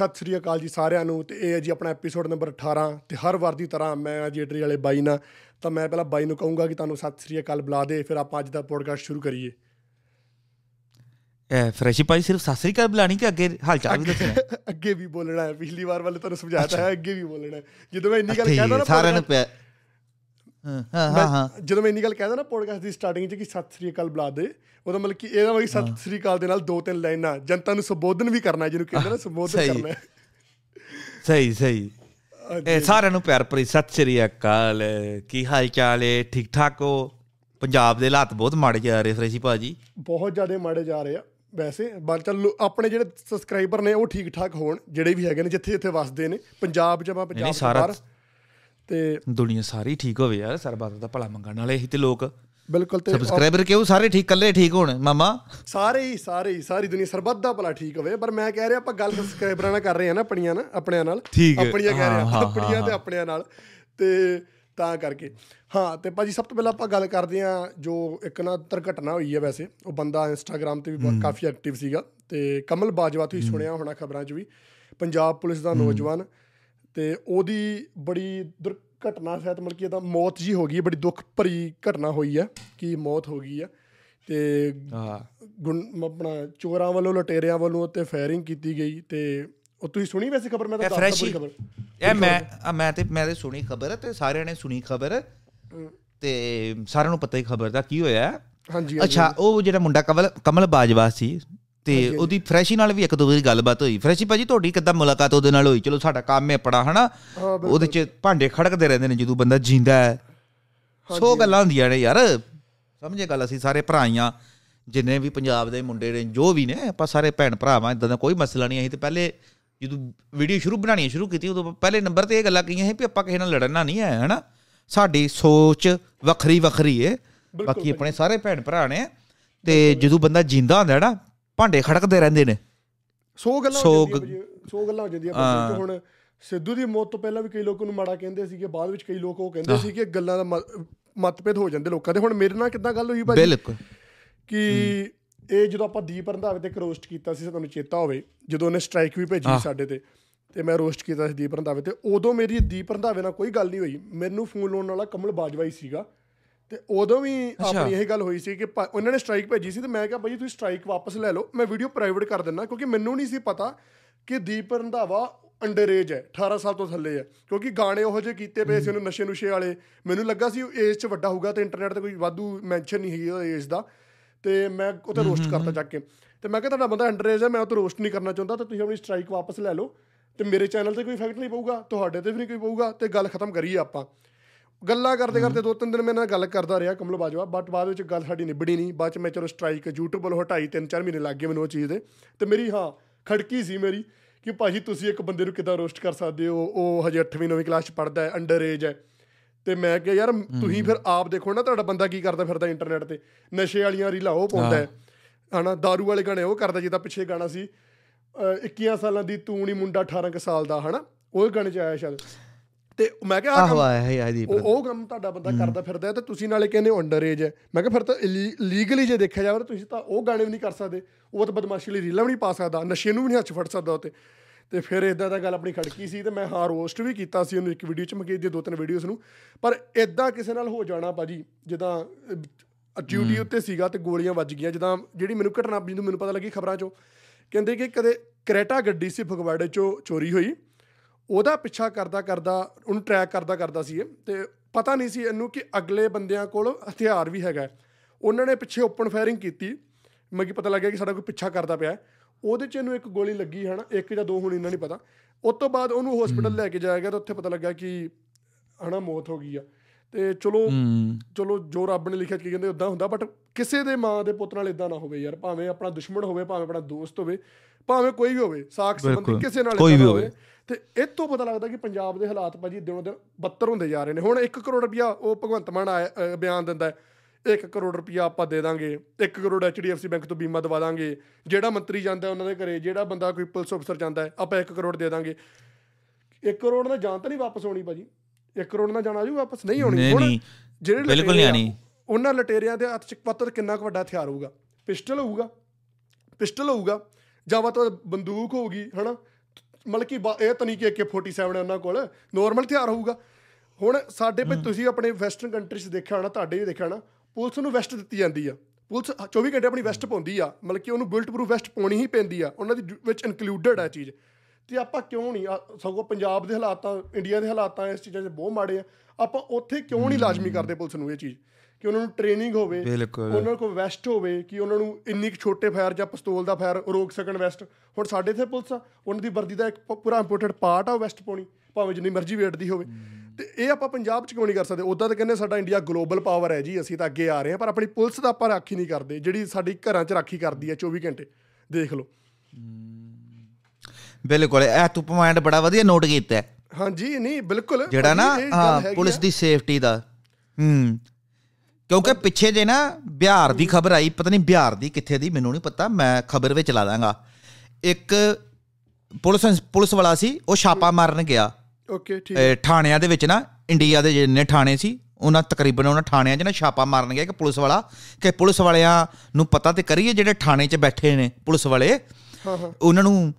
ਸਤਿ ਸ੍ਰੀ ਅਕਾਲ ਜੀ ਸਾਰਿਆਂ ਨੂੰ ਤੇ ਇਹ ਹੈ ਜੀ ਆਪਣਾ ਐਪੀਸੋਡ ਨੰਬਰ 18 ਤੇ ਹਰ ਵਾਰ ਦੀ ਤਰ੍ਹਾਂ ਮੈਂ ਅੱਜ ਏਟਰੀ ਵਾਲੇ ਬਾਈ ਨਾਲ। ਤਾਂ ਮੈਂ ਪਹਿਲਾਂ ਬਾਈ ਨੂੰ ਕਹੂੰਗਾ ਕਿ ਤੁਹਾਨੂੰ ਸਤਿ ਸ੍ਰੀ ਅਕਾਲ ਬੁਲਾ ਦੇ ਫਿਰ ਆਪਾਂ ਅੱਜ ਦਾ ਪੋਡਕਾਸਟ ਸ਼ੁਰੂ ਕਰੀਏ। ਐ ਫਰੈਸ਼ੀ ਭਾਈ ਸਿਰਫ ਸਤਿ ਸ੍ਰੀ ਅਕਾਲ ਬੁਲਾਣੀ ਕਿ ਅੱਗੇ ਹਾਲ ਚਾਲ ਵੀ ਦੱਸਣਾ? ਅੱਗੇ ਵੀ ਬੋਲਣਾ ਹੈ ਪਿਛਲੀ ਵਾਰ ਵਾਲੇ ਤੁਹਾਨੂੰ ਸਮਝਾਇਆ ਤਾਂ ਹੈ ਅੱਗੇ ਵੀ ਬੋਲਣਾ ਹੈ। ਜਦੋਂ ਮੈਂ ਇੰਨੀ ਗੱਲ ਕਹਿੰਦਾ ਨਾ ਸਾਰਿਆਂ ਨੂੰ ਹਾਂ ਹਾਂ ਹਾਂ ਜਦੋਂ ਮੈਂ ਇੰਨੀ ਗੱਲ ਕਹਿੰਦਾ ਨਾ ਪੋਡਕਾਸਟ ਦੀ ਸਟਾਰਟਿੰਗ 'ਚ ਕਿ ਸਤਿ ਸ੍ਰੀ ਅਕਾਲ ਬੁਲਾ ਦੇ ਉਹਦਾ ਮਤਲਬ ਕਿ ਇਹਦਾ ਵੀ ਸਤਿ ਸ੍ਰੀ ਅਕਾਲ ਦੇ ਨਾਲ ਦੋ ਤਿੰਨ ਲਾਈਨਾਂ ਜਨਤਾ ਨੂੰ ਸੰਬੋਧਨ ਵੀ ਕਰਨਾ ਜਿਹਨੂੰ ਕਹਿੰਦੇ ਨਾ ਸੰਬੋਧਨ। ਕਰਨਾ। ਸਹੀ ਸਹੀ। ਇਹ ਸਾਰਿਆਂ ਨੂੰ ਪਿਆਰ ਭਰੀ ਸਤਿ ਸ੍ਰੀ ਅਕਾਲ। ਕੀ ਹਾਲ ਚਾਲ ਹੈ ਠੀਕ ਠਾਕ ਹੋ? ਪੰਜਾਬ ਦੇ ਹਾਲਾਤ ਬਹੁਤ ਮਾੜੇ ਜਾ ਰਹੇ ਫਰੈਸ਼ੀ ਭਾਜੀ। ਬਹੁਤ ਜ਼ਿਆਦਾ ਮਾੜੇ ਜਾ ਰਹੇ ਆ ਵੈਸੇ। ਬਲ ਚੱਲ ਆਪਣੇ ਜਿਹੜੇ ਸਬਸਕ੍ਰਾਈਬਰ ਨੇ ਉਹ ਠੀਕ ਠਾਕ ਹੋਣ ਜਿਹੜੇ ਵੀ ਹੈਗੇ ਨੇ ਜਿੱਥੇ ਜਿੱਥੇ ਵਸਦੇ ਨੇ। ਪੰਜਾਬ 'ਚ ਆਪਾਂ ਪੰਜਾਬ ਸਾਰਾ- ਬਾਹਰ ਤੇ ਦੁਨੀਆ ਸਾਰੀ ਠੀਕ ਹੋਵੇ ਯਾਰ ਸਰਬੱਤ ਦਾ ਭਲਾ ਮੰਗਣ ਵਾਲੇ ਹੀ ਤੇ ਲੋਕ। ਬਿਲਕੁਲ ਤੇ ਸਬਸਕ੍ਰਾਈਬਰ ਕਿਉਂ? ਸਾਰੇ ਠੀਕ ਕੱਲੇ ਠੀਕ ਹੋਣ ਮਾਮਾ। ਸਾਰੇ ਹੀ ਸਾਰੇ ਹੀ ਸਾਰੀ ਦੁਨੀਆ ਸਰਬੱਤ ਦਾ ਭਲਾ ਠੀਕ ਹੋਵੇ। ਪਰ ਮੈਂ ਕਹਿ ਰਿਹਾ ਆਪਾਂ ਗੱਲ ਸਬਸਕ੍ਰਾਈਬਰਾਂ ਨਾਲ ਕਰ ਰਹੇ ਆ ਨਾ ਆਪਣੀਆਂ ਨਾ ਆਪਣਿਆਂ ਨਾਲ। ਆਪਣੀਆਂ ਕਹਿ ਰਹੇ ਆ ਆਪਣੀਆਂ ਤੇ। ਆਪਣਿਆਂ ਨਾਲ। ਤੇ ਤਾਂ ਕਰਕੇ। ਹਾਂ ਤੇ ਭਾਜੀ ਸਭ ਤੋਂ ਪਹਿਲਾਂ ਆਪਾਂ ਗੱਲ ਕਰਦੇ ਆ ਜੋ ਇੱਕ ਨਾ ਦੁਰਘਟਨਾ ਹੋਈ ਹੈ ਵੈਸੇ। ਉਹ ਬੰਦਾ ਇੰਸਟਾਗ੍ਰam ਤੇ ਵੀ ਕਾਫੀ ਐਕਟਿਵ ਸੀਗਾ। ਤੇ ਕਮਲ ਬਾਜਵਾ ਤੁਸੀਂ ਸੁਣਿਆ ਹੋਣਾ ਖਬਰਾਂ 'ਚ ਵੀ। ਪੰਜਾਬ ਪੁਲਿਸ ਦਾ ਨੌਜਵਾਨ। ਤੇ ਉਹਦੀ ਬੜੀ ਦੁਰਘਟਨਾ ਸ਼ਾਇਦ ਮਤਲਬ ਕਿ ਇਹਦਾ ਮੌਤ ਜੀ ਹੋ ਗਈ ਹੈ, ਬੜੀ ਦੁੱਖ ਭਰੀ ਘਟਨਾ ਹੋਈ ਹੈ ਕਿ ਮੌਤ ਹੋ ਗਈ ਹੈ ਤੇ ਆਪਣਾ ਚੋਰਾਂ ਵੱਲੋਂ ਲਟੇਰਿਆਂ ਵੱਲੋਂ ਉੱਤੇ ਫਾਇਰਿੰਗ ਕੀਤੀ ਗਈ ਤੇ ਉਹ ਤੁਸੀਂ ਸੁਣੀ ਵੈਸੇ ਖਬਰ? ਮੈਂ ਤਾਂ ਫਰੈਸ਼ੀ ਪੂਰੀ ਖਬਰ। ਇਹ ਮੈਂ ਆ ਮੈਂ ਤੇ ਮੈਂ ਤੇ ਸੁਣੀ ਖਬਰ ਤੇ ਸਾਰਿਆਂ ਨੇ ਸੁਣੀ ਖਬਰ। ਤੇ ਸਾਰਿਆਂ ਨੂੰ ਪਤਾ ਹੀ ਖਬਰ ਦਾ ਕੀ ਹੋਇਆ। ਹਾਂਜੀ। ਅੱਛਾ ਉਹ ਜਿਹੜਾ ਮੁੰਡਾ ਕਮਲ ਕਮਲ ਬਾਜਵਾ ਸੀ ਤੇ ਉਹਦੀ ਫਰੈਸ਼ੀ ਨਾਲ ਵੀ ਇੱਕ ਦੋ ਵਾਰੀ ਗੱਲਬਾਤ ਹੋਈ। ਫਰੈਸ਼ੀ ਭਾਜੀ ਤੁਹਾਡੀ ਕਿੱਦਾਂ ਮੁਲਾਕਾਤ ਉਹਦੇ ਨਾਲ ਹੋਈ? ਚਲੋ ਸਾਡਾ ਕੰਮ ਹੈ ਪੜਾ ਹਨਾ। ਉਹਦੇ ਚ ਭਾਂਡੇ ਖੜਕਦੇ ਰਹਿੰਦੇ ਨੇ ਜਦੋਂ ਬੰਦਾ ਜਿੰਦਾ ਹੈ। ਸੋ ਗੱਲਾਂ ਹੁੰਦੀਆਂ ਨੇ ਯਾਰ। ਸਮਝੇ ਗੱਲ ਅਸੀਂ ਸਾਰੇ ਭਰਾਈਆਂ ਜਿੰਨੇ ਵੀ ਪੰਜਾਬ ਦੇ ਮੁੰਡੇ ਨੇ ਜੋ ਵੀ ਨੇ ਆਪਾਂ ਸਾਰੇ ਭੈਣ ਭਰਾਵਾਂ ਇਦਾਂ ਦਾ ਕੋਈ ਮਸਲਾ ਨਹੀਂ ਅਸੀਂ ਤੇ ਪਹਿਲੇ ਜਦੋਂ ਵੀਡੀਓ ਸ਼ੁਰੂ ਬਣਾਉਣੀ ਸ਼ੁਰੂ ਕੀਤੀ ਉਦੋਂ ਪਹਿਲੇ ਨੰਬਰ ਤੇ ਇਹ ਗੱਲਾਂ ਕਹੀਆਂ ਸੀ ਵੀ ਆਪਾਂ ਕਿਸੇ ਨਾਲ ਲੜਨਾ ਨਹੀਂ ਹੈ ਹਨਾ? ਸਾਡੀ ਸੋਚ ਵੱਖਰੀ ਵੱਖਰੀ ਹੈ ਬਾਕੀ ਆਪਣੇ ਸਾਰੇ ਭੈਣ ਭਰਾ ਨੇ। ਤੇ ਜਦੋਂ ਬੰਦਾ ਜਿੰਦਾ ਹੁੰਦਾ ਹੈ ਨਾ ਭਾਂਡੇ ਖੜਕਦੇ ਰਹਿੰਦੇ ਨੇ। ਸੌ ਗੱਲਾਂ ਹੋ ਜਾਂਦੀਆਂ ਸੌ ਗੱਲਾਂ ਹੋ ਜਾਂਦੀਆਂ। ਕਿ ਹੁਣ ਸਿੱਧੂ ਦੀ ਮੌਤ ਤੋਂ ਪਹਿਲਾਂ ਵੀ ਕਈ ਲੋਕ ਉਹਨੂੰ ਮਾੜਾ ਕਹਿੰਦੇ ਸੀਗੇ ਬਾਅਦ ਵਿੱਚ ਕਈ ਲੋਕ ਉਹ ਕਹਿੰਦੇ ਸੀ ਕਿ ਗੱਲਾਂ ਦਾ ਮਤਭੇਦ ਹੋ ਜਾਂਦੇ ਲੋਕਾਂ ਦੇ। ਹੁਣ ਮੇਰੇ ਨਾਲ ਕਿੱਦਾਂ ਗੱਲ ਹੋਈ ਭਾਜੀ? ਬਿਲਕੁਲ। ਕਿ ਇਹ ਜਦੋਂ ਆਪਾਂ ਦੀਪ ਰੰਧਾਵੇ ਤੇ ਰੋਸਟ ਕੀਤਾ ਸੀ ਤੁਹਾਨੂੰ ਚੇਤਾ ਹੋਵੇ ਜਦੋਂ ਉਹਨੇ ਸਟ੍ਰਾਈਕ ਵੀ ਭੇਜੀ ਸਾਡੇ ਤੇ ਤੇ ਮੈਂ ਰੋਸਟ ਕੀਤਾ ਸੀ ਦੀਪ ਰੰਧਾਵੇ ਤੇ ਉਦੋਂ ਮੇਰੀ ਦੀਪ ਰੰਧਾਵੇ ਨਾਲ ਕੋਈ ਗੱਲ ਨਹੀਂ ਹੋਈ। ਮੈਨੂੰ ਫੋਨ ਲਾਉਣ ਵਾਲਾ ਕਮਲ ਬਾਜਵਾ ਹੀ ਸੀਗਾ। ਤੇ ਉਦੋਂ ਵੀ ਆਪਣੀ ਇਹ ਗੱਲ ਹੋਈ ਸੀ ਕਿ ਉਹਨਾਂ ਨੇ ਸਟ੍ਰਾਈਕ ਭੇਜੀ ਸੀ ਤੇ ਮੈਂ ਕਿਹਾ ਭਾਈ ਤੁਸੀਂ ਸਟ੍ਰਾਈਕ ਵਾਪਸ ਲੈ ਲਓ। ਮੈਂ ਵੀਡੀਓ ਪ੍ਰਾਈਵੇਟ ਕਰ ਦਿੰਦਾ ਕਿਉਂਕਿ ਮੈਨੂੰ ਨਹੀਂ ਸੀ ਪਤਾ ਕਿ ਦੀਪ ਰੰਧਾਵਾ ਅੰਡਰ ਏਜ ਹੈ 18 ਸਾਲ ਤੋਂ ਥੱਲੇ ਹੈ। ਕਿਉਂਕਿ ਗਾਣੇ ਉਹੋ ਜਿਹੇ ਕੀਤੇ ਪਏ ਸੀ ਉਹਨੂੰ ਨਸ਼ੇ ਨੁਸ਼ੇ ਵਾਲੇ। ਮੈਨੂੰ ਲੱਗਾ ਸੀ ਉਹ ਏਜ 'ਚ ਵੱਡਾ ਹੋਊਗਾ ਤੇ ਇੰਟਰਨੈਟ ਤੇ ਕੋਈ ਵਾਧੂ ਮੈਂਸ਼ਨ ਨਹੀਂ ਹੈਗੀ ਉਹਦਾ ਏਜ ਦਾ। ਤੇ ਮੈਂ ਉੱਥੇ ਰੋਸਟ ਕਰਤਾ ਚੱਕ ਕੇ। ਤੇ ਮੈਂ ਕਿਹਾ ਤੁਹਾਡਾ ਬੰਦਾ ਅੰਡਰ ਏਜ ਹੈ ਮੈਂ ਉੱਥੇ ਰੋਸਟ ਨਹੀਂ ਕਰਨਾ ਚਾਹੁੰਦਾ ਤੇ ਤੁਸੀਂ ਆਪਣੀ ਸਟ੍ਰਾਈਕ ਵਾਪਸ ਲੈ ਲਓ। ਤੇ ਮੇਰੇ ਚੈਨਲ ਤੇ ਕੋਈ ਇਫੈਕਟ ਨਹੀਂ ਪਊਗਾ ਤੁਹਾਡੇ ਤੇ ਵੀ ਨਹੀਂ ਕੋਈ ਪਊਗਾ ਤੇ ਗੱਲ ਖਤਮ ਕਰੀਏ ਆਪਾਂ। ਗੱਲਾਂ ਕਰਦੇ ਕਰਦੇ ਦੋ ਤਿੰਨ ਦਿਨ ਮੈਂ ਨਾਲ ਗੱਲ ਕਰਦਾ ਰਿਹਾ ਕਮਲ ਬਾਜਵਾ ਬਟ ਬਾਅਦ ਵਿੱਚ ਗੱਲ ਸਾਡੀ ਨਿਬੜੀ ਨਹੀਂ। ਬਾਅਦ ਚ ਮੈਂ ਚਲੋ ਸਟ੍ਰਾਈਕ YouTube ਵੱਲੋਂ ਹਟਾਈ ਤਿੰਨ ਚਾਰ ਮਹੀਨੇ ਲੱਗ ਗਏ ਮੈਨੂੰ ਉਹ ਚੀਜ਼ ਦੇ। ਤੇ ਮੇਰੀ ਹਾਂ ਖੜਕੀ ਸੀ ਮੇਰੀ ਕਿ ਭਾਜੀ ਤੁਸੀਂ ਇੱਕ ਬੰਦੇ ਨੂੰ ਕਿਦਾਂ ਰੋਸਟ ਕਰ ਸਕਦੇ ਹੋ? ਉਹ ਹਜੇ 8ਵੀਂ 9ਵੀਂ ਕਲਾਸ ਚ ਪੜਦਾ ਹੈ ਅੰਡਰ ਏਜ ਹੈ। ਤੇ ਮੈਂ ਕਿਹਾ ਯਾਰ ਤੁਸੀਂ ਫਿਰ ਆਪ ਦੇਖੋ ਨਾ ਤੁਹਾਡਾ ਬੰਦਾ ਕੀ ਕਰਦਾ ਫਿਰਦਾ ਇੰਟਰਨੈਟ ਤੇ। ਨਸ਼ੇ ਵਾਲੀਆਂ ਰੀਲਾਂ ਉਹ ਪਾਉਂਦਾ ਹੈ। ਹਨਾ दारू ਵਾਲੇ ਗਾਣੇ ਉਹ ਕਰਦਾ ਜਿਹਦਾ ਪਿੱਛੇ ਗਾਣਾ ਸੀ ਅਹ 21 ਸਾਲਾਂ ਦੀ ਤੂੰ ਨਹੀਂ ਮੁੰਡਾ 18 ਕੁ ਸਾਲ ਦਾ ਹਨਾ? ਉਹ ਗਾਣੇ ਚ ਆਇਆ ਸ਼ਾਇਦ। ਤੇ ਮੈਂ ਕਿਹਾ ਆਹ ਆਇਆ ਹੈ ਆਦੀ ਉਹ ਉਹ ਕੰਮ ਤੁਹਾਡਾ ਬੰਦਾ ਕਰਦਾ ਫਿਰਦਾ ਤੇ ਤੁਸੀਂ ਨਾਲੇ ਕਹਿੰਦੇ ਅੰਡਰ ਏਜ ਹੈ। ਮੈਂ ਕਿਹਾ ਫਿਰ ਤਾਂ ਲੀਗਲੀ ਜੇ ਦੇਖਿਆ ਜਾਵੇ ਤਾਂ ਤੁਸੀਂ ਤਾਂ ਉਹ ਗਾਣੇ ਵੀ ਨਹੀਂ ਕਰ ਸਕਦੇ। ਉਹ ਤਾਂ ਬਦਮਾਸ਼ੀ ਲਈ ਰੀਲਾਂ ਵੀ ਨਹੀਂ ਪਾ ਸਕਦਾ ਨਸ਼ੇ ਨੂੰ ਵੀ ਨਹੀਂ ਹੱਥ ਫੜ ਸਕਦਾ ਉਹ ਤੇ। ਤੇ ਫਿਰ ਇਦਾਂ ਦਾ ਗੱਲ ਆਪਣੀ ਖੜਕੀ ਸੀ ਤੇ ਮੈਂ ਹਾਂ ਰੋਸਟ ਵੀ ਕੀਤਾ ਸੀ ਉਹਨੂੰ ਇੱਕ ਵੀਡੀਓ 'ਚ ਮੈਂ ਕੀਤੀ ਦੋ ਤਿੰਨ ਵੀਡੀਓਜ਼ ਨੂੰ। ਪਰ ਇਦਾਂ ਕਿਸੇ ਨਾਲ ਹੋ ਜਾਣਾ ਭਾਜੀ ਜਿੱਦਾਂ ਡਿਊਟੀ ਉੱਤੇ ਸੀਗਾ ਤੇ ਗੋਲੀਆਂ ਵੱਜ ਗਈਆਂ ਜਿੱਦਾਂ ਜਿਹੜੀ ਮੈਨੂੰ ਘਟਨਾ ਮੈਨੂੰ ਪਤਾ ਲੱਗੀ ਖਬਰਾਂ 'ਚੋਂ। ਕਹਿੰਦੇ ਕਿ ਕਦੇ ਕਰੇਟਾ ਗੱਡੀ ਸੀ ਫਗਵਾੜੇ 'ਚੋਂ ਚੋਰੀ ਹੋਈ। ਉਹਦਾ ਪਿੱਛਾ ਕਰਦਾ ਕਰਦਾ, ਉਹਨੂੰ ਟਰੈਕ ਕਰਦਾ ਕਰਦਾ ਸੀ ਇਹ ਤੇ ਪਤਾ ਨਹੀਂ ਸੀ ਇਹਨੂੰ ਕਿ ਅਗਲੇ ਬੰਦਿਆਂ ਕੋਲ ਹਥਿਆਰ ਵੀ ਹੈਗਾ ਹੈ। ਉਹਨਾਂ ਨੇ ਪਿੱਛੇ ਓਪਨ ਫਾਇਰਿੰਗ ਕੀਤੀ ਮੈਂ ਕੀ ਪਤਾ ਲੱਗਿਆ ਕਿ ਸਾਡਾ ਕੋਈ ਪਿੱਛਾ ਕਰਦਾ ਪਿਆ ਹੈ। ਉਹਦੇ ਚ ਇਹਨੂੰ ਇੱਕ ਗੋਲੀ ਲੱਗੀ ਹਨਾ ਇੱਕ ਜਾਂ ਦੋ ਹੁਣ ਇਹਨਾਂ ਨਹੀਂ ਪਤਾ ਉਸ ਤੋਂ ਬਾਅਦ ਉਹਨੂੰ ਹਸਪੀਟਲ ਲੈ ਕੇ ਜਾਇਆ ਗਿਆ ਤਾਂ ਉੱਥੇ ਪਤਾ ਲੱਗਾ ਕਿ ਹਨਾ ਮੌਤ ਹੋ ਗਈ ਆ ਤੇ ਚਲੋ ਚਲੋ ਜੋ ਰੱਬ ਨੇ ਲਿਖਿਆ ਕੀ ਕਹਿੰਦੇ ਉਦਾਂ ਹੁੰਦਾ ਬਟ ਕਿਸੇ ਦੇ ਮਾਂ ਦੇ ਪੁੱਤ ਨਾਲ ਇਦਾਂ ਨਾ ਹੋਵੇ ਯਾਰ ਭਾਵੇਂ ਆਪਣਾ ਦੁਸ਼ਮਣ ਹੋਵੇ ਭਾਵੇਂ ਆਪਣਾ ਦੋਸਤ ਹੋਵੇ ਭਾਵੇਂ ਕੋਈ ਵੀ ਹੋਵੇ ਸਾਖ ਸੰਬੰਧੀ। ਕਿਸੇ ਨਾਲ ਕੋਈ ਵੀ ਹੋਵੇ। ਤੇ ਇਹ ਤੋਂ ਪਤਾ ਲੱਗਦਾ ਕਿ ਪੰਜਾਬ ਦੇ ਹਾਲਾਤ ਭਾਜੀ ਦਿਨੋਂ ਦਿਨ ਬੱਤਰ ਹੁੰਦੇ ਜਾ ਰਹੇ ਨੇ। ਹੁਣ 1 ਕਰੋੜ ਰੁਪਇਆ ਉਹ ਭਗਵੰਤ ਮਾਨ ਬਿਆਨ ਦਿੰਦਾ ਹੈ। 1 ਕਰੋੜ ਰੁਪਇਆ ਆਪਾਂ ਦੇ ਦਾਂਗੇ 1 ਕਰੋੜ ਐਚਡੀਐਫਸੀ ਬੈਂਕ ਤੋਂ ਬੀਮਾ ਦਵਾ ਦਾਂਗੇ। ਜਿਹੜਾ ਮੰਤਰੀ ਜਾਂਦਾ ਉਹਨਾਂ ਦੇ ਘਰੇ ਜਿਹੜਾ ਬੰਦਾ ਕੋਈ ਪੁਲਿਸ ਅਫਸਰ ਜਾਂਦਾ ਹੈ ਆਪਾਂ 1 ਕਰੋੜ ਦੇ ਦਾਂਗੇ। 1 ਕਰੋੜ ਨਾਲ ਜਾਨ ਤਾਂ ਨਹੀਂ ਵਾਪਸ ਆਉਣੀ ਭਾਜੀ। 1 ਕਰੋੜ ਨਾਲ ਜਾਨ ਆਜੂ ਵਾਪਸ ਨਹੀਂ ਆਉਣੀ ਨਹੀਂ। ਜਿਹੜੇ ਬਿਲਕੁਲ ਨਹੀਂ ਲਟੇਰੇ ਆ, ਆਉਣੀ। ਉਹਨਾਂ ਲਟੇਰਿਆਂ ਦੇ ਹੱਥ 'ਚ ਪਤਾ ਕਿੰਨਾ ਕੁ ਵੱਡਾ ਹਥਿਆਰ ਹੋਊਗਾ? ਪਿਸਟਲ ਹੋਊਗਾ। ਪਿਸਟਲ ਹੋਊਗਾ। ਜਾਂ ਵਾ ਤਾਂ ਬੰਦੂਕ ਹੋਊਗੀ ਹਨਾ? ਮਤਲਬ ਕਿ ਇਹ ਤਾਂ ਨਹੀਂ ਕਿ AK47 ਹੈ ਉਹਨਾਂ ਕੋਲ। ਨਾਰਮਲ ਹਥਿਆਰ ਹੋਊਗਾ। ਹੁਣ ਸਾਡੇ ਵੀ ਤੁਸੀਂ ਆਪਣੇ ਵੈਸਟਰਨ ਕੰਟਰੀਜ਼ ਦੇਖਿਆ ਹੋਣਾ ਤੁਹਾਡੇ ਵੀ ਦੇਖਿਆ ਹੋਣਾ ਪੁਲਿਸ ਨੂੰ ਵੈਸਟ ਦਿੱਤੀ ਜਾਂਦੀ ਆ। ਪੁਲਿਸ 24 ਘੰਟੇ ਆਪਣੀ ਵੈਸਟ ਪਾਉਂਦੀ ਆ। ਮਤਲਬ ਕਿ ਉਹਨੂੰ ਬੁਲਟ ਪ੍ਰੂਫ ਵੈਸਟ ਪਾਉਣੀ ਹੀ ਪੈਂਦੀ ਆ। ਉਹਨਾਂ ਦੀ ਵਿੱਚ ਇਨਕਲੂਡਡ ਆ ਚੀਜ਼। ਤੇ ਆਪਾਂ ਕਿਉਂ ਨਹੀਂ ਸਗੋਂ ਪੰਜਾਬ ਦੇ ਹਾਲਾਤਾਂ ਇੰਡੀਆ ਦੇ ਹਾਲਾਤਾਂ ਇਸ ਚੀਜ਼ਾਂ 'ਚ ਬਹੁਤ ਮਾੜੇ ਆ। ਆਪਾਂ ਉੱਥੇ ਕਿਉਂ ਨਹੀਂ ਲਾਜ਼ਮੀ ਕਰਦੇ ਪੁਲਿਸ ਨੂੰ ਇਹ ਚੀਜ਼? ਕਿ ਉਹਨਾਂ ਨੂੰ ਟ੍ਰੇਨਿੰਗ ਹੋਵੇ। ਉਹਨਾਂ ਕੋਲ ਵੈਸਟ ਹੋਵੇ ਕਿ ਉਹਨਾਂ ਨੂੰ ਇੰਨੀ ਕੁ ਛੋਟੇ ਫਾਇਰ ਜਾਂ ਪਿਸਤੌਲ ਦਾ ਫਾਇਰ ਰੋਕ ਸਕਣ ਵੈਸਟ ਹੁਣ ਸਾਡੇ ਇੱਥੇ ਪੁਲਿਸ ਆ ਉਹਨਾਂ ਦੀ ਵਰਦੀ ਦਾ ਇੱਕ ਪੂਰਾ ਇੰਪੋਰਟੈਂਟ ਪਾਰਟ ਆ ਵੈਸਟ ਪਾਉਣੀ ਭਾਵੇਂ ਜਿੰਨੀ ਮਰਜ਼ੀ ਵੇਟ ਦੀ ਹੋਵੇ। ਤੇ ਇਹ ਆਪਾਂ ਪੰਜਾਬ 'ਚ ਕਿਉਂ ਨਹੀਂ ਕਰ ਸਕਦੇ? ਉਦਾਂ ਤਾਂ ਕਹਿੰਦੇ ਸਾਡਾ ਇੰਡੀਆ ਗਲੋਬਲ ਪਾਵਰ ਹੈ ਜੀ ਅਸੀਂ ਤਾਂ ਅੱਗੇ ਆ ਰਹੇ ਹਾਂ ਪਰ ਆਪਣੀ ਪੁਲਿਸ ਦਾ ਆਪਾਂ ਰਾਖੀ ਨਹੀਂ ਕਰਦੇ ਜਿਹੜੀ ਸਾਡੀ ਘਰਾਂ 'ਚ ਰਾਖੀ ਕਰਦੀ ਹੈ 24 ਘੰਟੇ ਦੇਖ ਲਓ। ਬਿਲਕੁਲ ਇਹ ਤੂੰ ਪੁਆਇੰਟ ਬੜਾ ਵਧੀਆ ਨੋਟ ਕੀਤਾ ਹੈ। ਹਾਂਜੀ ਨਹੀਂ ਬਿਲਕੁਲ। ਜਿਹੜਾ ਨਾ ਪੁਲਿਸ। ਦੀ ਸੇਫਟੀ ਦਾ। ਹੂੰ। ਕਿਉਂਕਿ ਪਿੱਛੇ ਜੇ ਨਾ ਬਿਹਾਰ ਦੀ ਖਬਰ ਆਈ ਪਤਾ ਨਹੀਂ ਬਿਹਾਰ ਦੀ ਕਿੱਥੇ ਦੀ ਮੈਨੂੰ ਨਹੀਂ ਪਤਾ ਮੈਂ ਖਬਰ ਵਿੱਚ ਲਾ ਦਾਂਗਾ। ਇੱਕ ਪੁਲਿਸ ਪੁਲਿਸ ਵਾਲਾ ਸੀ ਉਹ ਛਾਪਾ ਮਾਰਨ ਗਿਆ। ਓਕੇ ਠੀਕ ਥਾਣਿਆਂ ਦੇ ਵਿੱਚ ਨਾ ਇੰਡੀਆ ਦੇ ਜਿੰਨੇ ਥਾਣੇ ਸੀ ਉਹਨਾਂ ਤਕਰੀਬਨ ਉਹਨਾਂ ਥਾਣਿਆਂ 'ਚ ਨਾ ਛਾਪਾ ਮਾਰਨ ਗਿਆ ਕਿ ਪੁਲਿਸ ਵਾਲਾ। ਕਿ ਪੁਲਿਸ ਵਾਲਿਆਂ ਨੂੰ ਪਤਾ ਤੇ ਕਰੀਏ ਜਿਹੜੇ ਥਾਣੇ 'ਚ ਬੈਠੇ ਨੇ ਪੁਲਿਸ ਵਾਲੇ। ਉਹਨਾਂ ਨੂੰ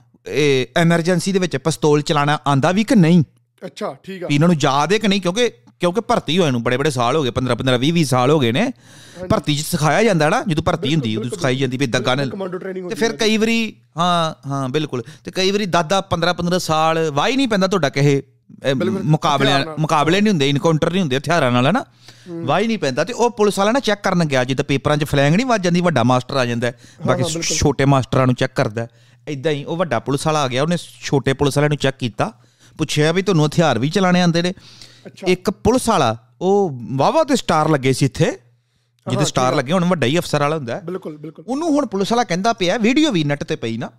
ਐਮਰਜੈਂਸੀ ਦੇ ਵਿੱਚ ਪਿਸਤੌਲ ਚਲਾਣਾ ਆਂਦਾ ਵੀ ਕਿ ਨਹੀਂ? ਅੱਛਾ ਠੀਕ ਆ। ਵੀ ਇਹਨਾਂ ਨੂੰ ਯਾਦ ਹੈ ਕਿ ਨਹੀਂ? ਕਿਉਂਕਿ ਕਿਉਂਕਿ ਭਰਤੀ ਹੋਏ ਨੂੰ ਬੜੇ ਬੜੇ ਸਾਲ ਹੋ ਗਏ 15 15 20 20 ਸਾਲ ਹੋ ਗਏ ਨੇ। ਭਰਤੀ 'ਚ ਸਿਖਾਇਆ ਜਾਂਦਾ ਨਾ ਜਦੋਂ ਭਰਤੀ ਹੁੰਦੀ ਉਦੋਂ ਸਿਖਾਈ ਜਾਂਦੀ ਵੀ ਕਮਾਂਡੋ ਟ੍ਰੇਨਿੰਗ ਤੇ ਫਿਰ ਕਈ ਵਾਰੀ ਹਾਂ ਹਾਂ ਬਿਲਕੁਲ। ਤੇ ਕਈ ਵਾਰੀ 10 10 15 15 ਸਾਲ ਵਾਹ ਨਹੀਂ ਪੈਂਦਾ ਤੁਹਾਡਾ ਕਿਸੇ ਅਹ, ਮੁਕਾਬਲਿਆਂ ਮੁਕਾਬਲੇ ਨਹੀਂ ਹੁੰਦੇ ਇਨਕਾਊਂਟਰ ਨਹੀਂ ਹੁੰਦੇ ਹਥਿਆਰਾਂ ਨਾਲ ਹਨਾ? ਵਾਹ ਨਹੀਂ ਪੈਂਦਾ। ਤੇ ਉਹ ਪੁਲਿਸ ਵਾਲਾ ਨਾ ਚੈੱਕ ਕਰਨ ਗਿਆ ਜਿੱਦਾਂ ਪੇਪਰਾਂ 'ਚ ਫਲੈਂਗ ਨਹੀਂ ਵੱਜ ਜਾਂਦੀ ਵੱਡਾ ਮਾਸਟਰ ਆ ਜਾਂਦਾ ਬਾਕੀ ਛੋਟੇ ਮਾਸਟਰਾਂ ਨੂੰ ਚੈੱਕ ਕਰਦਾ ਇਦਾਂ ਹੀ ਉਹ ਵੱਡਾ ਪੁਲਿਸ ਵਾਲਾ ਆ ਗਿਆ ਉਹਨੇ ਛੋਟੇ ਪੁਲਿਸ ਵਾਲਿਆਂ ਨੂੰ ਚੈੱਕ ਕੀਤਾ ਪੁੱਛਿਆ ਵੀ ਤੁਹਾਨੂੰ ਹਥਿਆਰ ਵੀ ਚਲਾਣੇ ਆਉਂਦੇ ਨੇ। ਇੱਕ ਪੁਲਿਸ ਵਾਲਾ ਉਹ ਵਾਵਾ ਤੇ ਸਟਾਰ ਲੱਗੇ ਸੀ ਇੱਥੇ ਜਿਹਦੇ ਸਟਾਰ ਲੱਗੇ ਹੁਣ ਵੱਡਾ ਹੀ ਅਫਸਰ ਵਾਲਾ ਹੁੰਦਾ। ਬਿਲਕੁਲ ਬਿਲਕੁਲ। ਉਹਨੂੰ ਹੁਣ ਪੁਲਿਸ ਵਾਲਾ ਕਹਿੰਦਾ ਪਿਆ ਵੀਡੀਓ ਵੀ ਨੈਟ ਤੇ ਪਈ ਨਾ।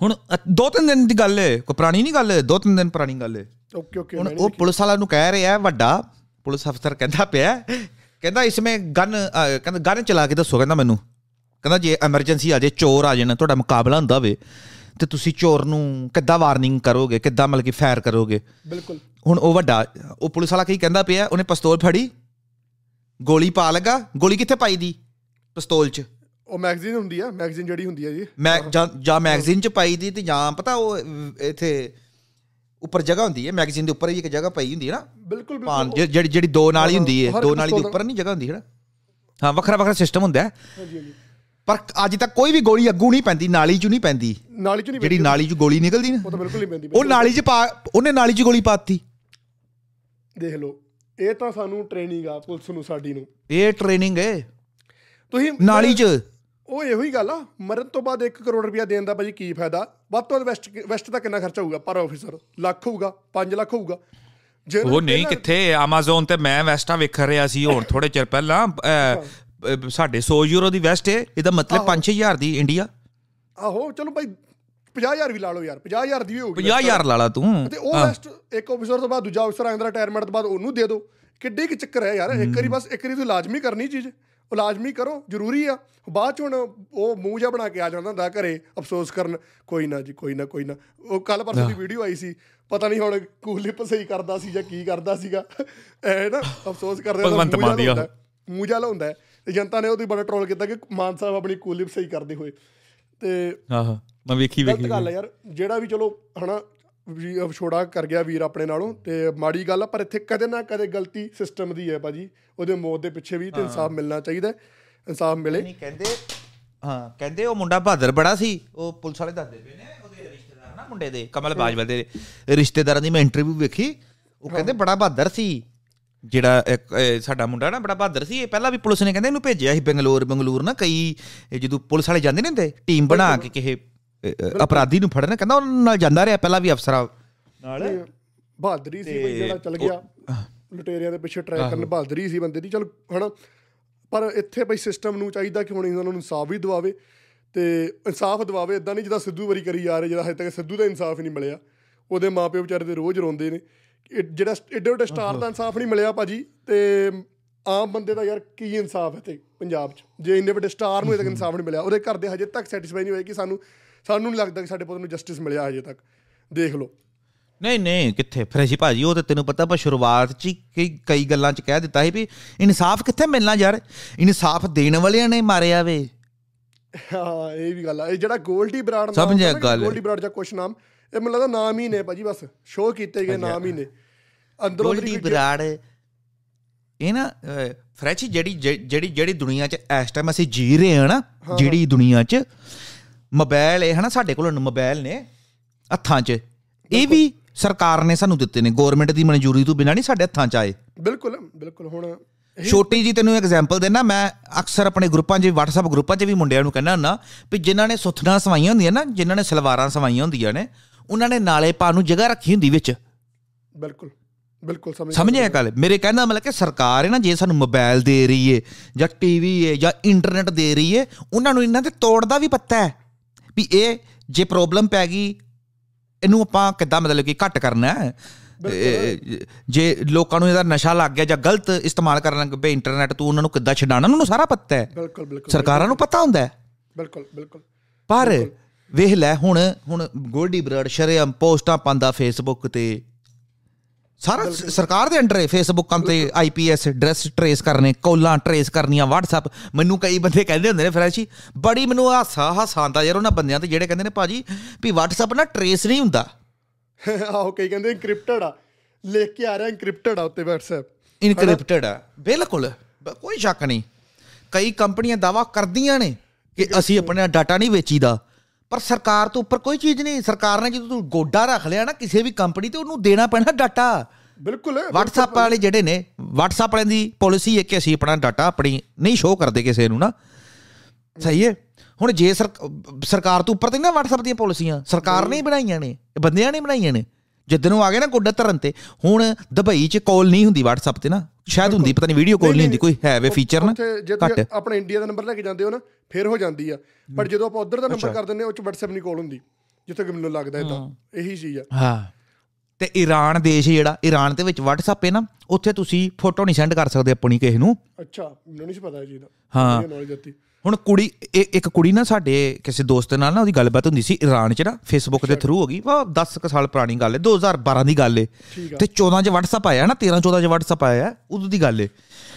ਹੁਣ ਦੋ ਤਿੰਨ ਦਿਨ ਦੀ ਗੱਲ ਹੈ ਕੋਈ ਪੁਰਾਣੀ ਨਹੀਂ ਗੱਲ ਹੈ ਦੋ ਤਿੰਨ ਦਿਨ ਪੁਰਾਣੀ ਗੱਲ ਹੈ ਓਕੇ ਓਕੇ ਹੁਣ ਉਹ ਪੁਲਿਸ ਵਾਲਾ ਨੂੰ ਕਹਿ ਰਿਹਾ ਵੱਡਾ ਪੁਲਿਸ ਅਫਸਰ ਕਹਿੰਦਾ ਪਿਆ ਕਹਿੰਦਾ ਇਸਮੇ ਗਨ ਕਹਿੰਦਾ ਗਨ ਚਲਾ ਕੇ ਦੱਸੋ ਕਹਿੰਦਾ ਮੈਨੂੰ। ਕਹਿੰਦਾ ਜੇ ਐਮਰਜੈਂਸੀ ਆ ਜੇ ਚੋਰ ਆ ਜਾਣ ਤੁਹਾਡਾ ਮੁਕਾਬਲਾ ਹੁੰਦਾ ਹੋਵੇ ਤੇ ਤੁਸੀਂ ਚੋਰ ਨੂੰ ਕਿੱਦਾਂ ਵਾਰਨਿੰਗ ਕਰੋਗੇ ਕਿੱਦਾਂ ਮਤਲਬ ਕਿ ਫਾਇਰ ਕਰੋਗੇ? ਬਿਲਕੁਲ। ਹੁਣ ਉਹ ਵੱਡਾ ਉਹ ਪੁਲਿਸ ਵਾਲਾ ਕੀ ਕਹਿੰਦਾ ਪਿਆ ਉਹਨੇ ਪਿਸਤੌਲ ਫੜੀ ਗੋਲੀ ਪਾ ਲਗਾ ਗੋਲੀ ਕਿੱਥੇ ਪਾਈ ਦੀ? ਪਿਸਤੌਲ 'ਚ। ਉਹ ਮੈਗਜ਼ੀਨ ਹੁੰਦੀ ਆ ਮੈਗਜ਼ੀਨ ਜਿਹੜੀ ਹੁੰਦੀ ਆ ਜੀ। ਮੈਂ ਜਾਂ ਮੈਗਜ਼ੀਨ 'ਚ ਪਾਈ ਦੀ ਤੇ ਜਾਂ ਪਤਾ ਉਹ ਇੱਥੇ ਉੱਪਰ ਜਗ੍ਹਾ ਹੁੰਦੀ ਹੈ ਮੈਗਜ਼ੀਨ ਦੇ ਉੱਪਰ ਹੀ ਇੱਕ ਜਗ੍ਹਾ ਪਈ ਹੁੰਦੀ ਹੈ ਨਾ। ਬਿਲਕੁਲ ਬਿਲਕੁਲ। ਜਿਹੜੀ ਜਿਹੜੀ ਦੋ ਨਾਲੀ ਹੁੰਦੀ ਹੈ ਦੋ ਨਾਲੀ ਦੇ ਉੱਪਰ ਨਹੀਂ ਜਗ੍ਹਾ ਹੁੰਦੀ ਹੈ ਨਾ। ਹਾਂ ਵੱਖਰਾ ਵੱਖਰਾ ਸਿਸਟਮ ਹੁੰਦਾ ਹੈ। ਹਾਂਜੀ ਹਾਂਜੀ। ਪਰ ਅੱਜ ਤੱਕ ਕੋਈ ਵੀ ਗੋਲੀ ਅੱਗੂ ਨਹੀਂ ਪੈਂਦੀ ਨਾਲੀ 'ਚ ਨਹੀਂ ਪੈਂਦੀ। ਨਾਲੀ ਚ ਨਹੀਂ ਜਿਹੜੀ ਨਾਲੀ 'ਚ ਗੋਲੀ ਨਿਕਲਦੀ ਨਾ। ਉਹ ਤਾਂ ਬਿਲਕੁਲ ਨਹੀਂ ਪੈਂਦੀ। ਉਹ ਨਾਲੀ 'ਚ ਪਾ ਉਹਨੇ ਨਾਲੀ 'ਚ ਗੋਲੀ ਪਾਤੀ। ਦੇਖ ਲਓ ਇਹ ਤਾਂ ਸਾਨੂੰ ਟ੍ਰੇਨਿੰਗ ਆ ਪੁਲਿਸ ਨੂੰ ਸਾਡੀ ਨੂੰ। ਇਹ ਟ੍ਰੇਨਿੰਗ ਹੈ ਤੁਸੀਂ ਨਾਲੀ 'ਚ। ਉਹ ਇਹੋ ਹੀ ਗੱਲ ਆ ਮਰਨ ਤੋਂ ਬਾਅਦ 1 ਕਰੋੜ ਰੁਪਇਆ ਦੇਣ ਦਾ ਭਾਜੀ ਕੀ ਫਾਇਦਾ? ਵੱਧ ਤੋਂ ਵੱਧ ਵੈਸਟ ਵੈਸਟ ਦਾ ਕਿੰਨਾ ਖਰਚਾ ਹੋਊਗਾ ਪਰ ਆਫੀਸਰ ਲੱਖ ਹੋਊਗਾ 5 ਲੱਖ ਹੋਊਗਾ। ਉਹ ਨਹੀਂ ਕਿੱਥੇ Amazon ਤੇ ਮੈਂ ਵੈਸਟਾ ਵੇਖ ਰਿਹਾ ਸੀ ਹੁਣ ਥੋੜੇ ਚਿਰ ਪਹਿਲਾਂ ਸਾਡੇ 100 ਯੂਰੋ ਦੀ ਵੈਸਟ ਹੈ ਇਹਦਾ ਮਤਲਬ 5-6000 ਦੀ ਇੰਡੀਆ। ਆਹੋ ਚਲੋ ਭਾਈ 50000 ਵੀ ਲਾ ਲਓ ਯਾਰ 50000 ਦੀ ਵੀ ਹੋਊਗੀ 50000 ਲਾ ਲਾ ਤੂੰ। ਤੇ ਉਹ ਵੈਸਟ ਇੱਕ ਆਫੀਸਰ ਤੋਂ ਬਾਅਦ ਦੂਜਾ ਆਫੀਸਰ ਆਂਦਾ ਰਿਟਾਇਰਮੈਂਟ ਤੋਂ ਬਾਅਦ ਉਹਨੂੰ ਦੇ ਦਿਓ। ਕਿੱਡੇ ਕਿ ਚੱਕਰ ਹੈ ਯਾਰ ਇੱਕ ਵਾਰੀ ਬਸ ਇੱਕ ਵਾਰੀ ਤੁਸੀਂ ਲਾਜ਼ਮੀ ਕਰਨੀ ਚੀਜ਼ ਉਹ ਲਾਜ਼ਮੀ ਕਰੋ ਜ਼ਰੂਰੀ ਆ। ਬਾਅਦ ਚ ਹੁਣ ਉਹ ਮੂੰਹ ਜਿਹਾ ਬਣਾ ਕੇ ਆ ਜਾਂਦਾ ਹੁੰਦਾ ਘਰੇ ਅਫਸੋਸ ਕਰਨ ਕੋਈ ਨਾ ਜੀ ਕੋਈ ਨਾ ਕੋਈ ਨਾ। ਉਹ ਕੱਲ ਪਰਸੋਂ ਦੀ ਵੀਡੀਓ ਆਈ ਸੀ ਪਤਾ ਨਹੀਂ ਹੁਣ ਕੂਲਿਪ ਸਹੀ ਕਰਦਾ ਸੀ ਜਾਂ ਕੀ ਕਰਦਾ ਸੀਗਾ। ਐ ਨਾ ਅਫਸੋਸ ਕਰਦੇ ਭਗਵੰਤ ਮਾਨ ਦੀ। ਮੂੰਹ ਜਿਹਾ ਲਾਉਂਦਾ ਜਨਤਾ ਨੇ ਉਹਦੀ ਬੜਾ ਟ੍ਰੋਲ ਕੀਤਾ ਕਿ ਮਾਨ ਸਾਹਿਬ ਆਪਣੀ ਕੂਲਿਪ ਸਹੀ ਕਰਦੇ ਹੋਏ। ਤੇ ਆਹੋ ਮੈਂ ਵੇਖੀ ਗਲਤ ਵੇਖੀ ਗੱਲ ਹੈ ਯਾਰ ਜਿਹੜਾ ਵੀ ਚਲੋ ਹਨਾ ਵੀ ਵਿਛੋੜਾ ਕਰ ਗਿਆ ਵੀਰ ਆਪਣੇ ਨਾਲੋਂ ਤੇ ਮਾੜੀ ਗੱਲ ਆ ਪਰ ਇੱਥੇ ਕਦੇ ਨਾ ਕਦੇ ਗਲਤੀ ਸਿਸਟਮ ਦੀ ਹੈ ਭਾਜੀ। ਉਹਦੇ ਮੌਤ ਦੇ ਪਿੱਛੇ ਵੀ ਤੇ ਇਨਸਾਫ ਮਿਲਣਾ ਚਾਹੀਦਾ ਹੈ। ਇਨਸਾਫ ਮਿਲੇ। ਨਹੀਂ ਕਹਿੰਦੇ ਹਾਂ ਕਹਿੰਦੇ ਉਹ ਮੁੰਡਾ ਬਹਾਦਰ ਬੜਾ ਸੀ ਉਹ ਪੁਲਿਸ ਵਾਲੇ ਦੱਸਦੇ ਪਏ ਨੇ ਉਹਦੇ ਰਿਸ਼ਤੇਦਾਰ ਨਾ ਮੁੰਡੇ ਦੇ ਕਮਲ ਬਾਜਵਾ ਦੇ ਰਿਸ਼ਤੇਦਾਰਾਂ ਦੀ ਮੈਂ ਇੰਟਰਵਿਊ ਵੇਖੀ ਉਹ ਕਹਿੰਦੇ ਬੜਾ ਬਹਾਦਰ ਸੀ। ਜਿਹੜਾ ਸਾਡਾ ਮੁੰਡਾ ਨਾ ਬੜਾ ਬਹਾਦਰ ਸੀ ਇਹ ਪਹਿਲਾਂ ਵੀ ਪੁਲਿਸ ਨੇ ਕਹਿੰਦੇ ਇਹਨੂੰ ਭੇਜਿਆ ਸੀ ਬੰਗਲੌਰ ਬੰਗਲੌਰ ਨਾ ਕਈ ਜਦੋਂ ਪੁਲਿਸ ਵਾਲੇ ਜਾਂਦੇ ਨੇ ਹੁੰਦੇ ਟੀਮ ਬਣਾ ਕੇ ਕਿਸੇ ਅਪਰਾਧੀ ਨੂੰ ਫੜਨ ਕਹਿੰਦਾ ਉਹਨਾਂ ਨਾਲ ਜਾਂਦਾ ਰਿਹਾ ਪਹਿਲਾਂ ਵੀ ਅਫਸਰਾਂ ਨਾਲ। ਬਹਾਦਰੀ ਸੀ ਬਈ ਜਿਹੜਾ ਚੱਲ ਗਿਆ। ਲੁਟੇਰਿਆਂ ਦੇ ਪਿੱਛੇ ਟਰੈਕ ਕਰਨ ਬਹਾਦਰੀ ਸੀ ਬੰਦੇ ਦੀ ਚਲ ਹਨਾ। ਪਰ ਇੱਥੇ ਬਈ ਸਿਸਟਮ ਨੂੰ ਚਾਹੀਦਾ ਕਿ ਹੁਣ ਇਹਨਾਂ ਨੂੰ ਇਨਸਾਫ ਵੀ ਦਿਵਾਵੇ ਤੇ ਇਨਸਾਫ ਦਿਵਾਵੇ ਇਦਾਂ ਨਹੀਂ ਜਿੱਦਾਂ ਸਿੱਧੂ ਵਾਰੀ ਕਰੀ ਜਾ ਰਹੇ ਜਿਹੜਾ ਹਜੇ ਤੱਕ ਸਿੱਧੂ ਦਾ ਇਨਸਾਫ ਹੀ ਨਹੀਂ ਮਿਲਿਆ। ਉਹਦੇ ਮਾਪਿਓ ਵਿਚਾਰੇ ਤੇ ਰੋਜ਼ ਰੋਂਦੇ ਨੇ। ਜਿਹੜਾ ਏਡੇ ਵੱਡੇ ਸਟਾਰ ਦਾ ਇਨਸਾਫ ਨਹੀਂ ਮਿਲਿਆ ਭਾਜੀ ਤੇ ਆਮ ਬੰਦੇ ਦਾ ਯਾਰ ਕੀ ਇਨਸਾਫ ਹੈ ਤੇ ਪੰਜਾਬ 'ਚ? ਜੇ ਇੰਨੇ ਵੱਡੇ ਸਟਾਰ ਨੂੰ ਹਜੇ ਤੱਕ ਇਨਸਾਫ ਨਹੀਂ ਮਿਲਿਆ ਉਹਦੇ ਘਰ ਦੇ ਹਜੇ ਤੱਕ ਸੈਟੀਸਫਾਈ ਨਹੀਂ ਹੋਏ ਕਿ ਸਾਨੂੰ ਸਾਨੂੰ ਨਹੀਂ ਲੱਗਦਾ ਕਿ ਸਾਡੇ ਪੁੱਤ ਨੂੰ ਜਸਟਿਸ ਮਿਲਿਆ ਹਜੇ ਤੱਕ। ਦੇਖ ਲਓ। ਨਹੀਂ ਨਹੀਂ ਕਿੱਥੇ? ਫਰੈਸ਼ੀ ਭਾਜੀ ਉਹ ਤਾਂ ਤੈਨੂੰ ਪਤਾ ਪਰ ਸ਼ੁਰੂਆਤ 'ਚ ਕਈ ਕਈ ਗੱਲਾਂ 'ਚ ਕਹਿ ਦਿੱਤਾ ਸੀ ਵੀ ਇਨਸਾਫ ਕਿੱਥੇ ਮਿਲਣਾ ਯਾਰ? ਇਨਸਾਫ ਦੇਣ ਵਾਲਿਆਂ ਨੇ ਮਾਰਿਆ ਵੇ। ਹਾਂ ਇਹ ਵੀ ਗੱਲ ਆ। ਇਹ ਜਿਹੜਾ ਗੋਲਡੀ ਬਰਾੜ ਨਾਮ ਸਮਝਿਆ ਗੱਲ। ਗੋਲਡੀ ਬਰਾੜ ਜਾਂ ਕੁਛ ਨਾਮ ਇਹ ਮੈਨੂੰ ਲੱਗਦਾ ਨਾਮ ਹੀ ਨੇ ਭਾਜੀ ਬਸ ਸ਼ੋਅ ਕੀਤੇ ਗਏ ਨਾਮ ਹੀ ਨੇ। ਅੰਦਰੋਂ ਗੋਲਡੀ ਬਰਾੜ ਇਹ ਨਾ ਫਰੈਚੀ ਜਿਹੜੀ ਜਿਹੜੀ ਜਿਹੜੀ- ਦੁਨੀਆ 'ਚ ਇਸ ਟਾਈਮ ਅਸੀਂ ਜੀ ਰਹੇ ਹਾਂ ਨਾ ਜਿਹੜੀ ਦੁਨੀਆ 'ਚ ਮੋਬਾਈਲ ਇਹ ਹਨਾ ਸਾਡੇ ਕੋਲ ਮੋਬਾਈਲ ਨੇ ਹੱਥਾਂ 'ਚ। ਇਹ ਵੀ ਸਰਕਾਰ ਨੇ ਸਾਨੂੰ ਦਿੱਤੇ ਨੇ ਗਵਰਨਮੈਂਟ ਦੀ ਮਨਜ਼ੂਰੀ ਤੋਂ ਬਿਨਾਂ ਨਹੀਂ ਸਾਡੇ ਹੱਥਾਂ 'ਚ ਆਏ। ਬਿਲਕੁਲ ਬਿਲਕੁਲ ਹੁਣ ਛੋਟੀ ਜੀ ਤੈਨੂੰ ਐਗਜ਼ਾਮਪਲ ਦੇਣਾ ਮੈਂ ਅਕਸਰ ਆਪਣੇ ਗਰੁੱਪਾਂ 'ਚ WhatsApp ਗਰੁੱਪਾਂ 'ਚ ਵੀ ਮੁੰਡਿਆਂ ਨੂੰ ਕਹਿੰਦਾ ਹੁੰਦਾ ਵੀ ਜਿਨ੍ਹਾਂ ਨੇ ਸੁੱਥਣਾ ਸਵਾਈਆਂ ਹੁੰਦੀਆਂ ਨਾ ਜਿਨ੍ਹਾਂ ਨੇ ਸਲਵਾਰਾਂ ਸਵਾਈਆਂ ਹੁੰਦੀਆਂ ਨੇ ਉਹਨਾਂ ਨੇ ਨਾਲੇ ਪਾ ਨੂੰ ਜਗ੍ਹਾ ਰੱਖੀ ਹੁੰਦੀ ਵਿੱਚ। ਬਿਲਕੁਲ ਬਿਲਕੁਲ ਸਮਝ ਸਮਝਿਆ ਗੱਲ? ਮੇਰੇ ਕਹਿੰਦਾ ਮਤਲਬ ਕਿ ਸਰਕਾਰ ਹੈ ਨਾ ਜੇ ਸਾਨੂੰ ਮੋਬਾਈਲ ਦੇ ਰਹੀ ਏ ਜਾਂ ਟੀਵੀ ਏ ਜਾਂ ਇੰਟਰਨੈਟ ਦੇ ਰਹੀ ਏ ਉਹਨਾਂ ਨੂੰ ਇਹਨਾਂ ਦੇ ਤੋੜ ਦਾ ਵੀ ਪਤਾ ਹੈ ਵੀ ਇਹ ਜੇ ਪ੍ਰੋਬਲਮ ਪੈ ਗਈ ਇਹਨੂੰ ਆਪਾਂ ਕਿੱਦਾਂ ਮਤਲਬ ਕਿ ਘੱਟ ਕਰਨਾ ਹੈ? ਜੇ ਲੋਕਾਂ ਨੂੰ ਇਹਦਾ ਨਸ਼ਾ ਲੱਗ ਗਿਆ ਜਾਂ ਗਲਤ ਇਸਤੇਮਾਲ ਕਰਨ ਲੱਗ ਪਏ ਇੰਟਰਨੈਟ ਤੋਂ ਉਹਨਾਂ ਨੂੰ ਕਿੱਦਾਂ ਛਡਾਣਾ ਉਹਨਾਂ ਨੂੰ ਸਾਰਾ ਪਤਾ ਹੈ। ਬਿਲਕੁਲ ਬਿਲਕੁਲ ਸਰਕਾਰਾਂ ਨੂੰ ਪਤਾ ਹੁੰਦਾ ਹੈ। ਬਿਲਕੁਲ ਬਿਲਕੁਲ। ਪਰ ਵੇਖ ਲੈ ਹੁਣ ਹੁਣ ਗੋਲਡੀ ਬਰਡ ਸ਼ਰੇਆਮ ਪੋਸਟਾਂ ਪਾਉਂਦਾ ਫੇਸਬੁੱਕ ਤੇ। ਸਾਰਾ ਸਰਕਾਰ ਦੇ ਅੰਡਰ ਹੈ ਫੇਸਬੁੱਕਾਂ ਤੇ ਆਈਪੀਐਸ ਐਡਰੈਸ ਟਰੇਸ ਕਰਨੇ ਕਾਲਾਂ ਟਰੇਸ ਕਰਨੀਆਂ WhatsApp ਮੈਨੂੰ ਕਈ ਬੰਦੇ ਕਹਿੰਦੇ ਹੁੰਦੇ ਨੇ ਫਰੈਸ਼ੀ ਬੜੀ ਮੈਨੂੰ ਹਾਸਾ ਹਾਸਾ ਆਉਂਦਾ ਯਾਰ ਉਹਨਾਂ ਬੰਦਿਆਂ ਤੇ ਜਿਹੜੇ ਕਹਿੰਦੇ ਨੇ ਭਾਜੀ ਵੀ WhatsApp ਨਾ ਟਰੇਸ ਨਹੀਂ ਹੁੰਦਾ। ਆਹੋ ਕਈ ਕਹਿੰਦੇ ਇਨਕ੍ਰਿਪਟਡ ਆ। ਲਿਖ ਕੇ ਆ ਰਿਹਾ ਇਨਕ੍ਰਿਪਟਡ ਆ ਉੱਤੇ WhatsApp ਇਨਕ੍ਰਿਪਟਡ ਆ ਬਿਲਕੁਲ। ਕੋਈ ਸ਼ੱਕ ਨਹੀਂ। ਕਈ ਕੰਪਨੀਆਂ ਦਾਵਾ ਕਰਦੀਆਂ ਨੇ ਕਿ ਅਸੀਂ ਆਪਣਾ ਡਾਟਾ ਨਹੀਂ ਵੇਚੀਦਾ। ਪਰ ਸਰਕਾਰ ਤੋਂ ਉੱਪਰ ਕੋਈ ਚੀਜ਼ ਨਹੀਂ। ਸਰਕਾਰ ਨੇ ਜਦੋਂ ਤੂੰ ਗੋਡਾ ਰੱਖ ਲਿਆ ਨਾ ਕਿਸੇ ਵੀ ਕੰਪਨੀ ਤੇ ਉਹਨੂੰ ਦੇਣਾ ਪੈਣਾ ਡਾਟਾ। ਬਿਲਕੁਲ। WhatsApp ਵਾਲੇ ਜਿਹੜੇ ਨੇ WhatsApp ਵਾਲਿਆਂ ਦੀ ਪਾਲਿਸੀ ਹੈ ਕਿ ਅਸੀਂ ਆਪਣਾ ਡਾਟਾ ਆਪਣੀ ਨਹੀਂ ਸ਼ੋਅ ਕਰਦੇ ਕਿਸੇ ਨੂੰ ਨਾ। ਸਹੀ ਹੈ? ਹੁਣ ਜੇ ਸਰਕ- ਸਰਕਾਰ ਤੋਂ ਉੱਪਰ ਤੇ ਨਾ WhatsApp ਦੀਆਂ ਪਾਲਿਸੀਆਂ ਸਰਕਾਰ ਨੇ ਹੀ ਬਣਾਈਆਂ ਨੇ ਇਹ ਬੰਦਿਆਂ ਨੇ ਬਣਾਈਆਂ ਨੇ। ਜਿੱਦਣ ਉਹ ਆ ਗਏ ਨਾ ਗੋਡਾ ਧਰਨ ਤੇ ਹੁਣ ਦੁਬਈ 'ਚ ਕਾਲ ਨਹੀਂ ਹੁੰਦੀ WhatsApp ਤੇ ਨਾ। ਸ਼ਾਇਦ ਹੁੰਦੀ ਪਤਾ ਨਹੀਂ ਵੀਡੀਓ ਕਾਲ ਨਹੀਂ ਹੁੰਦੀ ਕੋਈ ਹੈ ਵੇ ਫੀਚਰ ਨਾ? ਜੇ ਘੱਟ। ਆਪਣਾ ਇੰਡੀਆ ਦਾ ਨੰਬਰ ਲੈ ਕੇ ਜਾਂਦੇ ਹੋ ਨਾ ਫਿਰ ਹੋ ਜਾਂਦੀ ਆ। ਪਰ ਜਦੋਂ ਆਪਾਂ ਉਧਰ ਦਾ ਨੰਬਰ ਕਰ ਦਿੰਦੇ ਉਹ ਚ WhatsApp ਨਹੀਂ ਕਾਲ ਹੁੰਦੀ ਜਿੱਥੇ ਕਿ ਮੈਨੂੰ ਲੱਗਦਾ ਇਦਾਂ ਇਹੀ ਚੀਜ਼ ਆ। ਹਾਂ। ਤੇ ਈਰਾਨ ਦੇਸ਼ ਜਿਹੜਾ ਈਰਾਨ ਦੇ ਵਿੱਚ WhatsApp ਹੈ ਨਾ ਉੱਥੇ ਤੁਸੀਂ ਫੋਟੋ ਨਹੀਂ ਸੈਂਡ ਕਰ ਸਕਦੇ ਆਪਣੀ ਕਿਸੇ ਨੂੰ। ਅੱਛਾ ਮੈਨੂੰ ਨਹੀਂ ਪਤਾ ਚੀਜ਼ ਦਾ। ਹਾਂ। ਹੁਣ ਕੁੜੀ ਇੱਕ ਕੁੜੀ ਨਾ ਸਾਡੇ ਕਿਸੇ ਦੋਸਤ ਨਾਲ ਨਾ ਉਹਦੀ ਗੱਲਬਾਤ ਹੁੰਦੀ ਸੀ ਈਰਾਨ 'ਚ ਨਾ ਫੇਸਬੁੱਕ ਦੇ ਥਰੂ ਹੋ ਗਈ। ਵਾ 10 ਕੁ ਸਾਲ ਪੁਰਾਣੀ ਗੱਲ ਹੈ 2012 ਦੀ ਗੱਲ ਹੈ ਤੇ 14 'ਚ WhatsApp ਆਇਆ ਨਾ 13 14 'ਚ WhatsApp ਆਇਆ ਉਦੋਂ ਦੀ ਗੱਲ ਹੈ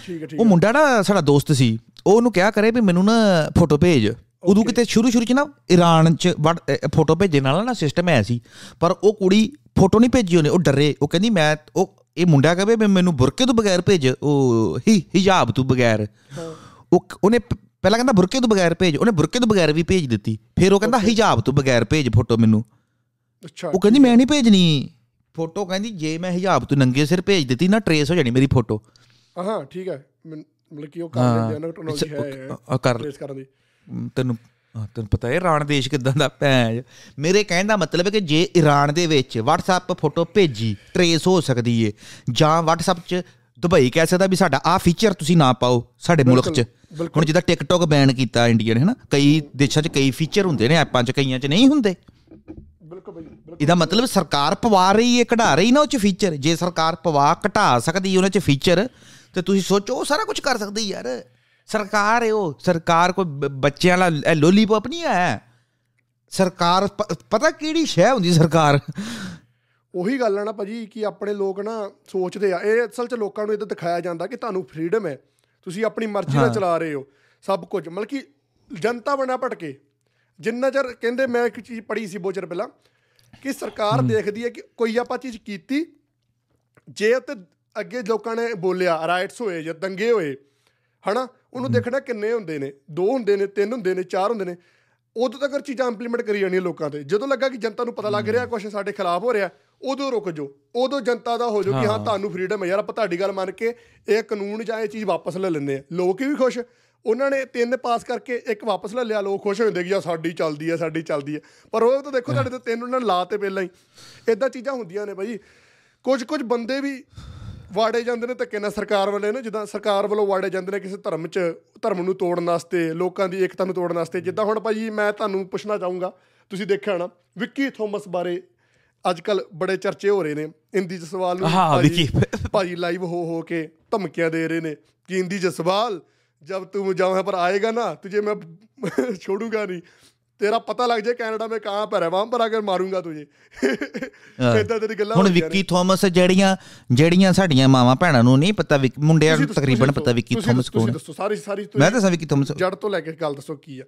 ਠੀਕ ਹੈ ਠੀਕ ਉਹ ਮੁੰਡਾ ਨਾ ਸਾਡਾ ਦੋਸਤ ਸੀ ਉਹ ਉਹਨੂੰ ਕਿਹਾ ਕਰੇ ਵੀ ਮੈਨੂੰ ਨਾ ਫੋਟੋ ਭੇਜ। ਉਦੋਂ ਕਿਤੇ ਸ਼ੁਰੂ ਸ਼ੁਰੂ 'ਚ ਨਾ ਈਰਾਨ 'ਚ ਫੋਟੋ ਭੇਜਣ ਵਾਲਾ ਨਾ ਸਿਸਟਮ ਹੈ ਸੀ। ਪਰ ਉਹ ਕੁੜੀ ਫੋਟੋ ਨਹੀਂ ਭੇਜੀ ਉਹਨੇ ਉਹ ਡਰੇ। ਉਹ ਕਹਿੰਦੀ ਮੈਂ ਉਹ ਇਹ ਮੁੰਡਾ ਕਹੇ ਵੀ ਮੈਨੂੰ ਬੁਰਕੇ ਤੋਂ ਬਗੈਰ ਭੇਜ ਉਹ ਹੀ ਹਿਜਾਬ ਤੋਂ ਬਗੈਰ। ਉਹ ਉਹਨੇ ਪਹਿਲਾਂ ਕਹਿੰਦਾ ਬੁਰਕੇ ਤੋਂ ਬਗੈਰ ਭੇਜ ਉਹਨੇ ਬੁਰਕੇ ਤੋਂ ਬਗੈਰ ਵੀ ਭੇਜ ਦਿੱਤੀ। ਫਿਰ ਉਹ ਕਹਿੰਦਾ ਹਿਜਾਬ ਤੋਂ ਬਗੈਰ ਭੇਜ ਫੋਟੋ ਮੈਨੂੰ। ਅੱਛਾ ਉਹ ਕਹਿੰਦੀ ਮੈਂ ਨਹੀਂ ਭੇਜਣੀ। ਫੋਟੋ ਕਹਿੰਦੀ ਜੇ ਮੈਂ ਹਿਜਾਬ ਤੋਂ ਨੰਗੇ ਸਿਰ ਭੇਜ ਦਿੱਤੀ ਨਾ ਟਰੇਸ ਹੋ ਜਾਣੀ ਮੇਰੀ ਫੋਟੋ। ਹਾਂ ਠੀਕ ਹੈ। ਮਤਲਬ ਕਿ ਉਹ ਕਰ ਲੈਂਦੇ ਆ ਨਾ ਟੈਕਨੋਲੋਜੀ ਹੈ ਕਰ ਟ੍ਰੇਸ ਕਰਨ ਦੀ। ਤੈਨੂੰ ਤੈਨੂੰ ਪਤਾ ਹੈ ਈਰਾਨ ਦੇਸ਼ ਕਿਦਾਂ ਦਾ ਭੈਣ ਮੇਰੇ ਕਹਿਣ ਦਾ ਮਤਲਬ ਹੈ ਕਿ ਜੇ ਈਰਾਨ ਦੇ ਵਿੱਚ WhatsApp ਫੋਟੋ ਭੇਜੀ ਟਰੇਸ ਹੋ ਸਕਦੀ ਏ ਜਾਂ WhatsApp 'ਚ ਦੁਬਈ ਕਹਿ ਸਕਦਾ ਵੀ ਸਾਡਾ ਆ ਫੀਚਰ ਤੁਸੀਂ ਨਾ ਪਾਓ ਸਾਡੇ ਮੁਲਕ 'ਚ। ਹੁਣ ਜਿੱਦਾਂ TikTok ਬੈਨ ਕੀਤਾ ਇੰਡੀਆ ਨੇ ਹਨਾ ਕਈ ਦੇਸ਼ਾਂ 'ਚ ਕਈ ਫੀਚਰ ਹੁੰਦੇ ਨੇ ਐਪਾਂ 'ਚ ਕਈਆਂ 'ਚ ਨਹੀਂ ਹੁੰਦੇ। ਬਿਲਕੁਲ ਬਈ ਇਹਦਾ ਮਤਲਬ ਸਰਕਾਰ ਪਵਾ ਰਹੀ ਏ ਕਢਾ ਰਹੀ ਨਾ ਉਹ 'ਚ ਫੀਚਰ ਜੇ ਸਰਕਾਰ ਪਵਾ ਘਟਾ ਸਕਦੀ ਉਹਨਾਂ 'ਚ ਫੀਚਰ ਤੇ ਤੁਸੀਂ ਸੋਚੋ ਉਹ ਸਾਰਾ ਕੁਝ ਕਰ ਸਕਦੀ ਯਾਰ। ਸਰਕਾਰ ਏ ਉਹ ਸਰਕਾਰ ਕੋਈ ਬੱਚਿਆਂ ਵਾਲਾ ਲੋਲੀਪੌਪ ਨਹੀਂ ਹੈ। ਸਰਕਾਰ ਪਤਾ ਕਿਹੜੀ ਸ਼ੈ ਹੁੰਦੀ ਸਰਕਾਰ? ਉਹੀ ਗੱਲ ਆ ਨਾ ਭਾਜੀ ਕਿ ਆਪਣੇ ਲੋਕ ਨਾ ਸੋਚਦੇ ਆ। ਇਹ ਅਸਲ 'ਚ ਲੋਕਾਂ ਨੂੰ ਇਦਾਂ ਦਿਖਾਇਆ ਜਾਂਦਾ ਕਿ ਤੁਹਾਨੂੰ ਫ੍ਰੀडम ਹੈ। ਤੁਸੀਂ ਆਪਣੀ ਮਰਜ਼ੀ ਨਾਲ ਚਲਾ ਰਹੇ ਹੋ ਸਭ ਕੁਝ। ਮਤਲਬ ਕਿ ਜਨਤਾ ਬਣਾ ਭਟਕੇ। ਜਿੰਨਾ ਚਿਰ ਕਹਿੰਦੇ ਮੈਂ ਇੱਕ ਚੀਜ਼ ਪੜ੍ਹੀ ਸੀ ਬਹੁਤ ਚਿਰ ਪਹਿਲਾਂ ਕਿ ਸਰਕਾਰ ਦੇਖਦੀ ਹੈ ਕਿ ਕੋਈ ਆਪਾਂ ਚੀਜ਼ ਕੀਤੀ ਜੇ ਤੇ ਅੱਗੇ ਲੋਕਾਂ ਨੇ ਬੋਲਿਆ ਰਾਈਟਸ ਹੋਏ ਜਾਂ ਦੰਗੇ ਹੋਏ ਹਨਾ? ਉਹਨੂੰ ਦੇਖਣਾ ਕਿੰਨੇ ਹੁੰਦੇ ਨੇ? ਦੋ ਹੁੰਦੇ ਨੇ ਤਿੰਨ ਹੁੰਦੇ ਨੇ ਚਾਰ ਹੁੰਦੇ ਨੇ। ਉਦੋਂ ਤੱਕ ਚੀਜ਼ਾਂ ਇੰਪਲੀਮੈਂਟ ਕਰੀ ਜਾਣੀਆਂ ਲੋਕਾਂ ਤੇ। ਜਦੋਂ ਲੱਗਾ ਕਿ ਜਨਤਾ ਨੂੰ ਪਤਾ ਲੱਗ ਰਿਹਾ ਕੁਝ ਸਾਡੇ ਖਿਲਾਫ ਹੋ ਰਿਹਾ ਉਦੋਂ ਰੁਕ ਜਾਓ ਉਦੋਂ ਜਨਤਾ ਦਾ ਹੋ ਜਾਓ ਕਿ ਹਾਂ ਤੁਹਾਨੂੰ ਫ੍ਰੀडम ਹੈ। ਯਾਰ ਆਪਾਂ ਤੁਹਾਡੀ ਗੱਲ ਮੰਨ ਕੇ ਇਹ ਕਾਨੂੰਨ ਜਾਂ ਇਹ ਚੀਜ਼ ਵਾਪਸ ਲੈ ਲੈਂਦੇ ਆ ਲੋਕ ਵੀ ਖੁਸ਼। ਉਹਨਾਂ ਨੇ ਤਿੰਨ ਪਾਸ ਕਰਕੇ ਇੱਕ ਵਾਪਸ ਲੈ ਲਿਆ। ਲੋਕ ਖੁਸ਼ ਹੋ ਜਾਂਦੇ ਕਿ ਯਾਰ ਸਾਡੀ ਚੱਲਦੀ ਹੈ ਸਾਡੀ ਚੱਲਦੀ ਹੈ। ਪਰ ਉਹ ਤਾਂ ਦੇਖੋ ਤੁਹਾਡੇ ਤੇ ਤਿੰਨ ਉਹਨਾਂ ਨੇ ਲਾਤੇ ਪਹਿਲਾਂ ਹੀ। ਇਦਾਂ ਚੀਜ਼ਾਂ ਹੁੰਦੀਆਂ ਨੇ ਬਾਈ ਕੁਝ ਕੁਝ ਬੰਦੇ ਵੀ ਵਾੜੇ ਜਾਂਦੇ ਨੇ ਧੱਕੇ ਨਾਲ ਸਰਕਾਰ ਵੱਲੇ ਨਾ ਜਿੱਦਾਂ ਸਰਕਾਰ ਵੱਲੋਂ ਵਾੜੇ ਜਾਂਦੇ ਨੇ ਕਿਸੇ ਧਰਮ 'ਚ ਧਰਮ ਨੂੰ ਤੋੜਨ ਵਾਸਤੇ ਲੋਕਾਂ ਦੀ ਏਕਤਾ ਨੂੰ ਤੋੜਨ ਵਾਸਤੇ। ਜਿੱਦਾਂ ਹੁਣ ਭਾਜੀ ਮੈਂ ਤੁਹਾਨੂੰ ਪੁੱਛਣਾ ਚਾਹੂੰਗਾ ਤੁਸੀਂ ਦੇਖਿਆ ਹੋਣਾ ਵਿੱਕੀ ਥੋਮਸ ਬਾਰੇ ਅੱਜ ਕੱਲ ਬੜੇ ਚਰਚੇ ਹੋ ਰਹੇ ਨੇ। ਇੰਦੀ ਜਸਵਾਲ ਨੂੰ ਹਾਂ ਵਿਕੀ ਭਾਜੀ ਲਾਈਵ ਹੋ ਹੋ ਕੇ ਧਮਕੀਆਂ ਦੇ ਰਹੇ ਨੇ ਕਿ ਇੰਦੀ ਜਸਵਾਲ ਜਦ ਤੂੰ ਜਾਵਾਂ ਪਰ ਆਏਗਾ ਨਾ ਤੁਝੇ ਮੈਂ ਛੋੜੂਗਾ ਨਹੀਂ ਤੇਰਾ ਪਤਾ ਲੱਗ ਜਾਏ ਕੈਨੇਡਾ ਮੈਂ ਕਾਂ ਪਰ ਹੈ ਵਾਂ ਪਰ ਅਗਰ ਮਾਰੂੰਗਾ ਤੁਝੇ। ਇਦਾਂ ਤੇਰੀ ਗੱਲਾਂ ਹੁਣ ਵਿੱਕੀ ਥਾਮਸ ਜਿਹੜੀਆਂ ਜਿਹੜੀਆਂ ਸਾਡੀਆਂ ਮਾਵਾਂ ਭੈਣਾਂ ਨੂੰ ਨਹੀਂ ਪਤਾ ਮੁੰਡਿਆਂ ਨੂੰ ਤਕਰੀਬਨ ਪਤਾ ਵਿੱਕੀ ਥਾਮਸ ਕੋਣ ਮੈਂ ਦੱਸਾਂ ਵਿੱਕੀ ਥਾਮਸ ਜੜ ਤੋਂ ਲੈ ਕੇ ਗੱਲ ਦੱਸੋ ਕੀ ਆ।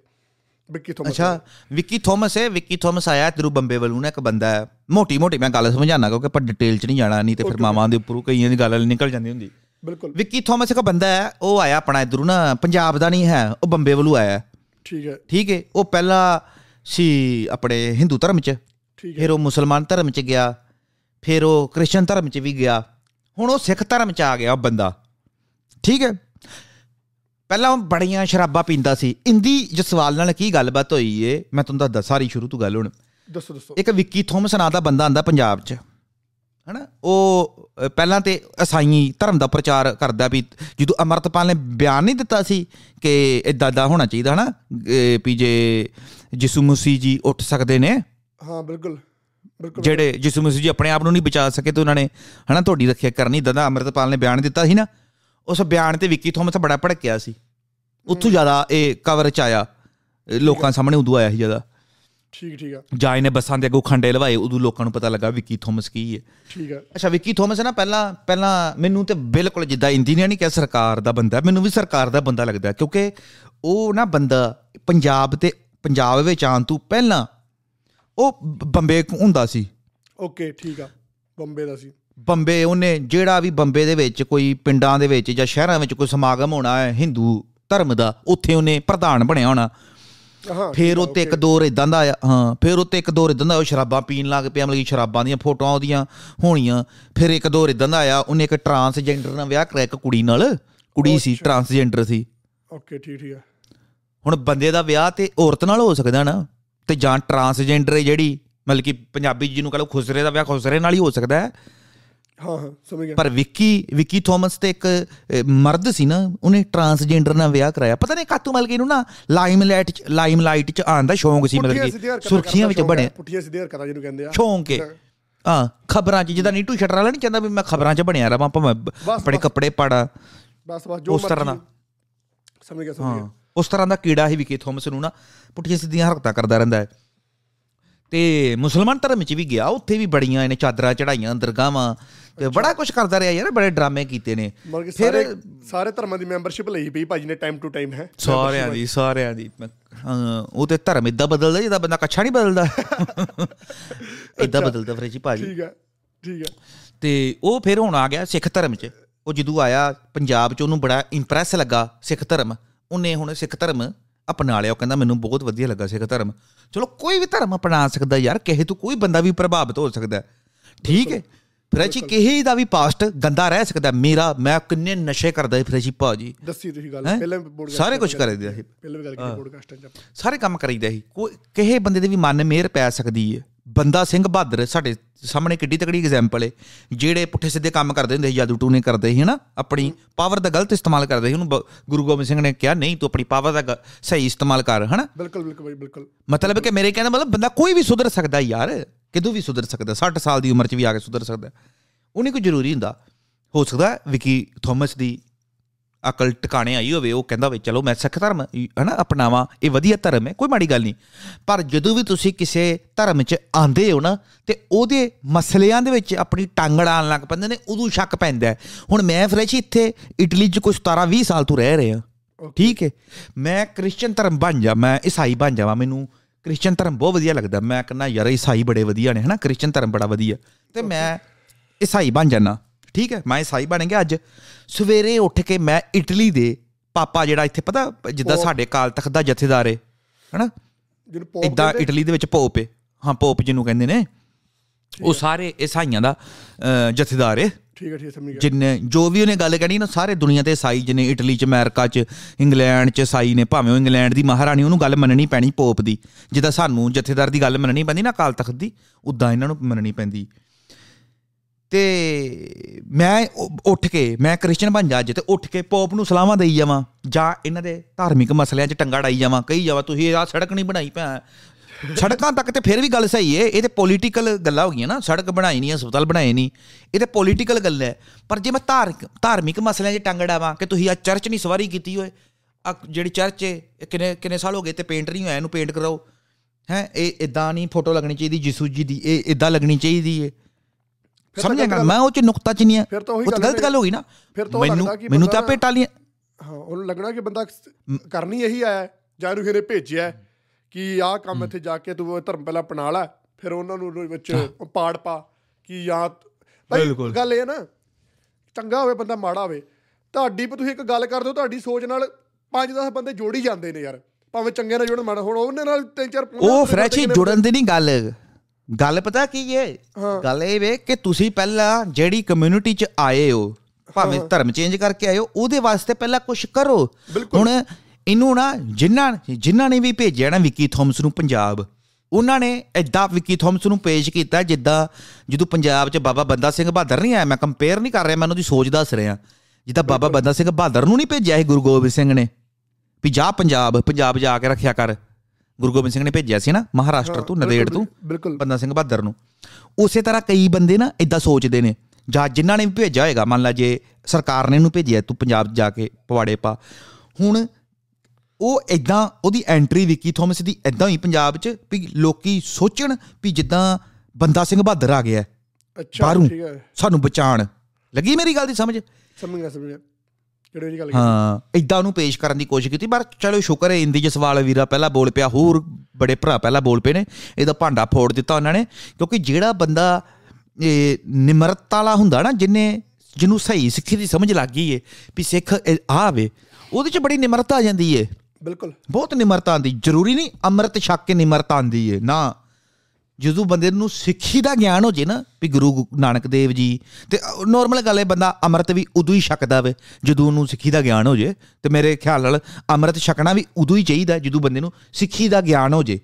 ਵਿੱਕੀ ਥੋਮਸ ਅੱਛਾ ਵਿੱਕੀ ਥੋਮਸ ਹੈ ਵਿੱਕੀ ਥੋਮਸ ਆਇਆ ਇਧਰੋਂ ਬੰਬੇ ਵੱਲੋਂ ਨਾ ਇੱਕ ਬੰਦਾ ਹੈ। ਮੋਟੀ ਮੋਟੀ ਮੈਂ ਗੱਲ ਸਮਝਾਣਾ ਕਿਉਂਕਿ ਪਰ ਡਿਟੇਲ ਚ ਨਹੀਂ ਜਾਣਾ ਨਹੀਂ ਤੇ ਫਿਰ ਮਾਵਾਂ ਦੇ ਉੱਪਰੋਂ ਕਈਆਂ ਦੀ ਗੱਲ ਨਿਕਲ ਜਾਂਦੀ ਹੁੰਦੀ। ਬਿਲਕੁਲ। ਵਿੱਕੀ ਥੋਮਸ ਇੱਕ ਬੰਦਾ ਹੈ ਉਹ ਆਇਆ ਆਪਣਾ ਇਧਰੋਂ ਨਾ ਪੰਜਾਬ ਦਾ ਨਹੀਂ ਹੈ ਉਹ ਬੰਬੇ ਵੱਲੋਂ ਆਇਆ ਠੀਕ ਹੈ। ਠੀਕ ਹੈ ਉਹ ਪਹਿਲਾਂ ਸੀ ਆਪਣੇ ਹਿੰਦੂ ਧਰਮ ਚ ਫਿਰ ਉਹ ਮੁਸਲਮਾਨ ਧਰਮ ਚ ਗਿਆ ਫਿਰ ਉਹ ਕ੍ਰਿਸਚਨ ਧਰਮ ਚ ਵੀ ਗਿਆ। ਹੁਣ ਉਹ ਸਿੱਖ ਧਰਮ ਚ ਆ ਗਿਆ ਉਹ ਬੰਦਾ। ਠੀਕ ਹੈ ਪਹਿਲਾਂ ਉਹ ਬੜੀਆਂ ਸ਼ਰਾਬਾਂ ਪੀਂਦਾ ਸੀ। ਇੰਦੀ ਜਸਵਾਲ ਨਾਲ ਕੀ ਗੱਲਬਾਤ ਹੋਈ ਏ? ਮੈਂ ਤੁਹਾਨੂੰ ਦੱਸਦਾ ਸਾਰੀ ਸ਼ੁਰੂ ਤੋਂ ਗੱਲ ਹੁਣ। ਦੱਸੋ ਦੱਸੋ। ਇੱਕ ਵਿੱਕੀ ਥੋਮਸ ਨਾਂ ਦਾ ਬੰਦਾ ਆਂਦਾ ਪੰਜਾਬ 'ਚ। ਹਨਾ? ਉਹ ਪਹਿਲਾਂ ਤੇ ਅਸਾਈ ਧਰਮ ਦਾ ਪ੍ਰਚਾਰ ਕਰਦਾ ਵੀ ਜਦੋਂ ਅਮਰਤਪਾਲ ਨੇ ਬਿਆਨ ਨਹੀਂ ਦਿੱਤਾ ਸੀ ਕਿ ਇਦਾਂ ਦਾ ਹੋਣਾ ਚਾਹੀਦਾ ਹਨਾ? ਵੀ ਜੇ ਯਿਸੂ ਮਸੀਹ ਜੀ ਉੱਠ ਸਕਦੇ ਨੇ। ਹਾਂ ਬਿਲਕੁਲ। ਬਿਲਕੁਲ। ਜਿਹੜੇ ਯਿਸੂ ਮਸੀਹ ਜੀ ਆਪਣੇ ਆਪ ਨੂੰ ਨਹੀਂ ਬਚਾ ਸਕੇ ਤੇ ਉਹਨਾਂ ਨੇ ਹਨਾ ਤੁਹਾਡੀ ਰੱਖਿਆ ਕਰਨੀ। ਇਦਾਂ ਦਾ ਅਮਰਤਪਾਲ ਨੇ ਬਿਆਨ ਦਿੱਤਾ ਸੀ ਨਾ। ਉਸ ਬਿਆਨ ਤੇ ਵਿੱਕੀ ਥੋਮਸ ਬੜਾ ਭੜਕਿਆ ਸੀ। ਉੱਥੋਂ ਜ਼ਿਆਦਾ ਇਹ ਕਵਰ ਚ ਆਇਆ ਲੋਕਾਂ ਸਾਹਮਣੇ ਉਦੋਂ ਆਇਆ ਸੀ ਜ਼ਿਆਦਾ। ਠੀਕ ਠੀਕ ਆ। ਜਾਂ ਇਹਨੇ ਬੱਸਾਂ ਦੇ ਅੱਗੋਂ ਖੰਡੇ ਲਵਾਏ ਉਦੋਂ ਲੋਕਾਂ ਨੂੰ ਪਤਾ ਲੱਗਾ ਵਿੱਕੀ ਥੋਮਸ ਕੀ ਹੈ। ਠੀਕ ਆ। ਅੱਛਾ ਵਿੱਕੀ ਥੋਮਸ ਨਾ ਪਹਿਲਾਂ ਪਹਿਲਾਂ ਮੈਨੂੰ ਤੇ ਬਿਲਕੁਲ ਜਿੱਦਾਂ ਇੰਜੀਨੀਅਰ ਨਹੀਂ ਕਿਹਾ ਸਰਕਾਰ ਦਾ ਬੰਦਾ ਮੈਨੂੰ ਵੀ ਸਰਕਾਰ ਦਾ ਬੰਦਾ ਲੱਗਦਾ ਕਿਉਂਕਿ ਉਹ ਨਾ ਬੰਦਾ ਪੰਜਾਬ ਤੇ ਪੰਜਾਬ ਵਿੱਚ ਆਉਣ ਤੋਂ ਪਹਿਲਾਂ ਉਹ ਬੰਬੇ ਹੁੰਦਾ ਸੀ। ਓਕੇ ਠੀਕ ਆ। ਬੰਬੇ ਦਾ ਸੀ। ਬੰਬੇ ਉਹਨੇ ਜਿਹੜਾ ਵੀ ਬੰਬੇ ਦੇ ਵਿੱਚ ਕੋਈ ਪਿੰਡਾਂ ਦੇ ਵਿੱਚ ਜਾਂ ਸ਼ਹਿਰਾਂ ਵਿੱਚ ਕੋਈ ਸਮਾਗਮ ਹੋਣਾ ਹੈ ਹਿੰਦੂ ਧਰਮ ਦਾ ਉੱਥੇ ਉਹਨੇ ਪ੍ਰਧਾਨ ਬਣਿਆ ਹੋਣਾ। ਫਿਰ ਉੱਤੇ ਇੱਕ ਦੌਰ ਇਦਾਂ ਦਾ ਆਇਆ ਹਾਂ ਫਿਰ ਉੱਤੇ ਇੱਕ ਦੌਰ ਇਦਾਂ ਦਾ ਉਹ ਸ਼ਰਾਬਾਂ ਪੀਣ ਲੱਗ ਪਿਆ ਮਤਲਬ ਕਿ ਸ਼ਰਾਬਾਂ ਦੀਆਂ ਫੋਟੋਆਂ ਉਹਦੀਆਂ ਹੋਣੀਆਂ। ਫਿਰ ਇੱਕ ਦੌਰ ਇਦਾਂ ਦਾ ਆਇਆ ਉਹਨੇ ਇੱਕ ਟਰਾਂਸਜੈਂਡਰ ਨਾਲ ਵਿਆਹ ਕਰਾਇਆ ਇੱਕ ਕੁੜੀ ਨਾਲ। ਕੁੜੀ ਸੀ ਟਰਾਂਸਜੈਂਡਰ ਸੀ। ਓਕੇ ਠੀਕ ਠੀਕ ਆ। ਹੁਣ ਬੰਦੇ ਦਾ ਵਿਆਹ ਤੇ ਔਰਤ ਨਾਲ ਹੋ ਸਕਦਾ ਨਾ ਤੇ ਜਾਂ ਟਰਾਂਸਜੈਂਡਰ ਜਿਹੜੀ ਮਤਲਬ ਕਿ ਪੰਜਾਬੀ ਜਿਹਨੂੰ ਕਹ ਲਓ ਖੁਸਰੇ ਦਾ ਵਿਆਹ ਖੁਸਰੇ ਨਾਲ ਹੀ ਹੋ ਸਕਦਾ ਹੈ। ਹਾਂ ਹਾਂ ਸਮਝ ਗਿਆ। ਪਰ ਵਿੱਕੀ ਵਿੱਕੀ ਥੋਮਸ ਤੇ ਇੱਕ ਮਰਦ ਸੀ ਨਾ ਉਹਨੇ ਟਰਾਂਸਜੈਂਡਰ ਨਾਲ ਵਿਆਹ ਕਰਾਇਆ। ਪਤਾ ਨਹੀਂ ਕਾਤੋਂ ਮਤਲਬ ਕਿ ਇਹਨੂੰ ਨਾ ਲਾਈਮਲਾਈਟ ਚ ਲਾਈਮਲਾਈਟ ਚ ਆਉਣ ਦਾ ਸ਼ੌਂਕ ਸੀ ਮਤਲਬ ਕਿ ਸੁਰਖੀਆਂ ਵਿੱਚ ਬਣੇ ਪੁੱਠੀਆਂ ਸਿੱਧੀਆਂ ਹਰਕਤਾਂ ਜਿਹਨੂੰ ਕਹਿੰਦੇ ਆ। ਸ਼ੌਂਕ ਹੈ ਹਾਂ ਖਬਰਾਂ 'ਚ ਜਿਹਦਾ ਨੀਟੂ ਸ਼ਟਰ ਵਾਲਾ ਨਹੀਂ ਕਹਿੰਦਾ ਵੀ ਮੈਂ ਖਬਰਾਂ 'ਚ ਬਣਿਆ ਰਵਾਂ ਭਾਵੇਂ ਆਪਣੇ ਕੱਪੜੇ ਪਾੜਾ ਬਸ ਬਸ ਜੋ ਉਸ ਤਰ੍ਹਾਂ। ਸਮਝ ਗਿਆ ਸਮਝ ਗਿਆ। ਉਸ ਤਰ੍ਹਾਂ ਦਾ ਕੀੜਾ ਹੀ ਵਿਕੀ ਥੋਮਸ ਨੂੰ ਨਾ ਪੁੱਠੀਆਂ ਸਿੱਧੀਆਂ ਹਰਕਤਾਂ ਕਰਦਾ ਰਹਿੰਦਾ ਹੈ। ਤੇ ਮੁਸਲਮਾਨ ਧਰਮ 'ਚ ਵੀ ਗਿਆ ਉੱਥੇ ਵੀ ਬੜੀਆਂ ਇਹਨੇ ਚਾਦਰਾਂ ਚੜਾਈਆਂ ਦਰਗਾਹਾਂ ਤੇ ਬੜਾ ਕੁਝ ਕਰਦਾ ਰਿਹਾ ਯਾਰ ਬੜੇ ਡਰਾਮੇ ਕੀਤੇ ਨੇ। ਫਿਰ- ਸਾਰੇ ਧਰਮਾਂ ਦੀ ਮੈਂਬਰਸ਼ਿਪ ਲਈ ਪਈ ਭਾਜੀ ਨੇ ਟਾਈਮ ਟੂ ਟਾਈਮ ਹੈ। ਸਾਰਿਆਂ ਦੀ ਸਾਰਿਆਂ ਦੀ। ਹਾਂ, ਉਹ ਤੇ ਧਰਮ ਇਦਾਂ ਬਦਲਦਾ ਜਿੱਦਾਂ ਬੰਦਾ ਕੱਛਾ ਨਹੀਂ ਬਦਲਦਾ। ਇਦਾਂ ਬਦਲਦਾ ਫਿਰ ਜੀ ਭਾਜੀ। ਠੀਕ ਆ ਠੀਕ ਆ ਤੇ ਉਹ ਫਿਰ ਹੁਣ ਆ ਗਿਆ ਸਿੱਖ ਧਰਮ 'ਚ। ਉਹ ਜਦੋਂ ਆਇਆ ਪੰਜਾਬ 'ਚ ਉਹਨੂੰ ਬੜਾ ਇੰਪ੍ਰੈਸ ਲੱਗਾ ਸਿੱਖ ਧਰਮ। ਉਹਨੇ ਹੁਣ ਸਿੱਖ ਧਰਮ ਅਪਣਾ ਲਿਆ। ਉਹ ਕਹਿੰਦਾ ਮੈਨੂੰ ਬਹੁਤ ਵਧੀਆ ਲੱਗਾ ਸਿੱਖ ਧਰਮ। ਚਲੋ ਕੋਈ ਵੀ ਧਰਮ ਅਪਣਾ ਸਕਦਾ ਯਾਰ ਕਿਸੇ ਤੋਂ ਕੋਈ ਬੰਦਾ ਵੀ ਪ੍ਰਭਾਵਿਤ ਹੋ ਸਕਦਾ ਹੈ। ਠੀਕ ਹੈ। ਫਰੈਂਚੀ ਕਿਸੇ ਦਾ ਵੀ ਪਾਸਟ ਗੰਦਾ ਰਹਿ ਸਕਦਾ ਮੇਰਾ ਮੈਂ ਕਿੰਨੇ ਨਸ਼ੇ ਕਰਦਾ ਸੀ ਫਰੈਂਚੀ ਭਾਜੀ ਦੱਸੀ ਤੁਸੀਂ ਗੱਲ? ਪਹਿਲਾਂ podcast ਸਾਰੇ ਕੁਝ ਕਰਦੇ ਸੀ ਪਹਿਲਾਂ ਵੀ ਗੱਲ ਕੀਤੀ ਪੋਡਕਾਸਟਾਂ 'ਚ। ਸਾਰੇ ਕੰਮ ਕਰੀਦਾ ਸੀ। ਕੋਈ ਕਿਸੇ ਬੰਦੇ ਦੇ ਵੀ ਮਨ ਮਿਹਰ ਪੈ ਸਕਦੀ ਹੈ ਬੰਦਾ ਸਿੰਘ ਬਹਾਦਰ ਸਾਡੇ ਸਾਹਮਣੇ ਕਿੱਡੀ ਤਕੜੀ ਐਗਜ਼ਾਮਪਲ ਹੈ ਜਿਹੜੇ ਪੁੱਠੇ ਸਿੱਧੇ ਕੰਮ ਕਰਦੇ ਹੁੰਦੇ ਸੀ ਜਾਦੂ ਟੂਨੇ ਕਰਦੇ ਸੀ ਹਨਾ? ਆਪਣੀ ਪਾਵਰ ਦਾ ਗਲਤ ਇਸਤੇਮਾਲ ਕਰਦੇ ਸੀ। ਉਹਨੂੰ ਗੁਰੂ ਗੋਬਿੰਦ ਸਿੰਘ ਨੇ ਕਿਹਾ ਨਹੀਂ ਤੂੰ ਆਪਣੀ ਪਾਵਰ ਦਾ ਸਹੀ ਇਸਤੇਮਾਲ ਕਰ ਹਨਾ? ਬਿਲਕੁਲ ਬਿਲਕੁਲ ਬਾਈ ਬਿਲਕੁਲ। ਮਤਲਬ ਕਿ ਮੇਰੇ ਕਹਿੰਦਾ ਮਤਲਬ ਬੰਦਾ ਕੋਈ ਵੀ ਸੁਧਰ ਸਕਦਾ ਯਾਰ। ਕਿਦੋਂ ਵੀ ਸੁਧਰ ਸਕਦਾ 60 ਸਾਲ ਦੀ ਉਮਰ 'ਚ ਵੀ ਆ ਕੇ ਸੁਧਰ ਸਕਦਾ। ਉਹਨੇ ਕੋਈ ਜ਼ਰੂਰੀ ਹੁੰਦਾ। ਹੋ ਸਕਦਾ ਵਿਕੀ ਥੋਮਸ ਦੀ ਅਕਲ ਟਿਕਾਣੇ ਆਈ ਹੋਵੇ ਉਹ ਕਹਿੰਦਾ ਵੀ ਚਲੋ ਮੈਂ ਸਿੱਖ ਧਰਮ ਹਨਾ ਅਪਣਾਵਾਂ ਇਹ ਵਧੀਆ ਧਰਮ ਹੈ ਕੋਈ ਮਾੜੀ ਗੱਲ ਨਹੀਂ। ਪਰ ਜਦੋਂ ਵੀ ਤੁਸੀਂ ਕਿਸੇ ਧਰਮ 'ਚ ਆਂਦੇ ਹੋ ਨਾ ਤੇ ਉਹਦੇ ਮਸਲਿਆਂ ਦੇ ਵਿੱਚ ਆਪਣੀ ਟੰਗ ਅੜਾਉਣ ਲੱਗ ਪੈਂਦੇ ਨੇ ਉਦੋਂ ਸ਼ੱਕ ਪੈਂਦਾ। ਹੁਣ ਮੈਂ ਫਰੈਸ਼ ਇੱਥੇ ਇਟਲੀ 'ਚ ਕੋਈ 17 20 ਸਾਲ ਤੋਂ ਰਹਿ ਰਿਹਾ। ਠੀਕ ਹੈ। ਮੈਂ ਕ੍ਰਿਸਚੀਅਨ ਧਰਮ ਬਣ ਜਾ ਮੈਂ ਈਸਾਈ ਬਣ ਜਾਵਾਂ ਮੈਨੂੰ ਕ੍ਰਿਸਚੀਅਨ ਧਰਮ ਬਹੁਤ ਵਧੀਆ ਲੱਗਦਾ। ਮੈਂ ਕਹਿੰਦਾ ਯਾਰ ਈਸਾਈ ਬੜੇ ਵਧੀਆ ਨੇ ਹਨਾ ਕ੍ਰਿਸਚੀਅਨ ਧਰਮ ਬੜਾ ਵਧੀਆ। ਤੇ ਮੈਂ ਈਸਾਈ ਬਣ ਜਾਣਾ ਠੀਕ ਹੈ। ਮੈਂ ਈਸਾਈ ਬਣ ਗਿਆ ਅੱਜ। ਸਵੇਰੇ ਉੱਠ ਕੇ ਮੈਂ ਇਟਲੀ ਦੇ ਪਾਪਾ ਜਿਹੜਾ ਇੱਥੇ ਪਤਾ ਜਿੱਦਾਂ ਸਾਡੇ ਕਾਲ ਤਖਤ ਦਾ ਜਥੇਦਾਰ ਹੈ ਹਨਾ? ਜਿਹਨੂੰ ਪੋਪ ਇਦਾਂ ਇਟਲੀ ਦੇ ਵਿੱਚ ਪੋਪ ਹੈ ਹਾਂ ਪੋਪ ਜਿਹਨੂੰ ਕਹਿੰਦੇ ਨੇ। ਉਹ ਸਾਰੇ ਈਸਾਈਆਂ ਦਾ ਜਥੇਦਾਰ ਹੈ ਠੀਕ ਹੈ ਠੀਕ ਸਮਝ ਗਿਆ। ਜਿੰਨੇ ਜੋ ਵੀ ਉਹਨੇ ਗੱਲ ਕਹਿਣੀ ਨਾ ਸਾਰੇ ਦੁਨੀਆ ਦੇ ਈਸਾਈ ਜਿਨੇ ਇਟਲੀ ਚ ਅਮਰੀਕਾ ਚ ਇੰਗਲੈਂਡ ਚ ਈਸਾਈ ਨੇ ਭਾਵੇਂ ਉਹ ਇੰਗਲੈਂਡ ਦੀ ਮਹਾਰਾਣੀ ਉਹਨੂੰ ਗੱਲ ਮੰਨਣੀ ਪੈਣੀ ਪੋਪ ਦੀ। ਜਿੱਦਾਂ ਸਾਨੂੰ ਜਥੇਦਾਰ ਦੀ ਗੱਲ ਮੰਨਣੀ ਪੈਂਦੀ ਨਾ ਅਕਾਲ ਤਖਤ ਦੀ ਉਦਾਂ ਇਹਨਾਂ ਨੂੰ ਮੰਨਣੀ ਪੈਂਦੀ। ਤੇ ਮੈਂ ਉ- ਉੱਠ ਕੇ, ਮੈਂ ਕ੍ਰਿਸਚੀਅਨ ਬਣ ਜਾ ਅੱਜ ਤੇ ਉੱਠ ਕੇ ਪੋਪ ਨੂੰ ਸਲਾਹਾਂ ਦੇਈ ਜਾਵਾਂ, ਜਾਂ ਇਹਨਾਂ ਦੇ ਧਾਰਮਿਕ ਮਸਲਿਆਂ 'ਚ ਟੰਗਾ ਡਾਈ ਜਾਵਾਂ, ਕਹੀ ਜਾਵਾਂ, ਤੁਸੀਂ ਆਹ ਸੜਕ ਨਹੀਂ ਬਣਾਈ ਭੈ ਸੜਕਾਂ ਤੱਕ ਤੇ ਫਿਰ ਵੀ ਗੱਲ ਸਹੀ ਏ, ਇਹ ਤੇ ਪੋਲੀਟੀਕਲ ਗੱਲਾਂ ਹੋ ਗਈਆਂ ਨਾ, ਸੜਕ ਬਣਾਈ ਨਹੀਂ, ਹਸਪਤਾਲ ਬਣਾਏ ਨਹੀਂ, ਇਹ ਤੇ ਪੋਲੀਟੀਕਲ ਗੱਲ ਹੈ। ਪਰ ਜੇ ਮੈਂ ਧਾਰਮਿਕ ਧਾਰਮਿਕ ਮਸਲਿਆਂ 'ਚ ਟੰਗ ਡਾਵਾਂ ਕਿ ਤੁਸੀਂ ਆ ਚਰਚ ਨਹੀਂ ਸਵਾਰੀ ਕੀਤੀ ਹੋਏ ਆ ਜਿਹੜੀ ਚਰਚ ਏ, ਇਹ ਕਿੰਨੇ ਕਿੰਨੇ ਸਾਲ ਹੋ ਗਏ ਤੇ ਪੇਂਟ ਨਹੀਂ ਹੋਇਆ, ਇਹਨੂੰ ਪੇਂਟ ਕਰਾਓ। ਹੈ, ਇਹ ਇਦਾਂ ਨਹੀਂ ਫੋਟੋ ਲੱਗਣੀ ਚਾਹੀਦੀ ਯਿਸੂ ਜੀ ਦੀ, ਇਹ ਇਦਾਂ ਲੱਗਣੀ ਚਾਹੀਦੀ ਏ। ਫਿਰ ਤਾਂ ਸਮਝੇਗਾ ਮੈਂ ਉਹ ਚ ਨੁਕਤਾ ਚ ਨਹੀਂ ਆ ਫਿਰ ਤਾਂ ਉਹੀ ਗਲਤ ਗੱਲ ਹੋ ਗਈ ਨਾ ਮੈਨੂੰ ਮੈਨੂੰ ਤਾਂ ਆਪੇ ਟਾਲੀਆਂ ਹਾਂ ਉਹਨੂੰ ਲੱਗਣਾ ਕਿ ਬੰਦਾ ਕਰਨੀ ਇਹੀ ਆਇਆ ਹੈ, ਜਾਂ ਇਹਨੂੰ ਇਹਨੇ ਭੇਜਿਆ ਕਿ ਆਹ ਕੰਮ ਇੱਥੇ ਜਾ ਕੇ ਤੂੰ ਧਰਮ ਪਹਿਲਾਂ ਅਪਣਾ ਲੈ ਫਿਰ ਉਹਨਾਂ ਨੂੰ ਵਿੱਚ ਪਾੜ ਪਾ ਕਿ ਜਾਂ ਭਾਈ। ਗੱਲ ਇਹ ਨਾ ਚੰਗਾ ਹੋਵੇ ਬੰਦਾ ਮਾੜਾ ਹੋਵੇ ਤੁਹਾਡੀ ਪਰ ਤੁਸੀਂ ਇੱਕ ਗੱਲ ਕਰਦੇ ਹੋ ਤੁਹਾਡੀ ਸੋਚ ਨਾਲ 5-10 ਬੰਦੇ ਜੋੜੀ ਜਾਂਦੇ ਨੇ ਯਾਰ ਭਾਵੇਂ ਚੰਗੇ ਨਾਲ ਜੁੜਨ ਮਾੜਾ ਹੁਣ ਉਹਨੇ ਨਾਲ ਤਿੰਨ ਚਾਰ ਉਹ ਫਰੈਸ਼ੀ ਜੁੜਨ ਦੀ ਨਹੀਂ ਗੱਲ ਗੱਲ ਪਤਾ ਕੀ ਏ? ਹਾਂ। ਗੱਲ ਇਹ ਵੇ ਕਿ ਤੁਸੀਂ ਪਹਿਲਾਂ ਜਿਹੜੀ ਕਮਿਊਨਿਟੀ 'ਚ ਆਏ ਹੋ ਭਾਵੇਂ ਧਰਮ ਚੇਂਜ ਕਰਕੇ ਆਏ ਹੋ ਉਹਦੇ ਵਾਸਤੇ ਪਹਿਲਾਂ ਕੁਝ ਕਰੋ। ਹੁਣ ਇਹਨੂੰ ਨਾ ਜਿਨ੍ਹਾਂ ਜਿਨ੍ਹਾਂ ਨੇ ਵੀ ਭੇਜਿਆ ਨਾ ਵਿੱਕੀ ਥੋਮਸ ਨੂੰ ਪੰਜਾਬ ਉਹਨਾਂ ਨੇ ਐਦਾਂ ਵਿੱਕੀ ਥੋਮਸ ਨੂੰ ਪੇਸ਼ ਕੀਤਾ ਜਿੱਦਾਂ ਜਦੋਂ ਪੰਜਾਬ 'ਚ ਬਾਬਾ ਬੰਦਾ ਸਿੰਘ ਬਹਾਦਰ ਨਹੀਂ ਆਇਆ ਮੈਂ ਕੰਪੇਅਰ ਨਹੀਂ ਕਰ ਰਿਹਾ ਮੈਂ ਉਹਨਾਂ ਦੀ ਸੋਚ ਦੱਸ ਰਿਹਾ। ਜਿੱਦਾਂ ਬਾਬਾ ਬੰਦਾ ਸਿੰਘ ਬਹਾਦਰ ਨੂੰ ਨਹੀਂ ਭੇਜਿਆ ਸੀ ਗੁਰੂ ਗੋਬਿੰਦ ਸਿੰਘ ਨੇ। ਵੀ ਜਾ ਪੰਜਾਬ ਪੰਜਾਬ ਜਾ ਕੇ ਰੱਖਿਆ ਕਰ। ਗੁਰੂ ਗੋਬਿੰਦ ਸਿੰਘ ਨੇ ਭੇਜਿਆ ਸੀ ਨਾ ਮਹਾਰਾਸ਼ਟਰ ਤੋਂ ਨਦੇੜ ਤੋਂ ਬੰਦਾ ਸਿੰਘ ਬਹਾਦਰ ਨੂੰ। ਉਸੇ ਤਰ੍ਹਾਂ ਕਈ ਬੰਦੇ ਨਾ ਇਦਾਂ ਸੋਚਦੇ ਨੇ ਜਾਂ ਜਿਨ੍ਹਾਂ ਨੇ ਵੀ ਭੇਜਿਆ ਹੋਏਗਾ ਮੰਨ ਲਾ ਜੇ ਸਰਕਾਰ ਨੇ ਇਹਨੂੰ ਭੇਜਿਆ ਤੂੰ ਪੰਜਾਬ ਜਾ ਕੇ ਪਵਾੜੇ ਪਾ। ਹੁਣ ਉਹ ਇਦਾਂ ਉਹਦੀ ਐਂਟਰੀ ਵਿੱਕੀ ਥੋਮਸ ਦੀ ਇਦਾਂ ਹੀ ਪੰਜਾਬ 'ਚ ਵੀ ਲੋਕੀ ਸੋਚਣ ਵੀ ਜਿੱਦਾਂ ਬੰਦਾ ਸਿੰਘ ਬਹਾਦਰ ਆ ਗਿਆ। ਅੱਛਾ ਠੀਕ ਹੈ। ਸਾਨੂੰ ਬਚਾਣ ਲੱਗੀ ਮੇਰੀ ਗੱਲ ਦੀ ਸਮਝ? ਸਮਝ ਗਿਆ ਸਮਝ ਗਿਆ। ਕਿਹੜੀ ਜੀ ਗੱਲ ਹਾਂ ਇਦਾਂ ਉਹਨੂੰ ਪੇਸ਼ ਕਰਨ ਦੀ ਕੋਸ਼ਿਸ਼ ਕੀਤੀ ਪਰ ਚਲੋ ਸ਼ੁਕਰ ਹੈ ਇੰਦੀ ਜਸਵਾਲ ਵੀਰਾ ਪਹਿਲਾਂ ਬੋਲ ਪਿਆ ਹੋਰ ਬੜੇ ਭਰਾ ਪਹਿਲਾਂ ਬੋਲ ਪਏ ਨੇ ਇਹਦਾ ਭਾਂਡਾ ਫੋੜ ਦਿੱਤਾ ਉਹਨਾਂ ਨੇ ਕਿਉਂਕਿ ਜਿਹੜਾ ਬੰਦਾ ਇਹ ਨਿਮਰਤਾ ਵਾਲਾ ਹੁੰਦਾ ਨਾ ਜਿਨੇ ਜਿਹਨੂੰ ਸਹੀ ਸਿੱਖੀ ਦੀ ਸਮਝ ਲੱਗ ਗਈ ਏ ਵੀ ਸਿੱਖ ਇਹ ਆਵੇ ਉਹਦੇ 'ਚ ਬੜੀ ਨਿਮਰਤਾ ਆ ਜਾਂਦੀ ਏ। ਬਿਲਕੁਲ। ਬਹੁਤ ਨਿਮਰਤਾ ਆਂਦੀ ਜ਼ਰੂਰੀ ਨਹੀਂ ਅੰਮ੍ਰਿਤ ਛਕ ਕੇ ਨਿਮਰਤਾ ਆਂਦੀ ਏ ਨਾ। ਜਦੋਂ ਬੰਦੇ ਨੂੰ ਸਿੱਖੀ ਦਾ ਗਿਆਨ ਹੋ ਜੇ ਨਾ ਵੀ ਗੁਰੂ ਨਾਨਕ ਦੇਵ ਜੀ ਤੇ ਨੋਰਮਲ ਗੱਲ ਹੈ ਬੰਦਾ ਅੰਮ੍ਰਿਤ ਵੀ ਉਦੋਂ ਹੀ ਛਕਦਾ ਵੇ ਜਦੋਂ ਉਹਨੂੰ ਸਿੱਖੀ ਦਾ ਗਿਆਨ ਹੋ ਜੇ ਤੇ ਮੇਰੇ ਖਿਆਲ ਨਾਲ ਅੰਮ੍ਰਿਤ ਛਕਣਾ ਵੀ ਉਦੋਂ ਹੀ ਚਾਹੀਦਾ ਜਦੋਂ ਬੰਦੇ ਨੂੰ ਸਿੱਖੀ ਦਾ ਗਿਆਨ ਹੋ ਜੇ।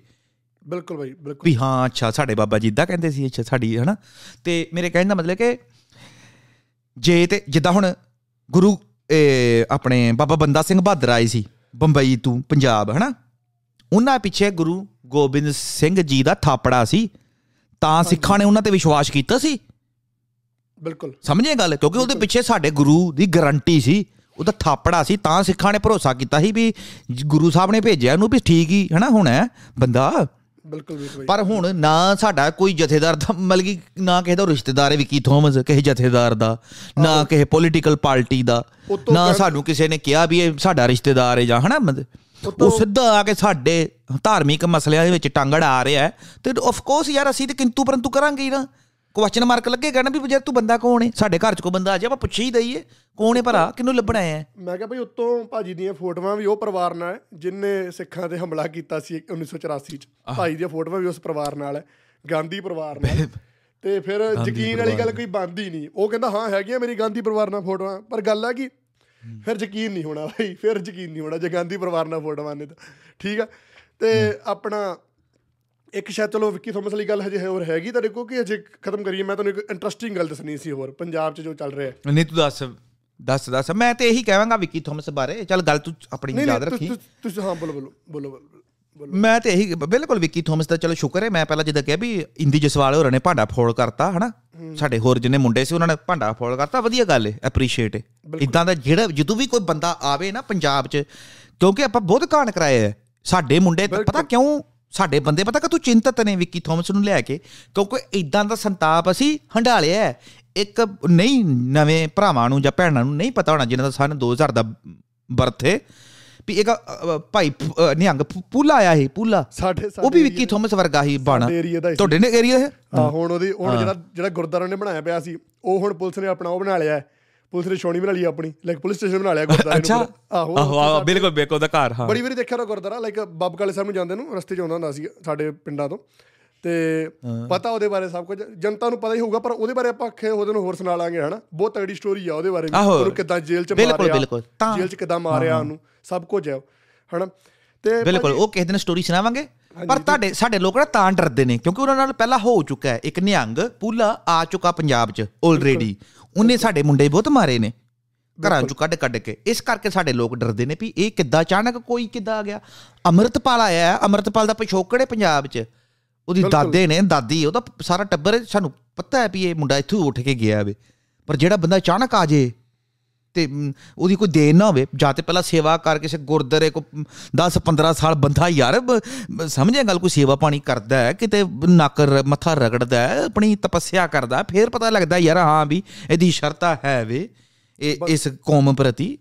ਬਿਲਕੁਲ ਭਾਈ ਬਿਲਕੁਲ। ਵੀ ਹਾਂ ਅੱਛਾ ਸਾਡੇ ਬਾਬਾ ਜੀ ਇਦਾਂ ਕਹਿੰਦੇ ਸੀ ਅੱਛਾ ਸਾਡੀ ਹਨਾ? ਤੇ ਮੇਰੇ ਕਹਿਣ ਦਾ ਮਤਲਬ ਕਿ ਜੇ ਤੇ ਜਿੱਦਾਂ ਹੁਣ ਗੁਰੂ ਆਪਣੇ ਬਾਬਾ ਬੰਦਾ ਸਿੰਘ ਬਹਾਦਰ ਆਏ ਸੀ ਬੰਬਈ ਤੋਂ ਪੰਜਾਬ ਹਨਾ? ਉਹਨਾਂ ਪਿੱਛੇ ਗੁਰੂ ਗੋਬਿੰਦ ਸਿੰਘ ਜੀ ਦਾ ਥਾਪੜਾ ਸੀ ਤਾਂ ਸਿੱਖਾਂ ਨੇ ਉਹਨਾਂ ਤੇ ਵਿਸ਼ਵਾਸ ਕੀਤਾ ਸੀ? ਬਿਲਕੁਲ। ਸਮਝੇ ਗੱਲ? ਕਿਉਂਕਿ ਉਹਦੇ ਪਿੱਛੇ ਸਾਡੇ ਗੁਰੂ ਦੀ ਗਾਰੰਟੀ ਸੀ ਉਹਦਾ ਥਾਪੜਾ ਸੀ ਤਾਂ ਸਿੱਖਾਂ ਨੇ ਭਰੋਸਾ ਕੀਤਾ ਸੀ ਵੀ ਗੁਰੂ ਸਾਹਿਬ ਨੇ ਭੇਜਿਆ ਉਹਨੂੰ ਵੀ ਠੀਕ ਹੀ ਹਨਾ ਹੁਣ ਹੈ ਬੰਦਾ? ਬਿਲਕੁਲ ਪਰ ਹੁਣ ਨਾ ਸਾਡਾ ਕੋਈ ਜਥੇਦਾਰ ਦਾ ਮਤਲਬ ਕਿ ਨਾ ਕਿਸੇ ਦਾ ਰਿਸ਼ਤੇਦਾਰ ਹੈ ਵਿੱਕੀ ਥੋਮਸ ਕਿਸੇ ਜਥੇਦਾਰ ਦਾ ਨਾ ਕਿਸੇ ਪੋਲੀਟੀਕਲ ਪਾਰਟੀ ਦਾ ਨਾ ਸਾਨੂੰ ਕਿਸੇ ਨੇ ਕਿਹਾ ਵੀ ਇਹ ਸਾਡਾ ਰਿਸ਼ਤੇਦਾਰ ਹੈ ਜਾਂ ਹਨਾ ਉਹ ਸਿੱਧਾ ਆ ਕੇ ਸਾਡੇ ਧਾਰਮਿਕ ਮਸਲਿਆਂ ਦੇ ਵਿੱਚ ਟਾਂਗੜ ਆ ਰਿਹਾ ਤੇ ਆਫ ਕੋਰਸ ਯਾਰ ਅਸੀਂ ਤੇ ਕਿੰਤੂ ਪਰੰਤੂ ਕਰਾਂਗੇ ਹੀ ਨਾ। ਕੁਐਸਚਨ ਮਾਰਕ ਲੱਗੇਗਾ ਨਾ ਵੀ ਯਾਰ ਤੂੰ ਬੰਦਾ ਕੌਣ ਹੈ ਸਾਡੇ ਘਰ 'ਚ ਕੋਈ ਬੰਦਾ ਆ ਜਾ ਆਪਾਂ ਪੁੱਛੀ ਹੀ ਦਈਏ। ਕੌਣ ਹੈ ਭਰਾ? ਕਿਹਨੂੰ ਲੱਭਣਾ ਹੈ? ਮੈਂ ਕਿਹਾ ਭਾਈ ਉੱਤੋਂ ਭਾਜੀ ਦੀਆਂ ਫੋਟੋਆਂ ਵੀ ਉਹ ਪਰਿਵਾਰ ਨਾਲ ਜਿਨਨੇ ਸਿੱਖਾਂ ਤੇ ਹਮਲਾ ਕੀਤਾ ਸੀ 1984 ਚ। ਭਾਈ ਦੀਆਂ ਫੋਟੋਆਂ ਵੀ ਉਸ ਪਰਿਵਾਰ ਨਾਲ ਹੈ ਗਾਂਧੀ ਪਰਿਵਾਰ ਨਾਲ। ਤੇ ਫਿਰ ਯਕੀਨ ਵਾਲੀ ਗੱਲ ਕੋਈ ਬੰਦ ਹੀ ਨਹੀਂ। ਉਹ ਕਹਿੰਦਾ ਹਾਂ ਹੈਗੀਆਂ ਮੇਰੀ ਗਾਂਧੀ ਪਰਿਵਾਰ ਨਾਲ ਫੋਟੋਆਂ। ਪਰ ਗੱਲ ਹੈ ਕਿ ਫਿਰ ਯਕੀਨ ਨਹੀਂ ਹੋਣਾ ਭਾਈ ਫਿਰ ਯਕੀਨ ਨਹੀਂ ਹੋਣਾ ਜੇ ਗਾਂਧੀ ਪਰਿਵਾਰ ਨਾਲ ਫੋਟੋਆਂ ਨੇ ਤਾਂ। ਠੀਕ ਆ? ਤੇ ਆਪਣਾ ਇੱਕ ਸ਼ਾਇਦ ਚਲੋ ਵਿੱਕੀ ਥੋਮਸ ਵਾਲੀ ਗੱਲ ਹਜੇ ਹੋਰ ਹੈਗੀ ਤੁਹਾਡੇ ਕੋਲ ਕਿ ਹਜੇ ਖਤਮ ਕਰੀਏ? ਮੈਂ ਤੁਹਾਨੂੰ ਇੱਕ ਇੰਟਰਸਟਿੰਗ ਗੱਲ ਦੱਸਣੀ ਸੀ ਹੋਰ ਪੰਜਾਬ 'ਚ ਜੋ ਚੱਲ ਰਿਹਾ ਹੈ। ਨਹੀਂ ਤੂੰ ਦੱਸ ਦੱਸ ਦੱਸ। ਮੈਂ ਤੇ ਇਹੀ ਕਹਾਂਗਾ ਵਿੱਕੀ ਥੋਮਸ ਬਾਰੇ। ਚੱਲ ਗੱਲ ਤੂੰ ਆਪਣੀ ਯਾਦ ਰੱਖੀ। ਤੁਸੀਂ- ਹਾਂ ਬੋਲੋ ਬੋਲੋ ਬੋਲੋ ਬੋਲੋ ਬੋਲੋ। ਮੈਂ ਤੇ ਇਹੀ ਬਿਲਕੁਲ ਵਿੱਕੀ ਥੋਮਸ ਦਾ ਚਲੋ ਸ਼ੁਕਰ ਹੈ। ਮੈਂ ਪਹਿਲਾਂ ਜਿੱਦਾਂ ਕਿਹਾ ਵੀ ਇੰਦੀ ਜਸਵਾਲ ਹੋਰਾਂ ਨੇ ਭਾਂਡਾ ਫੋੜ ਕਰਤਾ ਹਨਾ? ਸਾਡੇ ਹੋਰ ਜਿੰਨੇ ਮੁੰਡੇ ਸੀ ਉਹਨਾਂ ਨੇ ਭਾਂਡਾ ਫੋੜ ਕਰਤਾ ਵਧੀਆ ਗੱਲ ਹੈ ਐਪਰੀਸ਼ੀਏਟ ਹੈ ਇਦਾਂ ਦਾ ਜਿਹੜਾ ਜਦੋਂ ਵੀ ਕੋਈ ਬੰਦਾ ਆਵੇ ਨਾ ਪੰਜਾਬ 'ਚ ਕਿਉਂਕਿ ਆਪਾਂ ਬਹੁਤ ਕਾਂਡ ਕਰਾਏ ਆ। ਸਾਡੇ ਮੁੰਡੇ ਪਤਾ ਕਿਉਂ ਸਾਡੇ ਬੰਦੇ ਪਤਾ ਕਿ ਤੂੰ ਚਿੰਤਤ ਨੇ ਵਿੱਕੀ ਥੋਮਸ ਨੂੰ ਲੈ ਕੇ ਕਿਉਂਕਿ ਇਦਾਂ ਦਾ ਸੰਤਾਪ ਅਸੀਂ ਹੰਡਾਲਿਆ। ਇੱਕ ਨਹੀਂ ਨਵੇਂ ਭਰਾਵਾਂ ਨੂੰ ਜਾਂ ਭੈਣਾਂ ਨੂੰ ਨਹੀਂ ਪਤਾ ਹੋਣਾ ਜਿਨ੍ਹਾਂ ਦਾ ਸਨ 2000 ਦਾ ਬਰਥ ਹੈ ਵੀ ਅ, ਭਾਈ ਨਿਹੰਗ ਪੂਲਾ ਆਇਆ ਸੀ ਪੂਲਾ। ਸਾਡੇ ਉਹ ਵੀ ਵਿੱਕੀ ਥੋਮਸ ਵਰਗਾ ਹੀ ਬਾਣਾ। ਤੁਹਾਡੇ ਨੇ ਏਰੀਆ ਹੈ ਹਾਂ ਹੁਣ ਉਹਦੀ ਹੁਣ ਜਿਹੜਾ ਜਿਹੜਾ ਗੁਰਦਾਰਾ ਨੇ ਬਣਾਇਆ ਪਿਆ ਸੀ ਉਹ ਹੁਣ ਪੁਲਿਸ ਨੇ ਆਪਣਾ ਉਹ ਬਣਾ ਲਿਆ। ਹੈ। ਪੁਲਿਸ ਨੇ ਛੋਣੀ ਬਣਾ ਲਈ ਆਪਣੀ ਲਾਈਕ ਪੁਲਿਸ ਸਟੇਸ਼ਨ ਬਣਾ ਲਿਆ ਗੁਰਦਾਰੇ ਨੂੰ ਅੱਛਾ। ਆਹੋ ਆਹੋ ਆਹੋ ਬਿਲਕੁਲ ਬਿਲਕੁਲ ਦਾ ਘਰ ਹਾਂ। ਬੜੀ ਵਾਰੀ ਦੇਖਿਆ ਨਾ ਗੁਰਦਾਰਾ ਲਾਈਕ ਬਾਬੂ ਕਾਲੇ ਸਾਹਿਬ ਨੂੰ ਜਾਂਦੇ ਨੂੰ ਰਸਤੇ 'ਚ ਆਉਂਦਾ ਹੁੰਦਾ ਸੀ ਸਾਡੇ ਪਿੰਡਾਂ ਤੋਂ। ਤੇ ਪਤਾ ਉਹਦੇ ਬਾਰੇ ਸਭ ਕੁਝ ਜਨਤਾ ਨੂੰ ਪਤਾ ਹੀ ਹੋਊਗਾ ਪਰ ਉਹਦੇ ਬਾਰੇ ਆਪਾਂ ਆਖੇ ਉਹਦੇ ਨੂੰ ਹੋਰ ਸੁਣਾ ਲਾਂਗੇ ਹਨਾ। ਬਹੁਤ ਤਗੜੀ ਸਟੋਰੀ ਆ ਉਹਦੇ ਬਾਰੇ ਵੀ। ਉਹਨੂੰ ਕਿੱਦਾਂ ਜੇਲ੍ਹ 'ਚ ਮਾਰਿਆ ਜੇਲ੍ਹ 'ਚ ਕਿੱਦਾਂ ਮਾਰਿਆ ਉਹਨੂੰ। ਸਭ ਕੁਝ ਹੈ ਹਨਾ? ਤੇ ਬਿਲਕੁਲ ਉਹ ਕਿਸੇ ਦਿਨ ਸਟੋਰੀ ਸੁਣਾਵਾਂਗੇ। ਪਰ ਤੁਹਾਡੇ ਸਾਡੇ ਲੋਕ ਨਾ ਤਾਂ ਡਰਦੇ ਨੇ ਕਿਉਂਕਿ ਉਹਨਾਂ ਨਾਲ ਪਹਿਲਾਂ ਹੋ ਚੁੱਕਾ ਹੈ ਇੱਕ ਨਿਹੰਗ ਪੂਲਾ ਆ ਚੁੱਕਾ ਪੰਜਾਬ 'ਚ ਆਲਰੇਡੀ ਉਹਨੇ ਸਾਡੇ ਮੁੰਡੇ ਬਹੁਤ ਮਾਰੇ ਨੇ ਘਰਾਂ 'ਚੋਂ ਕੱਢ ਕੱਢ ਕੇ। ਇਸ ਕਰਕੇ ਸਾਡੇ ਲੋਕ ਡਰਦੇ ਨੇ ਵੀ ਇਹ ਕਿੱਦਾਂ ਅਚਾਨਕ ਕੋਈ ਕਿੱਦਾਂ ਆ ਗਿਆ? ਅੰਮ੍ਰਿਤਪਾਲ ਆਇਆ ਹੈ, ਅੰਮ੍ਰਿਤਪਾਲ ਦਾ ਪਿਛੋਕੜ ਪੰਜਾਬ 'ਚ। ਉਹਦੀ ਦਾਦੇ ਨੇ ਦਾਦੀ ਉਹਦਾ ਸਾਰਾ ਟੱਬਰ ਸਾਨੂੰ ਪਤਾ ਹੈ ਵੀ ਇਹ ਮੁੰਡਾ ਇੱਥੋਂ ਉੱਠ ਕੇ ਗਿਆ ਵੇ। ਪਰ ਜਿਹੜਾ ਬੰਦਾ ਅਚਾਨਕ ਆ ਜੇ ਤੇ ਉਹਦੀ ਕੋਈ ਦੇਣ ਨਾ ਹੋਵੇ ਜਾਂ ਤੇ ਪਹਿਲਾਂ ਸੇਵਾ ਕਰ ਕਿਸੇ ਗੁਰਦਾਰੇ ਕੋ 10 15 ਸਾਲ ਬੰਦਾ ਯਾਰ ਸਮਝਿਆ ਗੱਲ ਕੋਈ ਸੇਵਾ ਪਾਣੀ ਕਰਦਾ ਹੈ ਕਿਤੇ ਨੱਕ ਮੱਥਾ ਰਗੜਦਾ ਹੈ ਆਪਣੀ ਤਪੱਸਿਆ ਕਰਦਾ ਫੇਰ ਪਤਾ ਲੱਗਦਾ ਯਾਰ ਹਾਂ ਵੀ ਇਹਦੀ ਸ਼ਰਤਾ ਹੈ ਵੇ ਇਸ ਕੌਮ ਪ੍ਰਤੀ।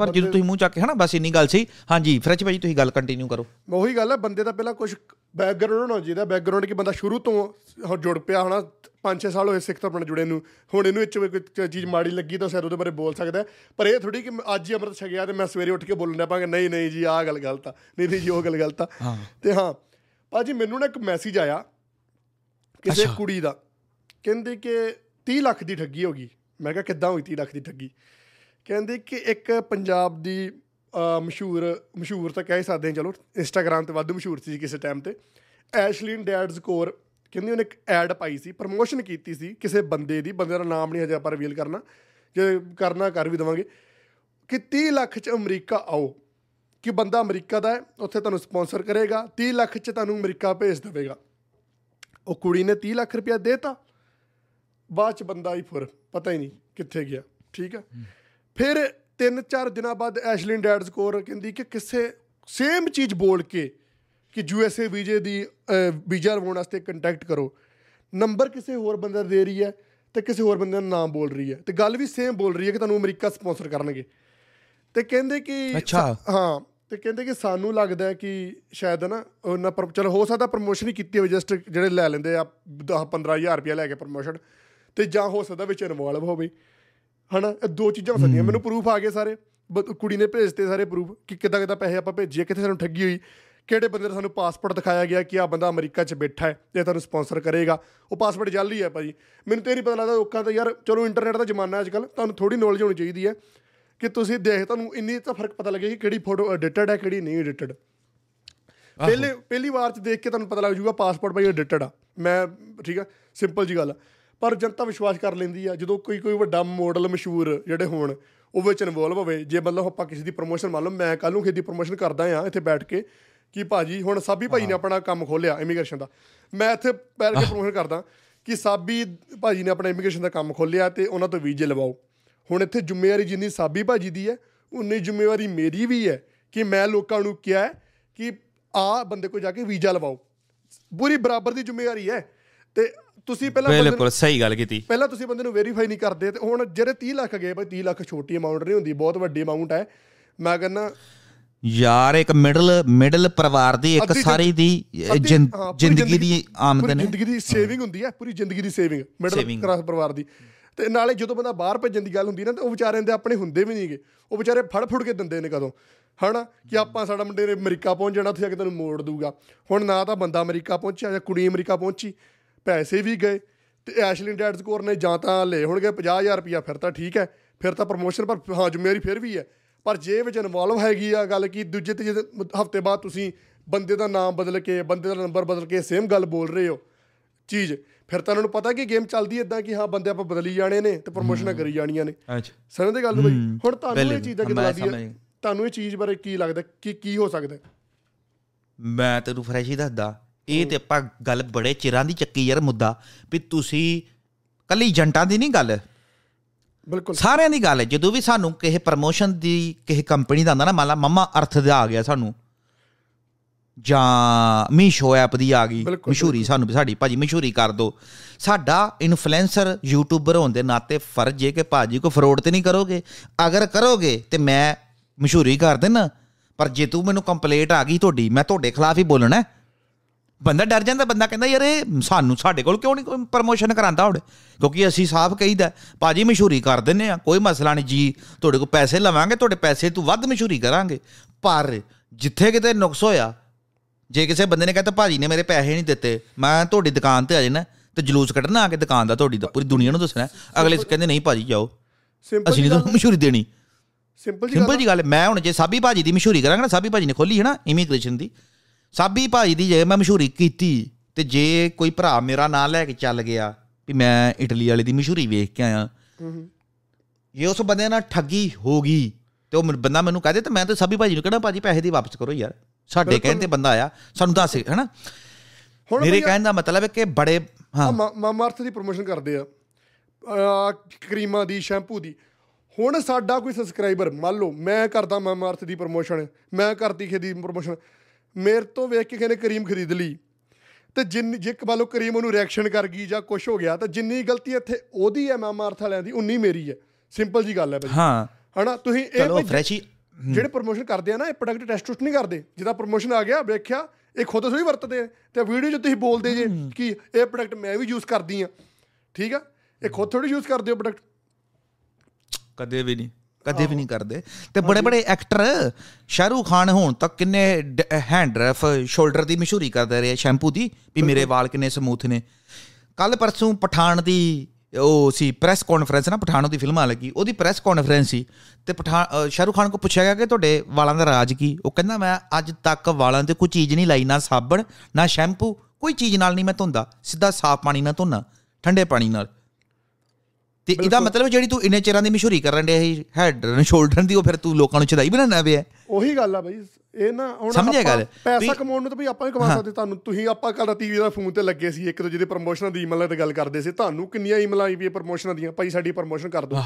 ਪਰ ਜਦੋਂ ਤੁਸੀਂ ਮੂੰਹ ਚੱਕ ਕੇ ਹਨਾ ਬਸ ਇੰਨੀ ਗੱਲ ਸੀ। ਹਾਂਜੀ ਫਰੈਚ ਭਾਜੀ ਤੁਸੀਂ ਗੱਲ ਕੰਟੀਨਿਊ ਕਰੋ। ਉਹੀ ਗੱਲ ਹੈ ਬੰਦੇ ਦਾ ਪਹਿਲਾਂ ਕੁਝ ਬੈਕਗ੍ਰਾਉਂਡ ਹੋਣਾ ਚਾਹੀਦਾ। ਬੈਕਗ੍ਰਾਉਂਡ ਕਿ ਬੰਦਾ ਸ਼ੁਰੂ ਤੋਂ ਜੁੜ ਪਿਆ ਹੋਣਾ 5-6 ਸਾਲ ਹੋਏ ਸਿੱਖ ਤੋਂ ਆਪਣਾ ਜੁੜੇ ਨੂੰ। ਹੁਣ ਇਹਨੂੰ ਇਹ 'ਚ ਕੋਈ ਚੀਜ਼ ਮਾੜੀ ਲੱਗੀ ਤਾਂ ਸ਼ਾਇਦ ਉਹਦੇ ਬਾਰੇ ਬੋਲ ਸਕਦਾ। ਪਰ ਇਹ ਥੋੜੀ ਕਿ ਅੱਜ ਹੀ ਅੰਮ੍ਰਿਤ ਛਕਿਆ ਤੇ ਮੈਂ ਸਵੇਰੇ ਉੱਠ ਕੇ ਬੋਲਣ ਲੱਗਾ ਪਾਂਗਾ ਨਹੀਂ ਨਹੀਂ ਜੀ ਆਹ ਗੱਲ ਗਲਤ ਆ। ਨਹੀਂ ਨਹੀਂ ਜੀ ਉਹ ਗੱਲ ਗਲਤ ਆ। ਤੇ ਹਾਂ ਭਾਜੀ ਮੈਨੂੰ ਨਾ ਇੱਕ ਮੈਸੇਜ ਆਇਆ ਕਿਸੇ। ਕੁੜੀ ਦਾ। ਕਹਿੰਦੇ ਕਿ 30 ਲੱਖ ਦੀ ਠੱਗੀ ਹੋ ਗਈ। ਮੈਂ ਕਿਹਾ ਕਿੱਦਾਂ ਹੋਈ 30 ਲੱਖ ਦੀ ਠੱਗੀ? ਕਹਿੰਦੇ ਕਿ ਇੱਕ ਪੰਜਾਬ ਦੀ ਅਹ, ਮਸ਼ਹੂਰ ਮਸ਼ਹੂਰ ਤਾਂ ਕਹਿ ਹੀ ਸਕਦੇ ਹਾਂ ਚਲੋ ਇੰਸਟਾਗ੍ਰam ਤੇ ਵੱਧ ਮਸ਼ਹੂਰ ਸੀ ਕਿਸੇ ਟਾਈਮ ਤੇ। ਐਸ਼ਲਿਨ ਡੈਡਸ ਕੋਰ ਕਹਿੰਦੀ ਉਹਨੇ ਇੱਕ ਐਡ ਪਾਈ ਸੀ ਪ੍ਰਮੋਸ਼ਨ ਕੀਤੀ ਸੀ ਕਿਸੇ ਬੰਦੇ ਦੀ ਬੰਦੇ ਦਾ ਨਾਮ ਨਹੀਂ ਹਜੇ ਆਪਾਂ ਰਿਵੀਲ ਕਰਨਾ ਜੇ ਕਰਨਾ ਕਰ ਵੀ ਦਵਾਂਗੇ ਕਿ 30 ਲੱਖ ਚ ਅਮਰੀਕਾ ਆਓ ਕਿ ਬੰਦਾ ਅਮਰੀਕਾ ਦਾ ਹੈ ਉੱਥੇ ਤੁਹਾਨੂੰ ਸਪਾਂਸਰ ਕਰੇਗਾ 30 ਲੱਖ ਚ ਤੁਹਾਨੂੰ ਅਮਰੀਕਾ ਭੇਜ ਦੇਵੇਗਾ। ਉਹ ਕੁੜੀ ਨੇ 30 ਲੱਖ ਰੁਪਇਆ ਦੇਤਾ ਬਾਅਦ ਚ ਬੰਦਾ ਹੀ ਫੁਰ ਪਤਾ ਹੀ ਨਹੀਂ ਕਿੱਥੇ ਗਿਆ ਠੀਕ ਹੈ। ਫਿਰ ਤਿੰਨ ਚਾਰ ਦਿਨਾਂ ਬਾਅਦ ਐਸ਼ਲਿਨ ਡੈਡ ਸਕੋਰ ਕਹਿੰਦੀ ਕਿ ਕਿਸੇ ਸੇਮ ਚੀਜ਼ ਬੋਲ ਕੇ ਕਿ ਯੂਐਸਏ ਵੀਜ਼ੇ ਦੀ ਵੀਜ਼ਾ ਲਵਾਉਣ ਵਾਸਤੇ ਕੰਟੈਕਟ ਕਰੋ। ਨੰਬਰ ਕਿਸੇ ਹੋਰ ਬੰਦੇ ਦਾ ਦੇ ਰਹੀ ਹੈ ਤੇ ਕਿਸੇ ਹੋਰ ਬੰਦੇ ਦਾ ਨਾਮ ਬੋਲ ਰਹੀ ਹੈ ਤੇ ਗੱਲ ਵੀ ਸੇਮ ਬੋਲ ਰਹੀ ਹੈ ਕਿ ਤੁਹਾਨੂੰ ਅਮਰੀਕਾ ਸਪਾਂਸਰ ਕਰਨਗੇ। ਤੇ ਕਹਿੰਦੇ ਕਿ ਹਾਂ ਤੇ ਕਹਿੰਦੇ ਕਿ ਸਾਨੂੰ ਲੱਗਦਾ ਹੈ ਕਿ ਸ਼ਾਇਦ ਨਾ ਉਹਨਾਂ ਪਰ ਚਲੋ ਹੋ ਸਕਦਾ ਪ੍ਰਮੋਸ਼ਨ ਹੀ ਕੀਤੀ ਹੋਵੇ ਜਸਟ ਜਿਹੜੇ ਲੈ ਲੈਂਦੇ ਆ 10 15000 ਰੁਪਇਆ ਲੈ ਕੇ ਪ੍ਰਮੋਸ਼ਨ ਤੇ ਜਾਂ ਹੋ ਸਕਦਾ ਵਿੱਚ ਇਨਵੋਲਵ ਹੋਵੇ। ਹਨਾ ਇਹ ਦੋ ਚੀਜ਼ਾਂ ਹੋ ਸਕਦੀਆਂ। ਮੈਨੂੰ ਪ੍ਰੂਫ ਆ ਗਏ ਸਾਰੇ। ਕੁੜੀ ਨੇ ਭੇਜਤੇ ਸਾਰੇ ਪ੍ਰੂਫ ਕਿ ਕਿੱਦਾਂ ਕਿੱਦਾਂ ਪੈਸੇ ਆਪਾਂ ਭੇਜੀਏ ਕਿੱਥੇ ਸਾਨੂੰ ਠੱਗੀ ਹੋਈ। ਕਿਹੜੇ ਬੰਦੇ ਦਾ ਸਾਨੂੰ ਪਾਸਪੋਰਟ ਦਿਖਾਇਆ ਗਿਆ ਕਿ ਆ ਬੰਦਾ ਅਮਰੀਕਾ 'ਚ ਬੈਠਾ ਹੈ ਤੇ ਤੁਹਾਨੂੰ ਸਪਾਂਸਰ ਕਰੇਗਾ। ਉਹ ਪਾਸਪੋਰਟ ਜਾਲੀ ਹੈ ਭਾਜੀ। ਮੈਨੂੰ ਤੇ ਨਹੀਂ ਪਤਾ ਲੱਗਦਾ ਲੋਕਾਂ ਦਾ ਯਾਰ ਚਲੋ ਇੰਟਰਨੈਟ ਦਾ ਜ਼ਮਾਨਾ ਅੱਜ ਕੱਲ ਤੁਹਾਨੂੰ ਥੋੜੀ ਨੌਲੇਜ ਹੋਣੀ ਚਾਹੀਦੀ ਹੈ ਕਿ ਤੁਸੀਂ ਦੇਖ ਤੁਹਾਨੂੰ ਇੰਨੀ ਤਾਂ ਫ਼ਰਕ ਪਤਾ ਲੱਗੇ ਕਿ ਕਿਹੜੀ ਫੋਟੋ ਐਡਿਟਡ ਹੈ ਕਿਹੜੀ ਨਹੀਂ ਐਡਿਟਡ ਪਹਿਲੇ ਪਹਿਲੀ ਵਾਰ ਚ ਦੇਖ ਕੇ ਤੁਹਾਨੂੰ ਪਤਾ ਲੱਗ ਜਾਊਗਾ ਪਾਸਪੋਰਟ ਭਾਈ ਐਡਿਟਡ ਆ। ਮੈਂ ਠੀਕ ਆ ਸਿੰਪਲ ਜੀ ਗੱਲ ਪਰ ਜਨਤਾ ਵਿਸ਼ਵਾਸ ਕਰ ਲੈਂਦੀ ਆ ਜਦੋਂ ਕੋਈ ਕੋਈ ਵੱਡਾ ਮਾਡਲ ਮਸ਼ਹੂਰ ਜਿਹੜੇ ਹੋਣ ਉਹ ਵਿੱਚ ਇਨਵੋਲਵ ਹੋਵੇ ਜੇ ਮਤਲਬ ਆਪਾਂ ਕਿਸੇ ਦੀ ਪ੍ਰੋਮੋਸ਼ਨ ਮੰਨ ਲਓ ਮੈਂ ਕੱਲ ਨੂੰ ਕਿਸੇ ਦੀ ਪ੍ਰੋਮੋਸ਼ਨ ਕਰਦਾ ਆ ਇੱਥੇ ਬੈਠ ਕੇ ਕਿ ਭਾਜੀ ਹੁਣ ਸਾਬੀ ਭਾਈ ਨੇ ਆਪਣਾ ਕੰਮ ਖੋਲਿਆ ਇਮੀਗ੍ਰੇਸ਼ਨ ਦਾ ਮੈਂ ਇੱਥੇ ਬੈਠ ਕੇ ਪ੍ਰੋਮੋਸ਼ਨ ਕਰਦਾ ਕਿ ਸਾਬੀ ਭਾਜੀ ਨੇ ਆਪਣਾ ਇਮੀਗ੍ਰੇਸ਼ਨ ਦਾ ਕੰਮ ਖੋਲਿਆ ਤੇ ਉਹਨਾਂ ਤੋਂ ਵੀਜ਼ੇ ਲਵਾਓ। ਹੁਣ ਇੱਥੇ ਜ਼ਿੰਮੇਵਾਰੀ ਜਿੰਨੀ ਸਾਬੀ ਭਾਜੀ ਦੀ ਹੈ ਉਨੀ ਜ਼ਿੰਮੇਵਾਰੀ ਮੇਰੀ ਵੀ ਹੈ ਕਿ ਮੈਂ ਲੋਕਾਂ ਨੂੰ ਕਿਹਾ ਕਿ ਆ ਬੰਦੇ ਕੋਲ ਜਾ ਕੇ ਵੀਜ਼ਾ ਲਵਾਓ। ਪੂਰੀ ਬਰਾਬਰ ਦੀ ਜ਼ਿੰਮੇਵਾਰੀ ਹੈ ਤੇ ਤੁਸੀਂ ਪਹਿਲਾਂ ਬਿਲਕੁਲ ਸਹੀ ਗੱਲ ਕੀਤੀ। ਪਹਿਲਾਂ ਤੁਸੀਂ ਬੰਦੇ ਨੂੰ ਵੈਰੀਫਾਈ ਨਹੀਂ ਕਰਦੇ ਤੇ ਹੁਣ ਜਿਹੜੇ 30 ਲੱਖ ਗਏ ਭਾਈ 30 ਲੱਖ ਛੋਟੀ ਅਮਾਉਂਟ ਨਹੀਂ ਹੁੰਦੀ ਬਹੁਤ ਵੱਡੀ ਅਮਾਉਂਟ ਹੈ। ਮੈਂ ਕਹਿੰਦਾ ਯਾਰ ਇੱਕ ਮਿਡਲ ਮਿਡਲ ਪਰਿਵਾਰ ਦੀ ਇੱਕ ਸਾਰੀ ਦੀ ਜ਼ਿੰਦਗੀ ਦੀ ਆਮਦਨ ਹੈ। ਜ਼ਿੰਦਗੀ ਦੀ ਸੇਵਿੰਗ ਹੁੰਦੀ ਹੈ ਪੂਰੀ ਜ਼ਿੰਦਗੀ ਦੀ ਸੇਵਿੰਗ ਮਿਡਲ। ਕਲਾਸ ਪਰਿਵਾਰ ਦੀ। ਤੇ ਨਾਲੇ ਜਦੋਂ ਬੰਦਾ ਬਾਹਰ ਭੇਜਣ ਦੀ ਗੱਲ ਹੁੰਦੀ ਨਾ ਤੇ ਉਹ ਵਿਚਾਰਿਆਂ ਦੇ ਆਪਣੇ ਹੁੰਦੇ ਵੀ ਨਹੀਂਗੇ ਉਹ ਵਿਚਾਰੇ ਫੜ ਫੁੜ ਕੇ ਦਿੰਦੇ ਨੇ ਕਦੋਂ। ਹਨਾ? ਕਿ ਆਪਾਂ ਸਾਡਾ ਮੁੰਡੇ ਨੇ ਅਮਰੀਕਾ ਪਹੁੰਚ ਜਾਣਾ ਉੱਥੇ ਜਾ ਕੇ ਤੈਨੂੰ ਮੋੜ ਦੂਗਾ ਹੁਣ ਨਾ ਤਾਂ ਬੰਦਾ ਅਮਰੀਕਾ ਪਹੁੰਚਿਆ ਜਾਂ ਕੁੜੀ ਅਮਰੀਕਾ ਪਹੁੰਚੀ। ਪੈਸੇ ਵੀ ਗਏ ਤੇ ਐਸ਼ਲਿਨ ਡੈਡ ਸਕੋਰ ਨੇ ਜਾਂ ਤਾਂ ਲਏ ਹੋਣਗੇ 50000 ਰੁਪਇਆ ਫਿਰ ਤਾਂ ਠੀਕ ਹੈ ਫਿਰ ਤਾਂ ਪ੍ਰਮੋਸ਼ਨ ਪਰ ਹਾਂ ਜ਼ਿੰਮੇਵਾਰੀ ਫਿਰ ਵੀ ਹੈ। ਪਰ ਜੇ ਵਿੱਚ ਇਨਵੋਲਵ ਹੈਗੀ ਆ ਗੱਲ ਕਿ ਦੂਜੇ ਤੀਜੇ ਹਫ਼ਤੇ ਬਾਅਦ ਤੁਸੀਂ ਬੰਦੇ ਦਾ ਨਾਮ ਬਦਲ ਕੇ ਬੰਦੇ ਦਾ ਨੰਬਰ ਬਦਲ ਕੇ ਸੇਮ ਗੱਲ ਬੋਲ ਰਹੇ ਹੋ ਚੀਜ਼ ਫਿਰ ਤਾਂ ਉਹਨਾਂ ਨੂੰ ਪਤਾ ਕਿ ਗੇਮ ਚੱਲਦੀ ਇਦਾਂ ਕਿ ਹਾਂ ਬੰਦੇ ਆਪਾਂ ਬਦਲੀ ਜਾਣੇ ਨੇ ਤੇ ਪ੍ਰਮੋਸ਼ਨਾਂ ਕਰੀ ਜਾਣੀਆਂ ਨੇ। ਅੱਛਾ। ਸਮਝਦੇ ਗੱਲ ਨੂੰ ਬਈ ਹੁਣ ਤੁਹਾਨੂੰ ਇਹ ਚੀਜ਼ ਕਿਦਾਂ ਲੱਗਦੀ ਹੈ ਤੁਹਾਨੂੰ ਇਹ ਚੀਜ਼ ਬਾਰੇ ਕੀ ਲੱਗਦਾ ਕਿ ਕੀ ਹੋ ਸਕਦਾ? ਮੈਂ ਤੈਨੂੰ ਫਰੈਸ਼ ਹੀ ਦੱਸਦਾ। ਇਹ ਤੇ ਆਪਾਂ ਗੱਲ ਬੜੇ ਚਿਰਾਂ ਦੀ ਚੱਕੀ ਯਾਰ ਮੁੱਦਾ ਵੀ ਤੁਸੀਂ ਕੱਲੀ ਏਜੰਟਾਂ ਦੀ ਨਹੀਂ ਗੱਲ। ਬਿਲਕੁਲ। ਸਾਰਿਆਂ ਦੀ ਗੱਲ ਹੈ ਜਦੋਂ ਵੀ ਸਾਨੂੰ ਕਿਸੇ ਪ੍ਰਮੋਸ਼ਨ ਦੀ ਕਿਸੇ ਕੰਪਨੀ ਦਾ ਆਉਂਦਾ ਨਾ ਮੰਨ ਲਾ ਮਮਾ ਅਰਥ ਦਾ ਆ ਗਿਆ ਸਾਨੂੰ। ਜਾਂ ਮੀਸ਼ੋ ਐਪ ਦੀ ਆ ਗਈ ਮਸ਼ਹੂਰੀ ਸਾਨੂੰ ਵੀ ਸਾਡੀ ਭਾਜੀ ਮਸ਼ਹੂਰੀ ਕਰ ਦਿਓ ਸਾਡਾ ਇਨਫਲੂਐਂਸਰ ਯੂਟਿਊਬਰ ਹੋਣ ਦੇ ਨਾਤੇ ਫਰਜ਼ ਹੈ ਕਿ ਭਾਜੀ ਕੋ ਫਰੋਡ ਤੇ ਨਹੀਂ ਕਰੋਗੇ। ਅਗਰ ਕਰੋਗੇ ਤੇ ਮੈਂ ਮਸ਼ਹੂਰੀ ਕਰ ਦੇਣਾ ਪਰ ਜੇ ਤੂੰ ਮੈਨੂੰ ਕੰਪਲੇਂਟ ਆ ਗਈ ਤੁਹਾਡੀ ਮੈਂ ਤੁਹਾਡੇ ਖਿਲਾਫ ਹੀ ਬੋਲਣਾ। ਹੈ। ਬੰਦਾ ਡਰ ਜਾਂਦਾ ਬੰਦਾ ਕਹਿੰਦਾ ਯਾਰ ਇਹ ਸਾਨੂੰ ਸਾਡੇ ਕੋਲ ਕਿਉਂ ਨਹੀਂ ਕੋਈ ਪ੍ਰਮੋਸ਼ਨ ਕਰਾਂਦਾ ਹੁਣ ਕਿਉਂਕਿ ਅਸੀਂ ਸਾਫ਼ ਕਹੀਦਾ ਭਾਜੀ ਮਸ਼ਹੂਰੀ ਕਰ ਦਿੰਨੇ ਆ ਕੋਈ ਮਸਲਾ ਨਹੀਂ ਜੀ ਤੁਹਾਡੇ ਕੋਲ ਪੈਸੇ ਲਵਾਂਗੇ ਤੁਹਾਡੇ ਪੈਸੇ ਤੋਂ ਵੱਧ ਮਸ਼ਹੂਰੀ ਕਰਾਂਗੇ। ਪਰ ਜਿੱਥੇ ਕਿਤੇ ਨੁਕਸ ਹੋਇਆ ਜੇ ਕਿਸੇ ਬੰਦੇ ਨੇ ਕਹਿੰਦਾ ਭਾਜੀ ਨੇ ਮੇਰੇ ਪੈਸੇ ਨਹੀਂ ਦਿੱਤੇ ਮੈਂ ਤੁਹਾਡੀ ਦੁਕਾਨ ਤੇ ਆ ਜਾਣਾ ਤੇ ਜਲੂਸ ਕੱਢਣਾ ਆ ਕੇ ਦੁਕਾਨ ਦਾ ਤੁਹਾਡੀ ਦਾ ਪੂਰੀ ਦੁਨੀਆ ਨੂੰ ਦੱਸਣਾ ਅਗਲੇ ਕਹਿੰਦੇ ਨਹੀਂ ਭਾਜੀ ਜਾਓ। ਅਸੀਂ ਨਹੀਂ ਤੁਹਾਨੂੰ ਮਸ਼ਹੂਰੀ ਦੇਣੀ। ਸਿੰਪਲ ਜੀ ਸਿੰਪਲ ਜੀ ਗੱਲ ਹੈ, ਮੈਂ ਹੁਣ ਜੇ ਸਾਬੀ ਭਾਜੀ ਦੀ ਮਸ਼ਹੂਰੀ ਕਰਾਂਗਾ ਨਾ ਸਾਬੀ ਭਾਜੀ ਨੇ ਖੋਲੀ ਹੈ ਨਾ ਇਮੀਗ੍ਰੇਸ਼ਨ ਦੀ ਸਾਬੀ ਭਾਜੀ ਦੀ ਜੇ ਮੈਂ ਮਸ਼ਹੂਰੀ ਕੀਤੀ ਤੇ ਜੇ ਕੋਈ ਭਰਾ ਮੇਰਾ ਨਾਂ ਲੈ ਕੇ ਚੱਲ ਗਿਆ ਵੀ ਮੈਂ ਇਟਲੀ ਵਾਲੇ ਦੀ ਮਸ਼ਹੂਰੀ ਵੇਖ ਕੇ ਆਇਆ ਜੇ ਉਸ ਬੰਦੇ ਨਾਲ ਠੱਗੀ ਹੋ ਗਈ ਤੇ ਉਹ ਬੰਦਾ ਮੈਨੂੰ ਕਹਦੇ ਤੇ ਮੈਂ ਤਾਂ ਸਾਬੀ ਭਾਜੀ ਨੂੰ ਕਹਿਣਾ ਭਾਜੀ ਪੈਸੇ ਦੀ ਵਾਪਸ ਕਰੋ ਯਾਰ। ਸਾਡੇ ਕਹਿਣ ਤੇ ਬੰਦਾ ਆਇਆ ਸਾਨੂੰ ਦੱਸ ਹੈਨਾ? ਮੇਰੇ ਕਹਿਣ ਦਾ ਮਤਲਬ ਹੈ ਕਿ ਬੜੇ ਹਾਂ। ਆ ਮਾਮਾ ਅਰਥ ਦੀ ਪ੍ਰੋਮੋਸ਼ਨ ਕਰਦੇ ਆ। ਕਰੀਮਾਂ ਦੀ ਸ਼ੈਂਪੂ ਦੀ। ਹੁਣ ਸਾਡਾ ਕੋਈ ਸਬਸਕ੍ਰਾਈਬਰ ਮੰਨ ਲਓ ਮੈਂ ਕਰਦਾ ਮਾਮਾ ਅਰਥ ਦੀ ਪ੍ਰੋਮੋਸ਼ਨ ਮੈਂ ਕਰਦੀ ਖੇ ਦੀ ਪ੍ਰੋਮੋਸ਼ਨ ਮੇਰੇ ਤੋਂ ਵੇਖ ਕੇ ਕਹਿੰਦੇ ਕਰੀਮ ਖਰੀਦ ਲਈ। ਤੇ ਜਿੰਨੀ ਜੇ ਲਓ ਕਰੀਮ ਉਹਨੂੰ ਰਿਐਕਸ਼ਨ ਕਰ ਗਈ ਜਾਂ ਕੁਝ ਹੋ ਗਿਆ ਤਾਂ ਜਿੰਨੀ ਗਲਤੀ ਇੱਥੇ ਉਹਦੀ ਹੈ ਮਾਮਾ ਅਰਥ ਵਾਲਿਆਂ ਦੀ ਉਨੀ ਮੇਰੀ ਹੈ। ਸਿੰਪਲ ਜੀ ਗੱਲ ਹੈ ਭਾਈ। ਹਾਂ। ਹਨਾ? ਤੁਸੀਂ ਇਹ ਫਰੈਸ਼ ਜਿਹੜੇ ਪ੍ਰੋਮੋਸ਼ਨ ਕਰਦੇ ਆ ਨਾ ਇਹ ਪ੍ਰੋਡਕਟ ਟੈਸਟ ਟੁਸਟ ਨਹੀਂ ਕਰਦੇ। ਜਿਹਦਾ ਪ੍ਰੋਮੋਸ਼ਨ ਆ ਗਿਆ ਵੇਖਿਆ ਇਹ ਖੁਦ ਥੋੜੀ ਵਰਤਦੇ ਤੇ ਵੀਡੀਓ 'ਚ ਤੁਸੀਂ ਬੋਲਦੇ ਜੇ ਕਿ ਇਹ ਪ੍ਰੋਡਕਟ ਮੈਂ ਵੀ ਯੂਜ਼ ਕਰਦੀ ਆ। ਠੀਕ ਆ? ਇਹ ਖੁਦ ਥੋੜੀ ਯੂਜ਼ ਕਰਦੇ ਹੋ ਪ੍ਰੋਡਕਟ ਕਦੇ ਵੀ ਨਹੀਂ। ਕਦੇ ਵੀ ਨਹੀਂ ਕਰਦੇ। ਤੇ ਬੜੇ ਬੜੇ ਐਕਟਰ ਸ਼ਾਹਰੂਖ ਖਾਨ ਹੋਣ ਤੱਕ ਕਿੰਨੇ ਹੈਂਡਰਫ ਸ਼ੋਲਡਰ ਦੀ ਮਸ਼ਹੂਰੀ ਕਰਦੇ ਰਹੇ ਸ਼ੈਂਪੂ ਦੀ ਵੀ ਮੇਰੇ ਵਾਲ ਕਿੰਨੇ ਸਮੂਥ ਨੇ। ਕੱਲ ਪਰਸੋਂ ਪਠਾਨ ਦੀ ਉਹ ਸੀ ਪ੍ਰੈਸ ਕਾਨਫਰੰਸ ਨਾ ਪਠਾਨੋ ਦੀ ਫਿਲਮ ਆ ਲੱਗੀ ਉਹਦੀ ਪ੍ਰੈਸ ਕਾਨਫਰੰਸ ਸੀ। ਤੇ ਪਠਾਨ ਸ਼ਾਹਰੂਖ ਖਾਨ ਕੋ ਪੁੱਛਿਆ ਗਿਆ ਕਿ ਤੁਹਾਡੇ ਵਾਲਾਂ ਦਾ ਰਾਜ ਕੀ? ਉਹ ਕਹਿੰਦਾ ਮੈਂ ਅੱਜ ਤੱਕ ਵਾਲਾਂ ਤੇ ਕੋਈ ਚੀਜ਼ ਨਹੀਂ ਲਾਈ ਨਾ ਸਾਬਣ ਨਾ ਸ਼ੈਂਪੂ ਕੋਈ ਚੀਜ਼ ਨਾਲ ਨਹੀਂ ਮੈਂ ਧੋਂਦਾ। ਸਿੱਧਾ ਸਾਫ਼ ਪਾਣੀ ਨਾਲ ਧੋਣਾ ਠੰਡੇ ਪਾਣੀ ਨਾਲ। ਤੇ ਇਹਦਾ ਮਤਲਬ ਜਿਹੜੀ ਤੂੰ ਇੰਨੇ ਚਿਰਾਂ ਦੀ ਮਸ਼ਹੂਰੀ ਕਰਨ ਡਿਆ ਸੀ ਹੈਡ ਸ਼ੋਲਡਰ ਦੀ ਉਹ ਫਿਰ ਤੂੰ ਲੋਕਾਂ ਨੂੰ ਚੜਾਈ ਬਣਾਉਣਾ ਪਿਆ ਉਹੀ ਗੱਲ ਆ ਬਾਈ ਇਹ ਨਾ ਹੁਣ ਸਮਝਿਆ ਗੱਲ? ਪੈਸਾ ਕਮਾਉਣ ਨੂੰ ਤਾਂ ਵੀ ਆਪਾਂ ਵੀ ਕਮਾ ਸਕਦੇ ਤੁਹਾਨੂੰ ਤੁਸੀਂ ਆਪਾਂ ਕੱਲ ਟੀਵੀ ਦਾ ਫੋਨ ਤੇ ਲੱਗੇ ਸੀ ਇੱਕ ਦੂਜੇ ਦੀ ਪ੍ਰਮੋਸ਼ਨਾਂ ਦੀ ਈਮੇਲਾਂ ਤੇ ਗੱਲ ਕਰਦੇ ਸੀ ਤੁਹਾਨੂੰ ਕਿੰਨੀਆਂ ਈਮੇਲਾਂ ਆਈ ਵੀ ਪ੍ਰਮੋਸ਼ਨਾਂ ਦੀਆਂ ਭਾਈ ਸਾਡੀ ਪ੍ਰਮੋਸ਼ਨ ਕਰ ਦਿਓ।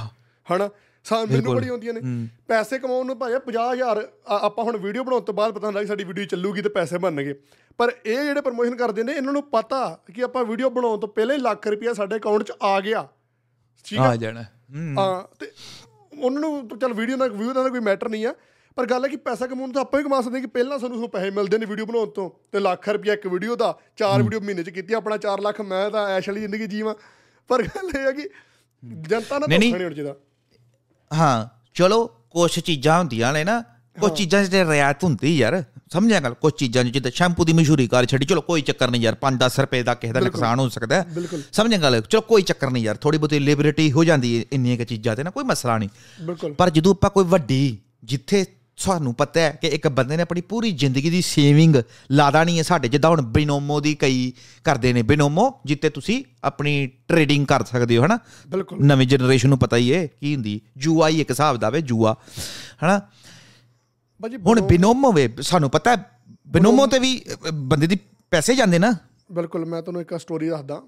ਹਨਾ? ਸਾਨੂੰ ਮੈਨੂੰ ਬੜੀ ਆਉਂਦੀਆਂ ਨੇ। ਪੈਸੇ ਕਮਾਉਣ ਨੂੰ ਭਾਈ 50000 ਆ- ਆਪਾਂ ਹੁਣ ਵੀਡੀਓ ਬਣਾਉਣ ਤੋਂ ਬਾਅਦ ਪਤਾ ਹੁੰਦਾ ਕਿ ਸਾਡੀ ਵੀਡੀਓ ਚੱਲੂਗੀ ਤੇ ਪੈਸੇ ਬਣਨਗੇ। ਪਰ ਇਹ ਜਿਹੜੇ ਪ੍ਰਮੋਸ਼ਨ ਕਰਦੇ ਨੇ ਇਹਨਾਂ ਨੂੰ ਪਤਾ ਕਿ ਆਪਾਂ ਵੀਡੀਓ ਬਣਾਉਣ ਤੋਂ ਪਹਿਲਾਂ ਹੀ ਲੱਖ ਰੁਪਇਆ ਸਾਡੇ ਅਕਾਊਂਟ 'ਚ ਆ ਗਿਆ। ਠੀਕ ਆ? ਜਾਣਾ। ਹੂੰ। ਤੇ ਉਹਨਾਂ ਨੂੰ ਚੱਲ ਵੀਡੀਓ ਨਾਲ ਵਿਊ ਦਾ ਕੋਈ ਮੈਟਰ ਨਹੀਂ ਆ। ਪਰ ਗੱਲ ਹੈ ਕਿ ਪੈਸਾ ਕਮਾਉਣ ਤਾਂ ਆਪਾਂ ਹੀ ਕਮਾ ਸਕਦੇ ਹਾਂ ਕਿ ਪਹਿਲਾਂ ਸਾਨੂੰ ਉਹ ਪੈਸੇ ਮਿਲਦੇ ਨੇ ਵੀਡੀਓ ਬਣਾਉਣ ਤੋਂ। ਤੇ ਲੱਖ ਰੁਪਇਆ ਇੱਕ ਵੀਡੀਓ ਦਾ ਚਾਰ ਵੀਡੀਓ ਮਹੀਨੇ 'ਚ ਕੀਤੀ ਆਪਣਾ 4 ਲੱਖ ਮੈਂ ਤਾਂ ਐਸ਼ ਵਾਲੀ ਜ਼ਿੰਦਗੀ ਜੀਵਾਂ। ਪਰ ਗੱਲ ਇਹ ਹੈ ਕਿ ਜਨਤਾ ਨਾਲ। ਧੋਖਾ ਨਹੀਂ ਹੋਣਾ ਚਾਹੀਦਾ। ਹਾਂ ਚਲੋ ਕੁਝ ਚੀਜ਼ਾਂ ਹੁੰਦੀਆਂ ਨੇ ਨਾ ਕੁਝ ਚੀਜ਼ਾਂ 'ਚ ਰਿਆਇਤ ਹੁੰਦੀ ਯਾਰ ਸਮਝਿਆ ਗੱਲ ਕੁਝ ਚੀਜ਼ਾਂ ਜਿੱਦਾਂ ਸ਼ੈਂਪੂ ਦੀ ਮਸ਼ਹੂਰੀ ਕਰ ਛੱਡੀ ਚਲੋ ਕੋਈ ਚੱਕਰ ਨਹੀਂ ਯਾਰ 5-10 ਰੁਪਏ ਦਾ ਕਿਸੇ ਦਾ ਨੁਕਸਾਨ ਹੋ ਸਕਦਾ। ਸਮਝਿਆ ਗੱਲ ਚਲੋ ਕੋਈ ਚੱਕਰ ਨਹੀਂ ਯਾਰ ਥੋੜੀ ਬਹੁਤੀ ਲਿਬਰਟੀ ਹੋ ਜਾਂਦੀ ਹੈ ਇੰਨੀਆਂ ਕੁ ਚੀਜ਼ਾਂ ਤੇ ਨਾ ਕੋਈ ਮਸਲਾ ਨਹੀਂ ਪਰ ਜਦੋਂ ਆਪਾਂ ਕੋਈ ਵੱਡੀ ਜਿੱਥੇ ਸਾਨੂੰ ਪਤਾ ਹੈ ਕਿ ਇੱਕ ਬੰਦੇ ਨੇ ਆਪਣੀ ਪੂਰੀ ਜ਼ਿੰਦਗੀ ਦੀ ਸੇਵਿੰਗ ਲਾਦਾ ਨਹੀਂ ਹੈ ਸਾਡੇ ਜਿੱਦਾਂ ਹੁਣ ਬਿਨੋਮੋ ਦੀ ਕਈ ਕਰਦੇ ਨੇ ਬਿਨੋਮੋ ਜਿੱਤੇ ਤੁਸੀਂ ਆਪਣੀ ਟ੍ਰੇਡਿੰਗ ਕਰ ਸਕਦੇ ਹੋ ਹਨਾ ਨਵੀਂ ਜਨਰੇਸ਼ਨ ਨੂੰ ਪਤਾ ਹੀ ਹੈ ਕੀ ਹੁੰਦੀ ਜੂਆ ਹੀ ਇੱਕ ਹਿਸਾਬ ਦਾ ਵੇ ਜੂਆ ਹਨਾ ਹੁਣ ਬਿਨੋਮੋ ਵੇ ਸਾਨੂੰ ਪਤਾ ਬਿਨੋਮੋ ਤੇ ਵੀ ਬੰਦੇ ਦੀ ਪੈਸੇ ਜਾਂਦੇ ਨਾ। ਬਿਲਕੁਲ ਮੈਂ ਤੁਹਾਨੂੰ ਇੱਕ ਸਟੋਰੀ ਦੱਸਦਾ।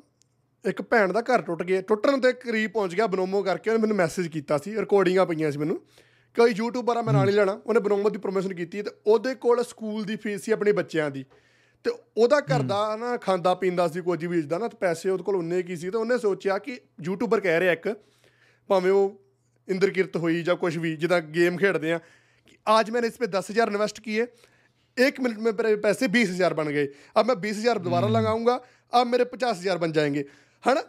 ਇੱਕ ਭੈਣ ਦਾ ਘਰ ਟੁੱਟ ਗਿਆ ਟੁੱਟਣ ਦੇ ਕਰੀਬ ਪਹੁੰਚ ਗਿਆ ਬਨੋਮੋ ਕਰਕੇ ਉਹਨੇ ਮੈਨੂੰ ਮੈਸੇਜ ਕੀਤਾ ਸੀ ਰਿਕਾਰਡਿੰਗਾਂ ਪਈਆਂ ਸੀ ਮੈਨੂੰ। ਕੋਈ ਯੂਟਿਊਬਰ ਆ ਮੈਂ ਨਾਲ ਹੀ ਲੈਣਾ ਉਹਨੇ ਬਨੋਮੋ ਦੀ ਪ੍ਰੋਮੋਸ਼ਨ ਕੀਤੀ ਤੇ ਉਹਦੇ ਕੋਲ ਸਕੂਲ ਦੀ ਫੀਸ ਸੀ ਆਪਣੇ ਬੱਚਿਆਂ ਦੀ। ਤੇ ਉਹਦਾ ਘਰ ਦਾ ਨਾ ਖਾਂਦਾ ਪੀਂਦਾ ਸੀ ਕੁਝ ਵੀ ਇਸਦਾ ਨਾ ਤੇ ਪੈਸੇ ਉਹਦੇ ਕੋਲ ਉਨੇ ਕੀ ਸੀ ਤੇ ਉਹਨੇ ਸੋਚਿਆ ਕਿ ਯੂਟਿਊਬਰ ਕਹਿ ਰਿਹਾ ਇੱਕ ਭਾਵੇਂ ਉਹ ਇੰਦਰਕਿਰਤ ਹੋਈ ਜਾਂ ਕੁਝ ਵੀ ਜਿੱਦਾਂ ਗੇਮ ਖੇਡਦੇ ਆ आज मैंने इस पे दस हज़ार इन्वेस्ट किए एक मिनट में मेरे पैसे बीस हज़ार बन गए अब मैं बीस हज़ार दोबारा लगाऊंगा अब मेरे पचास हज़ार बन जाएंगे ਹਨਾ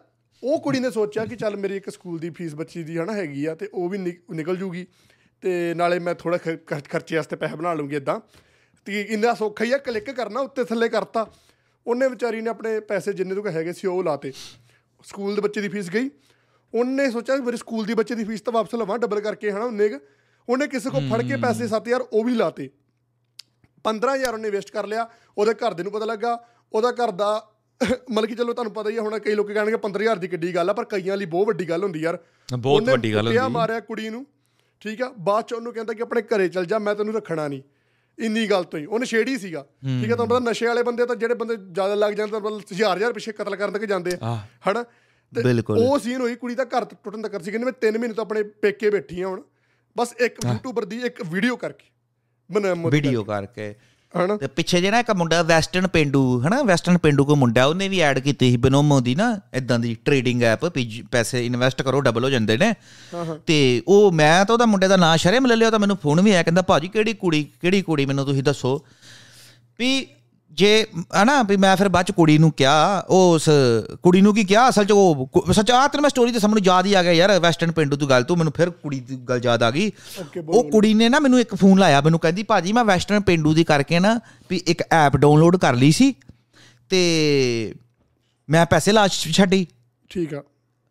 ਉਹ ਕੁੜੀ ਨੇ ਸੋਚਿਆ ਕਿ ਚੱਲ ਮੇਰੀ ਇੱਕ ਸਕੂਲ ਦੀ ਫੀਸ ਬੱਚੀ ਦੀ ਹਨਾ ਹੈਗੀ ਆ ਤੇ ਉਹ ਵੀ ਨਿਕ- ਨਿਕਲ ਜੂਗੀ ਤੇ ਨਾਲੇ ਮੈਂ ਥੋੜਾ ਖਰਚੇ ਵਾਸਤੇ ਪੈਸੇ ਬਣਾ ਲੂੰਗੀ ਇਦਾਂ ਤੇ ਇੰਨਾ ਸੌਖਾ ਹੀ ਆ ਕਲਿੱਕ ਕਰਨਾ ਉੱਤੇ ਥੱਲੇ ਕਰਤਾ ਉਹਨੇ ਵਿਚਾਰੀ ਨੇ ਆਪਣੇ ਪੈਸੇ ਜਿੰਨੇ ਤੋਂ ਹੈਗੇ ਸੀ ਉਹ ਲਾਤੇ ਸਕੂਲ ਦੇ ਬੱਚੇ ਦੀ ਫੀਸ ਗਈ ਉਹਨੇ ਸੋਚਿਆ ਵੀ ਮੇਰੇ ਸਕੂਲ ਦੀ ਬੱਚੇ ਦੀ ਫੀਸ ਤਾਂ ਵਾਪਸ ਲਵਾਂ ਡਬਲ ਕਰਕੇ ਹਨਾ ਉਹਨੇ ਕੁ। ਉਹਨੇ ਕਿਸੇ ਕੋਲ ਫੜ ਕੇ ਪੈਸੇ 7000 ਉਹ ਵੀ ਲਾਤੇ। 15000 ਉਹਨੇ ਵੇਸਟ ਕਰ ਲਿਆ ਉਹਦੇ ਘਰ ਦੇ ਨੂੰ ਪਤਾ ਲੱਗਾ ਉਹਦਾ ਘਰ ਦਾ ਮਤਲਬ ਕਿ ਚਲੋ ਤੁਹਾਨੂੰ ਪਤਾ ਹੀ ਆ ਹੁਣ ਕਈ ਲੋਕ ਕਹਿਣਗੇ 15000 ਦੀ ਕਿੱਡੀ ਗੱਲ ਆ ਪਰ ਕਈਆਂ ਲਈ ਬਹੁਤ ਵੱਡੀ ਗੱਲ ਹੁੰਦੀ ਯਾਰ। ਬਹੁਤ ਉਹਨੇ ਵੱਡੀ ਗੱਲ ਹੁੰਦੀ। ਮਾਰਿਆ ਕੁੜੀ ਨੂੰ ਠੀਕ ਆ? ਬਾਅਦ ਚ ਉਹਨੂੰ ਕਹਿੰਦਾ ਕਿ ਆਪਣੇ ਘਰੇ ਚਲ ਜਾ ਮੈਂ ਤੈਨੂੰ ਰੱਖਣਾ ਨਹੀਂ। ਇੰਨੀ ਗੱਲ ਤੋਂ ਹੀ। ਉਹ ਨਸ਼ੇੜੀ ਸੀਗਾ। ਠੀਕ ਆ ਤੁਹਾਨੂੰ ਪਤਾ ਨਸ਼ੇ ਵਾਲੇ ਬੰਦੇ ਤਾਂ ਜਿਹੜੇ ਬੰਦੇ ਜ਼ਿਆਦਾ ਲੱਗ ਜਾਂਦੇ ਤਾਂ ਮਤਲਬ ਹਜ਼ਾਰ ਹਜ਼ਾਰ ਪਿੱਛੇ ਕਤਲ ਕਰਨ ਤੱਕ ਜਾਂਦੇ ਆ। ਹਨਾ। ਉਹ ਸੀਨ ਹੋਈ ਕੁੜੀ ਦਾ ਘਰ ਟੁੱਟਣ ਤੱਕ ਸੀ ਕਹਿੰਦੇ ਮੈਂ 3 ਮਹੀਨੇ ਤੋਂ ਆਪਣੇ ਪੇਕੇ ਬੈਠੀ ਆ ਹੁਣ। ਬਸ ਇੱਕ ਯੂਟਿਊਬਰ ਦੀ ਇੱਕ ਵੀਡੀਓ ਕਰਕੇ। ਬਣਾ ਵੀਡੀਓ ਕਰਕੇ। ਹਨਾ? ਤੇ ਪਿੱਛੇ ਜਿਹੜਾ ਇੱਕ ਮੁੰਡਾ ਵੈਸਟਰਨ ਪਿੰਡੂ ਹਨਾ? ਵੈਸਟਰਨ ਪਿੰਡੂ ਕੋ ਮੁੰਡਾ ਉਹਨੇ ਵੀ ਐਡ ਕੀਤੀ ਸੀ ਬਿਨੋਮੋ ਦੀ ਨਾ ਇਦਾਂ ਦੀ ਟ੍ਰੇਡਿੰਗ ਐਪ ਪੈਸੇ ਇਨਵੈਸਟ ਕਰੋ ਡਬਲ ਹੋ ਜਾਂਦੇ ਨੇ। ਤੇ ਉਹ ਮੈਂ ਤਾਂ ਉਹਦਾ ਮੁੰਡੇ ਦਾ ਨਾਂ ਸ਼ਰਮ ਲੈ ਲਿਆ ਤਾਂ ਮੈਨੂੰ ਫੋਨ ਵੀ ਆਇਆ ਕਹਿੰਦਾ ਭਾਜੀ ਕਿਹੜੀ ਕੁੜੀ ਕਿਹੜੀ ਕੁੜੀ ਮੈਨੂੰ ਤੁਸੀਂ ਦੱਸੋ? ਵੀ ਜੇ ਹਨਾ ਵੀ ਮੈਂ ਫਿਰ ਬਾਅਦ ਚ ਕੁੜੀ ਨੂੰ ਕਿਹਾ ਉਸ ਕੁੜੀ ਨੂੰ ਕੀ ਕਿਹਾ? ਅਸਲ ਚ ਉਹ ਸੱਚ ਆ ਤੈਨੂੰ ਮੈਂ ਸਟੋਰੀ ਤੇ ਸਾਹਮਣੇ ਯਾਦ ਹੀ ਆ ਗਿਆ ਯਾਰ ਵੈਸਟਰਨ ਪਿੰਡੂ ਤੋਂ ਗੱਲ ਤੂੰ ਮੈਨੂੰ ਫਿਰ ਕੁੜੀ ਦੀ ਗੱਲ ਯਾਦ ਆ ਗਈ। ਉਹ ਕੁੜੀ ਨੇ ਨਾ ਮੈਨੂੰ ਇੱਕ ਫੋਨ ਲਾਇਆ ਮੈਨੂੰ ਕਹਿੰਦੀ ਭਾਜੀ ਮੈਂ ਵੈਸਟਰਨ ਪਿੰਡੂ ਦੀ ਕਰਕੇ ਨਾ ਵੀ ਇੱਕ ਐਪ ਡਾਊਨਲੋਡ ਕਰ ਲਈ ਸੀ ਤੇ ਮੈਂ ਪੈਸੇ ਲਾ ਛੱਡੀ। ਠੀਕ ਆ।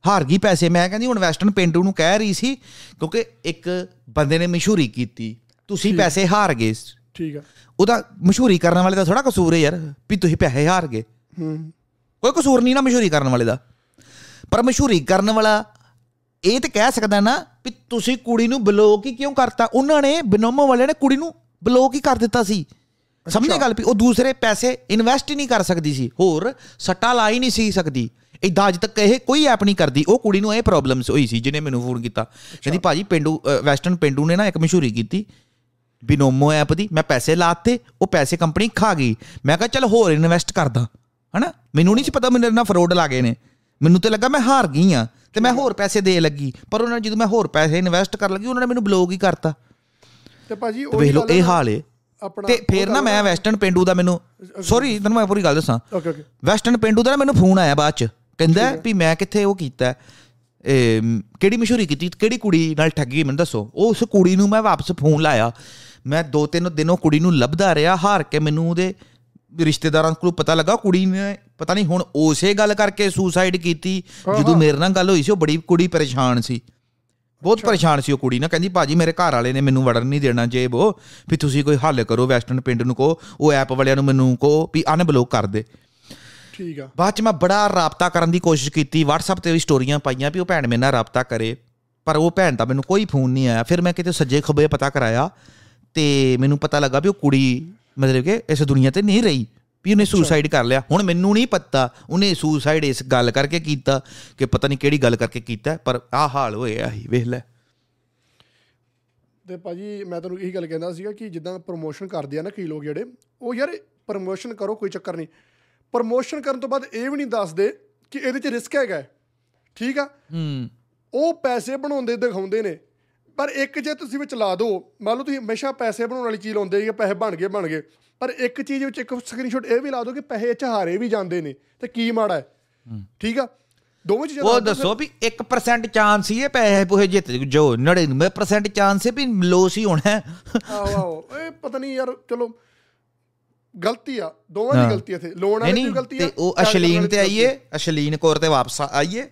ਹਾਰ ਗਈ ਪੈਸੇ। ਮੈਂ ਕਹਿੰਦੀ ਹੁਣ ਵੈਸਟਰਨ ਪਿੰਡੂ ਨੂੰ ਕਹਿ ਰਹੀ ਸੀ ਕਿਉਂਕਿ ਇੱਕ ਬੰਦੇ ਨੇ ਮਸ਼ਹੂਰੀ ਕੀਤੀ ਤੁਸੀਂ ਪੈਸੇ ਹਾਰ ਗਏ। ਠੀਕ ਆ। ਉਹਦਾ ਮਸ਼ਹੂਰੀ ਕਰਨ ਵਾਲੇ ਦਾ ਥੋੜਾ ਕਸੂਰ ਹੈ ਯਾਰ ਵੀ ਤੁਸੀਂ ਪੈਸੇ ਹਾਰ ਗਏ। ਹੂੰ। ਕੋਈ ਕਸੂਰ ਨਹੀਂ ਨਾ ਮਸ਼ਹੂਰੀ ਕਰਨ ਵਾਲੇ ਦਾ। ਪਰ ਮਸ਼ਹੂਰੀ ਕਰਨ ਵਾਲਾ ਇਹ ਤੇ ਕਹਿ ਸਕਦਾ ਨਾ ਵੀ ਤੁਸੀਂ ਕੁੜੀ ਨੂੰ ਬਲੌਕ ਹੀ ਕਿਉਂ ਕਰਤਾ? ਉਹਨਾਂ ਨੇ ਬਿਨੋਮੋ ਵਾਲਿਆਂ ਨੇ ਕੁੜੀ ਨੂੰ ਬਲੌਕ ਹੀ ਕਰ ਦਿੱਤਾ ਸੀ। ਸਮਝੇ ਗੱਲ ਵੀ ਉਹ ਦੂਸਰੇ ਪੈਸੇ ਇਨਵੈਸਟ ਹੀ ਨਹੀਂ ਕਰ ਸਕਦੀ ਸੀ। ਹੋਰ ਸੱਟਾ ਲਾ ਹੀ ਨਹੀਂ ਸੀ ਸਕਦੀ। ਇਦਾਂ ਅੱਜ ਤੱਕ ਇਹ ਕੋਈ ਐਪ ਨਹੀਂ ਕਰਦੀ। ਉਹ ਕੁੜੀ ਨੂੰ ਇਹ ਪ੍ਰੋਬਲਮਸ ਹੋਈ ਸੀ ਜਿਹਨੇ ਮੈਨੂੰ ਫੋਨ ਕੀਤਾ। ਕਹਿੰਦੀ ਭਾਜੀ ਪਿੰਡੂ ਵੈਸਟਰਨ ਪਿੰਡੂ ਨੇ ਨਾ ਇੱਕ ਮਸ਼ਹੂਰੀ ਕੀਤੀ। ਬਿਨੋਮੋ ਐਪ ਦੀ। ਮੈਂ ਪੈਸੇ ਲਾਤੇ ਉਹ ਪੈਸੇ ਕੰਪਨੀ ਖਾ ਗਈ। ਮੈਂ ਕਿਹਾ ਚਲ ਹੋਰ ਇਨਵੈਸਟ ਕਰਦਾ। ਹਨਾ? ਮੈਨੂੰ ਨਹੀਂ ਸੀ ਪਤਾ ਮੇਰੇ ਨਾਲ ਫਰੋਡ ਲੱਗੇ ਨੇ। ਮੈਨੂੰ ਤੇ ਲੱਗਾ ਮੈਂ ਹਾਰ ਗਈ ਆ ਤੇ ਮੈਂ ਹੋਰ ਪੈਸੇ ਦੇ ਲੱਗੀ। ਪਰ ਉਹਨਾਂ ਨੇ ਜਦੋਂ ਮੈਂ ਹੋਰ ਪੈਸੇ ਇਨਵੈਸਟ ਕਰਨ ਲੱਗੀ ਉਹਨਾਂ ਨੇ ਮੈਨੂੰ ਬਲੌਕ ਹੀ ਕਰਤਾ। ਤੇ ਭਾਜੀ ਉਹ ਵੇਖ ਲਓ ਇਹ ਹਾਲ ਏ। ਤੇ ਫੇਰ ਨਾ ਮੈਂ ਵੈਸਟਰਨ ਪਿੰਡੂ ਦਾ ਮੈਨੂੰ ਸੌਰੀ ਤੈਨੂੰ ਮੈਂ ਪੂਰੀ ਗੱਲ ਦੱਸਾਂ। ਓਕੇ ਓਕੇ ਵੈਸਟਰਨ ਪਿੰਡੂ ਦਾ ਮੈਨੂੰ ਫੋਨ ਆਇਆ ਬਾਅਦ ਚ। ਕਹਿੰਦਾ ਵੀ ਮੈਂ ਕਿੱਥੇ ਉਹ ਕੀਤਾ। ਕਿਹੜੀ ਮਸ਼ਹੂਰੀ ਕੀਤੀ ਕਿਹੜੀ ਕੁੜੀ ਨਾਲ ਠੱਗੀ ਮੈਨੂੰ ਦੱਸੋ। ਉਸ ਕੁੜੀ ਨੂੰ ਮੈਂ ਵਾਪਸ ਫੋਨ ਲਾਇਆ। ਮੈਂ ਦੋ ਤਿੰਨ ਦਿਨ ਉਹ ਕੁੜੀ ਨੂੰ ਲੱਭਦਾ ਰਿਹਾ ਹਾਰ ਕੇ ਮੈਨੂੰ ਉਹਦੇ ਰਿਸ਼ਤੇਦਾਰਾਂ ਕੋਲ ਪਤਾ ਲੱਗਾ ਕੁੜੀ ਨੇ ਪਤਾ ਨਹੀਂ ਹੁਣ ਉਸੇ ਗੱਲ ਕਰਕੇ ਸੁਸਾਈਡ ਕੀਤੀ। ਜਦੋਂ ਮੇਰੇ ਨਾਲ ਗੱਲ ਹੋਈ ਸੀ ਉਹ ਬੜੀ ਕੁੜੀ ਪਰੇਸ਼ਾਨ ਸੀ। ਬਹੁਤ ਪਰੇਸ਼ਾਨ ਸੀ ਉਹ ਕੁੜੀ ਨਾ ਕਹਿੰਦੀ ਭਾਜੀ ਮੇਰੇ ਘਰ ਵਾਲੇ ਨੇ ਮੈਨੂੰ ਵੜਨ ਨਹੀਂ ਦੇਣਾ ਜੇ ਉਹ ਵੀ ਤੁਸੀਂ ਕੋਈ ਹੱਲ ਕਰੋ ਵੈਸਟਰਨ ਪਿੰਡ ਨੂੰ ਕਹੋ ਉਹ ਐਪ ਵਾਲਿਆਂ ਨੂੰ ਮੈਨੂੰ ਕਹੋ ਵੀ ਅਨਬਲੌਕ ਕਰ ਦੇ। ਠੀਕ ਆ। ਬਾਅਦ ਚ ਮੈਂ ਬੜਾ ਰਾਬਤਾ ਕਰਨ ਦੀ ਕੋਸ਼ਿਸ਼ ਕੀਤੀ WhatsApp ਤੇ ਵੀ ਸਟੋਰੀਆਂ ਪਾਈਆਂ ਵੀ ਉਹ ਭੈਣ ਮੇਰੇ ਨਾਲ ਰਾਬਤਾ ਕਰੇ ਪਰ ਉਹ ਭੈਣ ਦਾ ਮੈਨੂੰ ਕੋਈ ਫੋਨ ਨਹੀਂ ਆਇਆ। ਫਿਰ ਮੈਂ ਕਿਤੇ ਸੱਜੇ ਖੱਬੇ ਪਤਾ ਕਰਾਇਆ ਤੇ ਮੈਨੂੰ ਪਤਾ ਲੱਗਾ ਵੀ ਉਹ ਕੁੜੀ ਮਤਲਬ ਕਿ ਇਸ ਦੁਨੀਆ ਤੇ ਨਹੀਂ ਰਹੀ ਵੀ ਉਹਨੇ ਸੁਸਾਈਡ ਕਰ ਲਿਆ। ਹੁਣ ਮੈਨੂੰ ਨਹੀਂ ਪਤਾ ਉਹਨੇ ਸੁਸਾਈਡ ਇਸ ਗੱਲ ਕਰਕੇ ਕੀਤਾ ਕਿ ਪਤਾ ਨਹੀਂ ਕਿਹੜੀ ਗੱਲ ਕਰਕੇ ਕੀਤਾ ਪਰ ਆਹ ਹਾਲ ਹੋਇਆ ਹੀ ਵੇਖ ਲੈ। ਤੇ ਭਾਜੀ ਮੈਂ ਤੁਹਾਨੂੰ ਇਹੀ ਗੱਲ ਕਹਿੰਦਾ ਸੀਗਾ ਕਿ ਜਿੱਦਾਂ ਪ੍ਰੋਮੋਸ਼ਨ ਕਰਦੇ ਆ ਨਾ ਕਈ ਲੋਕ ਜਿਹੜੇ ਉਹ ਯਾਰ ਪ੍ਰੋਮੋਸ਼ਨ ਕਰੋ ਕੋਈ ਚੱਕਰ ਨਹੀਂ। ਪ੍ਰੋਮੋਸ਼ਨ ਕਰਨ ਤੋਂ ਬਾਅਦ ਇਹ ਵੀ ਨਹੀਂ ਦੱਸਦੇ ਕਿ ਇਹਦੇ 'ਚ ਰਿਸਕ ਹੈਗਾ। ਠੀਕ ਆ? ਹੂੰ। ਉਹ ਪੈਸੇ ਬਣਾਉਂਦੇ ਦਿਖਾਉਂਦੇ ਨੇ। ਪਰ ਇੱਕ ਜੇ ਤੁਸੀਂ ਵਿੱਚ ਲਾ ਦਿਓ ਮੰਨ ਲਓ ਤੁਸੀਂ ਹਮੇਸ਼ਾ ਪੈਸੇ ਬਣਾਉਣ ਵਾਲੀ ਚੀਜ਼ ਲਾਉਂਦੇ ਕਿ ਪੈਸੇ ਬਣ ਗਏ ਬਣ ਗਏ। ਪਰ ਇੱਕ ਚੀਜ਼ ਵਿੱਚ ਇੱਕ ਸਕਰੀਨਸ਼ਾਟ ਇਹ ਵੀ ਲਾ ਦਿਓ ਕਿ ਪੈਸੇ 'ਚ ਹਾਰੇ ਵੀ ਜਾਂਦੇ ਨੇ ਤੇ ਕੀ ਮਾੜਾ ਹੈ? ਠੀਕ ਆ? ਦੋਵੇਂ ਚੀਜ਼ਾਂ ਉਹ ਦੱਸ ਵੀ 1% ਚਾਂਸ ਹੀ ਹੈ ਪੈਸੇ ਪੂਹੇ ਜਿੱਤ ਜੋ 99% ਚਾਂਸ ਹੈ ਵੀ ਲੋਸ ਹੀ ਹੋਣਾ ਹੈ। ਆਹੋ ਆਹੋ। ਇਹ ਪਤਾ ਨਹੀਂ ਯਾਰ ਚਲੋ ਗਲਤੀ ਆ। ਦੋਵਾਂ ਦੀ ਗਲਤੀ ਇੱਥੇ। ਲੋਨ ਵਾਲੀ ਦੀ ਗਲਤੀ ਆ ਤੇ ਉਹ ਅਸ਼ਲੀਨ ਤੇ ਆਈਏ ਅਸ਼ਲੀਨ ਕੌਰ ਤੇ ਵਾਪਸ ਆਈਏ।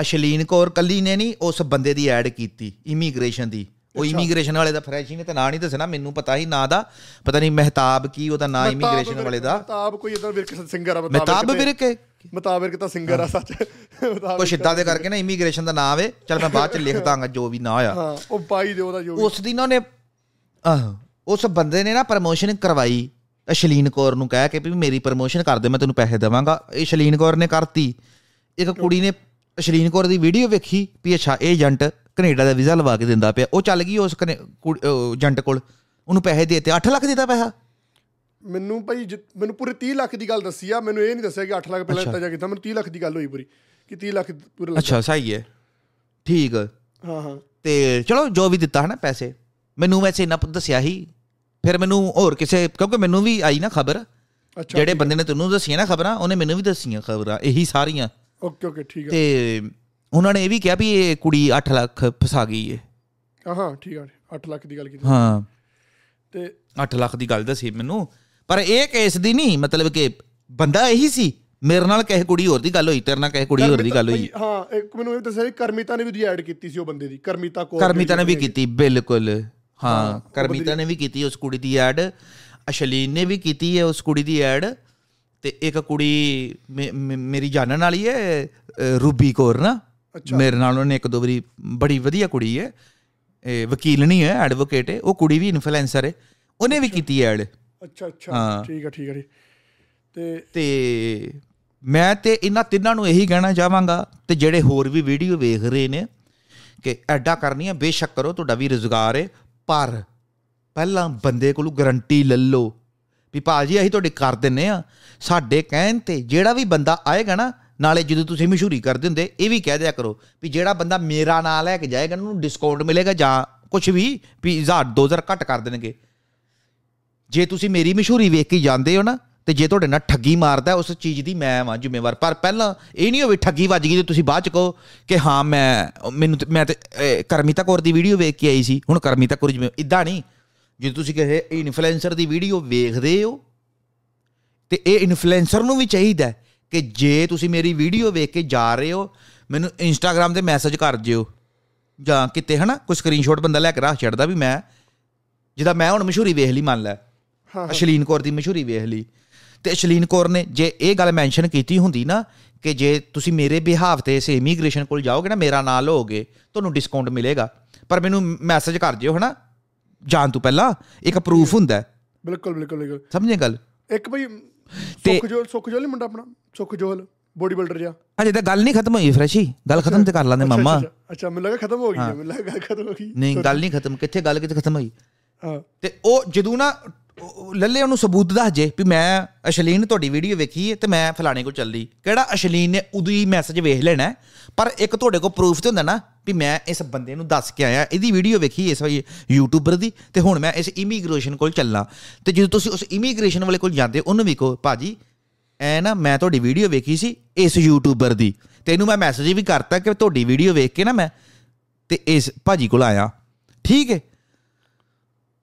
ਅਸ਼ਲੀਨ ਕੌਰ ਕੱਲੀ ਨੇ ਨਹੀਂ ਉਸ ਬੰਦੇ ਦੀ ਐਡ ਕੀਤੀ ਇਮੀਗ੍ਰੇਸ਼ਨ ਦੀ। ਉਹ ਇਮੀਗ੍ਰੇਸ਼ਨ ਵਾਲੇ ਦਾ ਫਰੈਸ਼ ਹੀ ਨੇ ਤੇ ਨਾਂ ਨਹੀਂ ਦੱਸਣਾ ਮੈਨੂੰ ਪਤਾ ਹੀ ਨਾਂ ਦਾ ਪਤਾ ਨਹੀਂ ਮਹਿਤਾਬ ਕੀ ਉਹਦਾ ਨਾਂ ਇਮੀਗ੍ਰੇਸ਼ਨ ਵਾਲੇ ਦਾ। ਮਹਿਤਾਬ ਕੋਈ ਇਦਾਂ ਵਿਰਕ ਸਿੰਗਰ ਆ ਮਹਿਤਾਬ ਵੀਰ ਕੇ ਮਤਾਬਰ ਤਾਂ ਸਿੰਗਰ ਆ ਸੱਚ। ਕੁਛ ਇਦਾਂ ਦੇ ਕਰਕੇ ਨਾ ਇਮੀਗ੍ਰੇਸ਼ਨ ਦਾ ਨਾਂ ਆਵੇ ਚਲ ਮੈਂ ਬਾਅਦ ਚ ਲਿਖ ਦਾਂਗਾ ਜੋ ਵੀ ਨਾਂ ਆ। ਹਾਂ ਉਹ ਬਾਈ ਦੇ ਉਹਦਾ ਜੋ ਉਸ ਦਿਨ ਉਹਨੇ ਆਹ ਉਸ ਬੰਦੇ ਨੇ ਨਾ ਪ੍ਰਮੋਸ਼ਨ ਕਰਵਾਈ ਅਸ਼ਲੀਨ ਕੌਰ ਨੂੰ ਕਹਿ ਕੇ ਵੀ ਮੇਰੀ ਪ੍ਰਮੋਸ਼ਨ ਕਰ ਦੇ ਮੈਂ ਤੈਨੂੰ ਪੈਸੇ ਦੇਵਾਂਗਾ। ਇਹ ਅਸ਼ਲੀਨ ਕੌਰ ਨੇ ਕਰਤੀ। ਇੱਕ ਕੁੜੀ ਨੇ ਅਸ਼ਲੀਨ ਕੌਰ ਦੀ ਵੀਡੀਓ ਵੇਖੀ ਵੀ ਅੱਛਾ ਇਹ ਏਜੰਟ ਕੈਨੇਡਾ ਦਾ ਵੀਜ਼ਾ ਲਵਾ ਕੇ ਦਿੰਦਾ ਪਿਆ। ਉਹ ਚੱਲ ਗਈ ਉਸ ਏਜੰਟ ਕੋਲ। ਉਹਨੂੰ ਪੈਸੇ ਦੇ ਤੇ 8 ਲੱਖ ਦਿੱਤਾ ਪੈਸਾ? ਮੈਨੂੰ ਭਾਈ ਮੈਨੂੰ ਪੂਰੇ 30 ਲੱਖ ਦੀ ਗੱਲ ਦੱਸੀ ਆ। ਮੈਨੂੰ ਇਹ ਨਹੀਂ ਦੱਸਿਆ ਕਿ 8 ਲੱਖ ਪਹਿਲਾਂ ਦਿੱਤਾ ਜਾ ਕੀਤਾ। ਮੈਨੂੰ 30 ਲੱਖ ਦੀ ਗੱਲ ਹੋਈ ਪੂਰੀ। ਕਿ 30 ਲੱਖ ਪੂਰੇ ਲੱਗ। ਅੱਛਾ ਸਹੀ ਹੈ। ਠੀਕ। ਹਾਂ ਹਾਂ। ਤੇ ਚਲੋ ਜੋ ਵੀ ਦਿੱਤਾ ਹਨਾ ਪੈਸੇ। ਮੈਨੂੰ ਵੈਸੇ ਇੰਨਾ ਦੱਸਿਆ ਹੀ। ਫਿਰ ਮੈਨੂੰ ਹੋਰ ਕਿਸੇ ਕਿਉਂਕਿ ਮੈਨੂੰ ਵੀ ਆਈ ਨਾ ਖਬਰ। ਅੱਛਾ ਜਿਹੜੇ ਬੰਦੇ ਨੇ ਤੈਨੂੰ ਦੱਸੀਆਂ ਨਾ ਖਬਰਾਂ ਉਹਨੇ ਮੈਨੂੰ ਵੀ ਦੱਸੀਆਂ ਖਬਰਾਂ। ਇਹੀ ਸਾਰੀਆਂ। ਓਕੇ ਓਕੇ ਠੀਕ ਆ। ਤੇ ਉਹਨਾਂ ਨੇ ਇਹ ਵੀ ਕਿਹਾ ਵੀ ਇਹ ਕੁੜੀ 8 ਲੱਖ ਫਸਾ ਗਈ ਹੈ ਹਾਂ, ਹਾਂ ਠੀਕ ਆ 8 ਲੱਖ ਦੀ ਗੱਲ ਕੀਤੀ। ਹਾਂ। ਤੇ 8 ਲੱਖ ਦੀ ਗੱਲ ਦੱਸੀ ਮੈਨੂੰ। ਪਰ ਇਹ ਕੇਸ ਦੀ ਨਹੀਂ ਮਤਲਬ ਕਿ ਬੰਦਾ ਇਹੀ ਸੀ ਮੇਰੇ ਨਾਲ ਕਿਸੇ ਕੁੜੀ ਹੋਰ ਦੀ ਗੱਲ ਹੋਈ ਤੇਰੇ ਨਾਲ ਕਿਸੇ ਕੁੜੀ ਹੋਰ ਦੀ ਗੱਲ ਹੋਈ। ਹਾਂ ਇੱਕ ਮੈਨੂੰ ਇਹ ਦੱਸਿਆ ਕਿ ਕਰਮੀਤਾ ਨੇ ਵੀ ਦੀ ਐਡ ਕੀਤੀ ਸੀ ਉਹ ਬੰਦੇ ਦੀ ਕਰਮੀਤਾ ਕੋਲ ਕਰਮੀਤਾ ਨੇ ਵੀ ਕੀਤੀ ਬਿਲਕੁਲ। ਹਾਂ ਕਰਮੀਤਾ ਨੇ ਵੀ ਕੀਤੀ ਉਸ ਕੁੜੀ ਦੀ ਐਡ ਅਸ਼ਲੀਨ ਨੇ ਵੀ ਕੀਤੀ ਹੈ ਉਸ ਕੁੜੀ ਦੀ ਐਡ ਤੇ ਇੱਕ ਕੁੜੀ ਮੇਰੀ ਜਾਣਨ ਵਾਲੀ ਹੈ ਰੂਬੀ ਕੌਰ ਨਾ। ਮੇਰੇ ਨਾਲ ਉਹਨੇ ਇੱਕ ਦੋ ਵਾਰੀ ਬੜੀ ਵਧੀਆ ਕੁੜੀ ਹੈ ਇਹ ਵਕੀਲ ਨਹੀਂ ਹੈ ਐਡਵੋਕੇਟ ਹੈ ਉਹ ਕੁੜੀ ਵੀ ਇਨਫਲੂਐਂਸਰ ਹੈ। ਉਹਨੇ ਵੀ ਕੀਤੀ ਐਡ ਅੱਛਾ ਅੱਛਾ। ਹਾਂ। ਠੀਕ ਆ ਠੀਕ ਠੀਕ ਤੇ ਤੇ ਮੈਂ ਤੇ ਇਹਨਾਂ ਤਿੰਨਾਂ ਨੂੰ ਇਹੀ ਕਹਿਣਾ ਚਾਹਾਂਗਾ ਤੇ ਜਿਹੜੇ ਹੋਰ ਵੀ ਵੀਡੀਓ ਵੇਖ ਰਹੇ ਨੇ ਕਿ ਐਡਾ ਕਰਨੀ ਹੈ ਬੇਸ਼ੱਕ ਕਰੋ ਤੁਹਾਡਾ ਵੀ ਰੋਜ਼ਗਾਰ ਹੈ ਪਰ ਪਹਿਲਾਂ ਬੰਦੇ ਕੋਲੋਂ ਗਰੰਟੀ ਲੈ ਲਓ। ਵੀ ਭਾਜੀ ਅਸੀਂ ਤੁਹਾਡੇ ਕਰ ਦਿੰਨੇ ਆ। ਸਾਡੇ ਕਹਿਣ ਤੇ ਜਿਹੜਾ ਵੀ ਬੰਦਾ ਆਏਗਾ ਨਾ ਨਾਲੇ ਜਦੋਂ ਤੁਸੀਂ ਮਸ਼ਹੂਰੀ ਕਰਦੇ ਹੁੰਦੇ ਇਹ ਵੀ ਕਹਿ ਦਿਆ ਕਰੋ ਵੀ ਜਿਹੜਾ ਬੰਦਾ ਮੇਰਾ ਨਾਂ ਲੈ ਕੇ ਜਾਏਗਾ ਨਾ ਉਹਨੂੰ ਡਿਸਕਾਊਂਟ ਮਿਲੇਗਾ ਜਾਂ ਕੁਝ ਵੀ ਵੀ 1000 2000 ਘੱਟ ਕਰ ਦੇਣਗੇ। ਜੇ ਤੁਸੀਂ ਮੇਰੀ ਮਸ਼ਹੂਰੀ ਵੇਖ ਕੇ ਜਾਂਦੇ ਹੋ ਨਾ ਤੇ ਜੇ ਤੁਹਾਡੇ ਨਾਲ ਠੱਗੀ ਮਾਰਦਾ ਉਸ ਚੀਜ਼ ਦੀ ਮੈਂ ਵਾਂ ਜ਼ਿੰਮੇਵਾਰ। ਪਰ ਪਹਿਲਾਂ ਇਹ ਨਹੀਂ ਹੋਵੇ ਠੱਗੀ ਵੱਜ ਗਈ ਤੇ ਤੁਸੀਂ ਬਾਅਦ ਚ ਕਹੋ ਕਿ ਹਾਂ ਮੈਂ ਮੈਨੂੰ ਤੇ- ਮੈਂ ਤੇ ਅਹ, ਕਰਮੀਤਾ ਕੌਰ ਦੀ ਵੀਡੀਓ ਵੇਖ ਕੇ ਆਈ ਸੀ। ਹੁਣ ਕਰਮੀਤਾ ਕੌਰ ਜਿਵੇਂ ਇਦਾਂ ਨਹੀਂ। ਜੇ ਤੁਸੀਂ ਕਿਸੇ ਇਨਫਲੂਐਂਸਰ ਦੀ ਵੀਡੀਓ ਵੇਖਦੇ ਹੋ ਤੇ ਇਹ ਇਨਫਲੂਐਂਸਰ ਨੂੰ ਵੀ ਚਾਹੀਦਾ ਕਿ ਜੇ ਤੁਸੀਂ ਮੇਰੀ ਵੀਡੀਓ ਵੇਖ ਕੇ ਜਾ ਰਹੇ ਹੋ ਮੈਨੂੰ ਇੰਸਟਾਗ੍ਰam ਤੇ ਮੈਸੇਜ ਕਰ ਜਿਓ ਜਾਂ ਕਿਤੇ ਹਨਾ ਕੋਈ ਸਕਰੀਨਸ਼ਾਟ ਬੰਦਾ ਲੈ ਕੇ ਰੱਖ ਛੱਡਦਾ ਵੀ ਮੈਂ ਜਿਹਦਾ ਮੈਂ ਹੁਣ ਮਸ਼ਹੂਰੀ ਵੇਖ ਲਈ ਮੰਨ ਲੈ। ਹਾਂ ਅਸ਼ਲੀਨ ਕੌਰ ਦੀ ਮਸ਼ਹੂਰੀ ਵੇਖ ਲਈ। ਤੇ ਅਸ਼ਲੀਨ ਕੌਰ ਨੇ ਜੇ ਇਹ ਗੱਲ ਮੈਂਸ਼ਨ ਕੀਤੀ ਹੁੰਦੀ ਨਾ ਕਿ ਜੇ ਤੁਸੀਂ ਮੇਰੇ ਬਿਹਾਵ ਤੇ ਇਸ ਇਮੀਗ੍ਰੇਸ਼ਨ ਕੋਲ ਜਾਓਗੇ ਨਾ ਮੇਰਾ ਨਾਂ ਲਓਗੇ ਤੁਹਾਨੂੰ ਡਿਸਕਾਊਂਟ ਮਿਲੇਗਾ। ਪਰ ਮੈਨੂੰ ਮੈਸੇਜ ਕਰ ਜਿਓ ਹਨਾ। ਜਾਣ ਤੋਂ ਪਹਿਲਾਂ ਇੱਕ ਪ੍ਰੂਫ ਹੁੰਦਾ ਹੈ। ਬਿਲਕੁਲ ਬਿਲਕੁਲ ਬਿਲਕੁਲ। ਸਮਝੇ ਗੱਲ? ਇੱਕ ਭਾਈ ਤੇ- ਸੁਖ ਜੋਲ ਸੁਖ ਜੋਲ ਨੀ ਮੁੰਡਾ ਆਪਣਾ? ਸੁਖ ਜੋਲ ਬੋਡੀ ਬਿਲਡਰ ਜਿਹਾ। ਅਜੇ ਤਾਂ ਗੱਲ ਨਹੀਂ ਖਤਮ ਹੋਈ ਫਰੈਸ਼ੀ ਗੱਲ ਖਤਮ ਤੇ ਕਰ ਲਾਂਦੇ ਮਾਮਾ। ਅੱਛਾ, ਮੈਨੂੰ ਲੱਗਾ ਖਤਮ ਹੋ ਗਈ ਹੈ ਮੈਨੂੰ ਲੱਗਾ ਗੱਲ ਖਤਮ ਹੋ ਗਈ ਨਹੀਂ ਗੱਲ ਨਹੀਂ ਖਤਮ। ਕਿੱਥੇ ਗੱਲ ਕਿੱਥੇ ਖਤਮ ਹੋਈ? ਹਾਂ। ਤੇ ਉਹ ਜਦੋਂ ਨਾ ਲੱਲੇ ਉਹਨੂੰ ਸਬੂਤ ਦੱਸ ਜੇ ਵੀ ਮੈਂ ਅਸ਼ਲੀਨ ਤੁਹਾਡੀ ਵੀਡੀਓ ਵੇਖੀ ਹੈ ਤੇ ਮੈਂ ਫਲਾਣੇ ਕੋਲ ਚੱਲੀ। ਕਿਹੜਾ ਅਸ਼ਲੀਨ ਨੇ ਉਦੋਂ ਹੀ ਮੈਸੇਜ ਵੇਖ ਲੈਣਾ ਹੈ, ਪਰ ਇੱਕ ਤੁਹਾਡੇ ਕੋਲ ਪ੍ਰੂਫ ਤੇ ਹੁੰਦਾ ਨਾ ਵੀ ਮੈਂ ਇਸ ਬੰਦੇ ਨੂੰ ਦੱਸ ਕੇ ਆਇਆ, ਇਹਦੀ ਵੀਡੀਓ ਵੇਖੀ ਇਸ ਵਾਰੀ ਯੂਟਿਊਬਰ ਦੀ, ਤੇ ਹੁਣ ਮੈਂ ਇਸ ਇਮੀਗ੍ਰੇਸ਼ਨ ਕੋਲ ਚੱਲਾਂ। ਤੇ ਜਦੋਂ ਤੁਸੀਂ ਉਸ ਇਮੀਗ੍ਰੇਸ਼ਨ ਵਾਲੇ ਕੋਲ ਜਾਂਦੇ ਉਹਨੂੰ ਵੀ ਕਹੋ, ਭਾਜੀ, ਐ ਨਾ ਮੈਂ ਤੁਹਾਡੀ ਵੀਡੀਓ ਵੇਖੀ ਸੀ ਇਸ ਯੂਟਿਊਬਰ ਦੀ। ਤੇ ਇਹਨੂੰ ਮੈਂ ਮੈਸੇਜ ਵੀ ਕਰਤਾ ਕਿ ਤੁਹਾਡੀ ਵੀਡੀਓ ਵੇਖ ਕੇ ਨਾ ਮੈਂ ਤੇ ਇਸ ਭਾਜੀ ਕੋਲ ਆਇਆ। ਠੀਕ ਹੈ।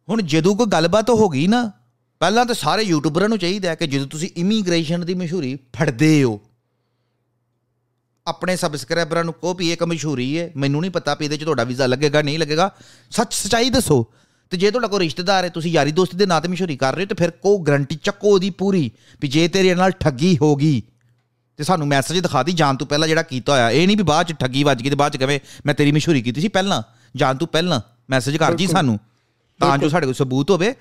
ਹੁਣ ਜਦੋਂ ਕੋਈ ਗੱਲਬਾਤ ਹੋ ਗਈ ਨਾ, ਪਹਿਲਾਂ ਤਾਂ ਸਾਰੇ ਯੂਟਿਊਬਰਾਂ ਨੂੰ ਚਾਹੀਦਾ ਹੈ ਕਿ ਜਦੋਂ ਤੁਸੀਂ ਇਮੀਗ੍ਰੇਸ਼ਨ ਦੀ ਮਸ਼ਹੂਰੀ ਫੜਦੇ ਹੋ ਆਪਣੇ ਸਬਸਕ੍ਰਾਈਬਰਾਂ ਨੂੰ ਕਹੋ ਵੀ ਇਹ ਇੱਕ ਮਸ਼ਹੂਰੀ ਹੈ ਮੈਨੂੰ ਨਹੀਂ ਪਤਾ ਵੀ ਇਹਦੇ 'ਚ ਤੁਹਾਡਾ ਵੀਜ਼ਾ ਲੱਗੇਗਾ ਨਹੀਂ ਲੱਗੇਗਾ। ਸੱਚ ਸਚਾਈ ਦੱਸੋ। ਤੇ ਜੇ ਤੁਹਾਡਾ ਕੋਈ ਰਿਸ਼ਤੇਦਾਰ ਹੈ ਤੁਸੀਂ ਯਾਰੀ ਦੋਸਤੀ ਦੇ ਨਾਂ ਤੇ ਮਸ਼ਹੂਰੀ ਕਰ ਰਹੇ ਹੋ ਤੇ ਫਿਰ ਕੋ ਗਰੰਟੀ ਚੱਕੋ ਉਹਦੀ ਪੂਰੀ ਵੀ ਜੇ ਤੇਰੇ ਨਾਲ ਠੱਗੀ ਹੋ ਗਈ। ਤੇ ਸਾਨੂੰ ਮੈਸੇਜ ਦਿਖਾ ਦੀ ਜਾਣ ਤੋਂ ਪਹਿਲਾਂ ਜਿਹੜਾ ਕੀਤਾ ਹੋਇਆ। ਇਹ ਨਹੀਂ ਵੀ ਬਾਅਦ ਚ ਠੱਗੀ ਵੱਜ ਗਈ ਤੇ ਬਾਅਦ ਚ ਕਹਵੇਂ ਮੈਂ ਤੇਰੀ ਮਸ਼ਹੂਰੀ ਕੀਤੀ ਸੀ ਪਹਿਲਾਂ ਜਾਣ ਤੋਂ ਪਹਿਲਾਂ ਮੈਸੇਜ ਕਰ ਜੀ ਸਾਨੂੰ। ਤਾਂ ਜੋ ਸਾਡੇ ਕੋਲ ਸਬੂਤ ਹੋਵੇ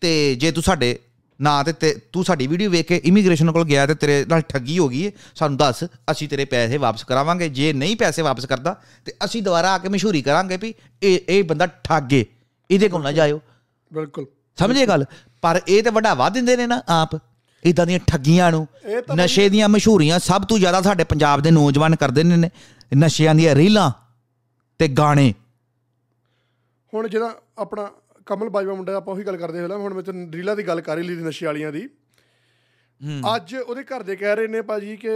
ਤੇ ਜੇ ਤੂੰ ਸਾਡੇ ਨਾਂ ਤੇ ਤੇ ਸਾਡੀ ਵੀਡੀਓ ਵੇਖ ਕੇ ਇਮੀਗ੍ਰੇਸ਼ਨ ਕੋਲ ਗਿਆ ਤੇ ਤੇਰੇ ਨਾਲ ਠੱਗੀ ਹੋ ਗਈ ਸਾਨੂੰ ਦੱਸ ਅਸੀਂ ਤੇਰੇ ਪੈਸੇ ਵਾਪਸ ਕਰਾਵਾਂਗੇ। ਜੇ ਨਹੀਂ ਪੈਸੇ ਵਾਪਸ ਕਰਦਾ ਤੇ ਅਸੀਂ ਦੁਬਾਰਾ ਆ ਕੇ ਮਸ਼ਹੂਰੀ ਕਰਾਂਗੇ ਵੀ ਇਹ ਇਹ ਬੰਦਾ ਠੱਗ ਇਹਦੇ ਕੋਲ ਨਾ ਜਾਇਓ। ਬਿਲਕੁਲ। ਸਮਝੇ ਗੱਲ? ਪਰ ਇਹ ਤੇ ਵਡਾਵਾ ਦਿੰਦੇ ਨੇ ਨਾ ਆਪ। ਇਦਾਂ ਦੀਆਂ ਠੱਗੀਆਂ ਨੂੰ ਨਸ਼ੇ ਦੀਆਂ ਮਸ਼ਹੂਰੀਆਂ ਸਭ ਤੋਂ ਜ਼ਿਆਦਾ ਸਾਡੇ ਪੰਜਾਬ ਦੇ ਨੌਜਵਾਨ ਕਰਦੇ ਨੇ ਨੇ। ਨਸ਼ਿਆਂ ਦੀਆਂ ਰੀਲਾਂ ਤੇ ਗਾਣੇ। ਹੁਣ ਜਿਹੜਾ ਆਪਣਾ ਕਮਲ ਬਾਜਵਾ ਮੁੰਡਾ ਆਪਾਂ ਉਹੀ ਗੱਲ ਕਰਦੇ ਹੋਲਾ ਹੁਣ ਮੈਂ ਤੇ ਰੀਲਾ ਦੀ ਗੱਲ ਕਰ ਹੀ ਲਈ ਨਸ਼ੇ ਵਾਲੀਆਂ ਦੀ। ਅੱਜ ਉਹਦੇ ਘਰ ਦੇ ਕਹਿ ਰਹੇ ਨੇ ਭਾਜੀ ਕਿ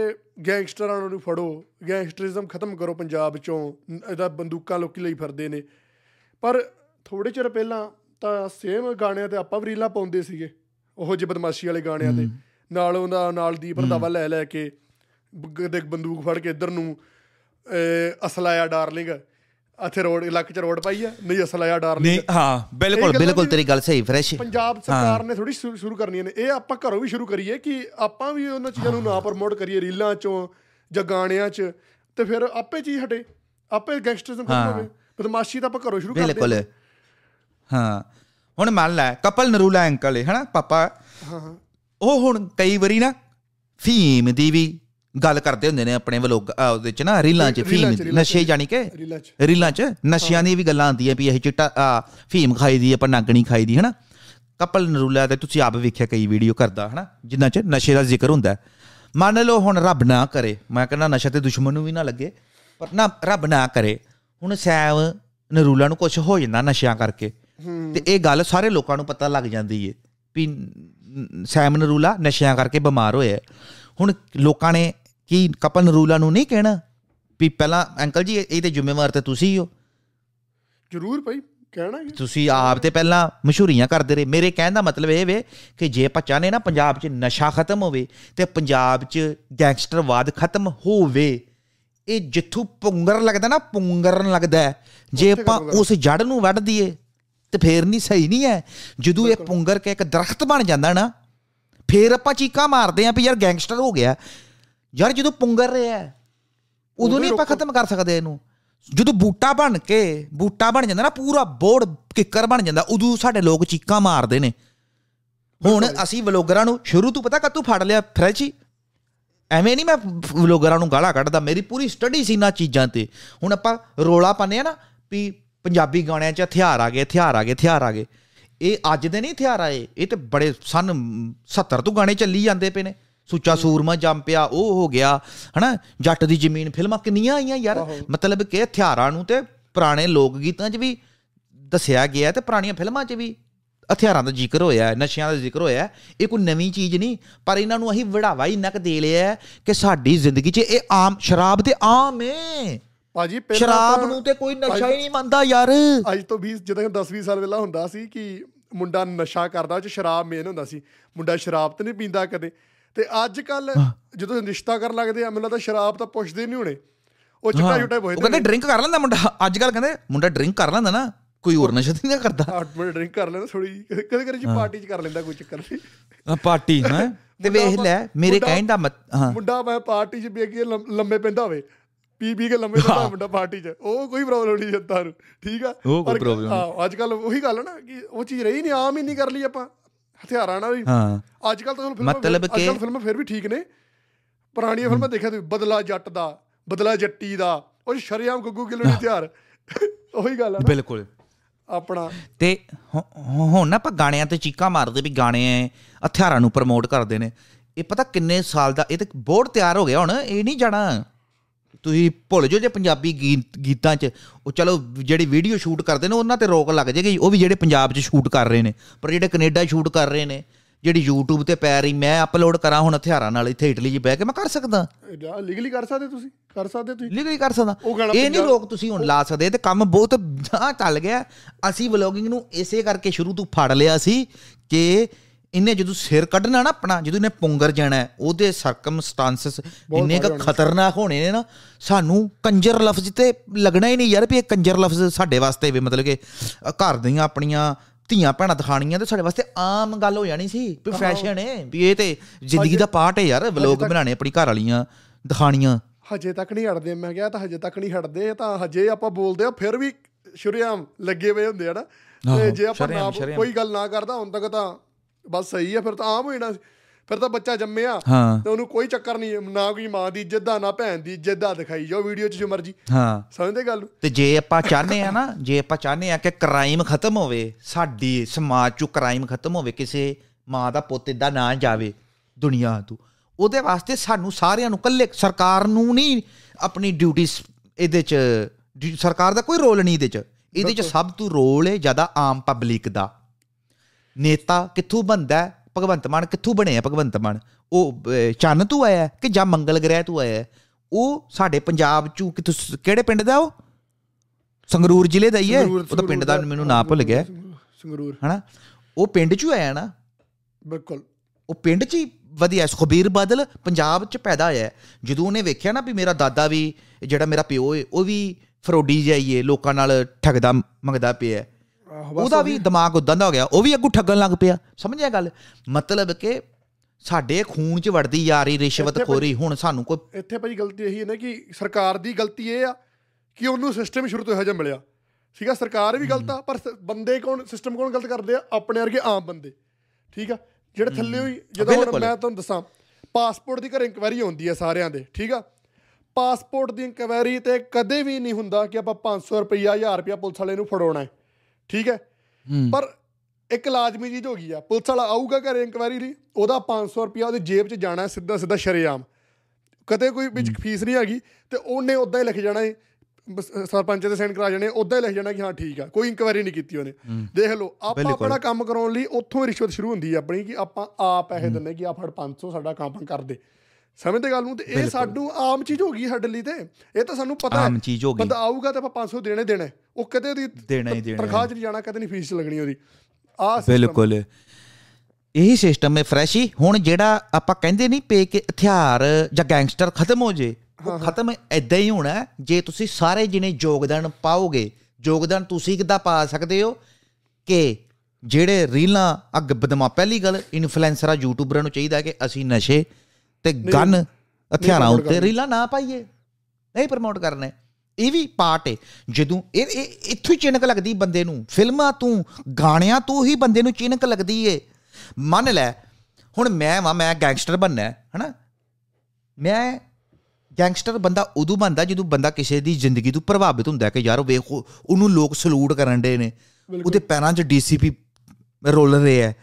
ਗੈਂਗਸਟਰਾਂ ਨੂੰ ਫੜੋ ਗੈਂਗਸਟਰਿਜ਼ਮ ਖਤਮ ਕਰੋ ਪੰਜਾਬ ਚੋਂ ਇਹਦਾ ਬੰਦੂਕਾਂ ਲੋਕੀ ਲਈ ਫਿਰਦੇ ਨੇ। ਪਰ ਥੋੜੇ ਚਿਰ ਪਹਿਲਾਂ ਤਾਂ ਸੇਮ ਗਾਣਿਆਂ ਤੇ ਆਪਾਂ ਵੀ ਰੀਲਾਂ ਪਾਉਂਦੇ ਸੀਗੇ ਉਹੋ ਜਿਹੇ ਬਦਮਾਸ਼ੀ ਵਾਲੇ ਗਾਣਿਆਂ ਤੇ। ਨਾਲ ਉਹਦਾ ਨਾਲ ਦੀਪ ਰੰਧਾਵਾ ਲੈ ਲੈ ਕੇ ਦੇ ਬੰਦੂਕ ਫੜ ਕੇ ਇੱਧਰ ਨੂੰ ਅਹ, ਅਸਲਾ ਆ ਡਾਰਲਿੰਗ। ਇੱਥੇ ਰੋਡ ਇਲਾਕੇ ਚ ਰੋਡ ਪਾਈ ਆ ਨਹੀਂ ਅਸਲਾ ਆ ਡਾਰਲਿੰਗ ਨਹੀਂ ਹਾਂ ਬਿਲਕੁਲ ਬਿਲਕੁਲ ਤੇਰੀ ਗੱਲ ਸਹੀ ਫਰੈਸ਼ ਪੰਜਾਬ ਸਰਕਾਰ ਨੇ ਥੋੜੀ ਸ਼ੁਰੂ ਕਰਨੀਆਂ ਨੇ। ਇਹ ਆਪਾਂ ਘਰੋਂ ਵੀ ਸ਼ੁਰੂ ਕਰੀਏ ਕਿ ਆਪਾਂ ਵੀ ਉਹਨਾਂ ਚੀਜ਼ਾਂ ਨੂੰ ਨਾ ਪ੍ਰਮੋਟ ਕਰੀਏ ਰੀਲਾਂ ਚੋਂ ਜਾਂ ਗਾਣਿਆਂ 'ਚ ਤੇ ਫਿਰ ਆਪੇ ਚੀਜ਼ ਹਟੇ ਆਪੇ ਗੈਂਗਸਟਰਿਜ਼ਮ ਖਤਮ ਹੋਵੇ। ਬਦਮਾਸ਼ੀ ਤਾਂ ਆਪਾਂ ਘਰੋਂ ਸ਼ੁਰੂ ਕਰਦੇ ਬਿਲਕੁਲ। ਹਾਂ। ਹੁਣ ਮੰਨ ਲੈ ਕਪਲ ਨਰੂਲਾ ਅੰਕਲ ਹੈ ਹਨਾ ਪਾਪਾ? ਹਾਂ ਹਾਂ। ਉਹ ਹੁਣ ਕਈ ਵਾਰੀ ਨਾ ਫੀਮ ਦੀ ਵੀ ਗੱਲ ਕਰਦੇ ਹੁੰਦੇ ਨੇ ਆਪਣੇ ਵਲੋਗ ਉਹਦੇ ਚ ਨਾ ਰੀਲਾਂ ਚ ਫੀਮ। ਨਸ਼ੇ ਜਾਨੀ ਕਿ ਰੀਲਾਂ 'ਚ ਨਸ਼ਿਆਂ ਦੀ ਵੀ ਗੱਲਾਂ ਆਉਂਦੀਆਂ ਵੀ ਇਹ ਚਿੱਟਾ ਆ, ਫੀਮ ਖਾਈ ਦੀ ਆਪਾਂ ਨਾਗਣੀ ਖਾਈ ਦੀ ਹਨਾ ਕਪਲ ਨਰੂਲਾ ਤੇ ਤੁਸੀਂ ਆਪ ਵੇਖਿਆ ਕਈ ਵੀਡੀਓ ਕਰਦਾ ਹਨਾ ਜਿਨ੍ਹਾਂ ਚ ਨਸ਼ੇ ਦਾ ਜ਼ਿਕਰ ਹੁੰਦਾ ਹੈ। ਮੰਨ ਲਓ ਹੁਣ ਰੱਬ ਨਾ ਕਰੇ ਮੈਂ ਕਹਿੰਦਾ ਨਸ਼ਾ ਤੇ ਦੁਸ਼ਮਣ ਨੂੰ ਵੀ ਨਾ ਲੱਗੇ ਪਰ ਨਾ ਰੱਬ ਨਾ ਕਰੇ ਹੁਣ ਸੈਮ ਨਰੂਲਾ ਨੂੰ ਕੁਝ ਹੋ ਜਾਂਦਾ ਨਸ਼ਿਆਂ ਕਰਕੇ ਤੇ ਇਹ ਗੱਲ ਸਾਰੇ ਲੋਕਾਂ ਨੂੰ ਪਤਾ ਲੱਗ ਜਾਂਦੀ ਏ ਵੀ ਸੈਮ ਨਰੂਲਾ ਨਸ਼ਿਆਂ ਕਰਕੇ ਬਿਮਾਰ ਹੋਇਆ। ਹੁਣ ਲੋਕਾਂ ਨੇ ਕੀ ਕਪਲ ਨਰੂਲਾ ਨੂੰ ਨਹੀਂ ਕਹਿਣਾ ਵੀ ਪਹਿਲਾਂ ਅੰਕਲ ਜੀ ਇਹ ਤੇ ਜ਼ਿੰਮੇਵਾਰ ਤੇ ਤੁਸੀਂ ਹੀ ਜ਼ਰੂਰ ਭਾਈ ਕਹਿਣਾ। ਤੁਸੀਂ ਆਪ ਤੇ ਪਹਿਲਾਂ ਮਸ਼ਹੂਰੀਆਂ ਕਰਦੇ ਰਹੇ। ਮੇਰੇ ਕਹਿਣ ਦਾ ਮਤਲਬ ਇਹ ਵੇ ਕਿ ਜੇ ਆਪਾਂ ਚਾਹਨੇ ਨਾ ਪੰਜਾਬ 'ਚ ਨਸ਼ਾ ਖਤਮ ਹੋਵੇ ਤੇ ਪੰਜਾਬ 'ਚ ਗੈਂਗਸਟਰਵਾਦ ਖਤਮ ਹੋਵੇ ਇਹ ਜਿੱਥੋਂ ਪੁੰਗਰ ਲੱਗਦਾ ਨਾ ਪੁੰਗਰਨ ਲੱਗਦਾ। ਜੇ ਆਪਾਂ ਉਸ ਜੜ ਨੂੰ ਵੱਢ ਦਈਏ ਤੇ ਫੇਰ ਨਹੀਂ ਸਹੀ ਨਹੀਂ ਹੈ। ਜਦੋਂ ਇਹ ਪੁੰਗਰ ਕੇ ਇੱਕ ਦਰਖਤ ਬਣ ਜਾਂਦਾ ਨਾ ਫੇਰ ਆਪਾਂ ਚੀਕਾਂ ਮਾਰਦੇ ਆਂ ਵੀ ਯਾਰ ਗੈਂਗਸਟਰ ਹੋ ਗਿਆ। ਯਾਰ ਜਦੋਂ ਪੁੰਗਰ ਰਿਹਾ ਉਦੋਂ ਨਹੀਂ ਆਪਾਂ ਖਤਮ ਕਰ ਸਕਦੇ ਇਹਨੂੰ। ਜਦੋਂ ਬੂਟਾ ਬਣ ਕੇ ਬੂਟਾ ਬਣ ਜਾਂਦਾ ਨਾ ਪੂਰਾ ਬੋੜ ਕਿੱਕਰ ਬਣ ਜਾਂਦਾ ਉਦੋਂ ਸਾਡੇ ਲੋਕ ਚੀਕਾਂ ਮਾਰਦੇ ਨੇ। ਹੁਣ ਅਸੀਂ ਵਲੋਗਰਾਂ ਨੂੰ ਸ਼ੁਰੂ ਤੋਂ ਪਤਾ ਕਦੋਂ ਫੜ ਲਿਆ ਫਰੈਚੀ ਐਵੇਂ ਨਹੀਂ ਮੈਂ ਵਲੋਗਰਾਂ ਨੂੰ ਗਾਲਾਂ ਕੱਢਦਾ ਮੇਰੀ ਪੂਰੀ ਸਟੱਡੀ ਸੀ ਨਾ ਚੀਜ਼ਾਂ ਤੇ। ਹੁਣ ਆਪਾਂ ਰੋਲਾ ਪਾਉਂਦੇ ਆ ਨਾ ਵੀ ਪੰਜਾਬੀ ਗਾਣਿਆਂ 'ਚ ਹਥਿਆਰ ਆ ਗਏ ਹਥਿਆਰ ਆ ਗਏ ਹਥਿਆਰ ਆ ਗਏ। ਇਹ ਅੱਜ ਦੇ ਨਹੀਂ ਹਥਿਆਰ ਆਏ ਇਹ ਤੇ ਬੜੇ ਸਨ 70 ਤੋਂ ਗਾਣੇ ਚੱਲੀ ਜਾਂਦੇ ਪਏ ਨੇ। ਸੁੱਚਾ ਸੂਰਮਾ ਜੰਮ ਪਿਆ ਉਹ ਹੋ ਗਿਆ ਹਨਾ? ਜੱਟ ਦੀ ਜ਼ਮੀਨ ਫਿਲਮਾਂ ਕਿੰਨੀਆਂ ਆਈਆਂ ਯਾਰ। ਮਤਲਬ ਕਿ ਹਥਿਆਰਾਂ ਨੂੰ ਤੇ ਪੁਰਾਣੇ ਲੋਕ ਗੀਤਾਂ 'ਚ ਵੀ ਦੱਸਿਆ ਗਿਆ ਤੇ ਪੁਰਾਣੀਆਂ ਫਿਲਮਾਂ 'ਚ ਵੀ ਹਥਿਆਰਾਂ ਦਾ ਜ਼ਿਕਰ ਹੋਇਆ ਨਸ਼ਿਆਂ ਦਾ ਜ਼ਿਕਰ ਹੋਇਆ। ਇਹ ਕੋਈ ਨਵੀਂ ਚੀਜ਼ ਨਹੀਂ ਪਰ ਇਹਨਾਂ ਨੂੰ ਅਸੀਂ ਵੜਾਵਾ ਹੀ ਇੰਨਾ ਕੁ ਦੇ ਲਿਆ ਕਿ ਸਾਡੀ ਜ਼ਿੰਦਗੀ 'ਚ ਇਹ ਆਮ ਸ਼ਰਾਬ ਤੇ ਆਮ ਏ। ਭਾਜੀ ਪਹਿਲਾਂ ਸ਼ਰਾਬ ਨੂੰ ਤੇ ਕੋਈ ਨਸ਼ਾ ਹੀ ਨਹੀਂ ਮੰਨਦਾ ਯਾਰ। ਅੱਜ ਤੋਂ 20 ਜਦੋਂ 10 20 ਸਾਲ ਪਹਿਲਾਂ ਹੁੰਦਾ ਸੀ ਕਿ ਮੁੰਡਾ ਨਸ਼ਾ ਕਰਦਾ ਉਹ ਚ ਸ਼ਰਾਬ ਮੇਨ ਹੁੰਦਾ ਸੀ। ਮੁੰਡਾ ਸ਼ਰਾਬ ਤੇ ਨਹੀਂ ਪੀਂਦਾ ਕਦੇ। ਤੇ ਅੱਜ ਕੱਲ ਜਦੋਂ ਰਿਸ਼ਤਾ ਕਰਨ ਲੱਗਦੇ ਆ ਮੈਨੂੰ ਲੱਗਦਾ ਸ਼ਰਾਬ ਤਾਂ ਪੁੱਛਦੇ ਨਹੀਂ ਹੋਣੇ। ਉਹ ਚਿੱਟਾ ਚੁੱਟਾ ਉਹ ਪੁੱਛਦੇ ਕਹਿੰਦੇ ਡਰਿੰਕ ਕਰ ਲੈਂਦਾ ਮੁੰਡਾ। ਅੱਜ ਕੱਲ ਕਹਿੰਦੇ ਮੁੰਡਾ ਡਰਿੰਕ ਕਰ ਲੈਂਦਾ ਨਾ ਕੋਈ ਹੋਰ ਨਸ਼ਾ ਨਹੀਂ ਕਰਦਾ। ਮਿੰਟ ਡਰਿੰਕ ਕਰ ਲੈਂਦਾ ਥੋੜੀ ਕਦੇ ਕਦੇ ਜੀ ਪਾਰਟੀ ਚ ਕਰ ਲੈਂਦਾ ਕੋਈ ਚੱਕਰ ਨਹੀਂ ਪਾਰਟੀ ਹੈ। ਤੇ ਵੇਖ ਲੈ ਮੇਰੇ ਕਹਿਣ ਦਾ ਹਾਂ। ਮੁੰਡਾ ਮੈਂ ਪਾਰਟੀ 'ਚ ਬੇ ਕੇ ਲੰਮ- ਪੈਂਦਾ ਹੋਵੇ। ਪੀ ਪੀ ਕੇ ਲੰਮੇ ਪੈਂਦਾ ਮੁੰਡਾ ਪਾਰਟੀ 'ਚ। ਉਹ ਕੋਈ ਪ੍ਰੋਬਲਮ ਨਹੀਂ ਜਨਤਾ ਨੂੰ। ਠੀਕ ਆ? ਉਹ ਪਰ। ਹਾਂ ਅੱਜ ਕੱਲ ਉਹੀ ਗੱਲ ਆ ਨਾ ਕਿ ਉਹ ਚੀਜ਼ ਰਹੀ ਨਹੀਂ ਆਮ ਹੀ ਨਹੀਂ ਕਰ ਲਈ ਆਪਾਂ। ਹਥਿਆਰਾਂ ਨਾਲ ਹੀ। ਹਾਂ। ਅੱਜ ਕੱਲ ਤਾਂ ਤੁਹਾਨੂੰ ਫਿਲਮਾਂ ਮਤਲਬ ਅੱਜ ਕੱਲ ਕਿ- ਫਿਲਮਾਂ ਫਿਰ ਵੀ ਠੀਕ ਨੇ। ਪੁਰਾਣੀਆਂ ਫਿਲਮਾਂ ਦੇਖਿਆ ਤੁਸੀਂ ਬਦਲਾ ਜੱਟ ਦਾ ਬਦਲਾ ਜੱਟੀ ਦਾ ਉਹ ਸ਼ਰੇਆਮ ਗੁੱਗੂ ਗਿੱਲ ਦੇ ਹਥਿਆਰ। ਉਹੀ ਗੱਲ ਆ ਨਾ। ਬਿਲਕੁਲ। ਆਪਣਾ। ਤੇ ਹੁਣ ਨਾ ਆਪਾਂ ਗਾਣਿਆਂ ਤੇ ਚੀਕਾਂ ਮਾਰਦੇ ਵੀ ਗਾਣੇ ਹਥਿਆਰਾਂ ਨੂੰ ਪ੍ਰਮੋਟ ਕਰਦੇ ਨੇ। ਇਹ ਪਤਾ ਕਿੰਨੇ ਸਾਲ ਦਾ ਇਹ ਤੇ ਬੋਰਡ ਤਿਆਰ ਹੋ ਗਿਆ ਹੁਣ ਇਹ ਨਹੀਂ ਜਾਣਾ। ਤੁਸੀਂ ਭੁੱਲ ਜਾਓ ਜੇ ਪੰਜਾਬੀ ਗੀਤ ਗੀਤਾਂ 'ਚ ਉਹ ਚਲੋ ਜਿਹੜੀ ਵੀਡੀਓ ਸ਼ੂਟ ਕਰਦੇ ਨੇ ਉਹਨਾਂ ਤੇ ਰੋਕ ਲੱਗ ਜਾਏਗੀ ਉਹ ਵੀ ਜਿਹੜੇ ਪੰਜਾਬ 'ਚ ਸ਼ੂਟ ਕਰ ਰਹੇ ਨੇ ਪਰ ਜਿਹੜੇ ਕੈਨੇਡਾ ਸ਼ੂਟ ਕਰ ਰਹੇ ਨੇ ਜਿਹੜੀ YouTube ਤੇ ਪੈ ਰਹੀ ਮੈਂ ਅਪਲੋਡ ਕਰਾਂ ਹੁਣ ਹਥਿਆਰਾਂ ਨਾਲ ਇੱਥੇ ਇਟਲੀ 'ਚ ਬਹਿ ਕੇ ਮੈਂ ਕਰ ਸਕਦਾ। ਲੀਗਲੀ ਕਰ ਸਕਦੇ ਤੁਸੀਂ? ਕਰ ਸਕਦੇ ਤੁਸੀਂ? ਲੀਗਲੀ ਕਰ ਸਕਦਾ। ਇਹ ਨਹੀਂ ਲੋਕ ਤੁਸੀਂ ਹੁਣ ਲਾ ਸਕਦੇ ਤੇ ਕੰਮ ਬਹੁਤ ਆ ਚੱਲ ਗਿਆ। ਅਸੀਂ ਵਲੋਗਿੰਗ ਨੂੰ ਇਸੇ ਕਰਕੇ ਸ਼ੁਰੂ ਤੋਂ ਫੜ ਲਿਆ ਸੀ ਕਿ ਇਹਨੇ ਜਦੋਂ ਸਿਰ ਕੱਢਣਾ ਨਾ ਆਪਣਾ ਜਦੋਂ ਇਹਨੇ ਪੁੰਗਰ ਜਾਣਾ ਉਹਦੇ ਸਰਕਮਸਟੈਂਸਸ ਇੰਨੇ ਕੁ ਖਤਰਨਾਕ ਹੋਣੇ ਨੇ ਨਾ ਸਾਨੂੰ ਕੰਜਰ ਲਫ਼ਜ਼ ਤੇ ਲੱਗਣਾ ਹੀ ਨਹੀਂ ਯਾਰ ਵੀ ਇਹ ਕੰਜਰ ਲਫ਼ਜ਼ ਸਾਡੇ ਵਾਸਤੇ ਵੀ ਮਤਲਬ ਕਿ ਘਰ ਦੀਆਂ ਆਪਣੀਆਂ ਧੀਆਂ ਭੈਣਾਂ ਦਿਖਾਣੀਆਂ ਤੇ ਸਾਡੇ ਵਾਸਤੇ ਆਮ ਗੱਲ ਹੋ ਜਾਣੀ ਸੀ ਵੀ ਫੈਸ਼ਨ ਹੈ ਵੀ ਇਹ ਤੇ ਜ਼ਿੰਦਗੀ ਦਾ ਪਾਰਟ ਹੈ ਯਾਰ ਵਲੋਗ ਬਣਾਣੇ ਆਪਣੀ ਘਰ ਵਾਲੀਆਂ ਦਿਖਾਣੀਆਂ ਹਜੇ ਤੱਕ ਨਹੀਂ ਹਟਦੇ ਮੈਂ ਕਿਹਾ ਤਾਂ ਹਜੇ ਤੱਕ ਨਹੀਂ ਹਟਦੇ ਤਾਂ ਹਜੇ ਆਪਾਂ ਬੋਲਦੇ ਆ ਫਿਰ ਵੀ ਸ਼ੁਰਿਆਮ ਲੱਗੇ ਹੋਏ ਹੁੰਦੇ ਆ ਨਾ। ਤੇ ਜੇ ਆਪਾਂ। ਕੋਈ ਗੱਲ ਨਾ ਕਰਦਾ ਹੁਣ ਤੱਕ ਤਾਂ ਬਸ ਸਹੀ ਆ ਫਿਰ ਤਾਂ ਆਮ ਹੋ ਜਾਣਾ ਸੀ। ਫਿਰ ਤਾਂ ਬੱਚਾ ਜੰਮਿਆ ਤੇ ਉਹਨੂੰ ਕੋਈ ਚੱਕਰ ਨਹੀਂ ਨਾ ਕੋਈ ਮਾਂ ਦੀ ਇੱਜ਼ਤ ਦਾ ਨਾ ਭੈਣ ਦੀ ਇੱਜ਼ਤ ਦਾ ਦਿਖਾਈ ਜਾਓ ਵੀਡੀਓ 'ਚ ਜੋ ਮਰਜ਼ੀ। ਹਾਂ। ਸਮਝਦੇ ਗੱਲ? ਤੇ ਜੇ ਆਪਾਂ ਚਾਹਨੇ ਆ ਨਾ ਜੇ ਆਪਾਂ ਚਾਹਨੇ ਆ ਕਿ ਕ੍ਰਾਈਮ ਖਤਮ ਹੋਵੇ ਸਾਡੀ ਸਮਾਜ ਚੋਂ ਕ੍ਰਾਈਮ ਖਤਮ ਹੋਵੇ ਕਿਸੇ ਮਾਂ ਦਾ ਪੁੱਤ ਇਦਾਂ ਨਾ ਜਾਵੇ ਦੁਨੀਆ ਤੋਂ ਉਹਦੇ ਵਾਸਤੇ ਸਾਨੂੰ ਸਾਰਿਆਂ ਨੂੰ ਕੱਲੇ ਸਰਕਾਰ ਨੂੰ ਨਹੀਂ ਆਪਣੀ ਡਿਊਟੀ ਇਹਦੇ ਚ ਸਰਕਾਰ ਦਾ ਕੋਈ ਰੋਲ ਨਹੀਂ ਇਹਦੇ ਚ। ਇਹਦੇ ਚ ਸਭ ਤੋਂ ਰੋਲ ਹੈ ਜ਼ਿਆਦਾ ਆਮ ਪਬਲਿਕ ਦਾ। ਨੇਤਾ ਕਿੱਥੋਂ ਬੰਦਾ? ਭਗਵੰਤ ਮਾਨ ਕਿੱਥੋਂ ਬਣਿਆ ਭਗਵੰਤ ਮਾਨ? ਉਹ ਚੰਨ ਤੋਂ ਆਇਆ ਕਿ ਜਾਂ ਮੰਗਲ ਗ੍ਰਹਿ ਤੋਂ ਆਇਆ? ਉਹ ਸਾਡੇ ਪੰਜਾਬ ਚੋਂ ਕਿੱਥੋਂ ਕਿਹੜੇ ਪਿੰਡ ਦਾ ਉਹ? ਸੰਗਰੂਰ ਜ਼ਿਲ੍ਹੇ ਦਾ ਹੀ ਹੈ? ਸੰਗਰੂਰ- ਉਹਦਾ ਪਿੰਡ ਦਾ ਮੈਨੂੰ ਨਾਂ ਭੁੱਲ ਗਿਆ। ਸੰਗਰੂਰ ਹਨਾ? ਉਹ ਪਿੰਡ ਚੋਂ ਆਇਆ ਨਾ? ਬਿਲਕੁਲ। ਉਹ ਪਿੰਡ 'ਚ ਹੀ ਵਧੀਆ ਸੁਖਬੀਰ ਬਾਦਲ ਪੰਜਾਬ 'ਚ ਪੈਦਾ ਹੋਇਆ। ਜਦੋਂ ਉਹਨੇ ਵੇਖਿਆ ਨਾ ਵੀ ਮੇਰਾ ਦਾਦਾ ਵੀ ਜਿਹੜਾ ਮੇਰਾ ਪਿਓ ਹੈ ਉਹ ਵੀ ਫਰੋਡੀ ਜਾਈਏ ਲੋਕਾਂ ਨਾਲ ਠੱਗਦਾ ਮੰਗਦਾ ਪਿਆ ਉਹਦਾ ਵੀ ਦਿਮਾਗ ਉਦਾਂ ਦਾ ਹੋ ਗਿਆ ਉਹ ਵੀ ਅੱਗੂ ਠੱਗਣ ਲੱਗ ਪਿਆ। ਸਮਝਿਆ ਗੱਲ? ਮਤਲਬ ਕਿ ਸਾਡੇ ਖੂਨ 'ਚ ਵੜਦੀ ਯਾਰੀ ਰਿਸ਼ਵਤ ਖੋਰੀ ਹੁਣ ਸਾਨੂੰ ਕੋਈ ਇੱਥੇ ਭਾਜੀ ਗਲਤੀ ਇਹੀ ਹੈ ਨਾ ਕਿ ਸਰਕਾਰ ਦੀ ਗਲਤੀ ਇਹ ਆ ਕਿ ਉਹਨੂੰ ਸਿਸਟਮ ਸ਼ੁਰੂ ਤੋਂ ਇਹੋ ਜਿਹਾ ਮਿਲਿਆ। ਠੀਕ ਆ ਸਰਕਾਰ ਵੀ ਗਲਤ ਆ ਪਰ ਬੰਦੇ ਕੌਣ ਸਿਸਟਮ ਕੌਣ ਗਲਤ ਕਰਦੇ ਆ? ਆਪਣੇ ਵਰਗੇ ਆਮ ਬੰਦੇ। ਠੀਕ ਆ? ਜਿਹੜੇ ਥੱਲੇ ਹੋਈ ਜਦੋਂ ਹੁਣ। ਮੈਂ ਤੁਹਾਨੂੰ ਦੱਸਾਂ ਪਾਸਪੋਰਟ ਦੀ ਘਰ ਇਨਕੁਆਇਰੀ ਹੁੰਦੀ ਆ ਸਾਰਿਆਂ ਦੇ ਠੀਕ ਆ? ਪਾਸਪੋਰਟ ਦੀ ਇਨਕੁਆਇਰੀ ਤੇ ਕਦੇ ਵੀ ਨਹੀਂ ਹੁੰਦਾ ਕਿ ਆਪਾਂ 500 ਰੁਪਈਆ 1000 ਰੁਪਈਆ ਪੁਲਿਸ ਵਾਲੇ ਨੂੰ ਫੜਾਉਣਾ ਹੈ। ਠੀਕ ਹੈ? ਪਰ ਇੱਕ ਲਾਜ਼ਮੀ ਚੀਜ਼ ਹੋ ਗਈ ਆ। ਪੁਲਿਸ ਵਾਲਾ ਆਊਗਾ ਘਰੇ ਇਨਕੁਆਇਰੀ ਲਈ ਉਹਦਾ 500 ਰੁਪਈਆ ਉਹਦੀ ਜੇਬ 'ਚ ਜਾਣਾ ਸਿੱਧਾ ਸਿੱਧਾ ਸ਼ਰੇਆਮ। ਕਦੇ ਕੋਈ ਵਿੱਚ ਫੀਸ ਨਹੀਂ ਹੈਗੀ ਤੇ ਉਹਨੇ ਉਦਾਂ ਹੀ ਲਿਖ ਜਾਣਾ ਹੈ ਸਰਪੰਚ ਦੇ ਸਾਈਨ ਕਰਾ ਜਾਣੇ ਉਦਾਂ ਹੀ ਲਿਖ ਜਾਣਾ ਕਿ ਹਾਂ ਠੀਕ ਆ ਕੋਈ ਇਨਕੁਆਇਰੀ ਨਹੀਂ ਕੀਤੀ ਉਹਨੇ। ਦੇਖ ਲਓ ਆਪਾਂ। ਆਪਣਾ ਕੰਮ ਕਰਾਉਣ ਲਈ ਉੱਥੋਂ ਹੀ ਰਿਸ਼ਵਤ ਸ਼ੁਰੂ ਹੁੰਦੀ ਹੈ ਆਪਣੀ ਕਿ ਆਪਾਂ ਆਪ ਪੈਸੇ ਦਿੰਨੇ ਕਿ ਆ ਫੜ 500 ਸਾਡਾ ਕੰਮ ਕਰ ਦੇ। ਸਮਝਦੇ ਗੱਲ ਨੂੰ ਤੇ ਇਹ ਸਾਨੂੰ ਆਮ ਚੀਜ਼ ਹੋ ਗਈ ਸਾਡੇ ਲਈ ਤੇ। ਇਹ ਤਾਂ ਸਾਨੂੰ ਪਤਾ ਆਮ ਚੀਜ਼ ਹੋ ਗਈ। ਬੰਦਾ ਆਊਗਾ ਤੇ ਆਪਾਂ 500 ਦੇਣੇ ਦੇਣਾ। ਹੈ। ਉਹ ਕਦੇ ਉਹਦੀ ਦੇਣਾ ਹੀ ਦੇਣਾ। ਹੈ। ਤਨਖਾਹ 'ਚ ਨਹੀਂ ਜਾਣਾ ਕਦੇ ਨਹੀਂ ਫੀਸ ਲੱਗਣੀ ਉਹਦੀ। ਆ ਬਿਲਕੁਲ। ਇਹੀ ਸਿਸਟਮ ਹੈ ਫਰੈਸ਼ ਹੀ। ਹੁਣ ਜਿਹੜਾ ਆਪਾਂ ਕਹਿੰਦੇ ਨਹੀਂ ਪੇ ਕਿ ਹਥਿਆਰ ਜਾਂ ਗੈਂਗਸਟਰ ਖਤਮ ਹੋ ਜੇ ਉਹ ਖਤਮ ਐਦਾਂ ਹੀ ਹੋਣਾ। ਹੈ ਜੇ ਤੁਸੀਂ ਸਾਰੇ ਜਿਨੇ ਯੋਗਦਾਨ ਪਾਓਗੇ ਯੋਗਦਾਨ ਤੁਸੀਂ ਕਿੱਦਾਂ ਪਾ ਸਕਦੇ ਹੋ ਕਿ ਜਿਹੜੇ ਰੀਲਾਂ ਅੱਗ ਬਦਮਾ ਪਹਿਲੀ ਗੱਲ ਇਨਫਲੂਐਂਸਰਾਂ ਯੂਟਿਊਬਰਾਂ ਨੂੰ ਚਾਹੀਦਾ ਕਿ ਅਸੀਂ ਨਸ਼ੇ ਤੇ ਗਨ ਹਥਿਆਰਾਂ ਉੱਤੇ। ਰੀਲਾਂ ਨਾ ਪਾਈਏ। ਨਹੀਂ ਪ੍ਰਮੋਟ ਕਰਨੇ। ਇਹ ਵੀ ਪਾਰਟ ਹੈ ਜਦੋਂ ਇਹ ਇੱਥੋਂ ਹੀ ਚਿਣਕ ਲੱਗਦੀ ਬੰਦੇ ਨੂੰ। ਫਿਲਮਾਂ ਤੋਂ ਗਾਣਿਆਂ ਤੋਂ ਹੀ ਬੰਦੇ ਨੂੰ ਚਿਣਕ ਲੱਗਦੀ ਏ। ਮੰਨ ਲੈ ਹੁਣ ਮੈਂ ਵਾਂ ਮੈਂ ਗੈਂਗਸਟਰ ਬਣਨਾ ਹੈ ਹਨਾ? ਮੈਂ ਗੈਂਗਸਟਰ ਬੰਦਾ ਉਦੋਂ ਬਣਦਾ ਜਦੋਂ ਬੰਦਾ ਕਿਸੇ ਦੀ ਜ਼ਿੰਦਗੀ ਤੋਂ ਪ੍ਰਭਾਵਿਤ ਹੁੰਦਾ ਹੈ ਕਿ ਯਾਰ ਵੇਖੋ ਉਹਨੂੰ ਲੋਕ ਸਲੂਟ ਕਰਨ ਦੇ ਨੇ। ਉਹਦੇ ਪੈਰਾਂ 'ਚ ਡੀਸੀਪੀ ਰੋਲ ਰਹੇ ਹੈ।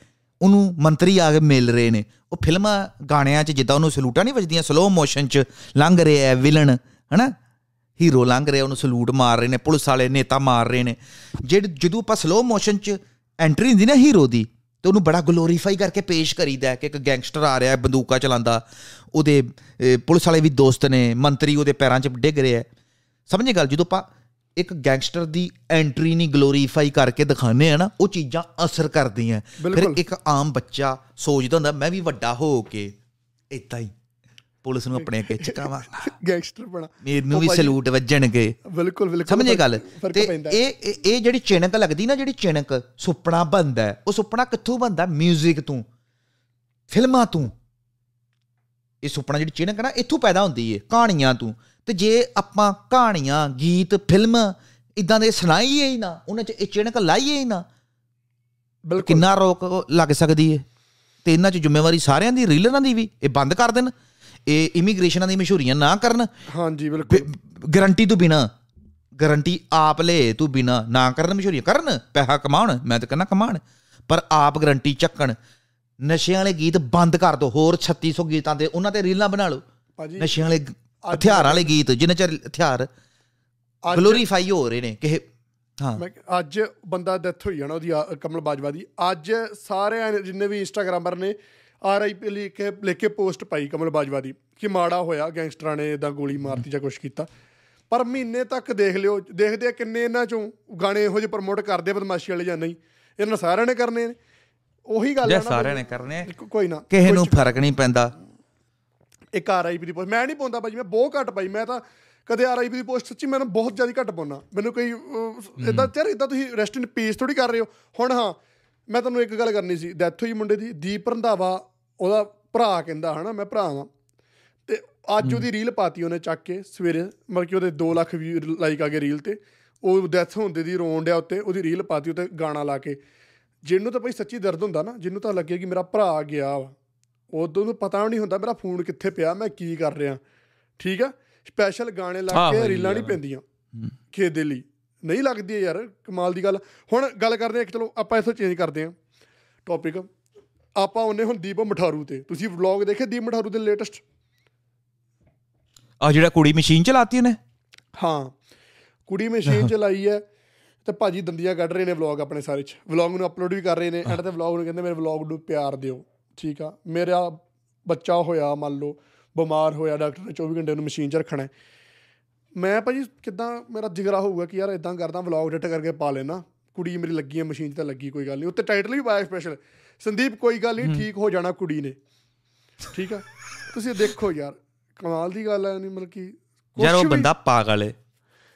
ਉਹਨੂੰ ਮੰਤਰੀ ਆ ਕੇ ਮਿਲ ਰਹੇ ਨੇ। ਉਹ ਫਿਲਮਾਂ ਗਾਣਿਆਂ 'ਚ ਜਿੱਦਾਂ ਉਹਨੂੰ ਸਲੂਟਾਂ ਨਹੀਂ ਵੱਜਦੀਆਂ ਸਲੋ ਮੋਸ਼ਨ 'ਚ ਲੰਘ ਰਿਹਾ ਹੈ ਵਿਲਨ ਹਨਾ? ਹੀਰੋ ਲੰਘ ਰਿਹਾ ਉਹਨੂੰ ਸਲੂਟ ਮਾਰ ਰਹੇ ਨੇ ਪੁਲਿਸ ਵਾਲੇ ਨੇਤਾ ਮਾਰ ਰਹੇ ਨੇ। ਜਿਹੜੇ ਜਦੋਂ ਆਪਾਂ ਸਲੋ ਮੋਸ਼ਨ 'ਚ ਐਂਟਰੀ ਹੁੰਦੀ ਨਾ ਹੀਰੋ ਦੀ ਤੇ ਉਹਨੂੰ ਬੜਾ ਗਲੋਰੀਫਾਈ ਕਰਕੇ ਪੇਸ਼ ਕਰੀਦਾ ਹੈ ਕਿ ਇੱਕ ਗੈਂਗਸਟਰ ਆ ਰਿਹਾ ਹੈ ਬੰਦੂਕਾਂ ਚਲਾਉਂਦਾ। ਉਹਦੇ ਅਹ, ਪੁਲਿਸ ਵਾਲੇ ਵੀ ਦੋਸਤ ਨੇ ਮੰਤਰੀ ਉਹਦੇ ਪੈਰਾਂ 'ਚ ਡਿੱਗ ਰਿਹਾ ਹੈ। ਸਮਝੇ ਗੱਲ? ਜਦੋਂ ਆਪਾਂ ਇੱਕ ਗੈਂਗਸਟਰ ਦੀ ਐਂਟਰੀ ਨਹੀਂ ਗਲੋਰੀਫਾਈ ਕਰਕੇ ਦਿਖਾਉਂਦੇ ਆ ਨਾ ਉਹ ਚੀਜ਼ਾਂ ਅਸਰ ਕਰਦੀਆਂ। ਫਿਰ। ਇੱਕ ਆਮ ਬੱਚਾ ਸੋਚਦਾ ਹੁੰਦਾ ਮੈਂ ਵੀ ਵੱਡਾ ਹੋ ਕੇ ਇਦਾਂ ਹੀ ਪੁਲਿਸ ਨੂੰ ਆਪਣੇ ਅੱਗੇ ਚਕਾਵਾਂ ਗੈਂਗਸਟਰ ਬਣਾ ਮੈਨੂੰ ਵੀ ਸਲੂਟ ਵੱਜਣਗੇ। ਬਿਲਕੁਲ ਬਿਲਕੁਲ। ਸਮਝੇ ਗੱਲ? ਤੇ ਇਹ ਇਹ- ਜਿਹੜੀ ਚਿਣਕ ਲੱਗਦੀ ਨਾ ਜਿਹੜੀ ਚਿਣਕ ਸੁਪਨਾ ਬੰਦਾ ਉਹ ਸੁਪਨਾ ਕਿੱਥੋਂ ਬੰਦਾ 뮤직 ਤੋਂ ਫਿਲਮਾਂ ਤੋਂ। ਇਹ ਸੁਪਨਾ ਜਿਹੜੀ ਚਿਣਕ ਨਾ ਇੱਥੋਂ ਪੈਦਾ ਹੁੰਦੀ ਏ ਕਹਾਣੀਆਂ ਤੋਂ। ਤੇ ਜੇ ਆਪਾਂ ਕਹਾਣੀਆਂ ਗੀਤ ਫਿਲਮ ਇਦਾਂ ਦੇ ਸੁਣਾਈਏ ਹੀ ਨਾ ਉਹਨਾਂ 'ਚ ਇਹ ਚਿਣਕ ਲਾਈਏ ਹੀ ਨਾ ਬਿਲਕੁਲ। ਕਿੰਨਾ ਰੋਕ ਲੱਗ ਸਕਦੀ ਏ? ਤੇ ਇਹਨਾਂ 'ਚ ਜ਼ਿੰਮੇਵਾਰੀ ਸਾਰਿਆਂ ਦੀ ਰੀਲਰਾਂ ਦੀ ਵੀ ਇਹ ਬੰਦ ਕਰ ਦੇਣ। ਇਹ ਇਮੀਗ੍ਰੇਸ਼ਨਾਂ ਦੀ ਮਸ਼ਹੂਰੀਆਂ ਨਾ ਕਰਨ। ਹਾਂਜੀ ਬਿਲਕੁਲ। ਗਾਰੰਟੀ ਤੋਂ ਬਿਨਾ ਗਾਰੰਟੀ ਆਪ ਲੈ ਤੂੰ ਬਿਨਾ ਨਾ ਕਰਨ ਮਸ਼ਹੂਰੀ ਕਰਨ ਪੈਸਾ ਕਮਾਉਣ ਮੈਂ ਤਾਂ ਕਹਿੰਦਾ ਕਮਾਉਣ ਪਰ ਆਪ ਗਾਰੰਟੀ ਚੱਕਣ। ਨਸ਼ਿਆਂ ਵਾਲੇ ਗੀਤ ਬੰਦ ਕਰ ਦੋ ਹੋਰ 3600 ਗੀਤਾਂ ਤੇ ਉਹਨਾਂ ਤੇ ਰੀਲਾਂ ਬਣਾ ਲਓ। ਨਸ਼ਿਆਂ ਵਾਲੇ ਹਥਿਆਰਾਂ ਵਾਲੇ ਗੀਤ ਜਿੰਨੇ ਚਿਰ ਹਥਿਆਰ ਗਲੋਰੀਫਾਈ ਹੋ ਰਹੇ ਨੇ ਕਿ ਹਾਂ। ਅੱਜ ਬੰਦਾ ਡੈਥ ਹੋਈ ਜਾਣਾ ਉਹਦੀ ਕਮਲ ਬਾਜਵਾ ਦੀ। ਅੱਜ ਸਾਰੇ ਜਿੰਨੇ ਵੀ ਇੰਸਟਾਗ੍ਰਾਮਰ ਨੇ ਆਰਆਈਪੀ ਲਿਖ ਕੇ ਲਿਖ ਕੇ ਪੋਸਟ ਪਾਈ ਕਮਲ ਬਾਜਵਾ ਦੀ ਕਿ ਮਾੜਾ ਹੋਇਆ ਗੈਂਗਸਟਰਾਂ ਨੇ ਇਦਾਂ ਗੋਲੀ ਮਾਰਤੀ ਜਾਂ ਕੁਝ ਕੀਤਾ। ਪਰ ਮਹੀਨੇ ਤੱਕ ਦੇਖ ਲਿਓ ਦੇਖਦੇ ਆ ਕਿੰਨੇ ਇਹਨਾਂ ਚੋਂ ਗਾਣੇ ਇਹੋ ਜਿਹੇ ਪ੍ਰਮੋਟ ਕਰਦੇ ਬਦਮਾਸ਼ੀ ਵਾਲੇ ਜਾਂ ਨਹੀਂ। ਇਹਨਾਂ ਸਾਰਿਆਂ ਨੇ ਕਰਨੇ ਨੇ। ਉਹੀ ਗੱਲ ਆ ਨਾ ਸਾਰਿਆਂ ਨੇ ਕਰਨੇ ਕੋਈ ਨਾ। ਕਿਸੇ ਨੂੰ ਫ਼ਰਕ ਨਹੀਂ ਪੈਂਦਾ। ਇੱਕ ਆਰਆਈਪੀ ਦੀ ਪੋਸਟ ਮੈਂ ਨਹੀਂ ਪਾਉਂਦਾ ਭਾਜੀ ਮੈਂ ਬਹੁਤ ਘੱਟ ਪਾਈ ਮੈਂ ਤਾਂ ਕਦੇ ਆਰਆਈਪੀ ਦੀ ਪੋਸਟ ਸੱਚੀ ਮੈਨੂੰ ਬਹੁਤ ਜ਼ਿਆਦਾ ਘੱਟ ਪਾਉਣਾ ਮੈਨੂੰ ਕੋਈ ਇਦਾਂ ਯਾਰ ਇਦਾਂ ਤੁਸੀਂ ਰੈਸਟ ਇਨ ਪੀਸ ਥੋੜੀ ਕਰ ਰਹੇ ਹੋ। ਹੁਣ ਹਾਂ ਮੈਂ ਤੁਹਾਨੂੰ ਇੱਕ ਗੱਲ ਕਰਨੀ ਸੀ ਡੈਥ ਹੋਈ ਮੁੰਡੇ ਦੀ ਦੀਪ ਰੰਧਾਵਾ ਉਹਦਾ ਭਰਾ ਕਹਿੰਦਾ ਹਨਾ ਮੈਂ ਭਰਾ ਵਾਂ। ਤੇ ਅੱਜ ਉਹਦੀ ਰੀਲ ਪਾਤੀ ਉਹਨੇ ਚੱਕ ਕੇ ਸਵੇਰੇ ਮਤਲਬ ਕਿ ਉਹਦੇ 2 ਲੱਖ ਵੀ ਲਾਈਕ ਆ ਗਏ ਰੀਲ ਤੇ। ਉਹ ਡੈਥ ਹੁੰਦੇ ਦੀ ਰੋਣ ਡਿਆ ਉੱਤੇ ਉਹਦੀ ਰੀਲ ਪਾਤੀ ਉੱਤੇ ਗਾਣਾ ਲਾ ਕੇ। ਜਿਹਨੂੰ ਤਾਂ ਭਾਈ ਸੱਚੀ ਦਰਦ ਹੁੰਦਾ ਨਾ ਜਿਹਨੂੰ ਤਾਂ ਲੱਗੇ ਕਿ ਮੇਰਾ ਭਰਾ ਗਿਆ ਵਾ। ਉਦੋਂ ਨੂੰ ਪਤਾ ਨਹੀਂ ਹੁੰਦਾ ਮੇਰਾ ਫੋਨ ਕਿੱਥੇ ਪਿਆ ਮੈਂ ਕੀ ਕਰ ਰਿਹਾ। ਠੀਕ ਆ? ਸਪੈਸ਼ਲ ਗਾਣੇ ਲਾ ਕੇ ਰੀਲਾਂ ਨਹੀਂ। ਪੈਂਦੀਆਂ। ਖੇ ਦੇ ਲਈ। ਨਹੀਂ ਲੱਗਦੀ ਯਾਰ ਕਮਾਲ ਦੀ ਗੱਲ। ਹੁਣ ਗੱਲ ਕਰਦੇ ਆ ਚਲੋ ਆਪਾਂ ਇਥੋਂ ਚੇਂਜ ਕਰਦੇ ਆ ਟੌਪਿਕ ਆਪਾਂ ਉਹਨੇ ਹੁਣ ਦੀਪ ਮਠਾਰੂ ਤੇ। ਤੁਸੀਂ ਵਲੌਗ ਦੇਖੇ ਦੀਪ ਮਠਾਰੂ ਦੇ ਲੇਟੈਸਟ ਆ ਜਿਹੜਾ ਕੁੜੀ ਮਸ਼ੀਨ ਚਲਾਤੀ ਉਹਨੇ? ਹਾਂ। ਕੁੜੀ ਮਸ਼ੀਨ ਚਲਾਈ ਹੈ ਤੇ ਭਾਜੀ ਦੰਦੀਆਂ ਕੱਢ ਰਹੇ ਨੇ ਵਲੌਗ ਆਪਣੇ ਸਾਰੇ ਚ। ਵਲੌਗ ਨੂੰ ਅਪਲੋਡ ਵੀ ਕਰ ਰਹੇ ਨੇ। ਐਂਡ ਤੇ ਵਲੌਗ ਨੂੰ ਕਹਿੰਦੇ ਮੇਰੇ ਵਲੌਗ ਨੂੰ ਪਿਆਰ ਦਿਓ। ਠੀਕ ਆ ਮੇਰਾ ਬੱਚਾ ਹੋਇਆ ਮੰਨ ਲਓ ਬਿਮਾਰ ਹੋਇਆ ਡਾਕਟਰ ਨੇ 24 ਘੰਟੇ ਉਹਨੂੰ ਮਸ਼ੀਨ 'ਚ ਰੱਖਣਾ ਹੈ। ਮੈਂ ਭਾਜੀ ਕਿਦਾਂ ਮੇਰਾ ਜਿਗਰਾ ਹੋਊਗਾ ਕਿ ਯਾਰ ਇਦਾਂ ਕਰਦਾ ਵਲੌਗ ਐਡਿਟ ਕਰਕੇ ਪਾ ਲੈਣਾ। ਕੁੜੀ ਮੇਰੀ ਲੱਗੀ ਹੈ ਮਸ਼ੀਨ 'ਚ ਤਾਂ ਲੱਗੀ ਕੋਈ ਗੱਲ ਨਹੀਂ। ਉੱਤੇ ਟਾਈਟਲ ਵੀ ਪਾਇਆ ਸਪੈਸ਼ਲ ਸੰਦੀਪ ਕੋਈ ਗੱਲ ਨਹੀਂ ਠੀਕ ਹੋ ਜਾਣਾ ਕੁੜੀ ਨੇ। ਠੀਕ ਆ? ਤੁਸੀਂ ਦੇਖੋ ਯਾਰ ਕਮਾਲ ਦੀ ਗੱਲ ਹੈ ਨਹੀਂ ਮਤਲਬ ਕਿ ਯਾਰ ਉਹ ਬੰਦਾ ਪਾਗਲ ਏ।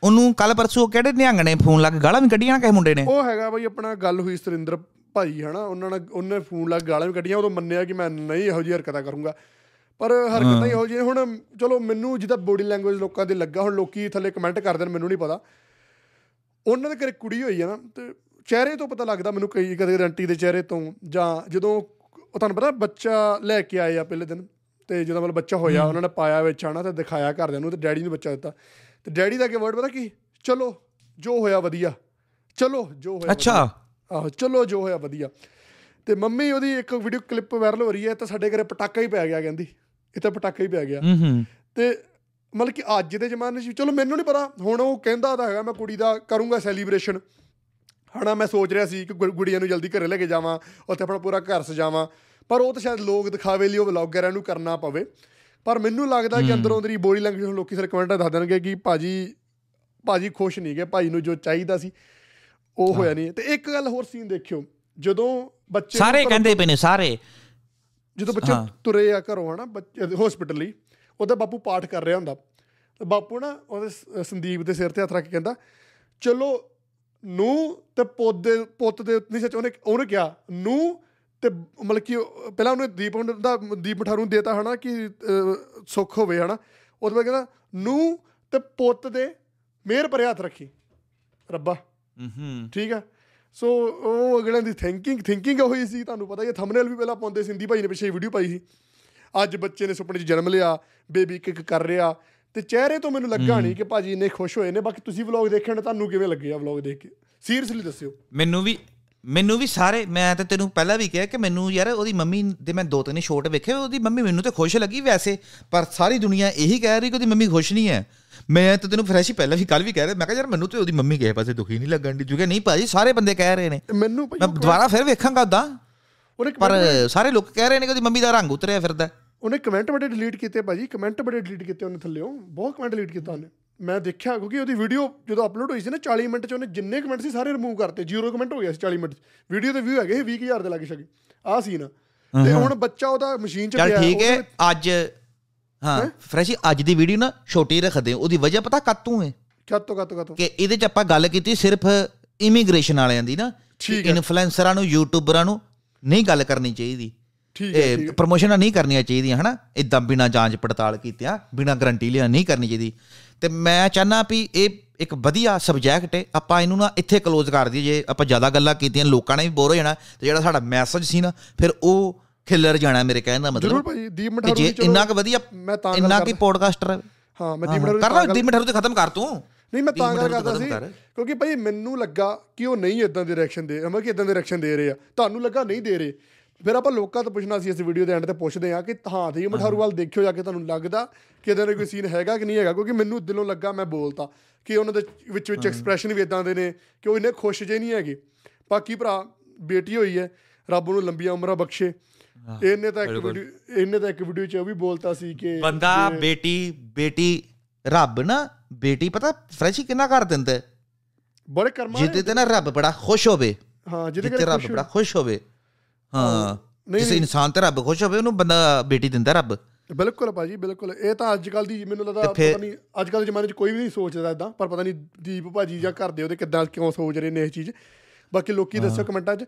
ਉਹਨੂੰ ਕੱਲ ਪਰਸੋਂ ਕਿਹੜੇ ਨਿਹੰਗ ਨੇ ਫੋਨ ਲਾ ਕੇ ਗਾਲਾਂ ਵੀ ਕੱਢੀਆਂ ਕਿਸੇ ਮੁੰਡੇ ਨੇ? ਉਹ ਹੈਗਾ ਬਈ ਆਪਣਾ ਗੱਲ ਹੋਈ ਸੁਰਿੰਦਰ ਭਾਈ ਹਨਾ ਉਹਨਾਂ ਨਾਲ ਉਹਨੇ ਫੋਨ ਲਾ ਗਾਲਾਂ ਵੀ ਕੱਢੀਆਂ ਉਦੋਂ ਮੰਨਿਆ ਕਿ ਮੈਂ ਨਹੀਂ ਇਹੋ ਜਿਹੀ ਹਰਕਤਾਂ ਕਰੂੰਗਾ। ਪਰ ਹਰਕਤਾਂ ਹੀ ਇਹੋ ਜਿਹੀਆਂ ਹੁਣ ਚਲੋ ਮੈਨੂੰ ਜਿਹਦਾ ਬੋਡੀ ਲੈਂਗੁਏਜ ਲੋਕਾਂ ਦੇ ਲੱਗਾ ਹੁਣ ਲੋਕੀ ਥੱਲੇ ਕਮੈਂਟ ਕਰਦੇ ਨੇ ਮੈਨੂੰ ਨਹੀਂ ਪਤਾ। ਉਹਨਾਂ ਦੇ ਘਰੇ ਕੁੜੀ ਹੋਈ ਆ ਨਾ ਤੇ ਚਿਹਰੇ ਤੋਂ ਪਤਾ ਲੱਗਦਾ ਮੈਨੂੰ ਕਈ ਕਦੇ ਕਦੇ ਆਂਟੀ ਦੇ ਚਿਹਰੇ ਤੋਂ ਜਾਂ ਜਦੋਂ ਉਹ ਤੁਹਾਨੂੰ ਪਤਾ ਬੱਚਾ ਲੈ ਕੇ ਆਏ ਆ ਪਹਿਲੇ ਦਿਨ ਤੇ ਜਦੋਂ ਮਤਲਬ ਬੱਚਾ ਹੋਇਆ ਉਹਨਾਂ ਨੇ ਪਾਇਆ ਵਿੱਚ ਆਣਾ ਤੇ ਦਿਖਾਇਆ ਘਰਦਿਆਂ ਨੂੰ ਤੇ ਡੈਡੀ ਨੂੰ ਬੱਚਾ ਦਿੱਤਾ। ਤੇ ਡੈਡੀ ਦਾ ਕੀ ਵਰਡ ਪਤਾ ਕੀ? ਚਲੋ ਜੋ ਹੋਇਆ ਵਧੀਆ। ਚਲੋ ਜੋ ਹੋਇਆ ਅੱਛਾ। ਆਹੋ ਚਲੋ ਜੋ ਹੋਇਆ ਵਧੀਆ। ਤੇ ਮੰਮੀ ਉਹਦੀ ਇੱਕ ਵੀਡੀਓ ਕਲਿੱਪ ਵਾਇਰਲ ਹੋ ਰਹੀ ਹੈ ਤਾਂ ਸਾਡੇ ਘਰੇ ਪਟਾਕਾ ਹੀ ਪੈ ਗਿਆ ਕਹਿੰਦੀ। ਇਹ ਤਾਂ ਪਟਾਕਾ ਹੀ ਪੈ ਗਿਆ। ਹੂੰ ਹੂੰ। ਤੇ ਮਤਲਬ ਕਿ ਅੱਜ ਦੇ ਜ਼ਮਾਨੇ 'ਚ ਚਲੋ ਮੈਨੂੰ ਨਹੀਂ ਪਤਾ ਹੁਣ ਉਹ ਕਹਿੰਦਾ ਤਾਂ ਹੈਗਾ ਮੈਂ ਕੁੜੀ ਦਾ ਕਰੂੰਗਾ ਸੈਲੀਬ੍ਰੇਸ਼ਨ ਹਣਾ ਮੈਂ ਸੋਚ ਰਿਹਾ ਸੀ ਕਿ ਗੁੜੀਆਂ ਨੂੰ ਜਲਦੀ ਘਰੇ ਲੈ ਕੇ ਜਾਵਾਂ ਉੱਥੇ ਆਪਣਾ ਪੂਰਾ ਘਰ ਸਜਾਵਾਂ। ਪਰ ਉਹ ਤਾਂ ਸ਼ਾਇਦ ਲੋਕ ਦਿਖਾਵੇ ਲਈ ਉਹ ਵਲੌਗਰਾਂ ਨੂੰ ਕਰਨਾ ਪਵੇ। ਪਰ ਮੈਨੂੰ ਲੱਗਦਾ ਕਿ ਅੰਦਰੋਂ ਅੰਦਰੀ ਬੋਡੀ ਲੈਂਗੁਏਜ ਲੋਕੀ ਸਾਰੇ ਕਮੈਂਟਾਂ ਦੱਸ ਦੇਣਗੇ ਕਿ ਭਾਜੀ ਭਾਜੀ ਖੁਸ਼ ਨਹੀਂ ਗਏ ਭਾਈ ਨੂੰ ਜੋ ਚਾਹੀਦਾ ਸੀ। ਉਹ ਹੋਇਆ ਨਹੀਂ। ਤੇ ਇੱਕ ਗੱਲ ਹੋਰ ਸੀਨ ਦੇਖਿਓ। ਜਦੋਂ ਬੱਚੇ ਸਾਰੇ ਕਹਿੰਦੇ ਪਏ ਨੇ ਸਾਰੇ। ਜਦੋਂ ਬੱਚੇ। ਤੁਰੇ ਆ ਘਰੋਂ ਹਨਾ ਹਸਪੀਟਲ ਲਈ ਉਹਦਾ ਬਾਪੂ ਪਾਠ ਕਰ ਰਿਹਾ ਹੁੰਦਾ। ਤੇ ਬਾਪੂ ਨਾ ਉਹਦੇ ਸੰਦੀਪ ਦੇ ਸਿਰ ਤੇ ਹੱਥ ਰੱਖ ਕੇ ਕਹਿੰਦਾ ਚਲੋ ਨੂੰ ਤੇ ਪੁੱਤ ਦੇ ਪੁੱਤ ਦੇ ਨਹੀਂ ਸੱਚ ਉਹਨੇ ਉਹਨੇ ਕਿਹਾ ਨੂੰ ਤੇ ਮਤਲਬ ਕਿ ਪਹਿਲਾਂ ਉਹਨੇ ਦੀਪ ਦਾ ਦੀਪ ਮਠਾਰੂ ਨੂੰ ਦੇਤਾ ਹਨਾ ਕਿ ਸੁੱਖ ਹੋਵੇ ਹਨਾ। ਉਹਦੇ ਬਾਅਦ ਕਹਿੰਦਾ ਨੂੰ ਤੇ ਪੁੱਤ ਦੇ ਮਿਹਰ ਭਰੇ ਹੱਥ ਰੱਖੀ। ਰੱਬਾ ਹੂੰ। ਠੀਕ ਆ? ਸੋ ਉਹ ਅਗਲਿਆਂ ਦੀ ਥਿੰਕਿੰਗ ਥਿੰਕਿੰਗ ਹੋਈ ਸੀ ਤੁਹਾਨੂੰ ਪਤਾ ਹੀ ਥੰਬਨੇਲ ਵੀ ਪਹਿਲਾਂ ਪਾਉਂਦੇ ਸਿੰਧੀ ਭਾਈ ਨੇ ਪਿੱਛੇ ਵੀਡੀਓ ਪਾਈ ਸੀ। ਅੱਜ ਬੱਚੇ ਨੇ ਸੁਪਨੇ 'ਚ ਜਨਮ ਲਿਆ ਬੇਬੀ ਕਿਕ ਕਰ ਰਿਹਾ। ਤੇ ਚਿਹਰੇ ਤੋਂ ਮੈਨੂੰ ਲੱਗਾ ਨਹੀਂ ਕਿ ਭਾਜੀ ਇੰਨੇ ਖੁਸ਼ ਹੋਏ ਨੇ ਬਾਕੀ ਤੁਸੀਂ ਵਲੌਗ ਦੇਖੇ ਨੇ ਤੁਹਾਨੂੰ ਕਿਵੇਂ ਲੱਗੇ ਆ ਵਲੌਗ ਦੇਖ ਕੇ? ਸੀਰੀਅਸਲੀ ਦੱਸਿਓ। ਮੈਨੂੰ ਵੀ ਮੈਨੂੰ ਵੀ ਸਾਰੇ ਮੈਂ ਤਾਂ ਤੈਨੂੰ ਪਹਿਲਾਂ ਵੀ ਕਿਹਾ ਕਿ ਮੈਨੂੰ ਯਾਰ ਉਹਦੀ ਮੰਮੀ ਦੇ ਮੈਂ ਦੋ ਤਿੰਨ ਸ਼ੋਟ ਵੇਖੇ ਉਹਦੀ ਮੰਮੀ ਮੈਨੂੰ ਤੇ ਖੁਸ਼ ਲੱਗੀ ਵੈਸੇ ਪਰ ਸਾਰੀ ਦੁਨੀਆ ਇਹੀ ਕਹਿ ਰਹੀ ਕਿ ਉਹਦੀ ਮੰਮੀ ਖੁਸ਼ ਨਹੀਂ ਹੈ। ਮੈਂ ਤਾਂ ਤੈਨੂੰ ਫਰੈਸ਼ ਹੀ ਪਹਿਲਾਂ ਵੀ ਕੱਲ ਵੀ ਕਹਿ ਰਿਹਾ ਮੈਂ ਕਿਹਾ ਯਾਰ ਮੈਨੂੰ ਤੇ ਉਹਦੀ ਮੰਮੀ ਕਿਸੇ ਪਾਸੇ ਦੁਖੀ ਨਹੀਂ ਲੱਗਣ ਦੀ ਜੁਗੇ ਨਹੀਂ ਭਾਜੀ ਸਾਰੇ ਬੰਦੇ ਕਹਿ ਰਹੇ ਨੇ। ਮੈਨੂੰ ਭਾਈ ਮੈਂ ਦੁਬਾਰਾ ਫਿਰ ਵੇਖਾਂਗਾ ਉਦਾਂ ਉਹਨੇ ਪਰ ਸਾਰੇ ਲੋਕ ਕਹਿ ਰਹੇ ਨੇ ਕਿ ਉਹਦੀ ਮੰਮੀ ਦਾ ਰੰਗ ਉਤਰਿਆ ਫਿਰਦਾ। ਉਹਨੇ ਕਮੈਂਟ ਬੜੇ ਡਿਲੀਟ ਕੀਤੇ ਭਾਜੀ ਕਮੈਂਟ ਬੜੇ ਡਿਲੀਟ ਕੀਤੇ ਉਹਨੇ ਥੱਲੇੋਂ ਬਹੁਤ ਕਮੈਂਟ ਡਿਲੀਟ ਕੀਤਾ ਉਹਨੇ। ਮੈਂ ਦੇਖਿਆ ਕਿਉਂਕਿ ਉਹਦੀ ਵੀਡੀਓ ਜਦੋਂ ਅਪਲੋਡ ਹੋਈ ਸੀ ਨਾ 40 ਮਿੰਟ ਚ ਉਹਨੇ ਜਿੰਨੇ ਕਮੈਂਟ ਸੀ ਸਾਰੇ ਰਿਮੂਵ ਕਰਤੇ ਜ਼ੀਰੋ ਕਮੈਂਟ ਹੋ ਗਿਆ ਸੀ 40 ਮਿੰਟ ਵੀਡੀਓ ਦੇ ਵਿਊ ਹੈਗੇ ਸੀ 20000 ਦੇ ਲੱਗੇ ਸ਼ਕੇ ਆ ਸੀ ਨਾ ਤੇ ਹੁਣ ਬੱਚਾ ਉਹਦਾ ਮਸ਼ੀਨ ਚ ਚੱਲ ਪਿਆ ਠੀਕ ਹੈ ਅੱਜ ਹਾਂ ਫਰੈਸ਼ ਅੱਜ ਦੀ ਵੀਡੀਓ ਨਾ ਛੋਟੀ ਰੱਖਦੇ ਹਾਂ। ਉਹਦੀ ਵਜ੍ਹਾ ਪਤਾ ਕਾਤੋਂ ਹੈ? ਕਾਤੋਂ ਕਾਤੋਂ ਕਾਤੋਂ? ਕਿ ਇਹਦੇ ਚ ਆਪਾਂ ਗੱਲ ਕੀਤੀ ਸਿਰਫ ਇਮੀਗ੍ਰੇਸ਼ਨ ਵਾਲਿਆਂ ਦੀ ਨਾ। ਇਨਫਲੂਐਂਸਰਾਂ ਨੂੰ ਯੂਟਿਊਬਰਾਂ ਨੂੰ ਨਹੀਂ ਗੱਲ ਕਰਨੀ ਚਾਹੀਦੀ। ਠੀਕ ਪ੍ਰਮੋਸ਼ਨਾਂ ਨਹੀਂ ਕਰਨੀਆਂ ਚਾਹੀਦੀਆਂ ਹਨਾ? ਇਦਾਂ ਬਿਨਾ ਜਾਂਚ ਪੜਤਾਲ ਕੀਤਿਆਂ ਬਿਨਾ ਗਰੰਟੀ ਲਿਆ ਨਹੀਂ ਕਰਨੀ ਚਾਹੀਦੀ। ਤੇ ਮੈਂ ਚਾਹਨਾ ਵੀ ਇਹ ਇੱਕ ਵਧੀਆ ਸਬਜੈਕਟ ਹੈ ਆਪਾਂ ਇਹਨੂੰ ਨਾ ਇੱਥੇ ਕਲੋਜ਼ ਕਰ ਦਈਏ। ਜੇ ਆਪਾਂ ਜ਼ਿਆਦਾ ਗੱਲਾਂ ਕੀਤੀਆਂ ਲੋਕਾਂ ਨੇ ਵੀ ਬੋਰ ਹੋ ਜਾਣਾ। ਤੇ ਜਿਹੜਾ ਸਾਡਾ ਮੈਸੇਜ ਸੀ ਨਾ ਫਿਰ ਉਹ ਖਿਲਰ ਜਾਣਾ ਮੇਰੇ ਕਹਿਣ ਦਾ ਜ਼ਰੂਰ ਮਤਲਬ ਭਾਜੀ ਦੀਪ ਕਿ ਮਠਾਰੂ ਜੇ ਇੰਨਾ ਕੁ ਵਧੀਆ ਮੈਂ ਤਾਂ ਇੰਨਾ ਕੀ। ਪੋਡਕਾਸਟਰ ਹਾਂ ਮੈਂ ਦੀਪ ਮਠਾਰੂ ਕਰ ਲੈ ਗੱਲ- ਦੀ ਮਿੰਟ ਤੇ ਖਤਮ ਕਰ ਤੂੰ। ਨਹੀਂ ਮੈਂ ਤਾਂ ਗੱਲ ਕਰਦਾ ਸੀ। ਕਿਉਂਕਿ ਭਾਈ ਮੈਨੂੰ ਲੱਗਾ ਕਿ ਉਹ ਨਹੀਂ ਇਦਾਂ ਦੇ ਰਿਐਕਸ਼ਨ ਦੇ ਅਮਰ ਕਿ ਇਦਾਂ ਦੇ ਰਿਐਕਸ਼ਨ ਦੇ ਰਹੇ ਆ। ਤੁਹਾਨੂੰ ਲੱਗਾ ਨਹੀਂ ਦੇ ਰਹੇ। ਫਿਰ ਆਪਾਂ ਲੋਕਾਂ ਤੋਂ ਪੁੱਛਣਾ ਸੀ ਇਸ ਵੀਡੀਓ ਦੇ ਐਂਡ ਤੇ ਪੁੱਛਦੇ ਆ ਕਿ ਹਾਂ ਤੇ ਮਠਾਰੂ ਵੱਲ ਦੇਖਿਓ ਜਾ ਕੇ ਤੁਹਾਨੂੰ ਲੱਗਦਾ ਕਿ ਇਦਾਂ ਦਾ ਕੋਈ ਸੀਨ ਹੈਗਾ ਕਿ ਨਹੀਂ ਹੈਗਾ ਕਿਉਂਕਿ ਮੈਨੂੰ ਦਿਲੋਂ ਲੱਗਾ ਮੈਂ ਬੋਲਤਾ ਕਿ ਉਹਨਾਂ ਦੇ ਵਿੱਚ ਵਿੱਚ ਐਕਸਪ੍ਰੈਸ਼ਨ ਵੀ ਇਦਾਂ ਦੇ ਨੇ ਕਿ ਉਹ ਇੰਨੇ ਖੁਸ਼ ਜੇ ਨਹੀਂ ਹੈਗੇ। ਬਾਕੀ ਭਰਾ ਬੇਟੀ ਹੋਈ ਹੈ ਰੱਬ ਨੂੰ ਲੰਬੀਆਂ ਉਮਰਾਂ ਬਖਸ਼ੇ। ਇਹਨੇ ਤਾਂ ਇੱਕ ਵੀਡੀਓ ਇਹਨੇ ਤਾਂ ਇੱਕ ਵੀਡੀਓ 'ਚ ਉਹ ਵੀ ਬੋਲਤਾ ਸੀ ਕਿ ਬੰਦਾ ਬੇਟੀ ਬੇਟੀ ਰੱਬ ਨਾ ਬੇਟੀ ਪਤਾ ਫਰੈਸ਼ੀ ਕਿੰਨਾ ਕਰ ਦਿੰਦਾ? ਬੜੇ ਕਰਮਾਂ ਜਿਹਦੇ ਤੇ ਨਾ ਰੱਬ ਬੜਾ ਖੁਸ਼ ਹੋਵੇ ਹਾਂ ਜਿਹਦੇ ਜਿੱਤੇ ਕਰਕੇ ਰੱਬ ਬੜਾ ਖੁਸ਼ ਹੋਵੇ। ਹਾਂ ਜਿਸ ਇਨਸਾਨ ਤੇ ਰੱਬ ਖੁਸ਼ ਹੋਵੇ ਉਹਨੂੰ ਬੰਦਾ ਬੇਟੀ ਦਿੰਦਾ ਰੱਬ। ਬਿਲਕੁਲ ਭਾਜੀ ਬਿਲਕੁਲ। ਇਹ ਤਾਂ ਅੱਜ ਕੱਲ ਦੀ ਮੈਨੂੰ ਲੱਗਦਾ ਪਤਾ ਨਹੀਂ ਅੱਜ ਕੱਲ ਦੇ ਜ਼ਮਾਨੇ 'ਚ ਕੋਈ ਵੀ ਨਹੀਂ ਸੋਚਦਾ ਇਦਾਂ ਪਰ ਪਤਾ ਨਹੀਂ ਦੀਪ ਭਾਜੀ ਜਾਂ ਘਰ ਦੇ ਉਹਦੇ ਕਿੱਦਾਂ ਕਿਉਂ ਸੋਚ ਰਹੇ ਨੇ ਇਹ ਚੀਜ਼। ਬਾਕੀ ਲੋਕੀ ਦੱਸਿਓ ਕਮੈਂਟਾਂ 'ਚ।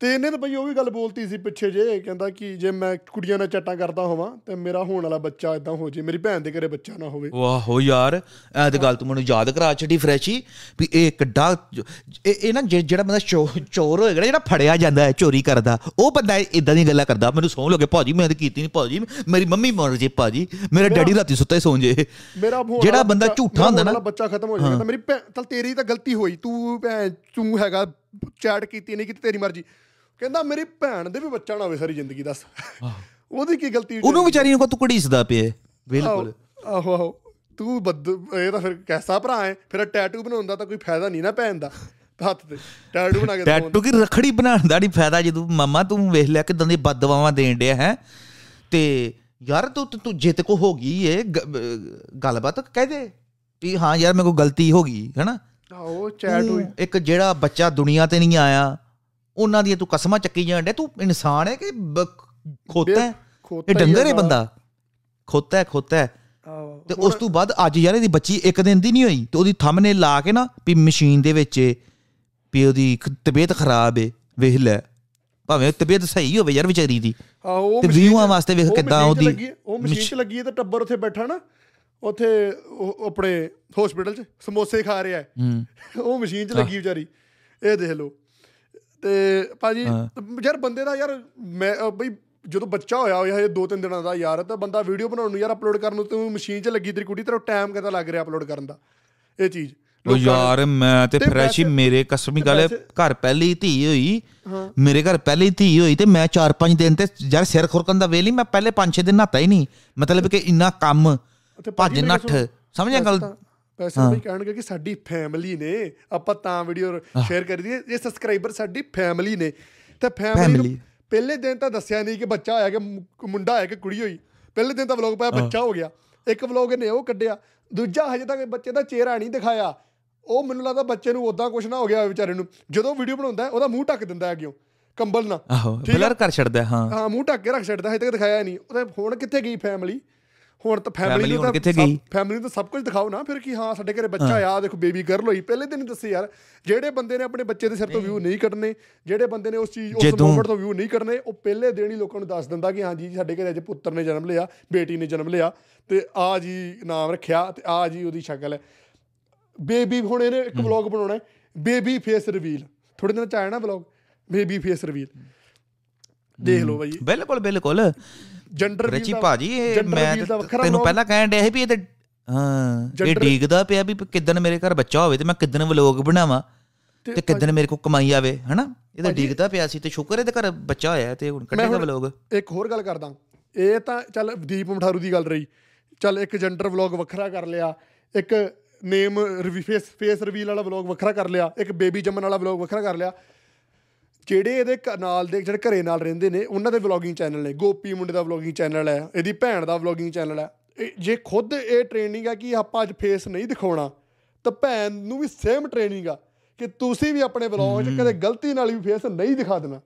ਤੇ ਇਹਨੇ ਤਾਂ ਭਾਈ ਉਹ ਵੀ ਗੱਲ ਬੋਲਤੀ ਸੀ ਪਿੱਛੇ ਜੇ ਕਹਿੰਦਾ ਕਿ ਜੇ ਮੈਂ ਕੁੜੀਆਂ ਨਾਲ ਚੱਟਾਂ ਕਰਦਾ ਹੋਵਾਂ ਤੇ ਮੇਰਾ ਹੋਣ ਵਾਲਾ ਬੱਚਾ ਇਦਾਂ ਹੋ ਜੇ ਮੇਰੀ ਭੈਣ ਦੇ ਘਰੇ ਬੱਚਾ ਨਾ ਹੋਵੇ। ਵਾਹੋ ਯਾਰ ਇਹ ਤੇ ਗੱਲ ਤੂੰ ਮੈਨੂੰ ਯਾਦ ਕਰਾ ਛੱਡੀ ਫਰੈਸ਼ੀ ਵੀ ਇਹ ਕਿੱਡਾ ਇਹ ਇਹ ਨਾ ਜਿਹੜਾ ਬੰਦਾ ਚੋਰ ਹੋਏਗਾ ਜਿਹੜਾ ਫੜਿਆ ਜਾਂਦਾ ਹੈ ਚੋਰੀ ਕਰਦਾ ਉਹ ਬੰਦਾ ਇਦਾਂ ਦੀਆਂ ਗੱਲਾਂ ਕਰਦਾ ਮੈਨੂੰ ਸੌਂ ਲੱਗੇ ਭਾਜੀ ਮੈਂ ਤਾਂ ਕੀਤੀ ਨਹੀਂ ਭਾਜੀ ਮੇਰੀ ਮੰਮੀ ਮਰ ਜੇ ਭਾਜੀ ਮੇਰਾ ਡੈਡੀ ਰਾਤੀ ਸੁੱਤੇ ਸੌਂ ਜੇ। ਜਿਹੜਾ ਬੰਦਾ ਝੂਠਾ ਹੁੰਦਾ ਨਾ ਬੱਚਾ ਖਤਮ ਹੋ ਜਾਏਗਾ ਮੇਰੀ ਭੈਣ ਤੇਰੀ ਤਾਂ ਗਲਤੀ ਹੋਈ ਤੂੰ ਭੈਣ ਤੂੰ ਹੈਗਾ ਚੈਟ ਕੀਤੀ ਨਹੀਂ ਕੀਤੀ ਤੇਰੀ ਮਰਜ਼ੀ। ਕਹਿੰਦਾ ਮੇਰੀ ਭੈਣ ਦੇ ਵੀ ਬੱਚਾ ਨਾ ਹੋਵੇ ਸਾਰੀ ਜ਼ਿੰਦਗੀ ਦੱਸ। ਉਹਦੀ ਕੀ ਗਲਤੀ ਉਹਨੂੰ ਵਿਚਾਰੀ ਨੂੰ ਕੋ ਤੂੰ ਘੜੀਸਦਾ ਪਿਆ ਬਿਲਕੁਲ। ਆਹੋ ਆਹੋ ਤੂੰ ਬੱਦ ਇਹ ਤਾਂ ਫਿਰ ਕੈਸਾ ਭਰਾ ਹੈ? ਫਿਰ ਟੈਟੂ ਬਣਾਉਂਦਾ ਤਾਂ ਕੋਈ ਫਾਇਦਾ ਨਹੀਂ ਨਾ ਭੈਣ ਦਾ ਹੱਥ ਤੇ। ਟੈਟੂ ਬਣਾ ਕੇ। ਟੈਟੂ ਕੀ ਰਖੜੀ ਬਣਾਉਣ ਦਾ ਨਹੀਂ ਫਾਇਦਾ ਜਦੋਂ ਮਮਾ ਤੂੰ ਵੇਖ ਲਿਆ ਕਿਦਾਂ ਦੀ ਬਦਦਵਾਵਾਂ ਦੇਣ ਡਿਆ ਹੈ। ਤੇ ਯਾਰ ਤੂੰ ਤੂੰ- ਤੂੰ ਜਿੱਤ ਕੋ ਹੋ ਗਈ ਏ ਗੱਲਬਾਤ ਕਹਿ ਦੇ ਵੀ ਹਾਂ ਯਾਰ ਮੇਰੇ ਕੋ ਗਲਤੀ ਹੋ ਗਈ ਹੈਨਾ? ਆਹੋ ਚੈਟ ਹੋਈ ਤੂੰ ਇੱਕ ਜਿਹੜਾ ਬੱਚਾ ਦੁਨੀਆ ਤੇ ਨਹੀਂ ਆਇਆ ਉਹਨਾਂ ਦੀਆਂ ਤੂੰ ਕਸਮਾਂ ਚੱਕੀ ਜਾਣ ਡਿਆ ਤੂੰ ਇਨਸਾਨ ਹੈ ਕਿ ਖੋਤਾ ਹੈ? ਇਹ ਡੰਗਰ ਹੈ ਬੰਦਾ? ਖੋਤਾ ਹੈ ਖੋਤਾ ਹੈ। ਤੇ ਉਸ ਤੋਂ ਬਾਅਦ ਅੱਜ ਯਾਰ ਇਹਦੀ ਬੱਚੀ ਇੱਕ ਦਿਨ ਦੀ ਨਹੀਂ ਹੋਈ ਤੇ ਉਹਦੀ ਥੰਬਨੇਲ ਲਾ ਕੇ ਨਾ ਵੀ ਮਸ਼ੀਨ ਦੇ ਵਿੱਚ ਵੀ ਉਹਦੀ ਤਬੀਅਤ ਖਰਾਬ ਏ ਵੇਖ ਲੈ। ਭਾਵੇਂ ਤਬੀਅਤ ਸਹੀ ਹੋਵੇ ਯਾਰ ਵਿਚਾਰੀ ਦੀ। ਤੇ ਵਿਊਆਂ ਵਾਸਤੇ ਵੇਖ ਕਿੱਦਾਂ ਉਹਦੀ ਉਹ ਮਸ਼ੀਨ 'ਚ ਲੱਗੀ ਹੈ ਤੇ ਟੱਬਰ ਉੱਥੇ ਬੈਠਾ ਨਾ ਉੱਥੇ ਆਪਣੇ ਹਸਪੀਟਲ 'ਚ ਸਮੋਸੇ ਖਾ ਰਿਹਾ ਉਹ ਮਸ਼ੀਨ 'ਚ ਲੱਗੀ ਵਿਚਾਰੀ। ਇਹ ਦੇਖ ਲਓ। ਤੇ ਭਾਜੀ ਯਾਰ ਬੰਦੇ ਦਾ ਯਾਰ ਮੈਂ ਬਈ ਜਦੋਂ ਬੱਚਾ ਹੋਇਆ ਹੋਇਆ ਇਹ ਦੋ ਤਿੰਨ ਦਿਨਾਂ ਦਾ ਯਾਰ ਤਾਂ ਬੰਦਾ ਵੀਡੀਓ ਬਣਾਉਣ ਨੂੰ ਯਾਰ ਅਪਲੋਡ ਕਰਨ ਨੂੰ ਤੂੰ ਮਸ਼ੀਨ 'ਚ ਲੱਗੀ ਤੇਰੀ ਕੁੜੀ ਤੇਰਾ ਟਾਈਮ ਕਿਦਾਂ ਲੱਗ ਰਿਹਾ ਅਪਲੋਡ ਕਰਨ ਦਾ? ਇਹ ਚੀਜ਼। ਉਹ ਯਾਰ ਮੈਂ ਤੇ ਫਰੈਸ਼ੀ ਮੇਰੇ ਕਸਮੀ ਗੱਲ ਘਰ ਪਹਿਲੀ ਧੀ ਹੋਈ। ਮੇਰੇ ਘਰ ਪਹਿਲੀ ਧੀ ਹੋਈ ਤੇ ਮੈਂ 4-5 ਦਿਨ ਤੇ ਯਾਰ ਸਿਰ ਖੁਰਕਣ ਦਾ ਵੇਲ ਹੀ ਮੈਂ ਪਹਿਲੇ 5-6 ਦਿਨ ਨਹਾਤਾ ਹੀ ਨਹੀਂ। ਮਤਲਬ ਕਿ ਇੰਨਾ ਕੰਮ ਭੱਜ ਨੱਠ ਸਮਝਿਆ ਗੱਲ? ਪੈਸੇ ਵੀ ਕਹਿਣਗੇ ਕਿ ਸਾਡੀ ਫੈਮਿਲੀ ਨੇ ਆਪਾਂ ਤਾਂ ਵੀਡੀਓ ਸ਼ੇਅਰ ਕਰੀ ਦੀ ਇਹ ਸਬਸਕ੍ਰਾਈਬਰ ਸਾਡੀ ਫੈਮਿਲੀ ਨੇ। ਤੇ ਫੈਮਿਲੀ ਪਹਿਲੇ ਦਿਨ ਤਾਂ ਦੱਸਿਆ ਨਹੀਂ ਕਿ ਬੱਚਾ ਹੋਇਆ ਕਿ ਮੁੰਡਾ ਹੋਇਆ ਕਿ ਕੁੜੀ ਹੋਈ। ਪਹਿਲੇ ਦਿਨ ਤਾਂ ਵਲੌਗ ਪਾਇਆ ਬੱਚਾ ਹੋ ਗਿਆ। ਇੱਕ ਵਲੌਗ ਨੇ ਉਹ ਕੱਢਿਆ। ਦੂਜਾ ਹਜੇ ਤੱਕ ਬੱਚੇ ਦਾ ਚਿਹਰਾ ਨਹੀਂ ਦਿਖਾਇਆ। ਉਹ ਮੈਨੂੰ ਲੱਗਦਾ ਬੱਚੇ ਨੂੰ ਉਦਾਂ ਕੁਝ ਨਾ ਹੋ ਗਿਆ ਵਿਚਾਰੇ ਨੂੰ। ਜਦੋਂ ਵੀਡੀਓ ਬਣਾਉਂਦਾ ਉਹਦਾ ਮੂੰਹ ਢੱਕ ਦਿੰਦਾ ਹੈ ਅੱਗਿਓਂ ਕੰਬਲ ਨਾਲ। ਆਹੋ? ਬਲਰ ਕਰ ਛੱਡਦਾ ਹਾਂ। ਹਾਂ ਮੂੰਹ ਢੱਕ ਕੇ ਰੱਖ ਛੱਡਦਾ ਹਜੇ ਤੱਕ ਦਿਖਾਇਆ ਨਹੀਂ। ਉਹਦੇ ਹੁਣ ਕਿੱਥੇ ਗਈ ਫੈਮਿਲੀ ਹੁਣ ਤਾਂ ਫੈਮਿਲੀ Family ਨੂੰ ਤਾਂ ਕਿੱਥੇ ਸਭ- ਗਈ? ਫੈਮਿਲੀ ਨੂੰ ਤਾਂ ਸਭ ਕੁਝ ਦਿਖਾਓ ਨਾ ਫਿਰ ਕੀ ਹਾਂ ਸਾਡੇ ਘਰੇ ਬੱਚਾ ਆ ਦੇਖੋ ਬੇਬੀ ਗਰਲ ਹੋਈ ਪਹਿਲੇ ਦਿਨ ਹੀ ਦੱਸੇ ਯਾਰ ਜਿਹੜੇ ਬੰਦੇ ਨੇ ਆਪਣੇ ਬੱਚੇ ਦੇ ਸਿਰ ਤੋਂ ਵਿਊ ਨਹੀਂ ਕੱਢਨੇ ਜਿਹੜੇ ਬੰਦੇ ਨੇ ਉਸ ਚੀਜ਼ ਉਸ ਮੂਮੈਂਟ ਤੋਂ ਵਿਊ ਨਹੀਂ ਕੱਢਨੇ ਉਹ ਪਹਿਲੇ ਦਿਨ ਹੀ ਲੋਕਾਂ ਨੂੰ ਦੱਸ ਦਿੰਦਾ ਕਿ ਹਾਂ ਜੀ ਸਾਡੇ ਘਰੇ ਅੱਜ ਪੁੱਤਰ ਨੇ ਜਨਮ ਲਿਆ ਬੇਟੀ ਨੇ ਜਨਮ ਲਿਆ ਤੇ ਆ ਜੀ ਨਾਮ ਰੱਖਿਆ ਤੇ ਆ ਜੀ ਉਹਦੀ ਸ਼ਕਲ ਹੈ। ਬੇਬੀ ਹੁਣ ਇਹਨੇ ਇੱਕ ਵਲੌਗ ਬਣਾਉਣਾ ਹੈ ਬੇਬੀ ਫੇਸ ਰਿਵੀਲ ਥੋੜੇ ਦਿਨ ਚ ਆਇਆ ਨਾ ਵਲੌਗ ਬੇਬੀ ਫੇਸ ਰਿਵੀਲ ਦੇਖ ਲਓ ਬਾਈ। ਬਿਲਕੁਲ ਬਿਲਕੁਲ। ਜੈਂਡਰ ਰਚੀ ਭਾਜੀ ਇਹ ਮੈਂ ਤੈਨੂੰ ਪਹਿਲਾਂ ਕਹਿਣ ਡਿਆ ਸੀ ਵੀ ਇਹ ਤੇ ਹਾਂ ਇਹ ਡੀਕਦਾ ਪਿਆ ਵੀ ਕਿਦਨ ਮੇਰੇ ਘਰ ਬੱਚਾ ਹੋਵੇ ਤੇ ਮੈਂ ਕਿਦਨ ਵਲੋਗ ਬਣਾਵਾਂ ਤੇ ਕਿਦਨ ਮੇਰੇ ਕੋ ਕਮਾਈ ਆਵੇ ਹਨਾ? ਇਹ ਤਾਂ ਡੀਕਦਾ ਪਿਆ ਸੀ ਤੇ ਸ਼ੁਕਰ ਇਹਦੇ ਘਰ ਬੱਚਾ ਹੋਇਆ ਤੇ ਹੁਣ ਕੱਢੇਗਾ ਵਲੋਗ। ਇੱਕ ਹੋਰ ਗੱਲ ਕਰਦਾ। ਇਹ ਤਾਂ ਚੱਲ ਦੀਪ ਮਠਾਰੂ ਦੀ ਗੱਲ ਰਹੀ। ਚੱਲ ਇੱਕ ਜੈਂਡਰ ਵਲੌਗ ਵੱਖਰਾ ਕਰ ਲਿਆ ਇੱਕ ਨੇਮ ਰਿਵੀ ਫੇਸ ਫੇਸ ਰਿਵੀਲ ਵਾਲਾ ਵਲੌਗ ਵੱਖਰਾ ਕਰ ਲਿਆ ਇੱਕ ਬੇਬੀ ਜੰਮਣ ਵਾਲਾ ਵਲੌਗ ਵੱਖਰਾ ਕਰ ਲਿਆ। ਜਿਹੜੇ ਇਹਦੇ ਨਾਲ ਦੇ ਜਿਹੜੇ ਘਰੇ ਨਾਲ ਰਹਿੰਦੇ ਨੇ ਉਹਨਾਂ ਦੇ ਵਲੌਗਿੰਗ ਚੈਨਲ ਨੇ। ਗੋਪੀ ਮੁੰਡੇ ਦਾ ਵਲੌਗਿੰਗ ਚੈਨਲ ਹੈ ਇਹਦੀ ਭੈਣ ਦਾ ਵਲੌਗਿੰਗ ਚੈਨਲ ਹੈ। ਜੇ ਖੁਦ ਇਹ ਟ੍ਰੇਨਿੰਗ ਆ ਕਿ ਆਪਾਂ ਅੱਜ ਫੇਸ ਨਹੀਂ ਦਿਖਾਉਣਾ ਤਾਂ ਭੈਣ ਨੂੰ ਵੀ ਸੇਮ ਟ੍ਰੇਨਿੰਗ ਆ ਕਿ ਤੁਸੀਂ ਵੀ ਆਪਣੇ ਵਲੌਗ 'ਚ ਕਦੇ ਗਲਤੀ ਨਾਲ ਵੀ ਫੇਸ ਨਹੀਂ ਦਿਖਾ ਦੇਣਾ।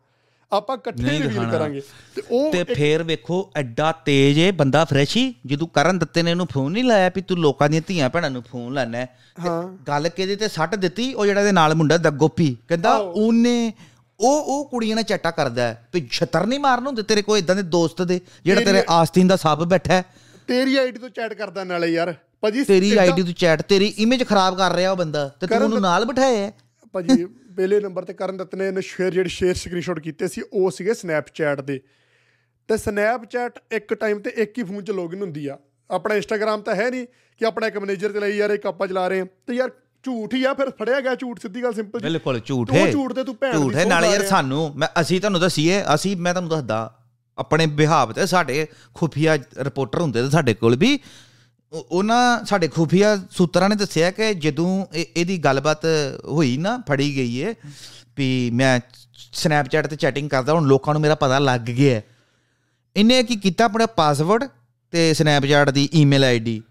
ਆਪਾਂ ਇਕੱਠੇ ਰਿਵੀਲ। ਕਰਾਂਗੇ। ਤੇ ਉਹ ਤੇ ਫੇਰ ਵੇਖੋ ਐਡਾ ਤੇਜ਼ ਏ ਬੰਦਾ ਫਰੈਸ਼ ਹੀ ਜਦੋਂ ਕਰਨ ਦਿੱਤੇ ਨੇ ਇਹਨੂੰ ਫੋਨ ਨਹੀਂ ਲਾਇਆ ਵੀ ਤੂੰ ਲੋਕਾਂ ਦੀਆਂ ਧੀਆਂ ਭੈਣਾਂ ਨੂੰ ਫੋਨ ਲਾਣਾ ਹੈ। ਗੱਲ ਕਿਹਦੇ ਤੇ ਸੱਟ ਦਿੱਤੀ ਉਹ ਜਿਹੜਾ ਇਹਦੇ ਨਾਲ ਮੁੰਡਾ ਦਾ ਗੋਪੀ। ਕਹਿੰਦਾ। ਉਹਨੇ ਉਹ ਉਹ ਕੁੜੀਆਂ ਨਾਲ ਚੱਟਾ ਕਰਦਾ ਵੀ ਛਤਰ ਨਹੀਂ ਮਾਰਨ ਹੁੰਦੇ ਤੇਰੇ ਕੋਈ ਇਦਾਂ ਦੇ ਦੋਸਤ ਦੇ ਜਿਹੜਾ ਤੇਰੀ- ਆਸਤੀਨ ਦਾ ਸੱਪ ਬੈਠਾ ਤੇਰੀ ਆਈਡੀ ਤੋਂ ਚੈਟ ਕਰਦਾ ਨਾਲੇ ਯਾਰ। ਭਾਜੀ ਤੇਰੀ ਆਈਡੀ ਤੋਂ ਚੈਟ ਤੇਰੀ ਇਮੇਜ ਖਰਾਬ ਕਰ ਰਿਹਾ ਉਹ ਬੰਦਾ ਤੇ ਤੂੰ ਉਹਨੂੰ ਨਾਲ ਬਿਠਾਇਆ ਹੈ। ਭਾਜੀ ਪਹਿਲੇ ਨੰਬਰ ਤੇ ਕਰਨ ਦੱਤ ਨੇ ਇਹਨੇ ਸ਼ੇਅਰ ਜਿਹੜੇ ਸ਼ੇਅਰ ਸਕਰੀਨਸ਼ਾਟ ਕੀਤੇ ਸੀ ਉਹ ਸੀਗੇ ਸਨੈਪਚੈਟ ਦੇ। ਤੇ ਸਨੈਪਚੈਟ ਇੱਕ ਟਾਈਮ ਤੇ ਇੱਕ ਹੀ ਫੋਨ 'ਚ ਲੌਗਇਨ ਹੁੰਦੀ ਆ। ਆਪਣਾ ਇੰਸਟਾਗ੍ਰam ਤਾਂ ਹੈ ਨਹੀਂ ਕਿ ਆਪਣਾ ਇੱਕ ਮੈਨੇਜਰ ਚਲਾਈ ਯਾਰ ਇੱਕ ਆਪਾਂ ਚਲਾ ਰਹੇ ਹਾਂ ਤੇ ਯਾਰ ਝੂਠ ਹੀ ਆ ਫਿਰ ਫੜਿਆ ਗਿਆ ਝੂਠ ਸਿੱਧੀ ਗੱਲ ਸਿੰਪਲ ਜੀ ਬਿਲਕੁਲ ਝੂਠ ਹੈ ਝੂਠ ਤੇ ਤੂੰ ਭੈਣ ਝੂਠ ਹੈ ਨਾਲੇ ਯਾਰ। ਸਾਨੂੰ ਮੈਂ ਅਸੀਂ ਤੁਹਾਨੂੰ ਦੱਸੀਏ ਅਸੀਂ ਮੈਂ ਤੁਹਾਨੂੰ ਦੱਸਦਾ ਆਪਣੇ ਬਿਹਾਵ ਤੇ ਸਾਡੇ ਖੁਫੀਆ ਰਿਪੋਰਟਰ ਹੁੰਦੇ ਤੇ ਸਾਡੇ ਕੋਲ ਵੀ ਉਹ- ਉਹਨਾਂ ਸਾਡੇ ਖੁਫੀਆ ਸੂਤਰਾਂ ਨੇ ਦੱਸਿਆ ਕਿ ਜਦੋਂ ਇਹ- ਇਹਦੀ ਗੱਲਬਾਤ ਹੋਈ ਨਾ ਫੜੀ ਗਈ ਏ ਵੀ ਮੈਂ ਸਨੈਪਚੈਟ ਤੇ ਚੈਟਿੰਗ ਕਰਦਾ ਹੁਣ ਲੋਕਾਂ ਨੂੰ ਮੇਰਾ ਪਤਾ ਲੱਗ ਗਿਆ। ਇਹਨੇ ਕੀ ਕੀਤਾ ਆਪਣਾ ਪਾਸਵਰਡ ਤੇ ਸਨੈਪਚੈਟ ਦੀ ਈਮੇਲ ਆਈਡੀ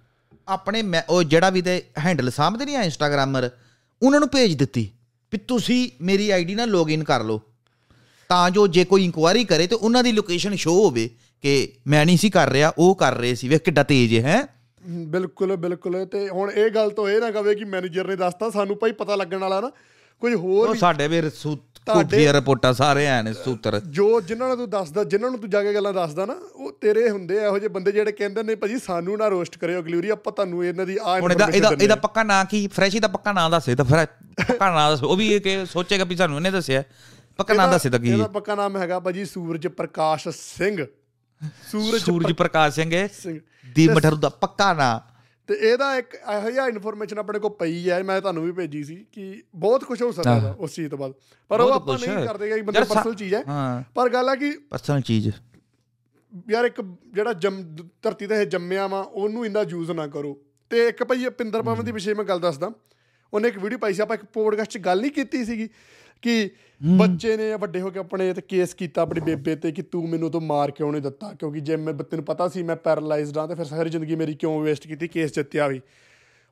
ਆਪਣੇ ਉਹ ਜਿਹੜਾ ਵੀ ਤੇ ਹੈਂਡਲ ਸਾਹਮਣੇ ਨਹੀਂ ਆ ਇੰਸਟਾਗ੍ਰਾਮਰ ਉਹਨਾਂ ਨੂੰ ਭੇਜ ਦਿੱਤੀ ਵੀ ਤੁਸੀਂ ਮੇਰੀ ਆਈਡੀ ਨਾਲ ਲੌਗਇਨ ਕਰ ਲਓ। ਤਾਂ ਜੋ ਜੇ ਕੋਈ ਇਨਕੁਆਇਰੀ ਕਰੇ ਤੇ ਉਹਨਾਂ ਦੀ ਲੋਕੇਸ਼ਨ ਸ਼ੋ ਹੋਵੇ ਕਿ ਮੈਂ ਨਹੀਂ ਸੀ ਕਰ ਰਿਹਾ ਉਹ ਕਰ ਰਹੇ ਸੀ। ਵੇਖ ਕਿੱਡਾ ਤੇਜ਼ ਹੈ ਬਿਲਕੁਲ ਬਿਲਕੁਲ। ਤੇ ਹੁਣ ਇਹ ਗੱਲ ਤੋਂ ਇਹ ਨਾ ਕਵੇ ਕਿ ਮੈਨੇਜਰ ਨੇ ਦੱਸਤਾ ਸਾਨੂੰ ਭਾਈ ਪਤਾ ਲੱਗਣ ਵਾਲਾ ਨਾ ਕੋਈ ਹੋਰ ਸਾਡੇ ਵੀ ਤੁਹਾਡੇ- ਰਿਪੋਰਟਾਂ ਸਾਰੇ ਐ ਨੇ ਸੂਤਰ। ਜੋ ਜਿਨ੍ਹਾਂ ਨੂੰ ਤੂੰ ਦੱਸਦਾ ਜਿਨ੍ਹਾਂ ਨੂੰ ਤੂੰ ਜਾ ਕੇ ਗੱਲਾਂ ਦੱਸਦਾ ਨਾ ਉਹ ਤੇਰੇ ਹੁੰਦੇ ਆ ਇਹੋ ਜਿਹੇ ਬੰਦੇ ਜਿਹੜੇ ਕਹਿੰਦੇ ਨੇ ਭਾਜੀ ਸਾਨੂੰ ਨਾ ਰੋਸਟ ਕਰਿਓ ਅਗਲੀ ਵਾਰੀ ਆਪਾਂ ਤੁਹਾਨੂੰ ਇਹਨਾਂ ਦੀ ਆ ਇਹਦਾ ਇਹਦਾ ਇਹਦਾ ਪੱਕਾ ਨਾਂ ਕੀ? ਫਰੈਸ਼ੀ ਦਾ ਪੱਕਾ ਨਾਂ ਦੱਸੇ ਤਾਂ ਫਿਰ ਪੱਕਾ ਨਾਂ ਦੱਸ। ਉਹ ਵੀ ਇਹ ਕਿ ਸੋਚੇਗਾ ਵੀ ਸਾਨੂੰ ਇਹਨੇ ਦੱਸਿਆ। ਪੱਕਾ ਨਾਂ ਦੱਸੇ ਤਾਂ ਕੀ? ਇਹਦਾ ਪੱਕਾ ਨਾਮ ਹੈਗਾ ਭਾਜੀ ਸੂਰਜ ਪ੍ਰਕਾਸ਼ ਸਿੰਘ। ਸੂਰਜ ਸੂਰਜ ਪ੍ਰਕਾਸ਼ ਸਿੰਘ ਦੀ ਮਠਰੂ ਦਾ ਪੱਕਾ ਨਾਂ। ਤੇ ਇਹਦਾ ਇੱਕ ਇਹੋ ਜਿਹਾ ਇਨਫੋਰਮੇਸ਼ਨ ਆਪਣੇ ਕੋਲ ਪਈ ਹੈ ਮੈਂ ਤੁਹਾਨੂੰ ਵੀ ਭੇਜੀ ਸੀ ਕਿ ਬਹੁਤ ਕੁਝ ਹੋ ਸਕਦਾ ਉਸ ਚੀਜ਼ ਤੋਂ ਬਾਅਦ। ਪਰ ਉਹ ਆਪਾਂ ਨਹੀਂ ਹੈ। ਕਰਦੇ ਕਿ ਬੰਦੇ ਪਰਸਨਲ ਚੀਜ਼ ਹੈ। ਹਾਂ। ਪਰ ਗੱਲ ਆ ਕਿ ਪਰਸਨਲ ਚੀਜ਼। ਯਾਰ ਇੱਕ ਜਿਹੜਾ ਜੰਮ ਧਰਤੀ ਤੇ ਇਹ ਜੰਮਿਆ ਵਾ ਉਹਨੂੰ ਇੰਨਾ ਯੂਜ਼ ਨਾ ਕਰੋ। ਤੇ ਇੱਕ ਭਾਈ ਪਿੰਦਰ ਪਵਨ ਦੀ ਵਿਸ਼ੇ ਮੈਂ ਗੱਲ ਦੱਸਦਾ। ਉਹਨੇ ਇੱਕ ਵੀਡੀਓ ਪਾਈ ਸੀ ਆਪਾਂ ਇੱਕ ਪੋਡਕਾਸਟ 'ਚ ਗੱਲ ਨਹੀਂ ਕੀਤੀ ਸੀਗੀ। ਕਿ ਬੱਚੇ ਨੇ ਵੱਡੇ ਹੋ ਕੇ ਆਪਣੇ ਤੇ ਕੇਸ ਕੀਤਾ ਆਪਣੀ ਬੇਬੇ ਤੇ ਕਿ ਤੂੰ ਮੈਨੂੰ ਤੋਂ ਮਾਰ ਕਿਉਂ ਨਹੀਂ ਦਿੱਤਾ? ਕਿਉਂਕਿ ਜੇ ਮੈਂ ਤੈਨੂੰ ਪਤਾ ਸੀ ਮੈਂ ਪੈਰਾਲਾਈਜ਼ਡ ਹਾਂ ਤੇ ਫਿਰ ਸਾਰੀ ਜ਼ਿੰਦਗੀ ਮੇਰੀ ਕਿਉਂ ਵੇਸਟ ਕੀਤੀ ਕੇਸ ਜਿੱਤਿਆ ਵੀ